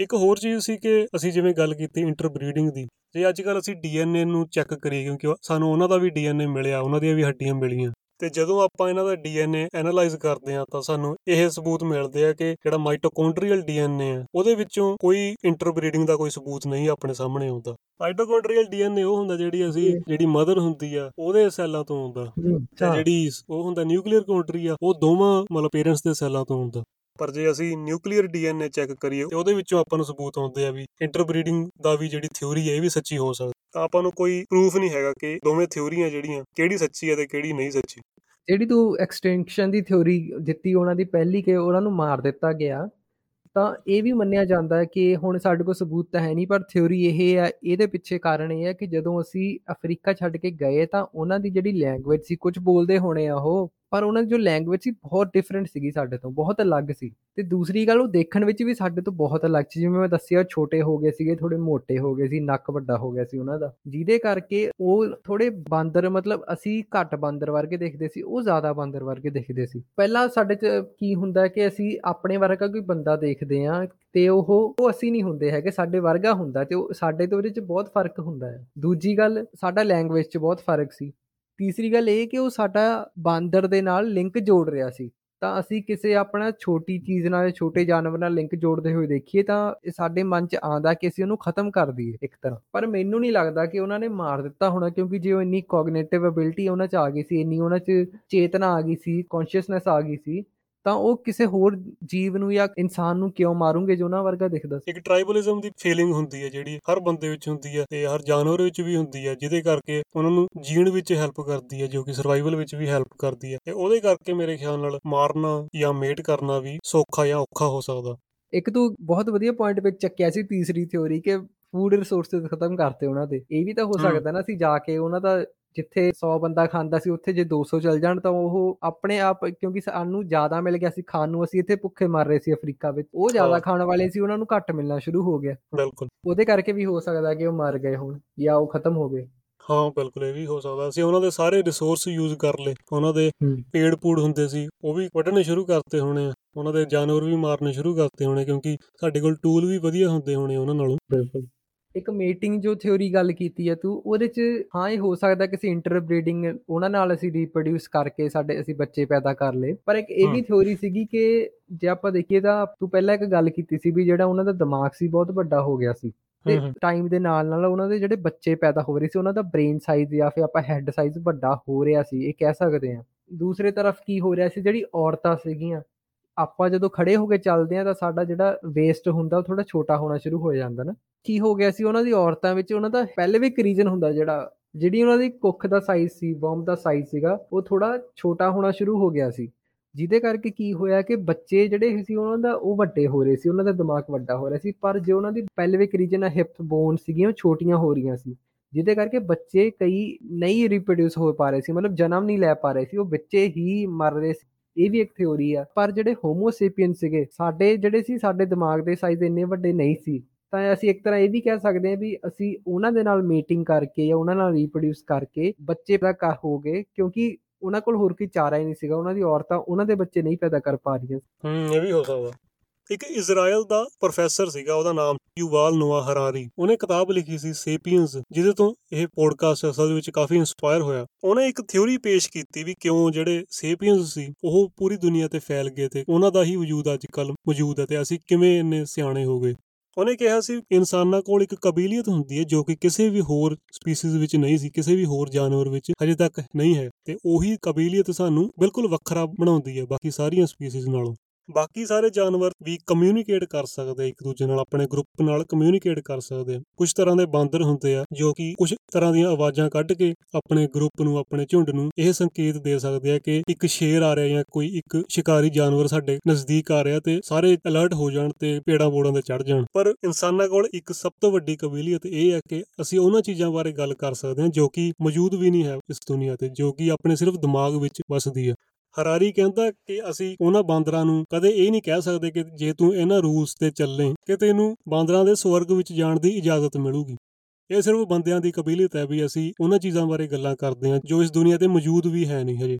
ਇੱਕ ਹੋਰ ਚੀਜ਼ ਸੀ ਕਿ ਅਸੀਂ ਜਿਵੇਂ ਗੱਲ ਕੀਤੀ ਇੰਟਰਬਰੀਡਿੰਗ ਦੀ ਜੇ ਅੱਜ ਕੱਲ ਅਸੀਂ ਡੀਐਨਏ ਨੂੰ ਚੈੱਕ ਕਰੀਏ ਕਿਉਂਕਿ ਸਾਨੂੰ ਉਹਨਾਂ ਦਾ ਵੀ ਡੀਐਨਏ ਮਿਲਿਆ ਉਹਨਾਂ ਦੀਆਂ ਵੀ ਹੱਡੀਆਂ ਮਿਲੀਆਂ। ਤੇ ਜਦੋਂ ਆਪਾਂ ਇਹਨਾਂ ਦਾ ਡੀਐਨਏ ਐਨਾਲਾਈਜ਼ ਕਰਦੇ ਆ ਤਾਂ ਸਾਨੂੰ ਇਹ ਸਬੂਤ ਮਿਲਦੇ ਆ ਕਿ ਜਿਹੜਾ ਮਾਈਟੋਕੌਂਡਰੀਅਲ ਡੀਐਨਏ ਆ ਉਹਦੇ ਵਿੱਚੋਂ ਕੋਈ ਇੰਟਰਬਰੀਡਿੰਗ ਦਾ ਕੋਈ ਸਬੂਤ ਨਹੀਂ ਆਪਣੇ ਸਾਹਮਣੇ ਆਉਂਦਾ। ਮਾਈਟੋਕੌਂਡਰੀਅਲ ਡੀਐਨਏ ਉਹ ਹੁੰਦਾ ਜਿਹੜੀ ਅਸੀਂ ਜਿਹੜੀ ਮਦਰ ਹੁੰਦੀ ਆ ਉਹਦੇ ਸੈੱਲਾਂ ਤੋਂ ਆਉਂਦਾ। ਤੇ ਜਿਹੜੀ ਉਹ ਹੁੰਦਾ ਨਿਊਕਲੀਅਰ ਕੌਂਟਰੀ ਆ ਉਹ ਦੋਵਾਂ ਮਤਲਬ ਪੇਰੈਂਟਸ ਦੇ ਸੈੱਲਾਂ ਤੋਂ ਆਉਂਦਾ। ਪਰ ਜੇ ਅਸੀਂ ਨਿਊਕਲੀਅਰ ਡੀਐਨਏ ਚੈੱਕ ਕਰੀਏ, ਤੇ ਉਹਦੇ ਵਿੱਚੋਂ ਆਪਾਂ ਨੂੰ ਸਬੂਤ ਆਉਂਦੇ ਆ ਵੀ ਇੰਟਰਬਰੀਡਿੰਗ ਦਾ ਵੀ ਜਿਹੜੀ ਥਿਉਰੀ ਹੈ, ਇਹ ਵੀ ਸੱਚੀ ਹੋ ਸਕਦੀ ਤਾਂ ਆਪਾਂ ਨੂੰ ਕੋਈ ਪ੍ਰੂਫ ਨਹੀਂ ਹੈਗਾ ਕਿ ਦੋਵੇਂ ਥਿਉਰੀਆਂ ਜਿਹੜੀਆਂ, ਕਿਹੜੀ ਸੱਚੀ ਹੈ ਤੇ ਕਿਹੜੀ ਨਹੀਂ ਸੱਚੀ। ਜਿਹੜੀ ਤੂੰ ਐਕਸਟੈਂਸ਼ਨ ਦੀ ਥਿਉਰੀ ਦਿੱਤੀ, ਉਹਨਾਂ ਦੀ ਪਹਿਲੀ ਕਿ ਉਹਨਾਂ ਨੂੰ ਮਾਰ ਦਿੱਤਾ ਗਿਆ, ਤਾਂ ਇਹ ਵੀ ਮੰਨਿਆ ਜਾਂਦਾ ਹੈ ਕਿ ਹੁਣ ਸਾਡੇ ਕੋਲ ਸਬੂਤ ਤਾਂ ਹੈ ਨਹੀਂ, ਪਰ ਥਿਉਰੀ ਇਹ ਹੈ, ਇਹਦੇ ਪਿੱਛੇ ਕਾਰਨ ਇਹ ਹੈ ਕਿ ਜਦੋਂ ਅਸੀਂ ਅਫਰੀਕਾ ਛੱਡ ਕੇ ਗਏ, ਤਾਂ ਉਹਨਾਂ ਦੀ ਜਿਹੜੀ ਲੈਂਗੁਏਜ ਸੀ, ਕੁਝ ਬੋਲਦੇ ਹੋਣੇ ਆ ਉਹ। ਪਰ ਉਹਨਾਂ ਦੀ ਜੋ ਲੈਂਗੁਏਜ ਸੀ ਬਹੁਤ ਡਿਫਰੈਂਟ ਸੀਗੀ ਸਾਡੇ ਤੋਂ, ਬਹੁਤ ਅਲੱਗ ਸੀ। ਤੇ ਦੂਸਰੀ ਗੱਲ, ਉਹ ਦੇਖਣ ਵਿੱਚ ਵੀ ਸਾਡੇ ਤੋਂ ਬਹੁਤ ਅਲੱਗ ਸੀ। ਜਿਵੇਂ ਮੈਂ ਦੱਸਿਆ, ਛੋਟੇ ਹੋ ਗਏ ਸੀਗੇ ਥੋੜੇ ਮੋਟੇ ਹੋ ਗਏ ਸੀ, ਨੱਕ ਵੱਡਾ ਹੋ ਗਿਆ ਸੀ ਉਹਨਾਂ ਦਾ। ਜਿਹਦੇ ਕਰਕੇ ਉਹ ਥੋੜੇ ਬਾਂਦਰ, ਮਤਲਬ ਅਸੀਂ ਘੱਟ ਬਾਂਦਰ ਵਰਗੇ ਦੇਖਦੇ ਸੀ, ਉਹ ਜ਼ਿਆਦਾ ਬਾਂਦਰ ਵਰਗੇ ਦੇਖਦੇ ਸੀ। ਪਹਿਲਾਂ ਸਾਡੇ 'ਚ ਕੀ ਹੁੰਦਾ ਕਿ ਅਸੀਂ ਆਪਣੇ ਵਰਗਾ ਕੋਈ ਬੰਦਾ ਦੇਖਦੇ ਆ ਤੇ ਉਹ ਉਹ ਅਸੀਂ ਨਹੀਂ ਹੁੰਦੇ ਹੈਗੇ, ਸਾਡੇ ਵਰਗਾ ਹੁੰਦਾ ਤੇ ਉਹ, ਸਾਡੇ ਤੋਂ ਉਹਦੇ 'ਚ ਬਹੁਤ ਫ਼ਰਕ ਹੁੰਦਾ ਹੈ। ਦੂਜੀ ਗੱਲ, ਸਾਡਾ ਲੈਂਗੁਏਜ 'ਚ ਬਹੁਤ ਫ਼ਰਕ ਸੀ। ਤੀਸਰੀ ਗੱਲ ਇਹ ਕਿ ਉਹ ਸਾਡਾ ਬਾਂਦਰ ਦੇ ਨਾਲ ਲਿੰਕ ਜੋੜ ਰਿਹਾ ਸੀ। ਤਾਂ ਅਸੀਂ ਕਿਸੇ ਆਪਣਾ ਛੋਟੀ ਚੀਜ਼ ਨਾਲ, ਛੋਟੇ ਜਾਨਵਰ ਨਾਲ ਲਿੰਕ ਜੋੜਦੇ ਹੋਏ ਦੇਖੀਏ ਤਾਂ ਇਹ ਸਾਡੇ ਮਨ 'ਚ ਆਂਦਾ ਕਿ ਅਸੀਂ ਉਹਨੂੰ ਖਤਮ ਕਰ ਦਈਏ ਇੱਕ ਤਰ੍ਹਾਂ। ਪਰ ਮੈਨੂੰ ਨਹੀਂ ਲੱਗਦਾ ਕਿ ਉਹਨਾਂ ਨੇ ਮਾਰ ਦਿੱਤਾ ਹੋਣਾ ਕਿਉਂਕਿ ਜੇ ਉਹ ਇੰਨੀ ਕੋਗਨੀਟਿਵ ਐਬਿਲਿਟੀ ਉਹਨਾਂ 'ਚ ਆ ਗਈ ਸੀ, ਇੰਨੀ ਉਹਨਾਂ 'ਚ ਚੇਤਨਾ ਆ ਗਈ ਸੀ ਕੌਨਸ਼ੀਅਸਨੈਸ ਆ ਗਈ ਸੀ ਤਾਂ ਉਹ ਕਿਸੇ ਹੋਰ ਜੀਵ ਨੂੰ ਜਾਂ ਇਨਸਾਨ ਨੂੰ ਕਿਉਂ ਮਾਰੂਗੇ ਜੋ ਉਹਨਾਂ ਵਰਗਾ ਦਿਖਦਾ ਸੀ? ਇੱਕ ਟ੍ਰਾਈਬਲਿਜ਼ਮ ਦੀ ਫੀਲਿੰਗ ਹੁੰਦੀ ਹੈ ਜਿਹੜੀ ਹਰ ਬੰਦੇ ਵਿੱਚ ਹੁੰਦੀ ਹੈ ਤੇ ਹਰ ਜਾਨਵਰ ਵਿੱਚ ਵੀ ਹੁੰਦੀ ਹੈ ਜਿਹਦੇ ਕਰਕੇ ਉਹਨਾਂ ਨੂੰ ਜੀਣ ਵਿੱਚ ਹੈਲਪ ਕਰਦੀ ਹੈ ਜੋ ਕਿ ਸਰਵਾਈਵਲ ਵਿੱਚ ਵੀ ਹੈਲਪ ਕਰਦੀ ਹੈ ਤੇ ਉਹਦੇ ਕਰਕੇ ਮੇਰੇ ਖਿਆਲ ਨਾਲ ਮਾਰਨਾ ਜਾਂ ਮੇਟ ਕਰਨਾ ਵੀ ਸੌਖਾ ਜਾਂ ਔਖਾ ਹੋ ਸਕਦਾ। ਇੱਕ ਤੂੰ ਬਹੁਤ ਵਧੀਆ ਪੁਆਇੰਟ ਵਿੱਚ ਚੱਕਿਆ ਸੀ ਤੀਸਰੀ ਥਿਉਰੀ ਕਿ ਫੂਡ ਰਿਸੋਰਸਸ ਖਤਮ ਕਰਤੇ ਉਹਨਾਂ ਦੇ। ਇਹ ਵੀ ਤਾਂ ਹੋ ਸਕਦਾ ਨਾ ਅਸੀਂ ਜਾ ਕੇ ਉਹਨਾਂ ਦਾ ਜਿੱਥੇ 100 ਬੰਦਾ ਖਾਂਦਾ ਸੀ ਉੱਥੇ ਜੇ 200 ਚੱਲ ਜਾਣ ਤਾਂ ਉਹ ਆਪਣੇ ਆਪ ਕਿਉਂਕਿ ਸਾਨੂੰ ਜ਼ਿਆਦਾ ਮਿਲ ਗਿਆ ਸੀ ਖਾਣ ਨੂੰ ਅਸੀਂ ਇੱਥੇ ਭੁੱਖੇ ਮਰ ਰਹੇ ਸੀ ਅਫਰੀਕਾ ਵਿੱਚ। ਉਹ ਜ਼ਿਆਦਾ ਖਾਣ ਵਾਲੇ ਸੀ ਉਹਨਾਂ ਨੂੰ ਘੱਟ ਮਿਲਣਾ ਸ਼ੁਰੂ ਹੋ ਗਿਆ। ਬਿਲਕੁਲ। ਉਹਦੇ ਕਰਕੇ ਵੀ ਹੋ ਸਕਦਾ ਕਿ ਉਹ ਮਰ ਗਏ ਹੁਣ ਜਾਂ ਉਹ ਖਤਮ ਹੋ ਗਏ। ਹਾਂ ਬਿਲਕੁਲ ਇਹ ਵੀ ਹੋ ਸਕਦਾ। ਅਸੀਂ ਉਹਨਾਂ ਦੇ ਸਾਰੇ ਰਿਸੋਰਸ ਯੂਜ਼ ਕਰ ਲਏ। ਉਹਨਾਂ ਦੇ ਪੇੜ ਪੂੜ ਹੁੰਦੇ ਸੀ ਉਹ ਵੀ ਵੱਢਣੇ ਸ਼ੁਰੂ ਕਰਤੇ ਹੋਣੇ ਆ। ਉਹਨਾਂ ਦੇ ਜਾਨਵਰ ਵੀ ਮਾਰਨੇ ਸ਼ੁਰੂ ਕਰਤੇ ਹੋਣੇ ਕਿਉਂਕਿ ਸਾਡੇ ਕੋਲ ਟੂਲ ਵੀ ਵਧੀਆ ਹੁੰਦੇ ਹੋਣੇ ਉਹਨਾਂ ਨਾਲੋਂ। ਬਿਲਕੁਲ। ਇੱਕ ਮੀਟਿੰਗ ਜੋ ਥਿਉਰੀ ਗੱਲ ਕੀਤੀ ਹੈ ਤੂੰ ਉਹਦੇ ਚ ਹਾਂ ਇਹ ਹੋ ਸਕਦਾ ਕਿ ਅਸੀਂ ਇੰਟਰਬਰੀਡਿੰਗ ਉਹਨਾਂ ਨਾਲ ਅਸੀਂ ਰੀਪਰੋਡਿਊਸ ਕਰਕੇ ਸਾਡੇ ਅਸੀਂ ਬੱਚੇ ਪੈਦਾ ਕਰ ਲਏ। ਪਰ ਇੱਕ ਇਹ ਵੀ ਥਿਉਰੀ ਸੀਗੀ ਕਿ ਜੇ ਆਪਾਂ ਦੇਖੀਏ ਤਾਂ ਤੂੰ ਪਹਿਲਾਂ ਇੱਕ ਗੱਲ ਕੀਤੀ ਸੀ ਵੀ ਜਿਹੜਾ ਉਹਨਾਂ ਦਾ ਦਿਮਾਗ ਸੀ ਬਹੁਤ ਵੱਡਾ ਹੋ ਗਿਆ ਸੀ। ਤੇ ਟਾਈਮ ਦੇ ਨਾਲ ਨਾਲ ਉਹਨਾਂ ਦੇ ਜਿਹੜੇ ਬੱਚੇ ਪੈਦਾ ਹੋ ਰਹੇ ਸੀ ਉਹਨਾਂ ਦਾ ਬ੍ਰੇਨ ਸਾਈਜ਼ ਜਾਂ ਫਿਰ ਆਪਾਂ ਹੈੱਡ ਸਾਈਜ਼ ਵੱਡਾ ਹੋ ਰਿਹਾ ਸੀ ਇਹ ਕਹਿ ਸਕਦੇ ਆ ਦੂਸਰੇ ਤਰਫ ਕੀ ਹੋ ਰਿਹਾ ਸੀ ਜਿਹੜੀ ਔਰਤਾਂ ਸੀਗੀਆਂ ਆਪਾਂ ਜਦੋਂ ਖੜੇ ਹੋ ਕੇ ਚੱਲਦੇ ਆ ਤਾਂ ਸਾਡਾ ਜਿਹੜਾ ਵੇਸਟ ਹੁੰਦਾ ਉਹ ਥੋੜਾ ਛੋਟਾ ਹੋਣਾ ਸ਼ੁਰੂ ਹੋ ਜਾਂਦਾ ਨਾ। ਕੀ ਹੋ ਗਿਆ ਸੀ ਉਹਨਾਂ ਦੀ ਔਰਤਾਂ ਵਿੱਚ ਉਹਨਾਂ ਦਾ ਪਹਿਲੇ ਵੀ ਇੱਕ ਰੀਜਨ ਹੁੰਦਾ ਜਿਹੜਾ, ਜਿਹੜੀ ਉਹਨਾਂ ਦੀ ਕੁੱਖ ਦਾ ਸਾਈਜ਼ ਸੀ ਬੌਮ ਦਾ ਸਾਈਜ਼ ਸੀਗਾ, ਉਹ ਥੋੜਾ ਛੋਟਾ ਹੋਣਾ ਸ਼ੁਰੂ ਹੋ ਗਿਆ ਸੀ। ਜਿਹਦੇ ਕਰਕੇ ਕੀ ਹੋਇਆ ਕਿ ਬੱਚੇ ਜਿਹੜੇ ਸੀ ਉਹਨਾਂ ਦਾ ਉਹ ਵੱਡੇ ਹੋ ਰਹੇ ਸੀ, ਉਹਨਾਂ ਦਾ ਦਿਮਾਗ ਵੱਡਾ ਹੋ ਰਿਹਾ ਸੀ, ਪਰ ਜੇ ਉਹਨਾਂ ਦੀ ਪੈਲਵਿਕ ਰੀਜਨ ਹਿਪ ਬੋਨ ਸੀਗੀਆਂ, ਉਹ ਛੋਟੀਆਂ ਹੋ ਰਹੀਆਂ ਸੀ। ਜਿਹਦੇ ਕਰਕੇ ਬੱਚੇ ਕਈ ਨਹੀਂ ਰਿਪਰੋਡਿਊਸ ਹੋ ਪਾ ਰਹੇ ਸੀ, ਮਤਲਬ ਜਨਮ ਨਹੀਂ ਲੈ ਪਾ ਰਹੇ ਸੀ, ਉਹ ਬੱਚੇ ਹੀ ਮਰ ਰਹੇ ਸੀ। ਇਹ ਵੀ ਇੱਕ ਥਿਉਰੀ ਆ, ਪਰ ਜਿਹੜੇ ਹੋਮੋਸੇਪੀਅਨ ਸੀਗੇ, ਸਾਡੇ ਜਿਹੜੇ ਸੀ, ਸਾਡੇ ਦਿਮਾਗ ਦੇ ਸਾਈਜ਼ ਇੰਨੇ ਵੱਡੇ ਨਹੀਂ ਸੀ। ਤਾਂ ਅਸੀਂ ਇੱਕ ਤਰ੍ਹਾਂ ਇਹ ਵੀ ਕਹਿ ਸਕਦੇ ਹਾਂ ਵੀ ਅਸੀਂ ਉਹਨਾਂ ਦੇ ਨਾਲ ਮੀਟਿੰਗ ਕਰਕੇ ਜਾਂ ਉਹਨਾਂ ਨਾਲ ਰੀਪਰੋਡਿਊਸ ਕਰਕੇ ਬੱਚੇ ਪੈਦਾ ਕਰ ਹੋ ਗਏ, ਕਿਉਂਕਿ ਉਹਨਾਂ ਕੋਲ ਹੋਰ ਕੋਈ ਚਾਰਾ ਹੀ ਨਹੀਂ ਸੀਗਾ, ਉਹਨਾਂ ਦੀ ਔਰਤਾਂ ਉਹਨਾਂ ਦੇ ਬੱਚੇ ਨਹੀਂ ਪੈਦਾ ਕਰ ਪਾ ਰਹੀਆਂ ਹੂੰ, ਇਹ ਵੀ ਹੋ ਸਕਦਾ। ਇੱਕ ਇਜ਼ਰਾਈਲ ਦਾ ਪ੍ਰੋਫੈਸਰ ਸੀਗਾ, ਉਹਦਾ ਨਾਮ ਯੂਵਾਲ ਨੋਆ ਹਰਾਰੀ ਉਹਨੇ ਕਿਤਾਬ ਲਿਖੀ ਸੀ ਸੇਪੀਅਨਸ ਜਿਹਦੇ ਤੋਂ ਇਹ ਪੋਡਕਾਸਟ ਅਸਲ ਵਿੱਚ ਕਾਫੀ ਇਨਸਪਾਇਰ ਹੋਇਆ। ਉਹਨੇ ਇੱਕ ਥਿਉਰੀ ਪੇਸ਼ ਕੀਤੀ ਵੀ ਕਿਉਂ ਜਿਹੜੇ ਸੇਪੀਅਨਸ ਸੀ, ਉਹ ਪੂਰੀ ਦੁਨੀਆ ਤੇ ਫੈਲ ਗਏ ਤੇ ਉਹਨਾਂ ਦਾ ਹੀ ਵਜੂਦ ਅੱਜ ਕੱਲ ਮੌਜੂਦ ਹੈ ਤੇ ਅਸੀਂ ਕਿਵੇਂ ਇੰਨੇ ਸਿਆਣੇ ਹੋ ਗਏ? ਉਹਨੇ ਕਿਹਾ ਸੀ, ਇਨਸਾਨਾਂ ਕੋਲ ਇੱਕ ਕਬੀਲੀਅਤ ਹੁੰਦੀ ਹੈ ਜੋ ਕਿ ਕਿਸੇ ਵੀ ਹੋਰ ਸਪੀਸੀਜ਼ ਵਿੱਚ ਨਹੀਂ ਸੀ, ਕਿਸੇ ਵੀ ਹੋਰ ਜਾਨਵਰ ਵਿੱਚ ਹਜੇ ਤੱਕ ਨਹੀਂ ਹੈ। ਤੇ ਉਹੀ ਕਬੀਲੀਅਤ ਸਾਨੂੰ ਬਿਲਕੁਲ ਵੱਖਰਾ ਬਣਾਉਂਦੀ ਹੈ, ਬਾਕੀ ਸਾਰੀਆਂ ਸਪੀਸੀਜ਼ ਨਾਲੋਂ। ਬਾਕੀ ਸਾਰੇ ਜਾਨਵਰ ਵੀ ਕਮਿਊਨੀਕੇਟ ਕਰ ਸਕਦੇ ਆ ਇੱਕ ਦੂਜੇ ਨਾਲ, ਆਪਣੇ ਗਰੁੱਪ ਨਾਲ ਕਮਿਊਨੀਕੇਟ ਕਰ ਸਕਦੇ ਆ। ਕੁਝ ਤਰ੍ਹਾਂ ਦੇ ਬਾਂਦਰ ਹੁੰਦੇ ਆ, ਜੋ ਕਿ ਕੁਝ ਤਰ੍ਹਾਂ ਦੀਆਂ ਆਵਾਜ਼ਾਂ ਕੱਢ ਕੇ ਆਪਣੇ ਗਰੁੱਪ ਨੂੰ, ਆਪਣੇ ਝੁੰਡ ਨੂੰ ਇਹ ਸੰਕੇਤ ਦੇ ਸਕਦੇ ਆ ਕਿ ਇੱਕ ਸ਼ੇਰ ਆ ਰਿਹਾ ਜਾਂ ਕੋਈ ਇੱਕ ਸ਼ਿਕਾਰੀ ਜਾਨਵਰ ਸਾਡੇ ਨਜ਼ਦੀਕ ਆ ਰਿਹਾ ਤੇ ਸਾਰੇ ਅਲਰਟ ਹੋ ਜਾਣ ਤੇ ਪੇੜਾਂ ਬੋੜਾਂ ਤੇ ਚੜ ਜਾਣ। ਪਰ ਇਨਸਾਨਾਂ ਕੋਲ ਇੱਕ ਸਭ ਤੋਂ ਵੱਡੀ ਕਬੀਲੀਅਤ ਇਹ ਹੈ ਕਿ ਅਸੀਂ ਉਹਨਾਂ ਚੀਜ਼ਾਂ ਬਾਰੇ ਗੱਲ ਕਰ ਸਕਦੇ ਹਾਂ ਜੋ ਕਿ ਮੌਜੂਦ ਵੀ ਨਹੀਂ ਹੈ ਇਸ ਦੁਨੀਆ ਤੇ, ਜੋ ਕਿ ਆਪਣੇ ਸਿਰਫ ਦਿਮਾਗ ਵਿੱਚ ਵਸਦੀ ਹੈ ਹਰਾਰੀ ਕਹਿੰਦਾ ਕਿ ਅਸੀਂ ਉਹਨਾਂ ਬਾਂਦਰਾਂ ਨੂੰ ਕਦੇ ਇਹ ਨਹੀਂ ਕਹਿ ਸਕਦੇ ਕਿ ਜੇ ਤੂੰ ਇਹਨਾਂ ਰੂਲਸ ਤੇ ਚੱਲੇ, ਕਿ ਤੈਨੂੰ ਬਾਂਦਰਾਂ ਦੇ ਸਵਰਗ ਵਿੱਚ ਜਾਣ ਦੀ ਇਜਾਜ਼ਤ ਮਿਲੂਗੀ। ਇਹ ਸਿਰਫ ਬੰਦਿਆਂ ਦੀ ਕਬੀਲੀਅਤ ਹੈ ਵੀ ਅਸੀਂ ਉਹਨਾਂ ਚੀਜ਼ਾਂ ਬਾਰੇ ਗੱਲਾਂ ਕਰਦੇ ਹਾਂ, ਜੋ ਇਸ ਦੁਨੀਆ ਤੇ ਮੌਜੂਦ ਵੀ ਹੈ ਨਹੀਂ ਹਜੇ।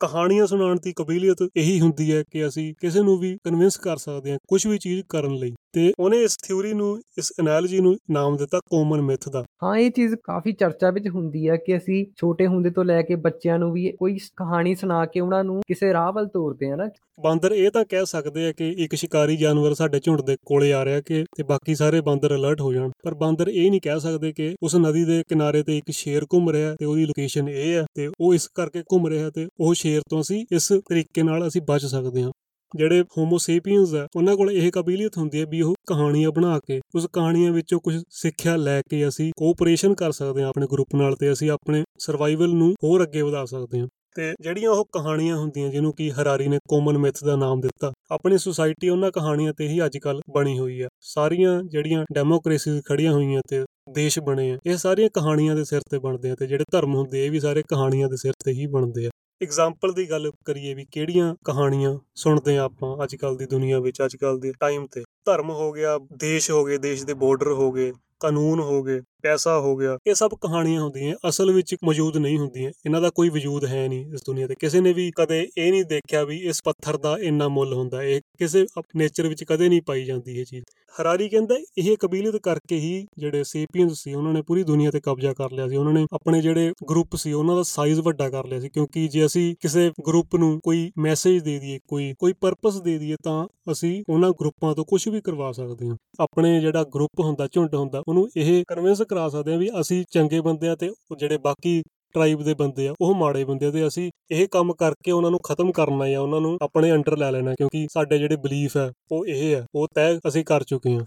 ਕਹਾਣੀਆਂ ਸੁਣਾਉਣ ਦੀ ਕਬੀਲੀਅਤ ਇਹੀ ਹੁੰਦੀ ਹੈ ਕਿ ਅਸੀਂ ਕਿਸੇ ਨੂੰ ਵੀ ਕਨਵਿੰਸ ਕਰ ਸਕਦੇ ਹਾਂ ਕੁਝ ਵੀ ਚੀਜ਼ ਕਰਨ ਲਈ। ਤੇ ਉਹਨੇ ਇਸ ਥਿਊਰੀ ਨੂੰ ਇਸ ਐਨਾਲੋਜੀ ਨੂੰ ਨਾਮ ਦਿੱਤਾ ਕਾਮਨ ਮਿਥ ਦਾ। ਹਾਂ ਇਹ ਚੀਜ਼ ਕਾਫੀ ਚਰਚਾ ਵਿੱਚ ਹੁੰਦੀ ਹੈ ਕਿ ਅਸੀਂ ਛੋਟੇ ਹੁੰਦੇ ਤੋਂ ਲੈ ਕੇ ਬੱਚਿਆਂ ਨੂੰ ਵੀ ਕੋਈ ਕਹਾਣੀ ਸੁਣਾ ਕੇ ਉਹਨਾਂ ਨੂੰ ਕਿਸੇ ਰਾਹ ਵੱਲ ਤੋਰਦੇ ਆ ਨਾ। ਬਾਂਦਰ ਇਹ ਤਾਂ ਕਹਿ ਸਕਦੇ ਆ ਕਿ ਇੱਕ ਸ਼ਿਕਾਰੀ ਜਾਨਵਰ ਸਾਡੇ ਝੁੰਡ ਦੇ ਕੋਲੇ ਆ ਰਿਹਾ ਕਿ ਤੇ ਬਾਕੀ ਸਾਰੇ ਬਾਂਦਰ ਅਲਰਟ ਹੋ ਜਾਣ। ਪਰ ਬਾਂਦਰ ਇਹ ਨਹੀਂ ਕਹਿ ਸਕਦੇ ਕਿ ਉਸ ਨਦੀ ਦੇ ਕਿਨਾਰੇ ਤੇ ਇੱਕ ਸ਼ੇਰ ਘੁੰਮ ਰਿਹਾ ਤੇ ਉਹਦੀ ਲੋਕੇਸ਼ਨ ਇਹ ਹੈ ਤੇ ਉਹ ਇਸ ਕਰਕੇ ਘੁੰਮ ਰਿਹਾ ਤੇ ਉਹ ਸ਼ੇਰ ਤੋਂ ਅਸੀਂ ਇਸ ਤਰੀਕੇ ਨਾਲ ਅਸੀਂ ਬਚ ਸਕਦੇ ਹਾਂ। ਜਿਹੜੇ ਹੋਮੋਸੇਪੀਅਨਸ ਆ, ਉਹਨਾਂ ਕੋਲ ਇਹ ਕਾਬਲੀਅਤ ਹੁੰਦੀ ਹੈ ਵੀ ਉਹ ਕਹਾਣੀਆਂ ਬਣਾ ਕੇ, ਉਸ ਕਹਾਣੀਆਂ ਵਿੱਚੋਂ ਕੁਝ ਸਿੱਖਿਆ ਲੈ ਕੇ ਅਸੀਂ ਕੋਆਪਰੇਸ਼ਨ ਕਰ ਸਕਦੇ ਹਾਂ ਆਪਣੇ ਗਰੁੱਪ ਨਾਲ ਤੇ ਅਸੀਂ ਆਪਣੇ ਸਰਵਾਈਵਲ ਨੂੰ ਹੋਰ ਅੱਗੇ ਵਧਾ ਸਕਦੇ ਹਾਂ। ਤੇ ਜਿਹੜੀਆਂ ਉਹ ਕਹਾਣੀਆਂ ਹੁੰਦੀਆਂ, ਜਿਹਨੂੰ ਕਿ ਹਰਾਰੀ ਨੇ ਕਾਮਨ ਮਿਥ ਦਾ ਨਾਮ ਦਿੱਤਾ, ਆਪਣੀ ਸੁਸਾਇਟੀ ਉਹਨਾਂ ਕਹਾਣੀਆਂ ਤੇ ਹੀ ਅੱਜਕੱਲ ਬਣੀ ਹੋਈ ਆ। ਸਾਰੀਆਂ ਜਿਹੜੀਆਂ ਡੈਮੋਕ੍ਰੇਸੀਜ਼ ਖੜੀਆਂ ਹੋਈਆਂ ਤੇ ਦੇਸ਼ ਬਣੇ ਆ, ਇਹ ਸਾਰੀਆਂ ਕਹਾਣੀਆਂ ਦੇ ਸਿਰ ਤੇ ਬਣਦੇ ਆ ਤੇ ਜਿਹੜੇ ਧਰਮ ਹੁੰਦੇ, ਇਹ ਵੀ ਸਾਰੇ ਕਹਾਣੀਆਂ ਦੇ ਸਿਰ ਤੇ ਹੀ ਬਣਦੇ ਆ। ਐਗਜ਼ਾਮਪਲ ਦੀ ਗੱਲ ਕਰੀਏ ਵੀ ਕਿਹੜੀਆਂ ਕਹਾਣੀਆਂ ਸੁਣਦੇ ਆ ਆਪਾਂ ਅੱਜ ਕੱਲ ਦੀ ਦੁਨੀਆ ਵਿੱਚ ਅੱਜ ਕੱਲ ਦੇ ਟਾਈਮ ਤੇ। ਧਰਮ ਹੋ ਗਿਆ, ਦੇਸ਼ ਹੋ ਗਏ, ਦੇਸ਼ ਦੇ ਬਾਰਡਰ ਹੋ ਗਏ, ਕਾਨੂੰਨ ਹੋ ਗਏ। ਪੈਸਾ ਹੋ ਗਿਆ, ਇਹ ਸਭ ਕਹਾਣੀਆਂ ਹੁੰਦੀਆਂ, ਅਸਲ ਵਿੱਚ ਮੌਜੂਦ ਨਹੀਂ ਹੁੰਦੀਆਂ, ਇਹਨਾਂ ਦਾ ਕੋਈ ਵਜੂਦ ਹੈ ਨਹੀਂ ਇਸ ਦੁਨੀਆ ਤੇ। ਕਿਸੇ ਨੇ ਵੀ ਕਦੇ ਇਹ ਨਹੀਂ ਦੇਖਿਆ ਵੀ ਇਸ ਪੱਥਰ ਦਾ ਇੰਨਾ ਮੁੱਲ ਹੁੰਦਾ, ਇਹ ਕਿਸੇ ਨੇਚਰ ਵਿੱਚ ਕਦੇ ਨਹੀਂ ਪਾਈ ਜਾਂਦੀ ਇਹ ਚੀਜ਼। ਹਰਾਰੀ ਕਹਿੰਦਾ, ਇਹ ਕਬੀਲਤ ਕਰਕੇ ਹੀ ਜਿਹੜੇ ਸੇਪੀਅਨਸ ਸੀ, ਉਹਨਾਂ ਨੇ ਪੂਰੀ ਦੁਨੀਆ ਤੇ ਕਬਜ਼ਾ ਕਰ ਲਿਆ ਸੀ। ਉਹਨਾਂ ਨੇ ਆਪਣੇ ਜਿਹੜੇ ਗਰੁੱਪ ਸੀ, ਉਹਨਾਂ ਦਾ ਸਾਈਜ਼ ਵੱਡਾ ਕਰ ਲਿਆ ਸੀ, ਕਿਉਂਕਿ ਜੇ ਅਸੀਂ ਕਿਸੇ ਗਰੁੱਪ ਨੂੰ ਕੋਈ ਮੈਸੇਜ ਦੇ ਦਈਏ, ਕੋਈ ਕੋਈ ਪਰਪਸ ਦੇ ਦਈਏ, ਤਾਂ ਅਸੀਂ ਉਹਨਾਂ ਗਰੁੱਪਾਂ ਤੋਂ ਕੁਝ ਵੀ ਕਰਵਾ ਸਕਦੇ ਹਾਂ। ਆਪਣੇ ਜਿਹੜਾ ਗਰੁੱਪ ਹੁੰਦਾ, ਝੁੰਡ ਹੁੰਦਾ, ਉਹਨੂੰ ਇਹ ਕਨਵਿੰਸ ਕਰਾ ਸਕਦੇ ਆ ਵੀ ਅਸੀਂ ਚੰਗੇ ਬੰਦੇ ਆ ਤੇ ਜਿਹੜੇ ਬਾਕੀ ਟ੍ਰਾਈਬ ਦੇ ਬੰਦੇ ਆ, ਉਹ ਮਾੜੇ ਬੰਦੇ ਆ ਤੇ ਅਸੀਂ ਇਹ ਕੰਮ ਕਰਕੇ ਉਹਨਾਂ ਨੂੰ ਖਤਮ ਕਰਨਾ ਜਾਂ ਉਹਨਾਂ ਨੂੰ ਆਪਣੇ ਅੰਡਰ ਲੈ ਲੈਣਾ, ਕਿਉਂਕਿ ਸਾਡੇ ਜਿਹੜੇ ਬਲੀਫ ਹੈ ਉਹ ਇਹ ਹੈ ਉਹ ਤੈਅ ਅਸੀਂ ਕਰ ਚੁੱਕੇ ਹਾਂ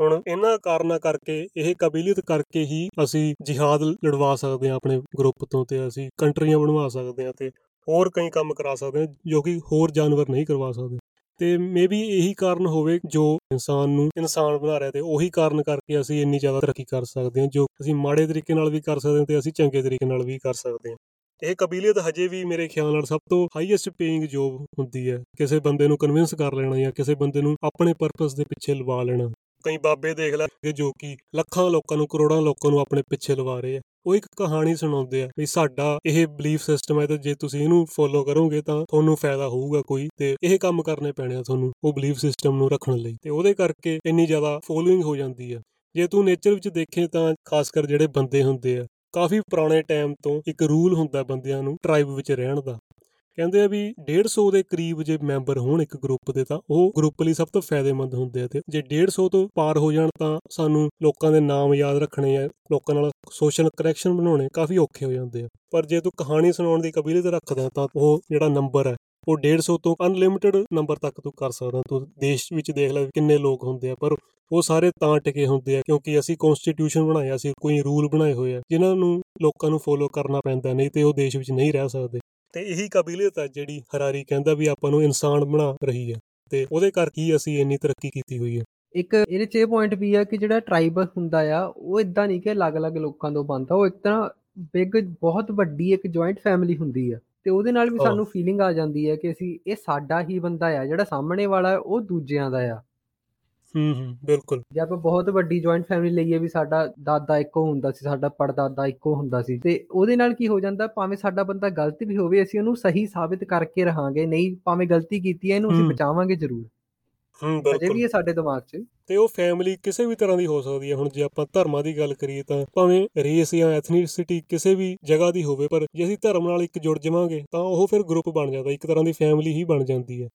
ਹੁਣ ਇਹਨਾਂ ਕਾਰਨਾਂ ਕਰਕੇ, ਇਹ ਕਬੀਲੀਅਤ ਕਰਕੇ ਹੀ ਅਸੀਂ ਜਿਹਾਦ ਲੜਵਾ ਸਕਦੇ ਹਾਂ ਆਪਣੇ ਗਰੁੱਪ ਤੋਂ ਤੇ ਅਸੀਂ ਕੰਟਰੀਆਂ ਬਣਵਾ ਸਕਦੇ ਹਾਂ ਤੇ ਹੋਰ ਕਈ ਕੰਮ ਕਰਾ ਸਕਦੇ ਹਾਂ ਜੋ ਕਿ ਹੋਰ ਜਾਨਵਰ ਨਹੀਂ ਕਰਵਾ ਸਕਦੇ। ਤੇ ਮੇਬੀ ਇਹੀ ਕਾਰਨ ਹੋਵੇ ਜੋ ਇਨਸਾਨ ਨੂੰ ਇਨਸਾਨ ਬਣਾ ਰਿਹਾ ਤੇ ਉਹੀ ਕਾਰਨ ਕਰਕੇ ਅਸੀਂ ਇੰਨੀ ਜ਼ਿਆਦਾ ਤਰੱਕੀ ਕਰ ਸਕਦੇ ਹਾਂ, ਜੋ ਅਸੀਂ ਮਾੜੇ ਤਰੀਕੇ ਨਾਲ ਵੀ ਕਰ ਸਕਦੇ ਹਾਂ ਤੇ ਅਸੀਂ ਚੰਗੇ ਤਰੀਕੇ ਨਾਲ ਵੀ ਕਰ ਸਕਦੇ ਹਾਂ। ਇਹ ਕਬੀਲੀਅਤ ਹਜੇ ਵੀ ਮੇਰੇ ਖਿਆਲ ਨਾਲ ਸਭ ਤੋਂ ਹਾਈਐਸਟ ਪੇਇੰਗ ਜੋਬ ਹੁੰਦੀ ਹੈ। ਕਿਸੇ ਬੰਦੇ ਨੂੰ ਕਨਵਿੰਸ ਕਰ ਲੈਣਾ ਜਾਂ ਕਿਸੇ ਬੰਦੇ ਨੂੰ ਆਪਣੇ ਪਰਪਸ ਦੇ ਪਿੱਛੇ ਲਵਾ ਲੈਣਾ। ਕਈ ਬਾਬੇ ਦੇਖ ਲੈ ਜੋ ਕਿ ਲੱਖਾਂ ਲੋਕਾਂ ਨੂੰ, ਕਰੋੜਾਂ ਲੋਕਾਂ ਨੂੰ ਆਪਣੇ ਪਿੱਛੇ ਲਵਾ ਰਹੇ ਆ। ਉਹ ਇੱਕ ਕਹਾਣੀ ਸੁਣਾਉਂਦੇ ਆ ਵੀ ਸਾਡਾ ਇਹ ਬਲੀਫ ਸਿਸਟਮ ਹੈ ਤੇ ਜੇ ਤੁਸੀਂ ਇਹਨੂੰ ਫੋਲੋ ਕਰੋਗੇ ਤਾਂ ਤੁਹਾਨੂੰ ਫਾਇਦਾ ਹੋਊਗਾ ਕੋਈ ਤੇ ਇਹ ਕੰਮ ਕਰਨੇ ਪੈਣੇ ਆ ਤੁਹਾਨੂੰ ਉਹ ਬਲੀਫ ਸਿਸਟਮ ਨੂੰ ਰੱਖਣ ਲਈ। ਤੇ ਉਹਦੇ ਕਰਕੇ ਇੰਨੀ ਜ਼ਿਆਦਾ ਫੋਲੋਇੰਗ ਹੋ ਜਾਂਦੀ ਆ। ਜੇ ਤੂੰ ਨੇਚਰ ਵਿੱਚ ਦੇਖੇ ਤਾਂ ਖਾਸ ਕਰ ਜਿਹੜੇ ਬੰਦੇ ਹੁੰਦੇ ਆ, ਕਾਫੀ ਪੁਰਾਣੇ ਟਾਈਮ ਤੋਂ ਇੱਕ ਰੂਲ ਹੁੰਦਾ ਬੰਦਿਆਂ ਨੂੰ ਟ੍ਰਾਈਬ ਵਿੱਚ ਰਹਿਣ ਦਾ। ਕਹਿੰਦੇ ਆ ਵੀ 150 ਦੇ ਕਰੀਬ ਜੇ ਮੈਂਬਰ ਹੋਣ ਇੱਕ ਗਰੁੱਪ ਦੇ ਤਾਂ ਉਹ ਗਰੁੱਪ ਲਈ ਸਭ ਤੋਂ ਫਾਇਦੇਮੰਦ ਹੁੰਦੇ ਆ ਤੇ ਜੇ 150 ਤੋਂ ਪਾਰ ਹੋ ਜਾਣ ਤਾਂ ਸਾਨੂੰ ਲੋਕਾਂ ਦੇ ਨਾਮ ਯਾਦ ਰੱਖਣੇ ਆ, ਲੋਕਾਂ ਨਾਲ ਸੋਸ਼ਲ ਕਨੈਕਸ਼ਨ ਬਣਾਉਣੇ ਕਾਫੀ ਔਖੇ ਹੋ ਜਾਂਦੇ ਆ। ਪਰ ਜੇ ਤੂੰ ਕਹਾਣੀ ਸੁਣਾਉਣ ਦੀ ਕਬੀਲਤ ਰੱਖਦਾ ਤਾਂ ਉਹ ਜਿਹੜਾ ਨੰਬਰ ਹੈ ਉਹ 150 ਤੋਂ ਅਨਲਿਮਿਟਿਡ ਨੰਬਰ ਤੱਕ ਤੂੰ ਕਰ ਸਕਦਾ। ਤੂੰ ਦੇਸ਼ ਵਿੱਚ ਦੇਖ ਲੈ ਕਿੰਨੇ ਲੋਕ ਹੁੰਦੇ ਆ, ਪਰ ਉਹ ਸਾਰੇ ਤਾਂ ਟਿਕੇ ਹੁੰਦੇ ਆ ਕਿਉਂਕਿ ਅਸੀਂ ਕਨਸਟੀਟਿਊਸ਼ਨ ਬਣਾਇਆ ਸੀ ਕੋਈ ਰੂਲ ਬਣਾਏ ਹੋਏ ਆ, ਜਿਨ੍ਹਾਂ ਨੂੰ ਲੋਕਾਂ ਨੂੰ ਫੋਲੋ ਕਰਨਾ ਪੈਂਦਾ, ਨਹੀਂ ਤੇ ਉਹ ਦੇਸ਼ ਵਿੱਚ ਨਹੀਂ ਰਹਿ ਸਕਦੇ। ਤੇ ਇਹੀ ਕਾਬਲੀਅਤ ਹੈ ਜਿਹੜੀ ਹਰਾਰੀ ਕਹਿੰਦਾ ਵੀ ਆਪਾਂ ਨੂੰ ਇਨਸਾਨ ਬਣਾ ਰਹੀ ਹੈ ਤੇ ਉਹਦੇ ਕਰਕੇ ਹੀ ਅਸੀਂ ਇੰਨੀ ਤਰੱਕੀ ਕੀਤੀ ਹੋਈ ਹੈ ਇੱਕ ਇਹਦੇ 'ਚ ਇਹ ਪੁਆਇੰਟ ਵੀ ਆ ਕਿ ਜਿਹੜਾ ਟ੍ਰਾਈਬ ਹੁੰਦਾ ਆ ਉਹ ਇਦਾਂ ਨਹੀਂ ਕਿ ਅਲੱਗ-ਅਲੱਗ ਲੋਕਾਂ ਤੋਂ ਬਣਦਾ ਉਹ ਇੱਕ ਤਰ੍ਹਾਂ ਬਿਗ ਬਹੁਤ ਵੱਡੀ ਇੱਕ ਜੁਆਇੰਟ ਫੈਮਿਲੀ ਹੁੰਦੀ ਆ ਤੇ ਉਹਦੇ ਨਾਲ ਵੀ। ਸਾਨੂੰ ਫੀਲਿੰਗ ਆ ਜਾਂਦੀ ਹੈ ਕਿ ਅਸੀਂ ਇਹ ਸਾਡਾ ਹੀ ਬੰਦਾ ਆ ਜਿਹੜਾ ਸਾਹਮਣੇ ਵਾਲਾ ਉਹ ਦੂਜਿਆਂ ਦਾ ਆ ਹੂੰ ਹੂੰ ਬਿਲਕੁਲ। ਜੇ ਆਪਾਂ ਬਹੁਤ ਵੱਡੀ ਜੁਆਇੰਟ ਫੈਮਿਲੀ ਲਈਏ ਵੀ ਸਾਡਾ ਦਾਦਾ ਇੱਕੋ ਹੁੰਦਾ ਸੀ ਸਾਡਾ ਪੜਦਾਦਾ ਇੱਕੋ ਹੁੰਦਾ ਸੀ ਤੇ ਉਹਦੇ ਨਾਲ ਕੀ ਹੋ ਜਾਂਦਾ ਭਾਵੇਂ ਸਾਡਾ ਬੰਦਾ ਗਲਤ ਵੀ ਹੋਵੇ ਅਸੀਂ ਉਹਨੂੰ ਸਹੀ ਸਾਬਿਤ ਕਰਕੇ ਰਹਾਂਗੇ ਨਹੀਂ ਭਾਵੇਂ ਗਲਤੀ ਕੀਤੀ ਹੈ ਇਹਨੂੰ ਅਸੀਂ। ਬਚਾਵਾਂਗੇ ਜ਼ਰੂਰ। ਹੂੰ ਅਜੇ ਬਿਲਕੁਲ। ਵੀ ਇਹ ਸਾਡੇ ਦਿਮਾਗ 'ਚ। ਤੇ ਉਹ ਫੈਮਿਲੀ ਕਿਸੇ ਵੀ ਤਰ੍ਹਾਂ ਦੀ ਹੋ ਸਕਦੀ ਹੈ। ਹੁਣ ਜੇ ਆਪਾਂ ਧਰਮਾਂ ਦੀ ਗੱਲ ਕਰੀਏ ਤਾਂ ਭਾਵੇਂ ਰੇਸ ਜਾਂ ਐਥਨੀਸਿਟੀ ਕਿਸੇ ਵੀ ਜਗ੍ਹਾ ਦੀ ਹੋਵੇ ਪਰ ਜੇ ਅਸੀਂ ਧਰਮ ਨਾਲ ਇੱਕ ਜੁੜ ਜਾਵਾਂਗੇ ਤਾਂ ਉਹ ਫਿਰ ਗਰੁੱਪ ਬਣ ਜਾਂਦਾ ਇੱਕ ਤਰ੍ਹਾਂ ਦੀ ਫੈਮਿਲੀ ਹੀ ਬਣ ਜਾਂਦੀ ਹੈ।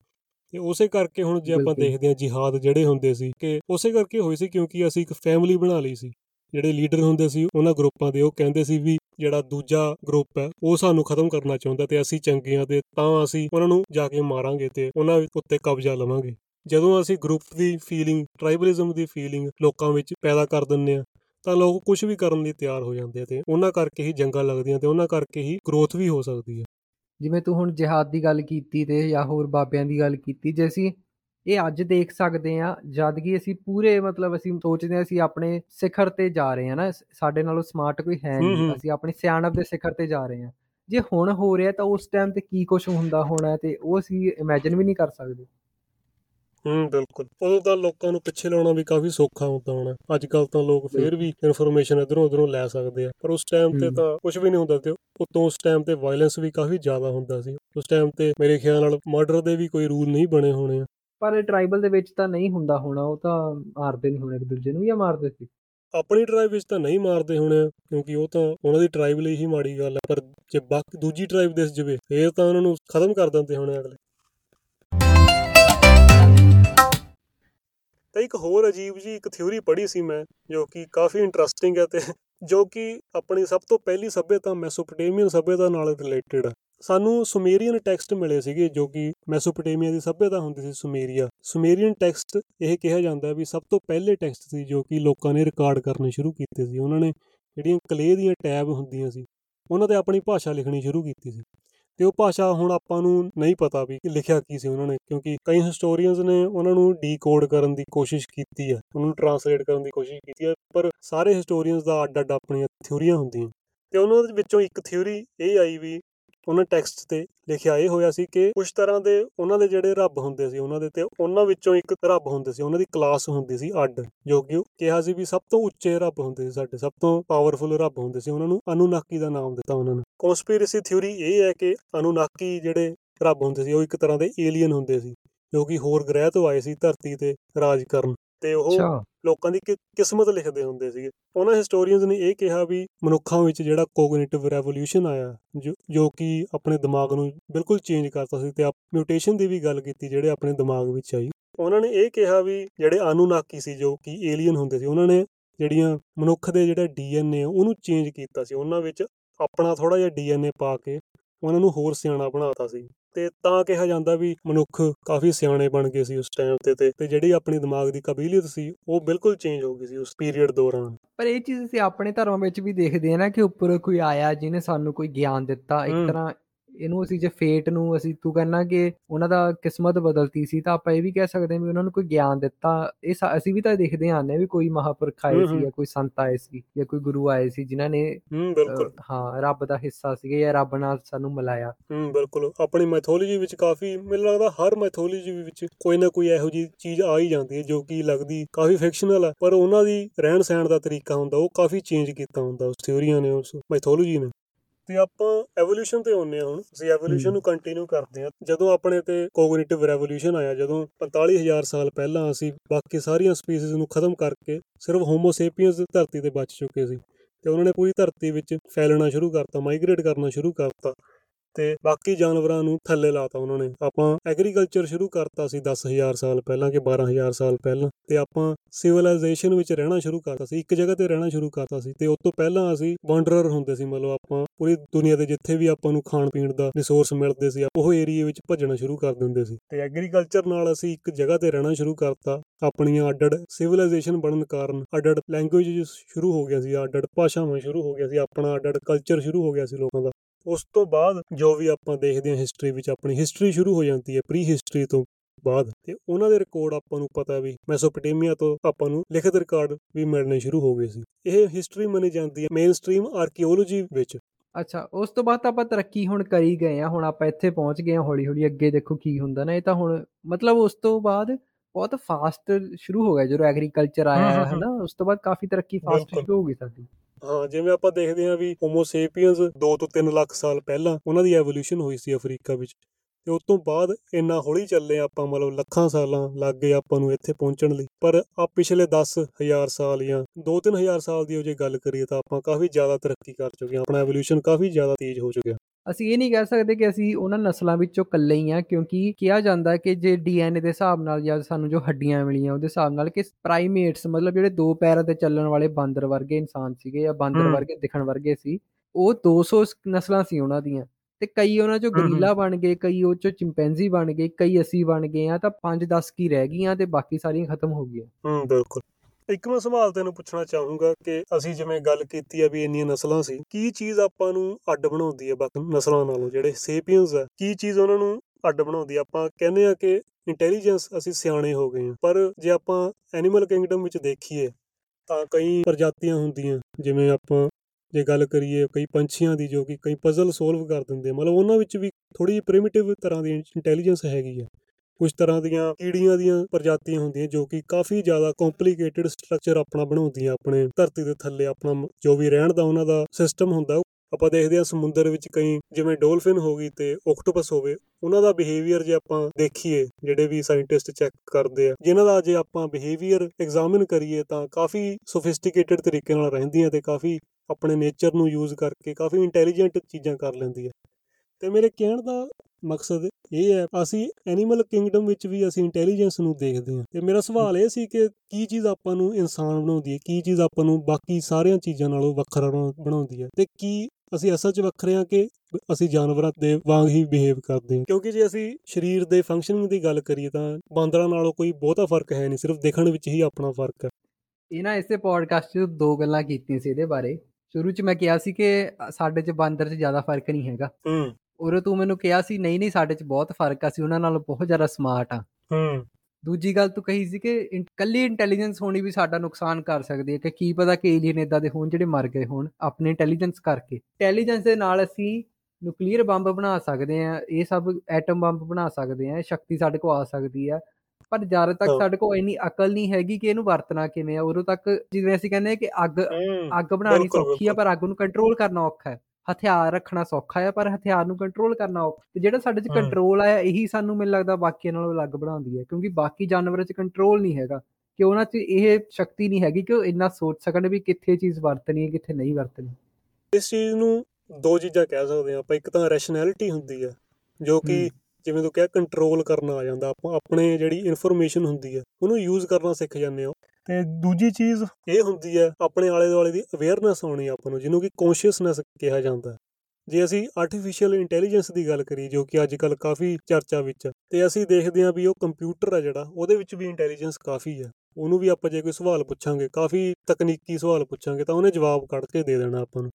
ਤੇ ਉਸੇ ਕਰਕੇ ਹੁਣ ਜੇ ਆਪਾਂ। ਦੇਖਦੇ ਹਾਂ ਜਿਹਾਦ ਜਿਹੜੇ ਹੁੰਦੇ ਸੀ ਕਿ ਉਸੇ ਕਰਕੇ ਹੋਏ ਸੀ ਕਿਉਂਕਿ ਅਸੀਂ ਇੱਕ ਫੈਮਿਲੀ ਬਣਾ ਲਈ ਸੀ। ਜਿਹੜੇ ਲੀਡਰ ਹੁੰਦੇ ਸੀ ਉਹਨਾਂ ਗਰੁੱਪਾਂ ਦੇ ਉਹ ਕਹਿੰਦੇ ਸੀ ਵੀ ਜਿਹੜਾ ਦੂਜਾ ਗਰੁੱਪ ਹੈ ਉਹ ਸਾਨੂੰ ਖਤਮ ਕਰਨਾ ਚਾਹੁੰਦਾ ਤੇ ਅਸੀਂ ਚੰਗੇ ਹਾਂ ਤੇ ਤਾਂ ਅਸੀਂ ਉਹਨਾਂ ਨੂੰ ਜਾ ਕੇ ਮਾਰਾਂਗੇ ਤੇ ਉਹਨਾਂ ਉੱਤੇ ਕਬਜ਼ਾ ਲਵਾਂਗੇ। ਜਦੋਂ ਅਸੀਂ ਗਰੁੱਪ ਦੀ ਫੀਲਿੰਗ ਟ੍ਰਾਈਬਲਿਜ਼ਮ ਦੀ ਫੀਲਿੰਗ ਲੋਕਾਂ ਵਿੱਚ ਪੈਦਾ ਕਰ ਦਿੰਨੇ ਆ ਤਾਂ ਲੋਕ ਕੁਝ ਵੀ ਕਰਨ ਲਈ ਤਿਆਰ ਹੋ ਜਾਂਦੇ ਆ ਤੇ ਉਹਨਾਂ ਕਰਕੇ ਹੀ ਜੰਗਾਂ ਲੱਗਦੀਆਂ ਤੇ ਉਹਨਾਂ ਕਰਕੇ ਹੀ ਗਰੋਥ ਵੀ ਹੋ ਸਕਦੀ ਹੈ ਜਿਵੇਂ ਤੂੰ ਹੁਣ ਜਿਹਾਦ ਦੀ ਗੱਲ ਕੀਤੀ ਤੇ ਜਾਂ ਹੋਰ ਬਾਬਿਆਂ ਦੀ ਗੱਲ ਕੀਤੀ ਜੇ ਅਸੀਂ ਇਹ ਅੱਜ ਦੇਖ ਸਕਦੇ ਆ ਜਦ ਕਿ ਅਸੀਂ ਪੂਰੇ ਮਤਲਬ ਅਸੀਂ ਸੋਚਦੇ ਆ ਅਸੀਂ ਆਪਣੇ ਸਿਖਰ ਤੇ ਜਾ ਰਹੇ ਆ ਨਾ ਸਾਡੇ ਨਾਲੋਂ ਸਮਾਰਟ ਕੋਈ ਹੈ ਨਹੀਂ। ਅਸੀਂ ਆਪਣੀ ਸਿਆਣਪ ਦੇ ਸਿਖਰ ਤੇ ਜਾ ਰਹੇ ਆ ਜੇ ਹੁਣ ਹੋ ਰਿਹਾ ਤਾਂ ਉਸ ਟਾਈਮ ਤੇ ਕੀ ਕੁਝ ਹੁੰਦਾ ਹੋਣਾ ਤੇ ਉਹ ਅਸੀਂ ਇਮੇਜਿਨ ਵੀ ਨਹੀਂ ਕਰ ਸਕਦੇ ਹੂੰ ਬਿਲਕੁਲ। ਉਦੋਂ ਤਾਂ ਲੋਕਾਂ ਨੂੰ ਪਿੱਛੇ ਲਾਉਣਾ ਵੀ ਕਾਫੀ ਸੌਖਾ ਹੁੰਦਾ ਹੋਣਾ। ਅੱਜ ਕੱਲ ਤਾਂ ਲੋਕ ਫੇਰ ਵੀ ਇਨਫੋਰਮੇਸ਼ਨ ਇਧਰੋਂ ਉਧਰੋਂ ਲੈ ਸਕਦੇ ਆ। ਪਰ ਉਸ ਟਾਈਮ ਤੇ। ਤਾਂ ਕੁਝ ਵੀ ਨਹੀਂ ਹੁੰਦਾ ਤੇ ਉਤੋਂ ਉਸ ਟਾਈਮ ਤੇ ਵਾਇਲੈਂਸ ਵੀ ਕਾਫੀ ਜ਼ਿਆਦਾ ਹੁੰਦਾ ਸੀ। ਉਸ ਟਾਈਮ ਤੇ ਮੇਰੇ ਖਿਆਲ ਨਾਲ ਮਰਡਰ ਦੇ ਵੀ ਕੋਈ ਰੂਲ ਨਹੀਂ ਬਣੇ ਹੋਣੇ ਆ। ਪਰ ਟ੍ਰਾਈਬਲ ਦੇ ਵਿੱਚ ਤਾਂ ਨਹੀਂ ਹੁੰਦਾ ਹੋਣਾ। ਉਹ ਤਾਂ ਮਾਰਦੇ ਨਹੀਂ ਹੋਣੇ ਇੱਕ ਦੂਜੇ ਨੂੰ ਜਾਂ ਮਾਰਦੇ ਸੀ? ਆਪਣੀ ਟ੍ਰਾਈਬ ਵਿੱਚ ਤਾਂ ਨਹੀਂ ਮਾਰਦੇ ਹੋਣੇ ਕਿਉਂਕਿ ਉਹ ਤਾਂ ਉਹਨਾਂ ਦੀ ਟ੍ਰਾਈਬ ਲਈ ਹੀ ਮਾੜੀ ਗੱਲ ਹੈ ਪਰ ਜੇ ਬਾਕੀ ਦੂਜੀ ਟ੍ਰਾਈਬ ਦਿਸ ਜਵੇ ਫੇਰ ਤਾਂ ਉਹਨਾਂ ਨੂੰ ਖਤਮ ਕਰ ਦਿੰਦੇ ਹੋਣੇ ਅਗਲੇ। ਤੇ ਇੱਕ ਹੋਰ ਅਜੀਬ ਜੀ ਇੱਕ ਥਿਊਰੀ ਪੜ੍ਹੀ ਸੀ ਮੈਂ, ਜੋ ਕਿ ਕਾਫੀ ਇੰਟਰਸਟਿੰਗ ਹੈ ਤੇ ਜੋ ਕਿ ਆਪਣੀ ਸਭ ਤੋਂ ਪਹਿਲੀ ਸਭਿਅਤਾ ਮੈਸੋਪੋਟੇਮੀਅਨ ਸਭਿਅਤਾ ਨਾਲ ਰਿਲੇਟਡ ਹੈ ਸਾਨੂੰ ਸੁਮੇਰੀਅਨ ਟੈਕਸਟ ਮਿਲੇ ਸੀਗੇ, ਜੋ ਕਿ ਮੈਸੋਪੋਟੇਮੀਆ ਦੀ ਸਭਿਅਤਾ ਹੁੰਦੀ ਸੀ ਸੁਮੇਰੀਆ ਸੁਮੇਰੀਅਨ ਟੈਕਸਟ ਇਹ ਕਿਹਾ ਜਾਂਦਾ ਹੈ ਵੀ ਸਭ ਤੋਂ ਪਹਿਲੇ ਟੈਕਸਟ ਸੀ ਜੋ ਕਿ ਲੋਕਾਂ ਨੇ ਰਿਕਾਰਡ ਕਰਨੇ ਸ਼ੁਰੂ ਕੀਤੇ ਸੀ। ਉਹਨਾਂ ਨੇ ਜਿਹੜੀਆਂ ਕਲੇ ਦੀਆਂ ਟੈਬ ਹੁੰਦੀਆਂ ਸੀ, ਉਹਨਾਂ ਤੇ ਆਪਣੀ ਭਾਸ਼ਾ ਲਿਖਣੀ ਸ਼ੁਰੂ ਕੀਤੀ ਸੀ। ਤੇ ਉਹ ਭਾਸ਼ਾ ਹੁਣ ਆਪਾਂ ਨੂੰ ਨਹੀਂ ਪਤਾ ਵੀ ਕਿ ਲਿਖਿਆ ਕੀ ਸੀ ਉਹਨਾਂ ਨੇ, ਕਿਉਂਕਿ ਕਈ ਹਿਸਟੋਰੀਅਨਸ ਨੇ ਉਹਨਾਂ ਨੂੰ ਡੀਕੋਡ ਕਰਨ ਦੀ ਕੋਸ਼ਿਸ਼ ਕੀਤੀ ਹੈ ਉਹਨਾਂ ਨੂੰ ਟਰਾਂਸਲੇਟ ਕਰਨ ਦੀ ਕੋਸ਼ਿਸ਼ ਕੀਤੀ ਹੈ ਪਰ ਸਾਰੇ ਹਿਸਟੋਰੀਅਨਸ ਦਾ ਅੱਡ-ਅੱਡ ਆਪਣੀਆਂ ਥਿਊਰੀਆਂ ਹੁੰਦੀਆਂ। ਤੇ ਉਹਨਾਂ ਦੇ ਵਿੱਚੋਂ ਇੱਕ ਥਿਊਰੀ ਇਹ ਆਈ ਵੀ ਉਹਨਾਂ ਟੈਕਸਟ ਤੇ ਲਿਖਿਆ ਇਹ ਹੋਇਆ ਸੀ ਕਿ ਕੁਝ ਤਰ੍ਹਾਂ ਦੇ ਉਹਨਾਂ ਦੇ ਜਿਹੜੇ ਰੱਬ ਹੁੰਦੇ ਸੀ, ਉਹਨਾਂ ਦੇ ਤੇ ਉਹਨਾਂ ਵਿੱਚੋਂ ਇੱਕ ਰੱਬ ਹੁੰਦੇ ਸੀ, ਉਹਨਾਂ ਦੀ ਕਲਾਸ ਹੁੰਦੀ ਸੀ ਅੱਡ, ਜੋ ਕਿ ਉਹ ਕਿਹਾ ਸੀ ਵੀ ਸਭ ਤੋਂ ਉੱਚੇ ਰੱਬ ਹੁੰਦੇ ਸੀ ਸਾਡੇ, ਸਭ ਤੋਂ ਪਾਵਰਫੁਲ ਰੱਬ ਹੁੰਦੇ ਸੀ, ਉਹਨਾਂ ਨੂੰ ਅਨੂਨਾਕੀ ਦਾ ਨਾਮ ਦਿੱਤਾ ਉਹਨਾਂ ਨੇ। ਕਨਸਪੀਰੇਸੀ ਥਿਊਰੀ ਇਹ ਹੈ ਕਿ ਅਨੂਨਾਕੀ ਜਿਹੜੇ ਰੱਬ ਹੁੰਦੇ ਸੀ, ਉਹ ਇੱਕ ਤਰ੍ਹਾਂ ਦੇ ਏਲੀਅਨ ਹੁੰਦੇ ਸੀ, ਜੋ ਕਿ ਹੋਰ ਗ੍ਰਹਿ ਤੋਂ ਆਏ ਸੀ, ਧਰਤੀ ਤੇ ਰਾਜ ਕਰਨ, ਤੇ ਉਹ ਅੱਛਾ। ਲੋਕਾਂ ਦੀ ਕਿ- ਕਿਸਮਤ ਲਿਖਦੇ ਹੁੰਦੇ ਸੀਗੇ। ਉਹਨਾਂ ਹਿਸਟੋਰੀਅਨਸ ਨੇ ਇਹ ਕਿਹਾ ਵੀ ਮਨੁੱਖਾਂ ਵਿੱਚ ਜਿਹੜਾ ਕੋਗਨੀਟਿਵ ਰੈਵੋਲੂਸ਼ਨ ਆਇਆ, ਜੋ ਜੋ ਕਿ ਆਪਣੇ ਦਿਮਾਗ ਨੂੰ ਬਿਲਕੁਲ ਚੇਂਜ ਕਰਤਾ ਸੀ ਤੇ ਆਪ ਮਿਊਟੇਸ਼ਨ ਦੀ ਵੀ ਗੱਲ ਕੀਤੀ ਜਿਹੜੇ ਆਪਣੇ ਦਿਮਾਗ ਵਿੱਚ ਆਈ। ਉਹਨਾਂ ਨੇ ਇਹ ਕਿਹਾ ਵੀ ਜਿਹੜੇ ਅਨੂਨਾਕੀ ਸੀ, ਜੋ ਕਿ ਏਲੀਅਨ ਹੁੰਦੇ ਸੀ, ਉਹਨਾਂ ਨੇ ਜਿਹੜੀਆਂ ਮਨੁੱਖ ਦੇ ਜਿਹੜਾ ਡੀਐਨਏ ਉਹਨੂੰ ਚੇਂਜ ਕੀਤਾ ਸੀ। ਉਹਨਾਂ ਵਿੱਚ ਆਪਣਾ ਥੋੜਾ ਜਿਹਾ ਡੀਐਨਏ ਪਾ ਕੇ ਉਹਨਾਂ ਨੂੰ ਹੋਰ ਸਿਆਣਾ ਬਣਾਤਾ ਸੀ। ਤੇ ਤਾਂ ਕਿਹਾ ਜਾਂਦਾ ਵੀ ਮਨੁੱਖ ਕਾਫੀ ਸਿਆਣੇ ਬਣ ਗਏ ਸੀ ਉਸ ਟਾਈਮ ਤੇ ਤੇ ਜਿਹੜੀ ਆਪਣੀ ਦਿਮਾਗ ਦੀ ਕਾਬਲੀਅਤ ਸੀ ਉਹ ਬਿਲਕੁਲ ਚੇਂਜ ਹੋ ਗਈ ਸੀ ਉਸ ਪੀਰੀਅਡ ਦੌਰਾਨ ਪਰ ਇਹ ਚੀਜ਼ ਅਸੀਂ ਆਪਣੇ ਧਰਮਾਂ ਵਿੱਚ ਵੀ ਦੇਖਦੇ ਹਾਂ ਨਾ ਕਿ ਉੱਪਰ ਕੋਈ ਆਇਆ ਜਿਹਨੇ ਸਾਨੂੰ ਕੋਈ ਗਿਆਨ ਦਿੱਤਾ। ਇੱਕ ਤਰ੍ਹਾਂ ਇਹਨੂੰ ਅਸੀਂ ਜੇ ਫੇਟ ਨੂੰ ਅਸੀਂ ਤੂੰ ਕਹਿੰਨਾ ਕਿ ਉਹਨਾਂ ਦਾ ਕਿਸਮਤ ਬਦਲਤੀ ਸੀ ਤਾਂ ਆਪਾਂ ਇਹ ਵੀ ਕਹਿ ਸਕਦੇ ਹਾਂ ਵੀ ਉਹਨਾਂ ਨੂੰ ਕੋਈ ਗਿਆਨ ਦਿੱਤਾ। ਇਹ ਅਸੀਂ ਵੀ ਤਾਂ ਦੇਖਦੇ ਆਨੇ ਵੀ ਕੋਈ ਮਹਾਪੁਰਖ ਆਏ ਸੀ। ਜਾਂ ਕੋਈ ਸੰਤ ਆਏ ਸੀ ਜਾਂ ਕੋਈ ਗੁਰੂ ਆਏ ਸੀ ਜਿਨ੍ਹਾਂ ਨੇ ਹੂੰ ਅ, ਬਿਲਕੁਲ। ਹਾਂ ਰੱਬ ਦਾ ਹਿੱਸਾ ਸੀਗੇ ਜਾਂ ਰੱਬ ਨਾਲ ਸਾਨੂੰ ਮਿਲਾਇਆ। ਹੂੰ ਬਿਲਕੁਲ। ਆਪਣੀ ਮੈਥੋਲੋਜੀ ਵਿੱਚ ਕਾਫੀ ਮੈਨੂੰ ਲੱਗਦਾ ਹਰ ਮੈਥੋਲੋਜੀ ਵਿੱਚ ਕੋਈ ਨਾ ਕੋਈ ਇਹੋ ਜਿਹੀ ਚੀਜ਼ ਆ ਹੀ ਜਾਂਦੀ ਹੈ ਜੋ ਕਿ ਲੱਗਦੀ ਕਾਫੀ ਫਿਕਸ਼ਨਲ ਹੈ ਪਰ ਉਹਨਾਂ ਦੀ ਰਹਿਣ ਸਹਿਣ ਦਾ ਤਰੀਕਾ ਹੁੰਦਾ ਉਹ ਕਾਫੀ ਚੇਂਜ ਕੀਤਾ ਹੁੰਦਾ ਉਸ ਥਿਊਰੀਆਂ ਨੇ ਉਸ ਮੈਥੋਲੋਜੀ ਨੇ। ਤੇ ਆਪਾਂ ਐਵੋਲੂਸ਼ਨ ਤੇ ਆਉਂਦੇ ਹਾਂ ਹੁਣ। ਅਸੀਂ ਐਵੋਲੂਸ਼ਨ। ਨੂੰ ਕੰਟੀਨਿਊ ਕਰਦੇ ਹਾਂ। ਜਦੋਂ ਆਪਣੇ ਤੇ ਕੋਗਨੀਟਿਵ ਰੈਵੋਲੂਸ਼ਨ ਆਇਆ ਜਦੋਂ 45000 ਸਾਲ ਪਹਿਲਾਂ ਅਸੀਂ ਬਾਕੀ ਸਾਰੀਆਂ ਸਪੀਸੀਜ਼ ਨੂੰ ਖਤਮ ਕਰਕੇ ਸਿਰਫ ਹੋਮੋਸੇਪੀਅਨਸ ਧਰਤੀ ਤੇ ਬਚ ਚੁੱਕੇ ਸੀ। ਤੇ ਉਹਨਾਂ ਨੇ ਪੂਰੀ ਧਰਤੀ ਵਿੱਚ ਫੈਲਣਾ ਸ਼ੁਰੂ ਕਰਤਾ ਮਾਈਗ੍ਰੇਟ ਕਰਨਾ ਸ਼ੁਰੂ ਕਰਤਾ। ਤੇ ਬਾਕੀ ਜਾਨਵਰਾਂ ਨੂੰ ਥੱਲੇ ਲਾਤਾ ਉਹਨਾਂ ਨੇ। ਆਪਾਂ ਐਗਰੀਕਲਚਰ ਸ਼ੁਰੂ ਕਰਤਾ ਸੀ 10000 ਸਾਲ ਪਹਿਲਾਂ ਕਿ 12000 ਸਾਲ ਪਹਿਲਾਂ ਤੇ ਆਪਾਂ ਸਿਵਲਾਈਜੇਸ਼ਨ ਵਿੱਚ ਰਹਿਣਾ ਸ਼ੁਰੂ ਕਰਤਾ ਸੀ, ਇੱਕ ਜਗ੍ਹਾ ਤੇ ਰਹਿਣਾ ਸ਼ੁਰੂ ਕਰਤਾ ਸੀ ਤੇ ਉਸ ਤੋਂ ਪਹਿਲਾਂ ਅਸੀਂ ਵਾਂਡਰਰ ਹੁੰਦੇ ਸੀ, ਮਤਲਬ ਆਪਾਂ ਪੂਰੀ ਦੁਨੀਆ ਦੇ ਜਿੱਥੇ ਵੀ ਆਪਾਂ ਨੂੰ ਖਾਣ ਪੀਣ ਦਾ ਰਿਸੋਰਸ ਮਿਲਦੇ ਸੀ ਉਹ ਏਰੀਏ ਵਿੱਚ ਭੱਜਣਾ ਸ਼ੁਰੂ ਕਰ ਦਿੰਦੇ ਸੀ। ਤੇ ਐਗਰੀਕਲਚਰ ਨਾਲ ਅਸੀਂ ਇੱਕ ਜਗ੍ਹਾ ਤੇ ਰਹਿਣਾ ਸ਼ੁਰੂ ਕਰਤਾ, ਆਪਣੀਆਂ ਅੱਡ-ਅੱਡ ਸਿਵਲਾਈਜੇਸ਼ਨ ਬਣਨ ਕਾਰਨ ਅੱਡ-ਅੱਡ ਲੈਂਗੁਏਜ ਸ਼ੁਰੂ ਹੋ ਗਿਆ ਸੀ, ਅੱਡ-ਅੱਡ ਭਾਸ਼ਾਵਾਂ ਸ਼ੁਰੂ ਹੋ ਗਿਆ ਸੀ, ਆਪਣਾ ਅੱਡ-ਅੱਡ ਕਲਚਰ ਸ਼ੁਰੂ ਹੋ ਗਿਆ ਸੀ ਲੋਕਾਂ ਦਾ। ਉਸ ਤੋਂ ਬਾਅਦ ਜੋ ਵੀ ਆਪਾਂ ਦੇਖਦੇ ਹਾਂ ਹਿਸਟਰੀ ਵਿੱਚ ਆਪਣੀ ਹਿਸਟਰੀ ਸ਼ੁਰੂ ਹੋ ਜਾਂਦੀ ਹੈ ਪ੍ਰੀ ਹਿਸਟਰੀ ਤੋਂ ਬਾਅਦ ਤੇ ਉਹਨਾਂ ਦੇ ਰਿਕਾਰਡ ਆਪਾਂ ਨੂੰ ਪਤਾ ਵੀ ਮੈਸੋਪੋਟੇਮੀਆ ਤੋਂ ਆਪਾਂ ਨੂੰ ਲਿਖਤ ਰਿਕਾਰਡ ਵੀ ਮਿਲਣੇ ਸ਼ੁਰੂ ਹੋ ਗਏ ਸੀ। ਇਹ ਹਿਸਟਰੀ ਮੰਨੀ ਜਾਂਦੀ ਹੈ ਮੇਨ ਸਟ੍ਰੀਮ ਆਰਕੀਓਲੋਜੀ ਵਿੱਚ। ਅੱਛਾ ਉਸ ਤੋਂ ਬਾਅਦ ਆਪਾਂ ਤਰੱਕੀ ਹੁਣ ਕਰੀ ਗਏ ਆ ਹੁਣ ਆਪਾਂ ਇੱਥੇ ਪਹੁੰਚ ਗਏ ਆ ਹੌਲੀ ਹੌਲੀ ਅੱਗੇ ਦੇਖੋ ਕੀ ਹੁੰਦਾ ਨਾ ਇਹ ਤਾਂ ਹੁਣ ਮਤਲਬ ਉਸ ਤੋਂ ਬਾਅਦ ਬਹੁਤ ਫਾਸਟ ਸ਼ੁਰੂ ਹੋ ਗਿਆ ਜਦੋਂ ਐਗਰੀਕਲਚਰ ਆਇਆ ਹੈ ਹਨਾ ਉਸ ਤੋਂ ਬਾਅਦ ਕਾਫੀ ਤਰੱਕੀ ਫਾਸਟ ਸ਼ੁਰੂ ਹੋ ਗਈ ਸਾਡੀ। ਹਾਂ, ਜਿਵੇਂ ਆਪਾਂ ਦੇਖਦੇ ਹਾਂ ਵੀ ਹੋਮੋ ਸੇਪੀਅਨਸ 2 ਤੋਂ 3 ਲੱਖ ਸਾਲ ਪਹਿਲਾਂ ਉਹਨਾਂ ਦੀ ਐਵੋਲੂਸ਼ਨ ਹੋਈ ਸੀ ਅਫਰੀਕਾ ਵਿੱਚ ਤੇ ਉਸ ਤੋਂ ਬਾਅਦ ਇੰਨਾ ਹੌਲੀ ਚੱਲੇ ਆਪਾਂ, ਮਤਲਬ ਲੱਖਾਂ ਸਾਲਾਂ ਲੱਗ ਗਏ ਆਪਾਂ ਨੂੰ ਇੱਥੇ ਪਹੁੰਚਣ ਲਈ। ਪਰ ਆ ਪਿਛਲੇ 10000 ਸਾਲ ਜਾਂ 2-3000 ਸਾਲ ਦੀ ਉਹ ਜੇ ਗੱਲ ਕਰੀਏ ਤਾਂ ਆਪਾਂ ਕਾਫੀ ਜ਼ਿਆਦਾ ਤਰੱਕੀ ਕਰ ਚੁੱਕੇ ਹਾਂ, ਆਪਣਾ ਐਵੋਲੂਸ਼ਨ ਕਾਫੀ ਜ਼ਿਆਦਾ ਤੇਜ਼ ਹੋ ਚੁੱਕਿਆ। ਅਸੀਂ ਇਹ ਨਹੀਂ ਕਹਿ ਸਕਦੇ ਕਿ ਅਸੀਂ ਉਹਨਾਂ ਨਸਲਾਂ ਵਿੱਚੋਂ ਇਕੱਲੇ ਹੀ ਆ ਕਿਉਂਕਿ ਕਿਹਾ ਜਾਂਦਾ ਕਿ ਜੇ ਡੀਐਨਏ ਦੇ ਹਿਸਾਬ ਨਾਲ ਜਾਂ ਸਾਨੂੰ ਜੋ ਹੱਡੀਆਂ ਮਿਲੀਆਂ ਉਹਦੇ ਹਿਸਾਬ ਨਾਲ ਕਿ ਪ੍ਰਾਈਮੇਟਸ ਮਤਲਬ ਜਿਹੜੇ ਦੋ ਪੈਰਾਂ ਤੇ ਚੱਲਣ ਵਾਲੇ ਬਾਂਦਰ ਵਰਗੇ ਇਨਸਾਨ ਸੀਗੇ ਜਾਂ ਬਾਂਦਰ ਵਰਗੇ ਦਿਖਣ ਵਰਗੇ ਸੀ ਉਹ 200 ਨਸਲਾਂ ਸੀ ਉਹਨਾਂ ਦੀਆਂ। ਤੇ ਕਈ ਉਹਨਾਂ ਚੋਂ ਗਰੀਲਾ ਬਣ ਗਏ ਕਈ ਉਹ ਚੋਂ ਚਿੰਪੈਂਜ਼ੀ ਬਣ ਗਏ ਕਈ ਅਸੀਂ ਬਣ ਗਏ ਆ ਤਾਂ 5-10 ਕੀ ਰਹਿ ਗਈਆਂ ਤੇ ਬਾਕੀ ਸਾਰੀਆਂ ਖਤਮ ਹੋ ਗਈਆਂ। ਹੂੰ ਬਿਲਕੁਲ। ਇੱਕ ਮੈਂ ਸਵਾਲ ਤੈਨੂੰ ਪੁੱਛਣਾ ਚਾਹੂੰਗਾ ਕਿ ਅਸੀਂ ਜਿਵੇਂ ਗੱਲ ਕੀਤੀ ਆ ਵੀ ਇੰਨੀਆਂ ਨਸਲਾਂ ਸੀ, ਕੀ ਚੀਜ਼ ਆਪਾਂ ਨੂੰ ਅੱਡ ਬਣਾਉਂਦੀ ਹੈ ਬਾਕੀ ਨਸਲਾਂ ਨਾਲੋਂ ਜਿਹੜੇ ਸੇਪੀਅਨਸ ਆ, ਕੀ ਚੀਜ਼ ਉਹਨਾਂ ਨੂੰ ਅੱਡ ਬਣਾਉਂਦੀ ਆਪਾਂ ਕਹਿੰਦੇ ਆ ਕਿ ਇੰਟੈਲੀਜੈਂਸ ਅਸੀਂ ਸਿਆਣੇ ਹੋ ਗਏ ਆ, ਪਰ ਜੇ ਆਪਾਂ ਐਨੀਮਲ ਕਿੰਗਡਮ ਵਿੱਚ ਦੇਖੀਏ ਤਾਂ ਕਈ ਪ੍ਰਜਾਤੀਆਂ ਹੁੰਦੀਆਂ, ਜਿਵੇਂ ਆਪਾਂ ਜੇ ਗੱਲ ਕਰੀਏ ਕਈ ਪੰਛੀਆਂ ਦੀ ਜੋ ਕਿ ਕਈ ਪਜ਼ਲ ਸੋਲਵ ਕਰ ਦਿੰਦੇ ਮਤਲਬ ਉਹਨਾਂ ਵਿੱਚ ਵੀ ਥੋੜੀ ਪ੍ਰਿਮਿਟਿਵ ਤਰ੍ਹਾਂ ਦੀ ਇੰਟੈਲੀਜੈਂਸ ਹੈਗੀ ਆ। ਕੁਝ ਤਰ੍ਹਾਂ ਦੀਆਂ ਕੀੜੀਆਂ ਦੀਆਂ ਪ੍ਰਜਾਤੀਆਂ ਹੁੰਦੀਆਂ ਜੋ ਕਿ ਕਾਫੀ ਜ਼ਿਆਦਾ ਕੰਪਲਿਕੇਟਿਡ ਸਟਰਕਚਰ ਆਪਣਾ ਬਣਾਉਂਦੀਆਂ, ਆਪਣੇ ਧਰਤੀ ਦੇ ਥੱਲੇ ਆਪਣਾ ਜੋ ਵੀ ਰਹਿਣ ਦਾ ਉਹਨਾਂ ਦਾ ਸਿਸਟਮ ਹੁੰਦਾ, ਆਪਾਂ ਦੇਖਦੇ ਹਾਂ ਸਮੁੰਦਰ ਵਿੱਚ ਕਈ ਜਿਵੇਂ ਡੋਲਫਿਨ ਹੋ ਗਈ ਤੇ ਆਕਟੋਪਸ ਹੋਵੇ, ਉਹਨਾਂ ਦਾ ਬਿਹੇਵੀਅਰ ਜੇ ਆਪਾਂ ਦੇਖੀਏ, ਜਿਹੜੇ ਵੀ ਸਾਇੰਟਿਸਟ ਚੈੱਕ ਕਰਦੇ ਆ, ਜਿਨ੍ਹਾਂ ਦਾ ਜੇ ਆਪਾਂ ਬਿਹੇਵੀਅਰ ਐਗਜ਼ਾਮਿਨ ਕਰੀਏ ਤਾਂ ਕਾਫੀ ਸੋਫਿਸਟੀਕੇਟਿਡ ਤਰੀਕੇ ਨਾਲ ਰਹਿੰਦੀਆਂ ਤੇ ਕਾਫੀ ਆਪਣੇ ਨੇਚਰ ਨੂੰ ਯੂਜ਼ ਕਰਕੇ ਕਾਫੀ ਇੰਟੈਲੀਜੈਂਟ ਚੀਜ਼ਾਂ ਕਰ ਲੈਂਦੀ ਹੈ ਤੇ ਮੇਰੇ ਕਹਿਣ ਦਾ ਮਕਸਦ ਇਹ ਹੈ ਅਸੀਂ ਐਨੀਮਲ ਕਿੰਗਡਮ ਵਿੱਚ ਵੀ ਅਸੀਂ ਇੰਟੈਲੀਜੈਂਸ ਨੂੰ ਦੇਖਦੇ ਹਾਂ। ਤੇ ਮੇਰਾ ਸਵਾਲ ਇਹ ਸੀ ਕਿ ਕੀ ਚੀਜ਼ ਆਪਾਂ ਨੂੰ ਇਨਸਾਨ ਬਣਾਉਂਦੀ ਹੈ ਕੀ ਚੀਜ਼ ਆਪਾਂ ਨੂੰ ਬਾਕੀ ਸਾਰੀਆਂ ਚੀਜ਼ਾਂ ਨਾਲੋਂ ਵੱਖਰਾ ਬਣਾਉਂਦੀ ਹੈ? ਤੇ ਕੀ ਅਸੀਂ ਅਸਲ 'ਚ ਵੱਖਰੇ ਹਾਂ ਕਿ ਅਸੀਂ ਜਾਨਵਰਾਂ ਦੇ ਵਾਂਗ ਹੀ ਬਿਹੇਵ ਕਰਦੇ ਹਾਂ? ਕਿਉਂਕਿ ਜੇ ਅਸੀਂ ਸਰੀਰ ਦੇ ਫੰਕਸ਼ਨਿੰਗ ਦੀ ਗੱਲ ਕਰੀਏ ਤਾਂ ਬਾਂਦਰਾਂ ਨਾਲੋਂ ਕੋਈ ਬਹੁਤਾ ਫ਼ਰਕ ਹੈ ਨਹੀਂ ਸਿਰਫ ਦੇਖਣ ਵਿੱਚ ਹੀ ਆਪਣਾ ਫ਼ਰਕ ਹੈ। ਇਹ ਨਾ ਇਸੇ ਪੋਡਕਾਸਟ 'ਚ ਦੋ ਗੱਲਾਂ ਕੀਤੀਆਂ ਸੀ ਇਹਦੇ ਬਾਰੇ। ਸ਼ੁਰੂ 'ਚ ਮੈਂ ਕਿਹਾ ਸੀ ਕਿ ਸਾਡੇ 'ਚ ਬਾਂਦਰ 'ਚ ਜ਼ਿਆਦਾ ਫ਼ਰਕ ਨਹੀਂ ਹੈਗਾ। ਔਰ ਤੂੰ ਮੈਨੂੰ ਕਿਹਾ ਸੀ ਨਹੀਂ ਨਹੀਂ ਸਾਡੇ 'ਚ ਬਹੁਤ ਫ਼ਰਕ ਆ ਸੀ ਉਹਨਾਂ ਨਾਲੋਂ ਬਹੁਤ ਜ਼ਿਆਦਾ ਸਮਾਰਟ ਆ। ਹੂੰ। ਦੂਜੀ ਗੱਲ ਤੂੰ ਕਹੀ ਸੀ ਕਿ ਇਕੱਲੀ ਇੰਟੈਲੀਜੈਂਸ ਹੋਣੀ ਵੀ ਸਾਡਾ ਨੁਕਸਾਨ ਕਰ ਸਕਦੀ ਹੈ ਕਿ ਕੀ ਪਤਾ ਕਿ ਏਲੀਅਨ ਇਦਾਂ ਦੇ ਹੋਣ ਜਿਹੜੇ ਮਰ ਗਏ ਹੋਣ ਆਪਣੇ ਇੰਟੈਲੀਜੈਂਸ ਕਰਕੇ। ਇੰਟੈਲੀਜੈਂਸ ਦੇ ਨਾਲ ਅਸੀਂ ਨਿਊਕਲੀਅਰ ਬੰਬ ਬਣਾ ਸਕਦੇ ਆ ਇਹ ਸਭ ਐਟਮ ਬੰਬ ਬਣਾ ਸਕਦੇ ਆ ਸ਼ਕਤੀ ਸਾਡੇ ਕੋਲ ਆ ਸਕਦੀ ਆ ਪਰ ਜਦ ਤੱਕ ਸਾਡੇ ਕੋਲ ਇੰਨੀ ਅਕਲ ਨਹੀਂ ਹੈਗੀ ਕਿ ਇਹਨੂੰ ਵਰਤਣਾ ਕਿਵੇਂ ਆ ਉਦੋਂ ਤੱਕ ਜਿਵੇਂ ਅਸੀਂ ਕਹਿੰਦੇ ਆ ਕਿ ਅੱਗ ਅੱਗ ਬਣਾਉਣੀ ਸੌਖੀ ਆ ਪਰ ਅੱਗ ਨੂੰ ਕੰਟਰੋਲ ਕਰਨਾ ਔਖਾ ਹੈ। ਹਥਿਆਰ ਰੱਖਣਾ ਸੌਖਾ ਹੈ ਪਰ ਹਥਿਆਰ ਨੂੰ ਕੰਟਰੋਲ ਕਰਨਾ ਔਖਾ ਤੇ ਜਿਹੜਾ ਸਾਡੇ 'ਚ ਕੰਟਰੋਲ ਆਇਆ ਇਹੀ ਸਾਨੂੰ ਮੈਨੂੰ ਲੱਗਦਾ ਬਾਕੀਆਂ ਨਾਲੋਂ ਅਲੱਗ ਬਣਾਉਂਦੀ ਹੈ ਕਿਉਂਕਿ ਬਾਕੀ ਜਾਨਵਰਾਂ 'ਚ ਕੰਟਰੋਲ ਨਹੀਂ ਹੈਗਾ ਕਿ ਉਹਨਾਂ 'ਚ ਇਹ ਸ਼ਕਤੀ ਨਹੀਂ ਹੈਗੀ ਕਿ ਉਹ ਇੰਨਾ ਸੋਚ ਸਕਣ ਵੀ ਕਿੱਥੇ ਚੀਜ਼ ਵਰਤਣੀ ਹੈ ਕਿੱਥੇ ਨਹੀਂ ਵਰਤਣੀ। ਇਸ ਚੀਜ਼ ਨੂੰ ਦੋ ਚੀਜ਼ਾਂ ਕਹਿ ਸਕਦੇ ਆ ਆਪਾਂ ਇੱਕ ਤਾਂ ਰੈਸ਼ਨੈਲਿਟੀ ਹੁੰਦੀ ਹੈ ਜੋ ਕਿ ਜਿਵੇਂ ਤੂੰ ਕਿਹਾ ਕੰਟਰੋਲ ਕਰਨਾ ਆ ਜਾਂਦਾ ਆਪਾਂ ਆਪਣੇ ਜਿਹੜੀ ਇਨਫੋਰਮੇਸ਼ਨ ਹੁੰਦੀ ਹੈ ਉਹਨੂੰ ਯੂਜ਼ ਕਰਨਾ ਸਿੱਖ ਜਾਂਦੇ ਹਾਂ। ਤੇ ਦੂਜੀ ਚੀਜ਼ ਇਹ ਹੁੰਦੀ ਹੈ, ਆਪਣੇ ਆਲੇ ਦੁਆਲੇ ਦੀ ਅਵੇਅਰਨੈਸ ਹੋਣੀ ਆਪਾਂ ਨੂੰ, ਜਿਹਨੂੰ ਕਿ ਕੌਨਸ਼ੀਅਸਨੈਸ ਕਿਹਾ ਜਾਂਦਾ ਜੇ ਅਸੀਂ ਆਰਟੀਫੀਸ਼ੀਅਲ ਇੰਟੈਲੀਜੈਂਸ ਦੀ ਗੱਲ ਕਰੀ ਜੋ ਕਿ ਅੱਜ ਕੱਲ ਕਾਫੀ ਚਰਚਾ ਵਿੱਚ ਤੇ ਅਸੀਂ ਦੇਖਦੇ ਹਾਂ ਵੀ ਉਹ ਕੰਪਿਊਟਰ ਆ ਜਿਹੜਾ, ਉਹਦੇ ਵਿੱਚ ਵੀ ਇੰਟੈਲੀਜੈਂਸ ਕਾਫੀ ਹੈ। ਉਹਨੂੰ ਵੀ ਆਪਾਂ ਜੇ ਕੋਈ ਸਵਾਲ ਪੁੱਛਾਂਗੇ, ਕਾਫੀ ਤਕਨੀਕੀ ਸਵਾਲ ਪੁੱਛਾਂਗੇ, ਤਾਂ ਉਹਨੇ ਜਵਾਬ ਕੱਢ ਕੇ ਦੇ ਦੇਣਾ ਆਪਾਂ ਨੂੰ।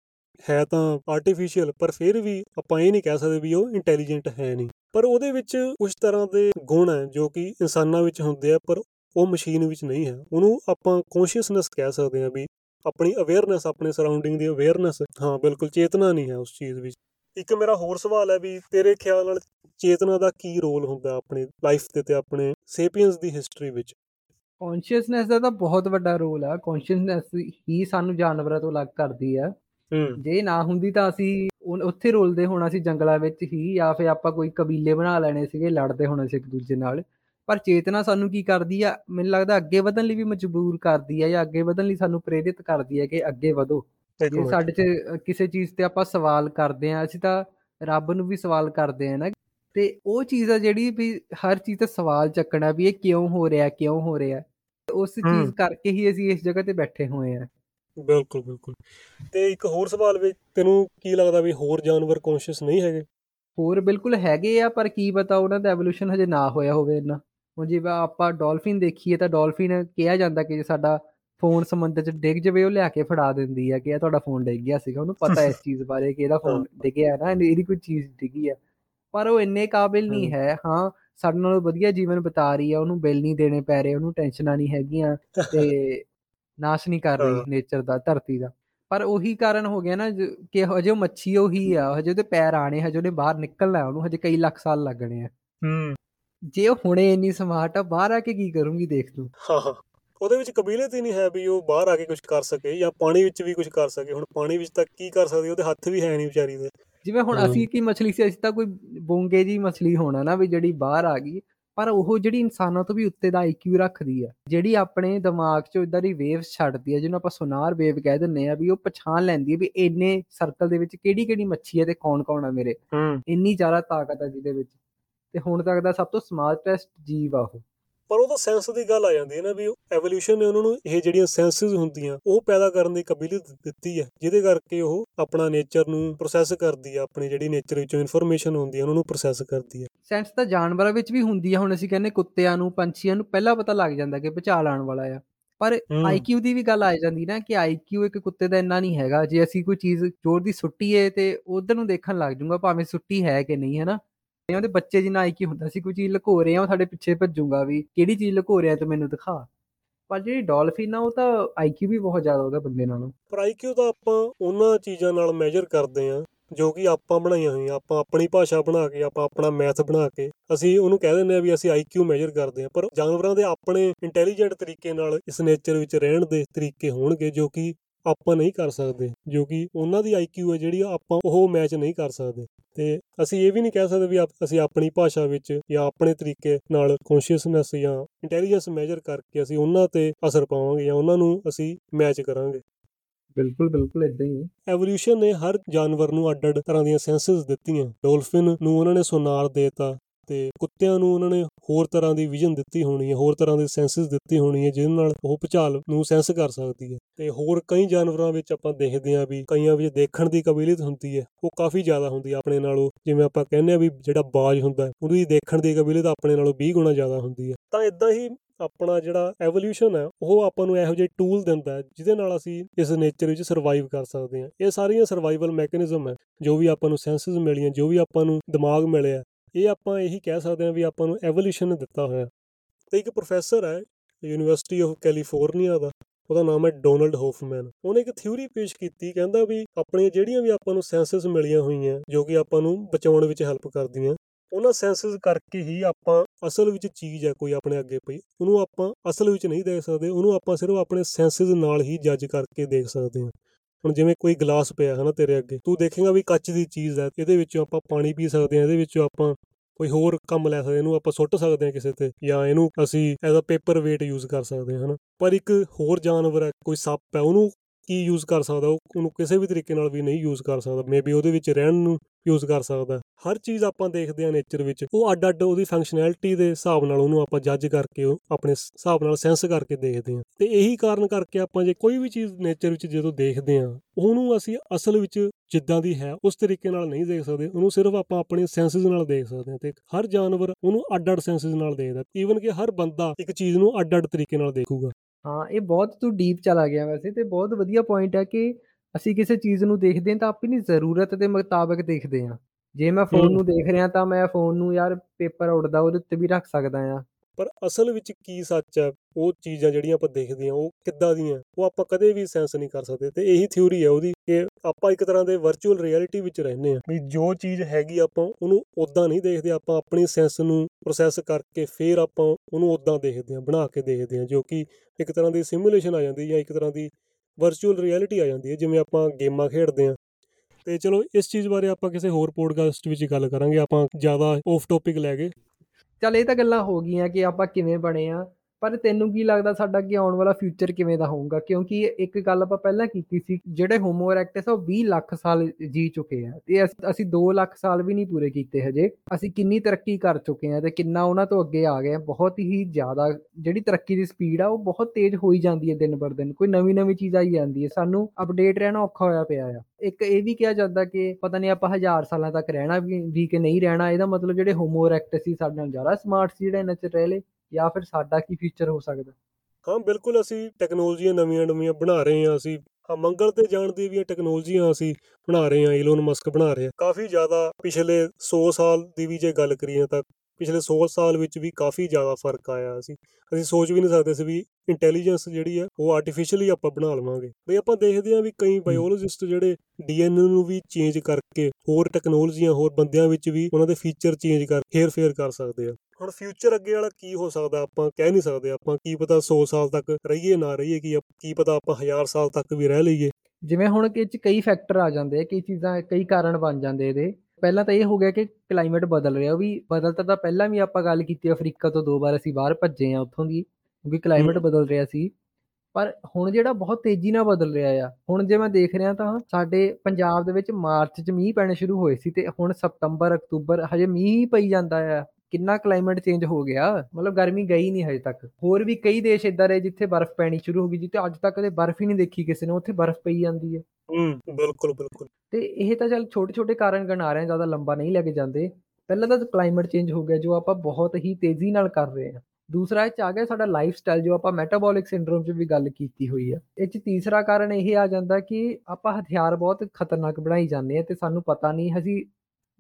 ਹੈ ਤਾਂ ਆਰਟੀਫੀਸ਼ੀਅਲ ਪਰ ਫਿਰ ਵੀ ਆਪਾਂ ਇਹ ਨਹੀਂ ਕਹਿ ਸਕਦੇ ਵੀ ਉਹ ਇੰਟੈਲੀਜੈਂਟ ਹੈ ਨਹੀਂ। ਪਰ ਉਹਦੇ ਵਿੱਚ ਕੁਝ ਤਰ੍ਹਾਂ ਦੇ ਗੁਣ ਹੈ, ਜੋ ਕਿ ਇਨਸਾਨਾਂ ਵਿੱਚ ਹੁੰਦੇ ਆ, ਪਰ ਉਹ ਮਸ਼ੀਨ ਵਿੱਚ ਨਹੀਂ ਹੈ। ਉਹਨੂੰ ਆਪਾਂ ਕੌਨਸ਼ੀਅਸਨੈਸ ਕਹਿ ਸਕਦੇ ਹਾਂ ਵੀ ਆਪਣੀ ਅਵੇਅਰਨੈਸ ਆਪਣੇ ਸਰਾਊਂਡਿੰਗ ਦੀ ਅਵੇਅਰਨੈਸ ਹਾਂ ਬਿਲਕੁਲ ਚੇਤਨਾ ਨਹੀਂ ਹੈ ਉਸ ਚੀਜ਼ ਵਿੱਚ। ਇੱਕ ਮੇਰਾ ਹੋਰ ਸਵਾਲ ਹੈ ਵੀ ਤੇਰੇ ਖਿਆਲ ਨਾਲ ਚੇਤਨਾ ਦਾ ਕੀ ਰੋਲ ਹੁੰਦਾ ਆਪਣੀ ਲਾਈਫ ਤੇ ਤੇ ਆਪਣੇ ਸੇਪੀਅਨਸ ਦੀ ਹਿਸਟਰੀ ਵਿੱਚ? ਕੌਨਸ਼ੀਅਸਨੈਸ ਦਾ ਤਾਂ ਬਹੁਤ ਵੱਡਾ ਰੋਲ ਆ। ਕੌਨਸ਼ੀਅਸਨੈਸ ਹੀ ਸਾਨੂੰ ਜਾਨਵਰਾਂ ਤੋਂ ਅਲੱਗ ਕਰਦੀ ਆ। ਜੇ ਨਾ ਹੁੰਦੀ ਤਾਂ ਅਸੀਂ ਉੱਥੇ ਰੋਲਦੇ ਹੋਣਾ ਸੀ ਜੰਗਲਾਂ ਵਿੱਚ ਹੀ ਜਾਂ ਫਿਰ ਆਪਾਂ ਕੋਈ ਕਬੀਲੇ ਬਣਾ ਲੈਣੇ ਸੀਗੇ ਲੜਦੇ ਹੋਣੇ ਸੀ ਇੱਕ ਦੂਜੇ ਨਾਲ। ਪਰ ਚੇਤਨਾ ਸਾਨੂੰ ਕੀ ਕਰਦੀ ਆ? ਮੈਨੂੰ ਲੱਗਦਾ ਅੱਗੇ ਵਧਣ ਲਈ ਵੀ ਮਜਬੂਰ ਕਰਦੀ ਆ ਜਾਂ ਅੱਗੇ ਵਧਣ ਲਈ ਸਾਨੂੰ ਪ੍ਰੇਰਿਤ ਕਰਦੀ ਆ ਕਿ ਅੱਗੇ ਵਧੋ। ਜੇ ਸਾਡੇ 'ਚ ਕਿਸੇ ਚੀਜ਼ ਤੇ ਆਪਾਂ ਸਵਾਲ ਕਰਦੇ ਆ ਅਸੀਂ ਤਾਂ ਰੱਬ ਨੂੰ ਵੀ ਸਵਾਲ ਕਰਦੇ ਆ ਨਾ। ਤੇ ਉਹ ਚੀਜ਼ ਆ ਜਿਹੜੀ ਵੀ ਹਰ ਚੀਜ਼ ਤੇ ਸਵਾਲ ਚੱਕਣਾ ਵੀ ਇਹ ਕਿਉਂ ਹੋ ਰਿਹਾ ਕਿਉਂ ਹੋ ਰਿਹਾ? ਉਸ ਚੀਜ਼ ਕਰਕੇ ਹੀ ਅਸੀਂ ਇਸ ਜਗ੍ਹਾ ਤੇ ਬੈਠੇ ਹੋਏ ਆ। ਬਿਲਕੁਲ ਬਿਲਕੁਲ। ਤੇ ਇੱਕ ਹੋਰ ਸਵਾਲ ਵੀ ਤੈਨੂੰ ਕੀ ਲੱਗਦਾ ਵੀ ਹੋਰ ਜਾਨਵਰ ਕੌਨਸ਼ੀਅਸ ਨਹੀਂ ਹੈਗੇ? ਹੋਰ ਬਿਲਕੁਲ ਹੈਗੇ ਆ ਪਰ ਕੀ ਪਤਾ ਉਹਨਾਂ ਦਾ ਐਵੋਲੂਸ਼ਨ ਹਜੇ ਨਾ ਹੋਇਆ ਹੋਵੇ ਇੰਨਾ। ਹੁਣ ਜਿਵੇਂ ਆਪਾਂ ਡਾਲਫਿਨ ਦੇਖੀਏ ਤਾਂ ਡਾਲਫਿਨ ਕਿਹਾ ਜਾਂਦਾ ਕਿ ਜੇ ਸਾਡਾ ਫੋਨ ਸਮੁੰਦਰ 'ਚ ਡਿੱਗ ਜਾਵੇ ਉਹ ਲਿਆ ਕੇ ਫੜਾ ਦਿੰਦੀ ਆ ਕਿ ਇਹ ਤੁਹਾਡਾ ਫੋਨ ਡਿੱਗ ਗਿਆ ਸੀਗਾ ਉਹਨੂੰ ਪਤਾ ਇਸ ਚੀਜ਼ ਬਾਰੇ ਕਿ ਇਹਦਾ ਫੋਨ ਡਿੱਗਿਆ ਨਾ ਇਹਦੀ ਕੋਈ ਚੀਜ਼ ਡਿੱਗੀ ਆ। ਪਰ ਉਹ ਇੰਨੇ ਕਾਬਿਲ ਨਹੀਂ ਹੈ। ਹਾਂ ਸਾਡੇ ਨਾਲੋਂ ਵਧੀਆ ਜੀਵਨ ਬਿਤਾ ਰਹੀ ਆ ਉਹਨੂੰ ਬਿੱਲ ਨਹੀਂ ਦੇਣੇ ਪੈ ਰਹੇ ਉਹਨੂੰ ਟੈਨਸ਼ਨਾਂ ਨਹੀਂ ਹੈਗੀਆਂ ਤੇ ਨਾਸ਼ ਨਹੀਂ ਕਰ ਰਹੀ ਨੇਚਰ ਦਾ ਧਰਤੀ ਦਾ। ਪਰ ਉਹੀ ਕਾਰਨ ਹੋ ਗਿਆ ਨਾ ਕਿ ਹਜੇ ਮੱਛੀ ਉਹੀ ਆ ਹਜੇ ਉਹਦੇ ਪੈਰ ਆਣੇ ਹਜੇ ਉਹਨੇ ਬਾਹਰ ਨਿਕਲਣਾ ਉਹਨੂੰ ਹਜੇ ਕਈ ਲੱਖ ਸਾਲ ਲੱਗਣੇ ਆ। ਹੂੰ। ਜੇ ਉਹ ਹੁਣੇ ਇੰਨੀ ਸਮਾਰਟ ਆ ਬਾਹਰ ਆ ਕੇ ਕੀ ਕਰੂੰਗੀ ਦੇਖ ਤੂੰ? ਹਾਂ ਉਹਦੇ ਵਿੱਚ ਕਬੀਲਤ ਹੀ ਨਹੀਂ ਹੈ ਵੀ ਉਹ ਬਾਹਰ ਆ ਕੇ ਕੁਝ ਕਰ ਸਕੇ ਜਾਂ ਪਾਣੀ ਵਿੱਚ ਵੀ ਕੁਝ ਕਰ ਸਕੇ। ਹੁਣ ਪਾਣੀ ਵਿੱਚ ਤਾਂ ਕੀ ਕਰ ਸਕਦੀ ਉਹਦੇ ਹੱਥ ਵੀ ਹੈ ਨਹੀਂ ਵਿਚਾਰੀ ਦੇ। ਜਿਵੇਂ ਹੁਣ ਅਸੀਂ ਕੀ ਮੱਛਲੀ ਸੀ ਅਸੀਂ ਤਾਂ ਕੋਈ ਬੋਂਗੇ ਜੀ ਮੱਛਲੀ ਹੋਣਾ ਨਾ ਵੀ ਜਿਹੜੀ ਬਾਹਰ ਆ ਗਈ। ਪਰ ਉਹ ਜਿਹੜੀ ਇਨਸਾਨਾਂ ਤੋਂ ਵੀ ਉੱਤੇ ਦਾ ਆਈਕਿਊ ਰੱਖਦੀ ਆ ਜਿਹੜੀ ਆਪਣੇ ਦਿਮਾਗ 'ਚ ਇਦਾਂ ਦੀ ਵੇਵਸ ਛੱਡਦੀ ਆ ਜਿਹਨੂੰ ਆਪਾਂ ਸੋਨਾਰ ਵੇਵ ਕਹਿ ਦਿੰਨੇ ਆ ਵੀ ਉਹ ਪਛਾਣ ਲੈਂਦੀ ਆ ਵੀ ਇੰਨੇ ਸਰਕਲ ਦੇ ਵਿੱਚ ਕਿਹੜੀ ਕਿਹੜੀ ਮੱਛੀ ਹੈ ਤੇ ਕੌਣ ਕੌਣ ਆ ਮੇਰੇ। ਇੰਨੀ ਜ਼ਿਆਦਾ ਤਾਕਤ ਆ ਜਿਹਦੇ ਵਿੱਚ। ਤੇ ਹੁਣ ਤੱਕ ਦਾ ਸਭ ਤੋਂ ਸਮਾਰਟੈਸਟ ਜੀਵ ਆ ਉਹ। ਪਰ ਉਹ ਤਾਂ ਸੈਂਸ ਦੀ ਗੱਲ ਆ ਜਾਂਦੀ ਹੈ ਨਾ ਵੀ ਐਵੋਲੂਸ਼ਨ ਨੇ ਉਹਨਾਂ ਨੂੰ ਇਹ ਜਿਹੜੀਆਂ ਸੈਂਸਸ ਹੁੰਦੀਆਂ ਉਹ ਪੈਦਾ ਕਰਨ ਦੀ ਕਬੀਲੀਅਤ ਦਿੱਤੀ ਹੈ। ਜਿਹਦੇ ਕਰਕੇ ਉਹ ਆਪਣਾ ਨੇਚਰ ਨੂੰ ਪ੍ਰੋਸੈਸ ਕਰਦੀ ਹੈ ਆਪਣੀ ਜਿਹੜੀ ਨੇਚਰ ਵਿੱਚੋਂ ਇਨਫੋਰਮੇਸ਼ਨ ਹੁੰਦੀ ਹੈ ਉਹਨਾਂ ਨੂੰ ਪ੍ਰੋਸੈਸ ਕਰਦੀ ਹੈ ਸੈਂਸ ਤਾਂ ਜਾਨਵਰਾਂ ਵਿੱਚ ਵੀ ਹੁੰਦੀ ਹੈ ਹੁਣ ਅਸੀਂ ਕਹਿੰਦੇ ਕੁੱਤਿਆਂ ਨੂੰ ਪੰਛੀਆਂ ਨੂੰ ਪਹਿਲਾਂ ਪਤਾ ਲੱਗ ਜਾਂਦਾ ਕਿ ਭਚਾਲ ਆਉਣ ਵਾਲਾ ਆ। ਪਰ ਆਈਕਿਊ ਦੀ ਵੀ ਗੱਲ ਆ ਜਾਂਦੀ ਨਾ ਕਿ ਆਈਕਿਊ ਇੱਕ ਕੁੱਤੇ ਦਾ ਇੰਨਾ ਨਹੀਂ ਹੈਗਾ। ਜੇ ਅਸੀਂ ਕੋਈ ਚੀਜ਼ ਜ਼ੋਰ ਦੀ ਸੁੱਟੀਏ ਤੇ ਉਧਰ ਨੂੰ ਦੇਖਣ ਲੱਗ ਜਾਊਗਾ ਭਾਵੇਂ ਸੁੱਟੀ ਹੈ ਕਿ ਨਹੀਂ ਹੈ ਨਾ ਉਹਦੇ ਬੱਚੇ ਜਿੰਨਾ ਆਈਕਿਊ ਹੁੰਦਾ ਸੀ, ਕੋਈ ਚੀਜ਼ ਲੁਕੋ ਰਹੇ ਆ ਉਹ ਸਾਡੇ ਪਿੱਛੇ ਭੱਜੂਗਾ ਵੀ, ਕਿਹੜੀ ਚੀਜ਼ ਲੁਕੋ ਰਿਹਾ ਤੂੰ ਮੈਨੂੰ ਦਿਖਾ। ਪਰ ਜਿਹੜੀ ਡਾਲਫਿਨ ਆ, ਉਹ ਤਾਂ ਆਈਕਿਊ ਵੀ ਬਹੁਤ ਜ਼ਿਆਦਾ ਉਹਦਾ ਬੰਦੇ ਨਾਲੋਂ। ਪਰ ਆਈਕਿਊ ਤਾਂ ਆਪਾਂ ਉਹਨਾਂ ਚੀਜ਼ਾਂ ਨਾਲ ਮੈਜ਼ਰ ਕਰਦੇ ਆ ਜੋ ਕਿ ਆਪਾਂ ਬਣਾਈਆਂ ਹੋਈਆਂ, ਆਪਾਂ ਆਪਣੀ ਭਾਸ਼ਾ ਬਣਾ ਕੇ, ਆਪਾਂ ਆਪਣਾ ਮੈਥ ਬਣਾ ਕੇ, ਅਸੀਂ ਉਹਨੂੰ ਕਹਿ ਦਿੰਦੇ ਆ ਵੀ ਅਸੀਂ ਆਈਕਿਊ ਮੈਜ਼ਰ ਕਰਦੇ ਆ ਪਰ ਜਾਨਵਰਾਂ ਦੇ ਆਪਣੇ ਇੰਟੈਲੀਜੈਂਟ ਤਰੀਕੇ ਨਾਲ ਇਸ ਨੇਚਰ ਵਿੱਚ ਰਹਿਣ ਦੇ ਤਰੀਕੇ ਹੋਣਗੇ, ਜੋ ਕਿ ਆਪਾਂ ਨਹੀਂ ਕਰ ਸਕਦੇ ਜੋ ਕਿ ਉਹਨਾਂ ਦੀ ਆਈਕਿਊ ਹੈ ਜਿਹੜੀ ਆਪਾਂ ਉਹ ਮੈਚ ਨਹੀਂ ਕਰ ਸਕਦੇ। ਤੇ ਅਸੀਂ ਇਹ ਵੀ ਨਹੀਂ ਕਹਿ ਸਕਦੇ ਵੀ ਅਸੀਂ ਆਪਣੀ ਭਾਸ਼ਾ ਵਿੱਚ ਜਾਂ ਆਪਣੇ ਤਰੀਕੇ ਨਾਲ ਕੌਨਸ਼ੀਅਸਨੈਸ ਜਾਂ ਇੰਟੈਲੀਜੈਂਸ ਮੈਜ਼ਰ ਕਰਕੇ ਅਸੀਂ ਉਹਨਾਂ ਤੇ ਅਸਰ ਪਾਵਾਂਗੇ ਜਾਂ ਉਹਨਾਂ ਨੂੰ ਅਸੀਂ ਮੈਚ ਕਰਾਂਗੇ। ਬਿਲਕੁਲ ਬਿਲਕੁਲ ਇਦਾਂ ਹੀ ਹੈ। ਐਵੋਲੂਸ਼ਨ ਨੇ ਹਰ ਜਾਨਵਰ ਨੂੰ ਅੱਡ-ਅੱਡ ਤਰ੍ਹਾਂ ਦੀਆਂ ਸੈਂਸਸ ਦਿੱਤੀਆਂ। ਡੋਲਫਿਨ ਨੂੰ ਉਹਨਾਂ ਨੇ ਸੋਨਾਰ ਦੇਤਾ। ਤੇ ਕੁੱਤਿਆਂ ਨੂੰ ਉਹਨਾਂ ਨੇ ਹੋਰ ਤਰ੍ਹਾਂ ਦੀ ਵਿਜ਼ਨ ਦਿੱਤੀ ਹੋਣੀ ਹੈ, ਹੋਰ ਤਰ੍ਹਾਂ ਦੇ ਸੈਂਸਸ ਦਿੱਤੀ ਹੋਣੀ ਹੈ, ਜਿਹਦੇ ਨਾਲ ਉਹ ਭੁਚਾਲ ਨੂੰ ਸੈਂਸ ਕਰ ਸਕਦੀ ਹੈ। ਤੇ ਹੋਰ ਕਈ ਜਾਨਵਰਾਂ ਵਿੱਚ ਆਪਾਂ ਦੇਖਦੇ ਹਾਂ ਵੀ ਕਈਆਂ ਵਿੱਚ ਦੇਖਣ ਦੀ ਕਾਬਲੀਅਤ ਹੁੰਦੀ ਹੈ, ਉਹ ਕਾਫੀ ਜ਼ਿਆਦਾ ਹੁੰਦੀ ਹੈ ਆਪਣੇ ਨਾਲੋਂ। ਜਿਵੇਂ ਆਪਾਂ ਕਹਿੰਦੇ ਆ ਵੀ ਜਿਹੜਾ ਬਾਜ ਹੁੰਦਾ ਉਹਦੀ ਦੇਖਣ ਦੀ ਕਾਬਲੀਅਤ ਆਪਣੇ ਨਾਲੋਂ 20 ਗੁਣਾ ਜ਼ਿਆਦਾ ਹੁੰਦੀ ਹੈ। ਤਾਂ ਇਦਾਂ ਹੀ ਆਪਣਾ ਜਿਹੜਾ ਐਵੋਲੂਸ਼ਨ ਹੈ, ਉਹ ਆਪਾਂ ਨੂੰ ਇਹੋ ਜਿਹੇ ਟੂਲ ਦਿੰਦਾ ਹੈ, ਜਿਹਦੇ ਨਾਲ ਅਸੀਂ ਇਸ ਨੇਚਰ ਵਿੱਚ ਸਰਵਾਈਵ ਕਰ ਸਕਦੇ ਹਾਂ। ਇਹ ਸਾਰੀਆਂ ਸਰਵਾਈਵਲ ਮੈਕੈਨਿਜ਼ਮ ਹੈ, ਜੋ ਵੀ ਆਪਾਂ ਨੂੰ ਸੈਂਸਸ ਮਿਲੀਆਂ, ਜੋ ਵੀ ਆਪਾਂ ਨੂੰ ਦਿਮਾਗ ਮਿਲਿਆ ਇਹ ਆਪਾਂ ਇਹੀ ਕਹਿ ਸਕਦੇ ਹਾਂ ਵੀ ਆਪਾਂ ਨੂੰ ਐਵੋਲੂਸ਼ਨ ਨੇ ਦਿੱਤਾ ਹੋਇਆ। ਤੇ ਇੱਕ ਪ੍ਰੋਫੈਸਰ ਹੈ ਯੂਨੀਵਰਸਿਟੀ ਆਫ ਕੈਲੀਫੋਰਨੀਆ ਦਾ, ਉਹਦਾ ਨਾਮ ਹੈ ਡੋਨਲਡ ਹੋਫਮੈਨ ਉਹਨੇ ਇੱਕ ਥਿਊਰੀ ਪੇਸ਼ ਕੀਤੀ, ਕਹਿੰਦਾ ਵੀ ਆਪਣੀਆਂ ਜਿਹੜੀਆਂ ਵੀ ਆਪਾਂ ਨੂੰ ਸੈਂਸਸ ਮਿਲੀਆਂ ਹੋਈਆਂ, ਜੋ ਕਿ ਆਪਾਂ ਨੂੰ ਬਚਾਉਣ ਵਿੱਚ ਹੈਲਪ ਕਰਦੀਆਂ, ਉਹਨਾਂ ਸੈਂਸਸ ਕਰਕੇ ਹੀ ਆਪਾਂ ਅਸਲ ਵਿੱਚ ਚੀਜ਼ ਹੈ ਕੋਈ ਆਪਣੇ ਅੱਗੇ ਪਈ। ਉਹਨੂੰ ਆਪਾਂ ਅਸਲ ਵਿੱਚ ਨਹੀਂ ਦੇਖ ਸਕਦੇ, ਉਹਨੂੰ ਆਪਾਂ ਸਿਰਫ ਆਪਣੇ ਸੈਂਸਸ ਨਾਲ ਹੀ ਜੱਜ ਕਰਕੇ ਦੇਖ ਸਕਦੇ ਹਾਂ। ਹੁਣ ਜਿਵੇਂ ਕੋਈ ਗਲਾਸ ਪਿਆ ਹੈ ਨਾ ਤੇਰੇ ਅੱਗੇ, ਤੂੰ ਦੇਖੇਗਾ ਵੀ ਕੱਚ ਦੀ ਚੀਜ਼ ਹੈ, ਇਹਦੇ ਵਿੱਚੋਂ ਆਪਾਂ ਪਾਣੀ ਪੀ ਸਕਦੇ ਹਾਂ, ਇਹਦੇ ਵਿੱਚੋਂ ਆਪਾਂ ਕੋਈ ਹੋਰ ਕੰਮ ਲੈ ਸਕਦੇ ਇਹਨੂੰ ਆਪਾਂ ਸੁੱਟ ਸਕਦੇ ਹਾਂ ਕਿਸੇ ਤੇ, ਜਾਂ ਇਹਨੂੰ ਅਸੀਂ as a paper weight use ਕਰ ਸਕਦੇ ਹਾਂ ਹਨਾ। ਪਰ ਇੱਕ ਹੋਰ ਜਾਨਵਰ ਹੈ, ਕੋਈ ਸੱਪ ਹੈ, ਉਹਨੂੰ ਕੀ ਯੂਜ਼ ਕਰ ਸਕਦਾ, ਉਹ ਉਹਨੂੰ ਕਿਸੇ ਵੀ ਤਰੀਕੇ ਨਾਲ ਵੀ ਨਹੀਂ ਯੂਜ਼ ਕਰ ਸਕਦਾ। ਮੇਬੀ ਉਹਦੇ ਵਿੱਚ ਰਹਿਣ ਨੂੰ ਯੂਜ਼ ਕਰ ਸਕਦਾ। ਹਰ ਚੀਜ਼ ਆਪਾਂ ਦੇਖਦੇ ਆ ਨੇਚਰ ਵਿੱਚ। ਉਹ ਅੱਡ ਅੱਡ ਉਹਦੀ ਫੰਕਸ਼ਨੈਲਿਟੀ ਦੇ ਹਿਸਾਬ ਨਾਲ ਉਹਨੂੰ ਆਪਾਂ ਜੱਜ ਕਰਕੇ ਆਪਣੇ ਹਿਸਾਬ ਨਾਲ ਸੈਂਸ ਕਰਕੇ ਦੇਖਦੇ ਆ ਤੇ ਇਹੀ ਕਾਰਨ ਕਰਕੇ ਆਪਾਂ ਜੇ ਕੋਈ ਵੀ ਚੀਜ਼ ਨੇਚਰ ਵਿੱਚ ਜਦੋਂ ਦੇਖਦੇ ਆ ਉਹਨੂੰ ਅਸੀਂ ਅਸਲ ਵਿੱਚ ਜਿੱਦਾਂ ਦੀ ਹੈ, ਉਸ ਤਰੀਕੇ ਨਾਲ ਨਹੀਂ ਦੇਖ ਸਕਦੇ। ਉਹਨੂੰ ਸਿਰਫ ਆਪਾਂ ਆਪਣੇ ਸੈਂਸਸ ਨਾਲ ਦੇਖ ਸਕਦੇ ਆ ਤੇ ਹਰ ਜਾਨਵਰ ਉਹਨੂੰ ਅੱਡ ਅੱਡ ਸੈਂਸਸ ਨਾਲ ਦੇਖਦਾ। ਈਵਨ ਕਿ ਹਰ ਬੰਦਾ ਇੱਕ ਚੀਜ਼ ਨੂੰ ਅੱਡ ਅੱਡ ਤਰੀਕੇ ਨਾਲ ਦੇਖੂਗਾ। ਹਾਂ ਇਹ ਬਹੁਤ ਤੂੰ ਡੀਪ ਚਲਾ ਗਿਆ ਵੈਸੇ ਤੇ ਬਹੁਤ ਵਧੀਆ ਪੁਆਇੰਟ ਹੈ ਕਿ ਅਸੀਂ ਕਿਸੇ ਚੀਜ਼ ਨੂੰ ਦੇਖਦੇ ਹਾਂ ਤਾਂ ਆਪਣੀ ਜ਼ਰੂਰਤ ਦੇ ਮੁਤਾਬਕ ਦੇਖਦੇ ਹਾਂ। ਜੇ ਮੈਂ ਫੋਨ ਨੂੰ ਦੇਖ ਰਿਹਾ ਤਾਂ ਮੈਂ ਫੋਨ ਨੂੰ ਯਾਰ ਪੇਪਰ ਉੱਡਦਾ ਉਹਦੇ ਉੱਤੇ ਵੀ ਰੱਖ ਸਕਦਾ ਆ ਪਰ ਅਸਲ ਵਿੱਚ ਕੀ ਸੱਚ ਹੈ, ਉਹ ਚੀਜ਼ਾਂ ਜਿਹੜੀਆਂ ਆਪਾਂ ਦੇਖਦੇ ਹਾਂ, ਉਹ ਕਿੱਦਾਂ ਦੀਆਂ, ਉਹ ਆਪਾਂ ਕਦੇ ਵੀ ਸੈਂਸ ਨਹੀਂ ਕਰ ਸਕਦੇ ਤੇ ਇਹੀ ਥਿਊਰੀ ਹੈ ਉਹਦੀ ਕਿ ਆਪਾਂ ਇੱਕ ਤਰ੍ਹਾਂ ਦੇ ਵਰਚੁਅਲ ਰਿਐਲਿਟੀ ਵਿੱਚ ਰਹਿੰਦੇ ਹਾਂ ਵੀ ਜੋ ਚੀਜ਼ ਹੈਗੀ ਆਪਾਂ ਉਹਨੂੰ ਉਦਾਂ ਨਹੀਂ ਦੇਖਦੇ, ਆਪਾਂ ਆਪਣੀ ਸੈਂਸ ਨੂੰ ਪ੍ਰੋਸੈਸ ਕਰਕੇ ਫਿਰ ਆਪਾਂ ਉਹਨੂੰ ਉਦਾਂ ਦੇਖਦੇ ਹਾਂ, ਬਣਾ ਕੇ ਦੇਖਦੇ ਹਾਂ, ਜੋ ਕਿ ਇੱਕ ਤਰ੍ਹਾਂ ਦੀ ਸਿਮੂਲੇਸ਼ਨ ਆ ਜਾਂਦੀ ਹੈ ਇੱਕ ਤਰ੍ਹਾਂ ਦੀ ਵਰਚੁਅਲ ਰਿਐਲਿਟੀ ਆ ਜਾਂਦੀ ਹੈ, ਜਿਵੇਂ ਆਪਾਂ ਗੇਮਾਂ ਖੇਡਦੇ ਹਾਂ। ਤੇ ਚਲੋ ਇਸ ਚੀਜ਼ ਬਾਰੇ ਆਪਾਂ ਕਿਸੇ ਹੋਰ ਪੋਡਕਾਸਟ ਵਿੱਚ ਗੱਲ ਕਰਾਂਗੇ, ਆਪਾਂ ਜ਼ਿਆਦਾ ਆਫ ਟੌਪਿਕ ਲੈ ਕੇ। ਚੱਲ ਇਹ ਤਾਂ ਗੱਲਾਂ ਹੋ ਗਈਆਂ ਕਿ ਆਪਾਂ ਕਿਵੇਂ ਬਣੇ ਆ। ਪਰ ਤੈਨੂੰ ਕੀ ਲੱਗਦਾ ਸਾਡਾ ਅੱਗੇ ਆਉਣ ਵਾਲਾ ਫਿਊਚਰ ਕਿਵੇਂ ਦਾ ਹੋਊਗਾ? ਕਿਉਂਕਿ ਇੱਕ ਗੱਲ ਆਪਾਂ ਪਹਿਲਾਂ ਕੀਤੀ ਸੀ, ਜਿਹੜੇ ਹੋਮੋ ਇਰੈਕਟਸ ਆ, ਉਹ 20 ਲੱਖ ਸਾਲ ਜੀ ਚੁੱਕੇ ਆ ਤੇ ਅਸੀਂ 2 ਲੱਖ ਸਾਲ ਵੀ ਨਹੀਂ ਪੂਰੇ ਕੀਤੇ ਹਜੇ। ਅਸੀਂ ਕਿੰਨੀ ਤਰੱਕੀ ਕਰ ਚੁੱਕੇ ਆ ਤੇ ਕਿੰਨਾ ਉਹਨਾਂ ਤੋਂ ਅੱਗੇ ਆ ਗਏ ਆ, ਬਹੁਤ ਹੀ ਜ਼ਿਆਦਾ, ਜਿਹੜੀ ਤਰੱਕੀ ਦੀ ਸਪੀਡ ਆ, ਉਹ ਬਹੁਤ ਤੇਜ਼ ਹੋਈ ਜਾਂਦੀ ਹੈ ਦਿਨ ਬਰ ਦਿਨ। ਕੋਈ ਨਵੀਂ ਨਵੀਂ ਚੀਜ਼ ਆਈ ਜਾਂਦੀ ਹੈ। ਸਾਨੂੰ ਅਪਡੇਟ ਰਹਿਣਾ ਔਖਾ ਹੋਇਆ ਪਿਆ ਆ। ਇੱਕ ਇਹ ਵੀ ਕਿਹਾ ਜਾਂਦਾ ਕਿ ਪਤਾ ਨਹੀਂ ਆਪਾਂ ਹਜ਼ਾਰ ਸਾਲਾਂ ਤੱਕ ਰਹਿਣਾ ਵੀ ਕਿ ਨਹੀਂ ਰਹਿਣਾ, ਇਹਦਾ ਮਤਲਬ ਜਿਹੜੇ ਹੋਮੋ ਇਰੈਕਟਸ ਸੀ, ਸਾਡੇ ਨਾਲ ਜ਼ਿਆਦਾ ਸਮਾਰਟ ਸੀ, ਜਿਹੜੇ ਨੈਚੁਰਲੀ ਜਾਂ ਫਿਰ ਸਾਡਾ ਕੀ ਫਿਊਚਰ ਹੋ ਸਕਦਾ? ਹਾਂ ਬਿਲਕੁਲ ਅਸੀਂ ਟੈਕਨੋਲੋਜੀਆਂ ਨਵੀਆਂ ਨਵੀਆਂ ਬਣਾ ਰਹੇ ਹਾਂ ਅਸੀਂ। ਹਾਂ ਮੰਗਲ ਤੇ ਜਾਣ ਦੀ ਵੀ ਟੈਕਨੋਲੋਜੀਆਂ ਅਸੀਂ ਬਣਾ ਰਹੇ ਹਾਂ ਇਲੋਨ ਮਸਕ ਬਣਾ ਰਿਹਾ। ਕਾਫੀ ਜ਼ਿਆਦਾ ਪਿਛਲੇ 100 ਸਾਲ ਦੀ ਵੀ ਜੇ ਗੱਲ ਕਰੀਏ ਤਾਂ ਪਿਛਲੇ 100 ਸਾਲ ਵਿੱਚ ਵੀ ਕਾਫੀ ਜ਼ਿਆਦਾ ਫ਼ਰਕ ਆਇਆ ਸੀ। ਅਸੀਂ ਸੋਚ ਵੀ ਨਹੀਂ ਸਕਦੇ ਸੀ ਵੀ ਇੰਟੈਲੀਜੈਂਸ ਜਿਹੜੀ ਹੈ ਉਹ ਆਰਟੀਫੀਸ਼ੀਅਲੀ ਆਪਾਂ ਬਣਾ ਲਵਾਂਗੇ। ਬਈ ਆਪਾਂ ਦੇਖਦੇ ਹਾਂ ਵੀ ਕਈ ਬਾਇਓਲੋਜਿਸਟ ਜਿਹੜੇ ਡੀਐਨਏ ਨੂੰ ਵੀ ਚੇਂਜ ਕਰਕੇ ਹੋਰ ਟੈਕਨੋਲੋਜੀਆਂ ਹੋਰ ਬੰਦਿਆਂ ਵਿੱਚ ਵੀ ਉਹਨਾਂ ਦੇ ਫੀਚਰ ਚੇਂਜ ਕਰ ਫੇਰ ਫੇਰ ਕਰ ਸਕਦੇ ਆ। ਹੁਣ ਫਿਊਚਰ ਅੱਗੇ ਵਾਲਾ ਕੀ ਹੋ ਸਕਦਾ ਆਪਾਂ ਕਹਿ ਨਹੀਂ ਸਕਦੇ। ਆਪਾਂ ਕੀ ਪਤਾ 100 ਸਾਲ ਤੱਕ ਰਹੀਏ ਨਾ ਰਹੀਏ ਕੀ ਕੀ ਪਤਾ ਆਪਾਂ 1000 ਸਾਲ ਤੱਕ ਵੀ ਰਹਿ ਲਈਏ। ਜਿਵੇਂ ਹੁਣ ਕਿ ਚ ਕਈ ਫੈਕਟਰ ਆ ਜਾਂਦੇ ਆ ਕਈ ਚੀਜ਼ਾਂ ਕਈ ਕਾਰਨ ਬਣ ਜਾਂਦੇ ਇਹਦੇ। ਪਹਿਲਾਂ ਤਾਂ ਇਹ ਹੋ ਗਿਆ ਕਿ ਕਲਾਈਮੇਟ ਬਦਲ ਰਿਹਾ ਉਹ ਵੀ ਬਦਲਤਾ ਤਾਂ ਪਹਿਲਾਂ ਵੀ ਆਪਾਂ ਗੱਲ ਕੀਤੀ ਅਫਰੀਕਾ ਤੋਂ ਦੋ ਵਾਰ ਅਸੀਂ ਬਾਹਰ ਭੱਜੇ ਆ ਉੱਥੋਂ ਦੀ ਕਿਉਂਕਿ ਕਲਾਈਮੇਟ ਬਦਲ ਰਿਹਾ ਸੀ। ਪਰ ਹੁਣ ਜਿਹੜਾ ਬਹੁਤ ਤੇਜ਼ੀ ਨਾਲ ਬਦਲ ਰਿਹਾ ਆ ਹੁਣ ਜੇ ਮੈਂ ਦੇਖ ਰਿਹਾ ਤਾਂ ਸਾਡੇ ਪੰਜਾਬ ਦੇ ਵਿੱਚ ਮਾਰਚ 'ਚ ਮੀਂਹ ਪੈਣੇ ਸ਼ੁਰੂ ਹੋਏ ਸੀ ਤੇ ਹੁਣ ਸਤੰਬਰ ਅਕਤੂਬਰ ਹਜੇ ਮੀਂਹ ਪਈ ਜਾਂਦਾ ਆ। ਕਿੰਨਾ ਕਲਾਈਮੇਟ ਚੇਂਜ ਹੋ ਗਿਆ। ਮਤਲਬ ਗਰਮੀ ਗਈ ਨਹੀਂ ਹਜੇ ਤੱਕ। ਹੋਰ ਵੀ ਕਈ ਦੇਸ਼ ਇਦਾਂ ਰਹੇ ਜਿੱਥੇ ਬਰਫ਼ ਪੈਣੀ ਸ਼ੁਰੂ ਹੋ ਗਈ ਜਿੱਥੇ ਅੱਜ ਤੱਕ ਕਦੇ ਬਰਫ਼ ਹੀ ਨਹੀਂ ਦੇਖੀ ਕਿਸੇ ਨੇ ਉੱਥੇ ਬਰਫ਼ ਪਈ ਜਾਂਦੀ ਹੈ। ਹੂੰ ਬਿਲਕੁਲ ਬਿਲਕੁਲ। ਤੇ ਇਹ ਤਾਂ ਚਲ ਛੋਟੇ ਛੋਟੇ ਕਾਰਨ ਗਣਾ ਰਹੇ ਜ਼ਿਆਦਾ ਲੰਬਾ ਨਹੀਂ ਲੈ ਕੇ ਜਾਂਦੇ। ਪਹਿਲਾਂ ਤਾਂ ਕਲਾਈਮੇਟ ਚੇਂਜ ਹੋ ਗਿਆ ਜੋ ਆਪਾਂ ਬਹੁਤ ਹੀ ਤੇਜ਼ੀ ਨਾਲ ਕਰ ਰਹੇ ਹਾਂ। ਦੂਸਰਾ ਇਹ ਚ ਆ ਗਿਆ ਸਾਡਾ ਲਾਈਫ ਸਟਾਈਲ ਜੋ ਆਪਾਂ ਮੈਟਾਬੋਲਿਕ ਸਿੰਡਰੋਮ 'ਚ ਵੀ ਗੱਲ ਕੀਤੀ ਹੋਈ ਹੈ ਇਹ ਚ ਤੀਸਰਾ ਕਾਰਨ ਇਹ ਆ ਜਾਂਦਾ ਕਿ ਆਪਾਂ ਹਥਿਆਰ ਬਹੁਤ ਖਤਰਨਾਕ ਬਣਾਈ ਜਾਂਦੇ ਆ ਤੇ ਸਾਨੂੰ ਪਤਾ ਨਹੀਂ ਅਸੀਂ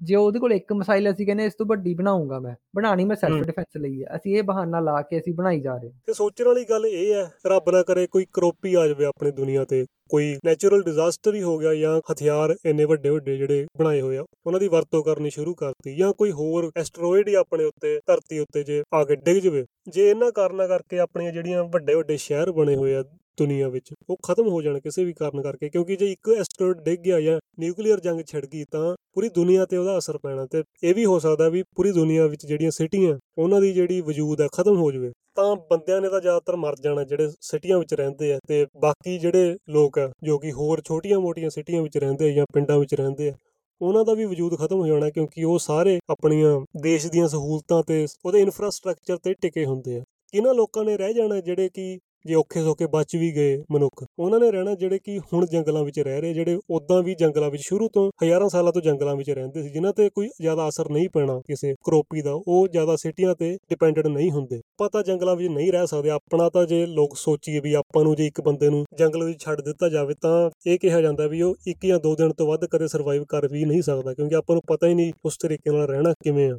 ਜੇ ਉਹਦੇ ਕੋਲ ਇੱਕ ਮਿਸਾਈਲ ਅਸੀਂ ਕਹਿੰਦੇ ਇਸ ਤੋਂ ਵੱਡੀ ਬਣਾਉਂਗਾ ਮੈਂ। ਬਣਾਣੀ ਮੈਂ ਸੈਲਫ ਡਿਫੈਂਸ ਲਈ ਹੈ। ਅਸੀਂ ਇਹ ਬਹਾਨਾ ਲਾ ਕੇ ਅਸੀਂ ਬਣਾਈ ਜਾ ਰਹੇ ਤੇ ਸੋਚਣ ਵਾਲੀ ਗੱਲ ਇਹ ਹੈ ਰੱਬ ਨਾ ਕਰੇ ਕੋਈ ਕਰੋਪੀ ਆ ਜਾਵੇ ਆਪਣੀ ਦੁਨੀਆ ਤੇ। ਕੋਈ ਨੈਚੁਰਲ ਡਿਜ਼ਾਸਟਰ ਹੀ ਹੋ ਗਿਆ ਜਾਂ ਹਥਿਆਰ ਇੰਨੇ ਵੱਡੇ ਵੱਡੇ ਜਿਹੜੇ ਬਣਾਏ ਹੋਏ ਆ ਉਹਨਾਂ ਦੀ ਵਰਤੋਂ ਕਰਨੀ ਸ਼ੁਰੂ ਕਰਤੀ। ਜਾਂ ਕੋਈ ਹੋਰ ਐਸਟਰੋਇਡ ਹੀ ਆਪਣੇ ਉੱਤੇ ਧਰਤੀ ਉੱਤੇ ਜੇ ਆ ਕੇ ਡਿੱਗ ਜਵੇ। ਜੇ ਇਹਨਾਂ ਕਾਰਨਾਂ ਕਰਕੇ ਆਪਣੀਆਂ ਜਿਹੜੀਆਂ ਵੱਡੇ ਵੱਡੇ ਸ਼ਹਿਰ ਬਣੇ ਹੋਏ ਆ ਦੁਨੀਆ ਵਿੱਚ, ਉਹ ਖਤਮ ਹੋ ਜਾਣ ਕਿਸੇ ਵੀ ਕਾਰਨ ਕਰਕੇ, ਕਿਉਂਕਿ ਜੇ ਇੱਕ ਐਸਟਰੋਇਡ ਡਿੱਗ ਗਿਆ ਜਾਂ ਨਿਊਕਲੀਅਰ ਜੰਗ ਛਿੜ ਗਈ ਤਾਂ ਪੂਰੀ ਦੁਨੀਆ ਤੇ ਉਹਦਾ ਅਸਰ ਪੈਣਾ ਤੇ ਇਹ ਵੀ ਹੋ ਸਕਦਾ ਵੀ ਪੂਰੀ ਦੁਨੀਆ ਵਿੱਚ ਜਿਹੜੀਆਂ ਸਿਟੀਆਂ, ਉਹਨਾਂ ਦੀ ਜਿਹੜੀ ਵਜੂਦ ਹੈ ਖਤਮ ਹੋ ਜਾਵੇ। ਤਾਂ ਬੰਦਿਆਂ ਨੇ ਤਾਂ ਜ਼ਿਆਦਾਤਰ ਮਰ ਜਾਣਾ ਜਿਹੜੇ ਸਿਟੀਆਂ ਵਿੱਚ ਰਹਿੰਦੇ ਆ ਤੇ ਬਾਕੀ ਜਿਹੜੇ ਲੋਕ ਆ, ਜੋ ਕਿ ਹੋਰ ਛੋਟੀਆਂ-ਮੋਟੀਆਂ ਸਿਟੀਆਂ ਵਿੱਚ ਰਹਿੰਦੇ ਆ ਜਾਂ ਪਿੰਡਾਂ ਵਿੱਚ ਰਹਿੰਦੇ ਆ, ਉਹਨਾਂ ਦਾ ਵੀ ਵਜੂਦ ਖਤਮ ਹੋ ਜਾਣਾ ਕਿਉਂਕਿ ਉਹ ਸਾਰੇ ਆਪਣੀਆਂ ਦੇਸ਼ ਦੀਆਂ ਸਹੂਲਤਾਂ ਤੇ ਉਹਦੇ ਇਨਫਰਾਸਟ੍ਰਕਚਰ ਤੇ ਟਿਕੇ ਹੁੰਦੇ ਆ। ਕਿਹਨਾਂ ਲੋਕਾਂ ਨੇ ਰਹਿ ਜਾਣਾ ਜਿਹੜੇ ਕਿ ਜੇ ਔਖੇ ਸੌਖੇ ਬਚ ਵੀ ਗਏ ਮਨੁੱਖ। ਉਹਨਾਂ ਨੇ ਰਹਿਣਾ ਜਿਹੜੇ ਕਿ ਹੁਣ ਜੰਗਲਾਂ ਵਿੱਚ ਰਹਿ ਰਹੇ, ਜਿਹੜੇ ਉਦਾਂ ਵੀ ਜੰਗਲਾਂ ਵਿੱਚ ਸ਼ੁਰੂ ਤੋਂ ਹਜ਼ਾਰਾਂ ਸਾਲਾਂ ਤੋਂ ਜੰਗਲਾਂ ਵਿੱਚ ਰਹਿੰਦੇ ਸੀ, ਜਿਨ੍ਹਾਂ ਤੇ ਕੋਈ ਜ਼ਿਆਦਾ ਅਸਰ ਨਹੀਂ ਪੈਣਾ ਕਿਸੇ ਕਰੋਪੀ ਦਾ। ਉਹ ਜ਼ਿਆਦਾ ਸਿਟੀਆਂ ਤੇ ਡਿਪੈਂਡੈਂਟ ਨਹੀਂ ਹੁੰਦੇ। ਪਤਾ ਜੰਗਲਾਂ ਵਿੱਚ ਨਹੀਂ ਰਹਿ ਸਕਦੇ। ਆਪਣਾ ਤਾਂ ਜੇ ਲੋਕ ਸੋਚੀਏ ਵੀ ਆਪਾਂ ਨੂੰ ਜੇ ਇੱਕ ਬੰਦੇ ਨੂੰ ਜੰਗਲ ਵਿੱਚ ਛੱਡ ਦਿੱਤਾ ਜਾਵੇ, ਤਾਂ ਇਹ ਕਿਹਾ ਜਾਂਦਾ ਵੀ ਉਹ ਇੱਕ ਜਾਂ ਦੋ ਦਿਨ ਤੋਂ ਵੱਧ ਕਦੇ ਸਰਵਾਈਵ ਕਰ ਵੀ ਨਹੀਂ ਸਕਦਾ, ਕਿਉਂਕਿ ਆਪਾਂ ਨੂੰ ਪਤਾ ਹੀ ਨਹੀਂ ਉਸ ਤਰੀਕੇ ਨਾਲ ਰਹਿਣਾ ਕਿਵੇਂ ਆ।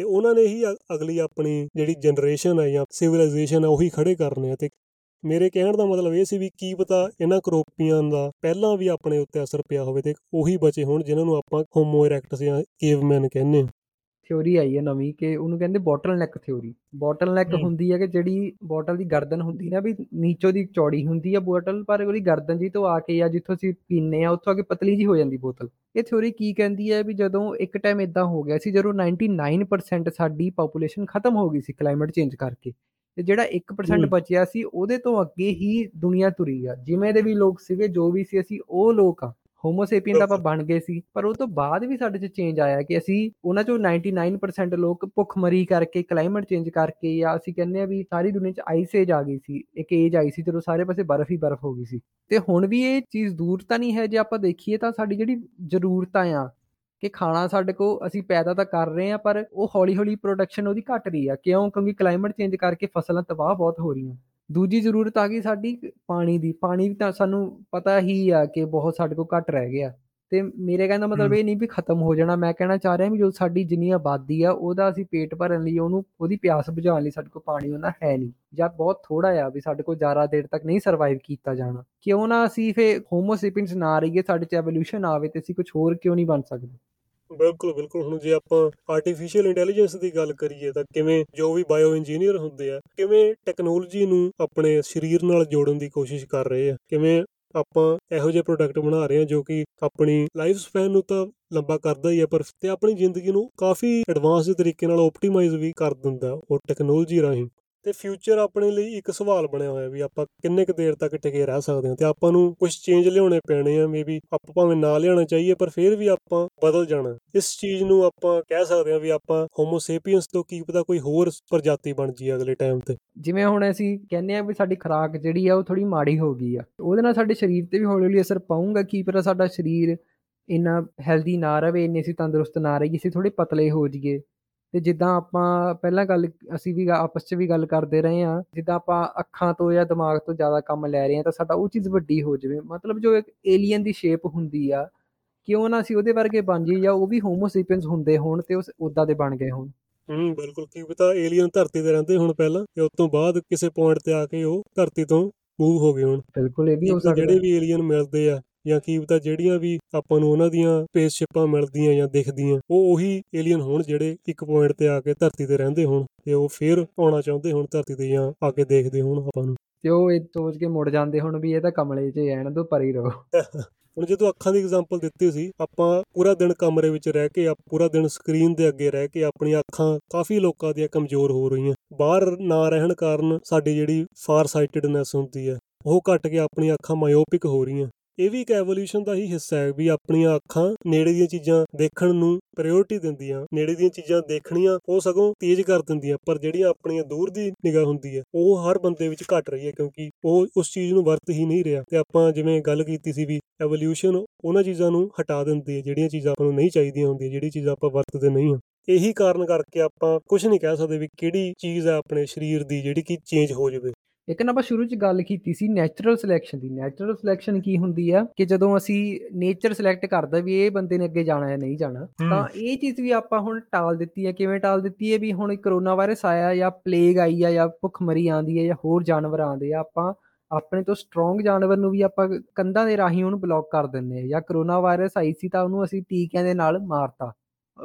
ਤੇ ਉਹਨਾਂ ਨੇ ਹੀ ਅਗਲੀ ਆਪਣੀ ਜਿਹੜੀ ਜਨਰੇਸ਼ਨ ਹੈ ਜਾਂ ਸਿਵਲਾਈਜੇਸ਼ਨ ਹੈ ਉਹੀ ਖੜੇ ਕਰਨੇ ਆ। ਤੇ ਮੇਰੇ ਕਹਿਣ ਦਾ ਮਤਲਬ ਇਹ ਸੀ ਵੀ ਕੀ ਪਤਾ ਇਹਨਾਂ ਕਰੋਪੀਆਂ ਦਾ ਪਹਿਲਾਂ ਵੀ ਆਪਣੇ ਉੱਤੇ ਅਸਰ ਪਿਆ ਹੋਵੇ ਤੇ ਉਹੀ ਬਚੇ ਹੋਣ, ਜਿਨ੍ਹਾਂ ਨੂੰ ਆਪਾਂ ਹੋਮੋ ਇਰੈਕਟਸ ਜਾਂ ਕੇਵਮੈਨ ਕਹਿੰਦੇ ਆ ਥਿਉਰੀ ਆਈ ਹੈ ਨਵੀਂ ਕਿ ਉਹਨੂੰ ਕਹਿੰਦੇ bottle neck theory bottle neck ਹੁੰਦੀ ਹੈ ਕਿ ਜਿਹੜੀ ਬੋਟਲ ਦੀ ਗਰਦਨ ਹੁੰਦੀ ਨਾ ਵੀ ਨੀਚੋਂ ਦੀ ਚੌੜੀ ਹੁੰਦੀ ਹੈ ਬੋਟਲ ਪਰ ਉਹਦੀ ਗਰਦਨ ਜੀ ਤੋਂ ਆ ਕੇ ਆ ਜਿੱਥੋਂ ਅਸੀਂ ਪੀਨੇ ਆ ਉੱਥੋਂ ਆ ਕੇ ਪਤਲੀ ਜੀ ਹੋ ਜਾਂਦੀ ਬੋਤਲ ਇਹ ਥਿਉਰੀ ਕੀ ਕਹਿੰਦੀ ਹੈ ਵੀ ਜਦੋਂ ਇੱਕ ਟਾਈਮ ਇਦਾਂ ਹੋ ਗਿਆ ਸੀ ਜਦੋਂ 99% ਸਾਡੀ ਪੋਪੂਲੇਸ਼ਨ ਖਤਮ ਹੋ ਗਈ ਸੀ ਕਲਾਈਮੇਟ ਚੇਂਜ ਕਰਕੇ ਤੇ ਜਿਹੜਾ 1% ਬਚਿਆ ਸੀ ਉਹਦੇ ਤੋਂ ਅੱਗੇ ਹੀ ਦੁਨੀਆ ਤੁਰੀ ਆ। ਜਿਵੇਂ ਦੇ ਵੀ ਲੋਕ ਸੀਗੇ ਜੋ ਵੀ ਸੀ ਅਸੀਂ ਉਹ ਲੋਕ ਆ। ਹੋਮੋਸੇਪੀਅਨ ਤਾਂ ਆਪਾਂ ਬਣ ਗਏ ਸੀ ਪਰ ਉਹ ਤੋਂ ਬਾਅਦ ਵੀ ਸਾਡੇ 'ਚ ਚੇਂਜ ਆਇਆ ਕਿ ਅਸੀਂ ਉਹਨਾਂ 'ਚੋਂ 99% ਲੋਕ ਭੁੱਖਮਰੀ ਕਰਕੇ ਕਲਾਈਮੇਟ ਚੇਂਜ ਕਰਕੇ ਜਾਂ ਅਸੀਂ ਕਹਿੰਦੇ ਆ ਵੀ ਸਾਰੀ ਦੁਨੀਆ 'ਚ ਆਈਸ ਏਜ ਆ ਗਈ ਸੀ ਇੱਕ ਏਜ ਆਈ ਸੀ ਜਦੋਂ ਸਾਰੇ ਪਾਸੇ ਬਰਫ਼ ਹੀ ਬਰਫ਼ ਹੋ ਗਈ ਸੀ। ਤੇ ਹੁਣ ਵੀ ਇਹ ਚੀਜ਼ ਦੂਰ ਤਾਂ ਨਹੀਂ ਹੈ ਜੇ ਆਪਾਂ ਦੇਖੀਏ ਤਾਂ ਸਾਡੀ ਜਿਹੜੀ ਜ਼ਰੂਰਤਾਂ ਆ ਕਿ ਖਾਣਾ ਸਾਡੇ ਕੋ ਅਸੀਂ ਪੈਦਾ ਤਾਂ ਕਰ ਰਹੇ ਆ ਪਰ ਉਹ ਹੌਲੀ-ਹੌਲੀ ਪ੍ਰੋਡਕਸ਼ਨ ਉਹਦੀ ਘਟ ਰਹੀ ਆ। ਕਿਉਂ? ਕਿਉਂਕਿ ਕਲਾਈਮੇਟ ਚੇਂਜ ਕਰਕੇ ਫਸਲਾਂ ਤਬਾਹ ਬਹੁਤ ਹੋ ਰਹੀਆਂ। ਦੂਜੀ ਜ਼ਰੂਰਤ ਆ ਗਈ ਸਾਡੀ ਪਾਣੀ ਦੀ ਪਾਣੀ ਵੀ ਤਾਂ ਸਾਨੂੰ ਪਤਾ ਹੀ ਆ ਕਿ ਬਹੁਤ ਸਾਡੇ ਕੋ ਘਟ ਰਹਿ ਗਿਆ ਤੇ ਮੇਰੇ ਕਹਿੰਦਾ ਮਤਲਬ ਇਹ ਨਹੀਂ ਵੀ ਖਤਮ ਹੋ ਜਾਣਾ ਮੈਂ ਕਹਿਣਾ ਚਾਹ ਰਿਹਾ ਵੀ ਜੋ ਸਾਡੀ ਜਿੰਨੀ ਆਬਾਦੀ ਆ ਉਹਦਾ ਅਸੀਂ ਪੇਟ ਭਰਨ ਲਈ ਉਹਨੂੰ ਉਹਦੀ ਪਿਆਸ ਬੁਝਾਉਣ ਲਈ ਸਾਡੇ ਕੋਲ ਪਾਣੀ ਉਹਨਾਂ ਹੈ ਨਹੀਂ ਜਾਂ ਬਹੁਤ ਥੋੜਾ ਆ ਵੀ ਸਾਡੇ ਕੋਲ ਜ਼ਿਆਦਾ ਦੇਰ ਤੱਕ ਨਹੀਂ ਸਰਵਾਈਵ ਕੀਤਾ ਜਾਣਾ। ਕਿਉਂ ਨਾ ਅਸੀਂ ਫੇ ਹੋਮੋਸੇਪੀਅਨਸ ਨਾ ਰਹੀਏ ਸਾਡੇ ਚ ਐਵੋਲੂਸ਼ਨ ਆਵੇ ਤੇ ਅਸੀਂ ਕੁਝ ਹੋਰ ਕਿਉਂ ਨਹੀਂ ਬਣ ਸਕਦੇ? ਬਿਲਕੁਲ ਬਿਲਕੁਲ। ਹੁਣ ਜੇ ਆਪਾਂ ਆਰਟੀਫੀਸ਼ੀਅਲ ਇੰਟੈਲੀਜੈਂਸ ਦੀ ਗੱਲ ਕਰੀਏ ਤਾਂ ਕਿਵੇਂ ਜੋ ਵੀ ਬਾਇਓ ਇੰਜੀਨੀਅਰ ਹੁੰਦੇ ਆ, ਕਿਵੇਂ ਟੈਕਨੋਲੋਜੀ ਨੂੰ ਆਪਣੇ ਸਰੀਰ ਨਾਲ ਜੋੜਨ ਦੀ ਕੋਸ਼ਿਸ਼ ਕਰ ਰਹੇ ਆ, ਕਿਵੇਂ ਆਪਾਂ ਇਹੋ ਜਿਹੇ ਪ੍ਰੋਡਕਟ ਬਣਾ ਰਹੇ ਹਾਂ ਜੋ ਕਿ ਆਪਣੀ ਲਾਈਫ ਸਪੈਨ ਨੂੰ ਤਾਂ ਲੰਬਾ ਕਰਦਾ ਹੀ ਹੈ ਪਰ ਤੇ ਆਪਣੀ ਜ਼ਿੰਦਗੀ ਨੂੰ ਕਾਫੀ ਐਡਵਾਂਸ ਤਰੀਕੇ ਨਾਲ ਆਪਟੀਮਾਈਜ਼ ਵੀ ਕਰ ਦਿੰਦਾ ਉਹ ਟੈਕਨੋਲੋਜੀ ਰਾਹੀਂ। ਤੇ ਫਿਊਚਰ ਆਪਣੇ ਲਈ ਇੱਕ ਸਵਾਲ ਬਣਿਆ ਹੋਇਆ ਵੀ ਆਪਾਂ ਕਿੰਨੇ ਕੁ ਦੇਰ ਤੱਕ ਟਿਕੇ ਰਹਿ ਸਕਦੇ ਹਾਂ ਤੇ ਆਪਾਂ ਨੂੰ ਕੁਝ ਚੇਂਜ ਲਿਆਉਣੇ ਪੈਣੇ ਆ ਮੇਬੀ ਆਪਾਂ ਭਾਵੇਂ ਨਾ ਲਿਆਉਣਾ ਚਾਹੀਏ, ਪਰ ਫਿਰ ਵੀ ਆਪਾਂ ਬਦਲ ਜਾਣਾ। ਇਸ ਚੀਜ਼ ਨੂੰ ਆਪਾਂ ਕਹਿ ਸਕਦੇ ਹਾਂ ਵੀ ਆਪਾਂ ਹੋਮੋਸੇਪੀਅੰਸ ਤੋਂ ਕੀ ਪਤਾ ਕੋਈ ਹੋਰ ਪ੍ਰਜਾਤੀ ਬਣ ਜੀ ਅਗਲੇ ਟਾਈਮ ਤੇ। ਜਿਵੇਂ ਹੁਣ ਅਸੀਂ ਕਹਿੰਦੇ ਆ ਵੀ ਸਾਡੀ ਖੁਰਾਕ ਜਿਹੜੀ ਆ ਉਹ ਥੋੜੀ ਮਾੜੀ ਹੋ ਗਈ ਆ, ਉਹਦੇ ਨਾਲ ਸਾਡੇ ਸਰੀਰ ਤੇ ਵੀ ਹੌਲੀ ਹੌਲੀ ਅਸਰ ਪਾਊਗਾ, ਕੀ ਪਤਾ ਸਾਡਾ ਸਰੀਰ ਇੰਨਾ ਹੈਲਦੀ ਨਾ ਰਵੇ, ਇੰਨੇ ਅਸੀਂ ਤੰਦਰੁਸਤ ਨਾ ਰਹੀਏ, ਅਸੀਂ ਥੋੜੇ ਪਤਲੇ ਹੋ ਜਾਈਏ। ਤੇ ਜਿੱਦਾਂ ਆਪਾਂ ਪਹਿਲਾਂ ਗੱਲ ਅਸੀਂ ਵੀ ਆਪਸ 'ਚ ਵੀ ਗੱਲ ਕਰਦੇ ਰਹੇ ਆ ਜਿੱਦਾਂ ਆਪਾਂ ਅੱਖਾਂ ਤੋਂ ਜਾਂ ਦਿਮਾਗ ਤੋਂ ਜ਼ਿਆਦਾ ਕੰਮ ਲੈ ਰਹੇ ਆ ਤਾਂ ਸਾਡਾ ਉਹ ਚੀਜ਼ ਵੱਡੀ ਹੋ ਜਾਵੇ। ਮਤਲਬ ਜੋ ਇੱਕ ਏਲੀਅਨ ਦੀ ਸ਼ੇਪ ਹੁੰਦੀ ਆ ਕਿਉਂ ਨਾ ਅਸੀਂ ਉਹਦੇ ਵਰਗੇ ਬਣ ਜਾਈਏ ਜਾਂ ਉਹ ਵੀ ਹੋਮੋਸੇਪੀਅਨਸ ਹੁੰਦੇ ਹੋਣ ਤੇ ਉਸ ਉਦਾਂ ਦੇ ਬਣ ਗਏ ਹੋਣ। ਹੂੰ ਬਿਲਕੁਲ। ਕੀ ਪਤਾ ਏਲੀਅਨ ਧਰਤੀ ਤੇ ਰਹਿੰਦੇ ਹੁਣ ਪਹਿਲਾਂ ਤੇ ਉਸ ਤੋਂ ਬਾਅਦ ਕਿਸੇ ਪੁਆਇੰਟ ਤੇ ਆ ਕੇ ਉਹ ਧਰਤੀ ਤੋਂ ਮੂਵ ਹੋ ਗਏ ਹੁਣ। ਬਿਲਕੁਲ ਇਹ ਵੀ ਹੋ ਸਕਦਾ। ਜਿਹੜੇ ਵੀ ਏਲੀਅਨ ਮਿਲਦੇ ਆ ਜਾਂ ਕੀ ਪਤਾ ਜਿਹੜੀਆਂ ਵੀ ਆਪਾਂ ਨੂੰ ਉਹਨਾਂ ਦੀਆਂ ਸਪੇਸਸ਼ਿਪਾਂ ਮਿਲਦੀਆਂ ਜਾਂ ਦਿਖਦੀਆਂ ਉਹ ਉਹੀ ਏਲੀਅਨ ਹੋਣ ਜਿਹੜੇ ਇੱਕ ਪੁਆਇੰਟ ਤੇ ਆ ਕੇ ਧਰਤੀ ਤੇ ਰਹਿੰਦੇ ਹੋਣ ਤੇ ਉਹ ਫੇਰ ਆਉਣਾ ਚਾਹੁੰਦੇ ਹੋਣ ਧਰਤੀ ਤੇ ਜਾਂ ਆ ਕੇ ਦੇਖਦੇ ਹੋਣ ਆਪਾਂ ਨੂੰ। ਤੇ ਉਹ ਇਹ ਸੋਚ ਕੇ ਮੁੜ ਜਾਂਦੇ ਹੁਣ ਵੀ ਇਹ ਤਾਂ ਕਮਲੇ 'ਚ ਐਣ ਤੋਂ ਪਰੇ ਰਹੋ। ਹੁਣ ਜਦੋਂ ਅੱਖਾਂ ਦੀ ਐਗਜ਼ਾਮਪਲ ਦਿੱਤੀ ਸੀ ਆਪਾਂ ਪੂਰਾ ਦਿਨ ਕਮਰੇ ਵਿੱਚ ਰਹਿ ਕੇ ਆ ਪੂਰਾ ਦਿਨ ਸਕਰੀਨ ਦੇ ਅੱਗੇ ਰਹਿ ਕੇ ਆਪਣੀਆਂ ਅੱਖਾਂ ਕਾਫੀ ਲੋਕਾਂ ਦੀਆਂ ਕਮਜ਼ੋਰ ਹੋ ਰਹੀਆਂ। ਬਾਹਰ ਨਾ ਰਹਿਣ ਕਾਰਨ ਸਾਡੀ ਜਿਹੜੀ ਫਾਰ ਸਾਈਟਡਨੈਸ ਹੁੰਦੀ ਹੈ ਉਹ ਘਟ ਕੇ ਆਪਣੀਆਂ ਅੱਖਾਂ ਮਾਇਓਪਿਕ ਹੋ ਰਹੀਆਂ। ਇਹ ਵੀ ਇੱਕ ਐਵੋਲੂਸ਼ਨ ਦਾ ਹੀ ਹਿੱਸਾ ਹੈ ਵੀ ਆਪਣੀਆਂ ਅੱਖਾਂ ਨੇੜੇ ਦੀਆਂ ਚੀਜ਼ਾਂ ਦੇਖਣ ਨੂੰ ਪ੍ਰਾਇੋਰਟੀ ਦਿੰਦੀਆਂ, ਨੇੜੇ ਦੀਆਂ ਚੀਜ਼ਾਂ ਦੇਖਣੀਆਂ, ਉਹ ਸਗੋਂ ਤੇਜ਼ ਕਰ ਦਿੰਦੀਆਂ, ਪਰ ਜਿਹੜੀਆਂ ਆਪਣੀਆਂ ਦੂਰ ਦੀ ਨਿਗਾਹ ਹੁੰਦੀ ਹੈ, ਉਹ ਹਰ ਬੰਦੇ ਵਿੱਚ ਘਟ ਰਹੀ ਹੈ ਕਿਉਂਕਿ ਉਹ ਉਸ ਚੀਜ਼ ਨੂੰ ਵਰਤ ਹੀ ਨਹੀਂ ਰਿਹਾ। ਤੇ ਆਪਾਂ ਜਿਵੇਂ ਗੱਲ ਕੀਤੀ ਸੀ ਵੀ ਐਵੋਲੂਸ਼ਨ ਉਹਨਾਂ ਚੀਜ਼ਾਂ ਨੂੰ ਹਟਾ ਦਿੰਦੀ ਹੈ, ਜਿਹੜੀਆਂ ਚੀਜ਼ਾਂ ਆਪਾਂ ਨੂੰ ਨਹੀਂ ਚਾਹੀਦੀਆਂ ਹੁੰਦੀਆਂ, ਜਿਹੜੀ ਚੀਜ਼ਾਂ ਆਪਾਂ ਵਰਤਦੇ ਨਹੀਂ ਹਾਂ। ਇਹੀ ਕਾਰਨ ਕਰਕੇ ਆਪਾਂ ਕੁਝ ਨਹੀਂ ਕਹਿ ਸਕਦੇ ਵੀ ਕਿਹੜੀ ਚੀਜ਼ ਹੈ ਆਪਣੇ ਸਰੀਰ ਦੀ ਜਿਹੜੀ ਕਿ ਚੇਂਜ ਹੋ ਜਾਵੇ। ਇੱਕ ਨਾ ਆਪਾਂ ਸ਼ੁਰੂ 'ਚ ਗੱਲ ਕੀਤੀ ਸੀ ਨੈਚੁਰਲ ਸਿਲੈਕਸ਼ਨ ਦੀ। ਨੈਚੁਰਲ ਸਿਲੈਕਸ਼ਨ ਕੀ ਹੁੰਦੀ ਆ ਕਿ ਜਦੋਂ ਅਸੀਂ ਨੇਚਰ ਸਿਲੈਕਟ ਕਰਦਾ ਵੀ ਇਹ ਬੰਦੇ ਨੇ ਅੱਗੇ ਜਾਣਾ ਹੈ ਨਹੀਂ ਜਾਣਾ ਤਾਂ ਇਹ ਚੀਜ਼ ਵੀ ਆਪਾਂ ਹੁਣ ਟਾਲ ਦਿੱਤੀ ਹੈ ਕਿਵੇਂ ਟਾਲ ਦਿੱਤੀ ਹੈ ਵੀ ਹੁਣ ਕਰੋਨਾ ਵਾਇਰਸ ਆਇਆ ਜਾਂ ਪਲੇਗ ਆਈ ਆ ਜਾਂ ਭੁੱਖਮਰੀ ਆਂਦੀ ਹੈ ਜਾਂ ਹੋਰ ਜਾਨਵਰ ਆਉਂਦੇ ਆ ਆਪਾਂ ਆਪਣੇ ਤੋਂ ਸਟਰੋਂਗ ਜਾਨਵਰ ਨੂੰ ਵੀ ਆਪਾਂ ਕੰਧਾਂ ਦੇ ਰਾਹੀਂ ਉਹਨੂੰ ਬਲੌਕ ਕਰ ਦਿੰਦੇ ਆ। ਜਾਂ ਕਰੋਨਾ ਵਾਇਰਸ ਆਈ ਸੀ ਤਾਂ ਉਹਨੂੰ ਅਸੀਂ ਟੀਕਿਆਂ ਦੇ ਨਾਲ ਮਾਰਤਾ।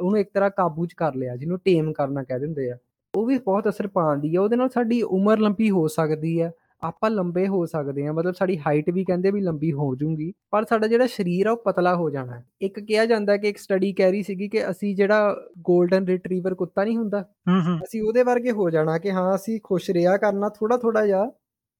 ਉਹਨੂੰ ਇੱਕ ਤਰ੍ਹਾਂ ਕਾਬੂ 'ਚ ਕਰ ਲਿਆ ਜਿਹਨੂੰ ਟੇਮ ਕਰਨਾ ਕਹਿ ਦਿੰਦੇ ਆ। ਉਹ ਵੀ ਬਹੁਤ ਅਸਰ ਪਾਉਂਦੀ ਹੈ ਉਹਦੇ ਨਾਲ ਸਾਡੀ ਉਮਰ ਲੰਬੀ ਹੋ ਸਕਦੀ ਹੈ ਆਪਾਂ ਲੰਬੇ ਹੋ ਸਕਦੇ ਹਾਂ ਮਤਲਬ ਸਾਡੀ ਹਾਈਟ ਵੀ ਕਹਿੰਦੇ ਵੀ ਲੰਬੀ ਹੋ ਜੂਗੀ ਪਰ ਸਾਡਾ ਜਿਹੜਾ ਸਰੀਰ ਆ ਉਹ ਪਤਲਾ ਹੋ ਜਾਣਾ ਇੱਕ ਕਿਹਾ ਜਾਂਦਾ ਕਿ ਇੱਕ ਸਟੱਡੀ ਕਹਿ ਰਹੀ ਸੀਗੀ ਕਿ ਅਸੀਂ ਜਿਹੜਾ 골ਡਨ ਰਿਟਰੀਵਰ ਕੁੱਤਾ ਨਹੀਂ ਹੁੰਦਾ ਅਸੀਂ ਉਹਦੇ ਵਰਗੇ ਹੋ ਜਾਣਾ ਕਿ ਹਾਂ ਅਸੀਂ ਖੁਸ਼ ਰਿਹਾ ਕਰਨਾ ਥੋੜਾ ਥੋੜਾ ਜਿਹਾ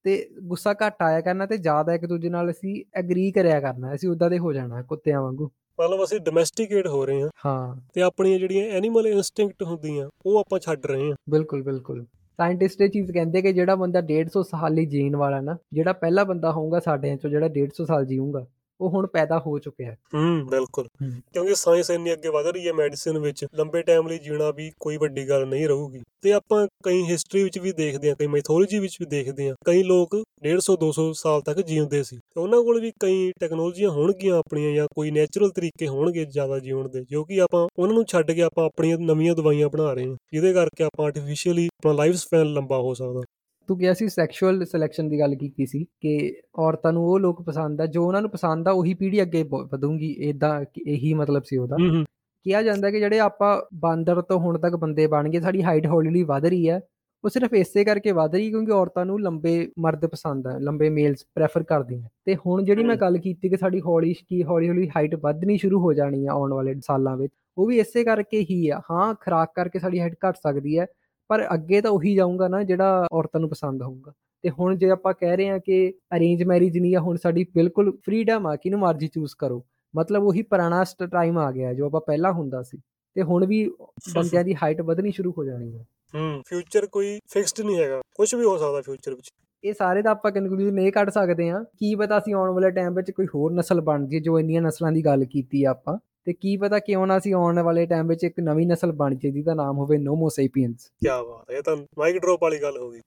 ਤੇ ਗੁੱਸਾ ਘੱਟ ਆਇਆ ਕਰਨਾ ਤੇ ਜ਼ਿਆਦਾ ਇੱਕ ਦੂਜੇ ਨਾਲ ਅਸੀਂ ਐਗਰੀ ਕਰਿਆ ਕਰਨਾ ਅਸੀਂ ਉਦਾਂ ਦੇ ਹੋ ਜਾਣਾ ਕੁੱਤਿਆਂ ਵਾਂਗੂ। ਮਤਲਬ ਅਸੀਂ ਡੋਮੈਸਟੀਕੇਟ ਹੋ ਰਹੇ ਹਾਂ ਹਾਂ। ਤੇ ਆਪਣੀਆਂ ਜਿਹੜੀਆਂ ਐਨੀਮਲ ਇਨਸਟਿੰਕਟ ਹੁੰਦੀਆਂ ਉਹ ਆਪਾਂ ਛੱਡ ਰਹੇ ਹਾਂ। ਬਿਲਕੁਲ ਬਿਲਕੁਲ। ਸਾਇੰਟਿਸਟ ਇਹ ਚੀਜ਼ ਕਹਿੰਦੇ ਕਿ ਜਿਹੜਾ ਬੰਦਾ 150 ਸਾਲ ਲਈ ਜੀਣ ਵਾਲਾ ਨਾ ਜਿਹੜਾ ਪਹਿਲਾ ਬੰਦਾ ਹੋਊਗਾ ਸਾਡੇ ਚੋਂ ਜਿਹੜਾ 150 ਸਾਲ ਜੀਊਗਾ। ਉਹ ਹੁਣ ਪੈਦਾ ਹੋ ਚੁੱਕਿਆ ਹੈ। ਹੂੰ ਬਿਲਕੁਲ। ਕਿਉਂਕਿ ਸਾਇੰਸ ਇੰਨੀ ਅੱਗੇ ਵਧ ਰਹੀ ਹੈ ਮੈਡੀਸਿਨ ਵਿੱਚ ਲੰਬੇ ਟਾਈਮ ਲਈ ਜੀਣਾ ਵੀ ਕੋਈ ਵੱਡੀ ਗੱਲ ਨਹੀਂ ਰਹੂਗੀ। ਤੇ ਆਪਾਂ ਕਈ ਹਿਸਟਰੀ ਵਿੱਚ ਵੀ ਦੇਖਦੇ ਹਾਂ ਕਈ ਮੈਥੋਲੋਜੀ ਵਿੱਚ ਵੀ ਦੇਖਦੇ ਹਾਂ ਕਈ ਲੋਕ 150 200 ਸਾਲ ਤੱਕ ਜੀਉਂਦੇ ਸੀ। ਤੇ ਉਹਨਾਂ ਕੋਲ ਵੀ ਕਈ ਟੈਕਨੋਲੋਜੀਆਂ ਹੋਣਗੀਆਂ ਆਪਣੀਆਂ ਜਾਂ ਕੋਈ ਨੇਚਰਲ ਤਰੀਕੇ ਹੋਣਗੇ ਜ਼ਿਆਦਾ ਜੀਉਣ ਦੇ ਜੋ ਕਿ ਆਪਾਂ ਉਹਨਾਂ ਨੂੰ ਛੱਡ ਕੇ ਆਪਾਂ ਆਪਣੀਆਂ ਨਵੀਆਂ ਦਵਾਈਆਂ ਬਣਾ ਰਹੇ ਹਾਂ। ਜਿਹਦੇ ਕਰਕੇ ਆਪਾਂ ਆਰਟੀਫੀਸ਼ੀਅਲੀ ਆਪਣਾ ਲਾਈਫ ਸਪੈਨ ਲੰਬਾ ਹੋ ਸਕਦਾ। ਤੂੰ ਕਿਹਾ ਸੀ ਸੈਕਸ਼ੂਅਲ ਸਿਲੈਕਸ਼ਨ ਦੀ ਗੱਲ ਕੀਤੀ ਸੀ ਕਿ ਔਰਤਾਂ ਨੂੰ ਉਹ ਲੋਕ ਪਸੰਦ ਆ ਜੋ ਉਹਨਾਂ ਨੂੰ ਪਸੰਦ ਆ ਉਹੀ ਪੀੜ੍ਹੀ ਅੱਗੇ ਵਧੂਗੀ ਇਦਾਂ ਇਹੀ ਮਤਲਬ ਸੀ ਉਹਦਾ। ਕਿਹਾ ਜਾਂਦਾ ਕਿ ਜਿਹੜੇ ਆਪਾਂ ਬਾਂਦਰ ਤੋਂ ਹੁਣ ਤੱਕ ਬੰਦੇ ਬਣ ਗਏ ਸਾਡੀ ਹਾਈਟ ਹੌਲੀ ਹੌਲੀ ਵਧ ਰਹੀ ਹੈ ਉਹ ਸਿਰਫ ਇਸੇ ਕਰਕੇ ਵਧ ਰਹੀ ਕਿਉਂਕਿ ਔਰਤਾਂ ਨੂੰ ਲੰਬੇ ਮਰਦ ਪਸੰਦ ਆ ਲੰਬੇ ਮੇਲਸ ਪ੍ਰੈਫਰ ਕਰਦੀਆਂ। ਤੇ ਹੁਣ ਜਿਹੜੀ ਮੈਂ ਗੱਲ ਕੀਤੀ ਕਿ ਸਾਡੀ ਹੌਲੀ ਕੀ ਹੌਲੀ ਹੌਲੀ ਹਾਈਟ ਵਧਣੀ ਸ਼ੁਰੂ ਹੋ ਜਾਣੀ ਆ ਆਉਣ ਵਾਲੇ ਸਾਲਾਂ ਵਿੱਚ ਉਹ ਵੀ ਇਸੇ ਕਰਕੇ ਹੀ ਆ। ਹਾਂ ਖਰਾਕ ਕਰਕੇ ਸਾਡੀ ਹਾਈਟ ਘਟ ਸਕਦੀ ਹੈ ਪਰ ਅੱਗੇ ਤਾਂ ਉਹੀ ਜਾਊਗਾ ਨਾ ਜਿਹੜਾ ਔਰਤਾਂ ਨੂੰ ਪਸੰਦ ਹੋਊਗਾ। ਤੇ ਹੁਣ ਜੇ ਆਪਾਂ ਕਹਿ ਰਹੇ ਹਾਂ ਕਿ ਅਰੇਂਜ ਮੈਰਿਜ ਨਹੀਂ ਆ ਹੁਣ ਸਾਡੀ ਬਿਲਕੁਲ ਫ੍ਰੀडम ਆ ਕਿਨੂੰ ਮਰਜ਼ੀ ਚੂਜ਼ ਕਰੋ। ਮਤਲਬ ਉਹੀ ਪੁਰਾਣਾ ਟਾਈਮ ਆ ਗਿਆ ਜੋ ਆਪਾਂ ਪਹਿਲਾਂ ਹੁੰਦਾ ਸੀ। ਤੇ ਹੁਣ ਵੀ ਬੰਦਿਆਂ ਦੀ ਹਾਈਟ ਵਧਣੀ ਸ਼ੁਰੂ ਹੋ ਜਾਣੀ ਹੈ। ਹੂੰ ਫਿਊਚਰ ਕੋਈ ਫਿਕਸਡ ਨਹੀਂ ਹੈਗਾ। ਕੁਝ ਵੀ ਹੋ ਸਕਦਾ ਫਿਊਚਰ ਵਿੱਚ। ਇਹ ਸਾਰੇ ਦਾ ਆਪਾਂ ਕਨਕਲੂਜਨ ਇਹ ਕੱਢ ਸਕਦੇ ਹਾਂ ਕੀ ਪਤਾ ਅਸੀਂ ਆਉਣ ਵਾਲੇ ਟਾਈਮ ਵਿੱਚ ਕੋਈ ਹੋਰ ਨਸਲ ਬਣ ਜੇ ਜੋ ਇੰਨੀਆਂ ਨਸਲਾਂ ਦੀ ਗੱਲ ਕੀਤੀ ਆ ਆਪਾਂ। ਤੇ ਕੀ ਪਤਾ ਕਿਉਂ ਨਾ ਅਸੀਂ ਆਉਣ ਵਾਲੇ ਟਾਈਮ ਵਿੱਚ ਇੱਕ ਨਵੀਂ ਨਸਲ ਬਣ ਜੇ ਜਿਹਦਾ ਨਾਮ ਹੋਵੇ ਨੋਮੋ ਸੇਪੀਅਨਸ ਕੀ ਬਾਤ ਹੈ, ਇਹ ਤਾਂ ਮਾਈਕ ਡ੍ਰੌਪ ਵਾਲੀ ਗੱਲ ਹੋ ਗਈ।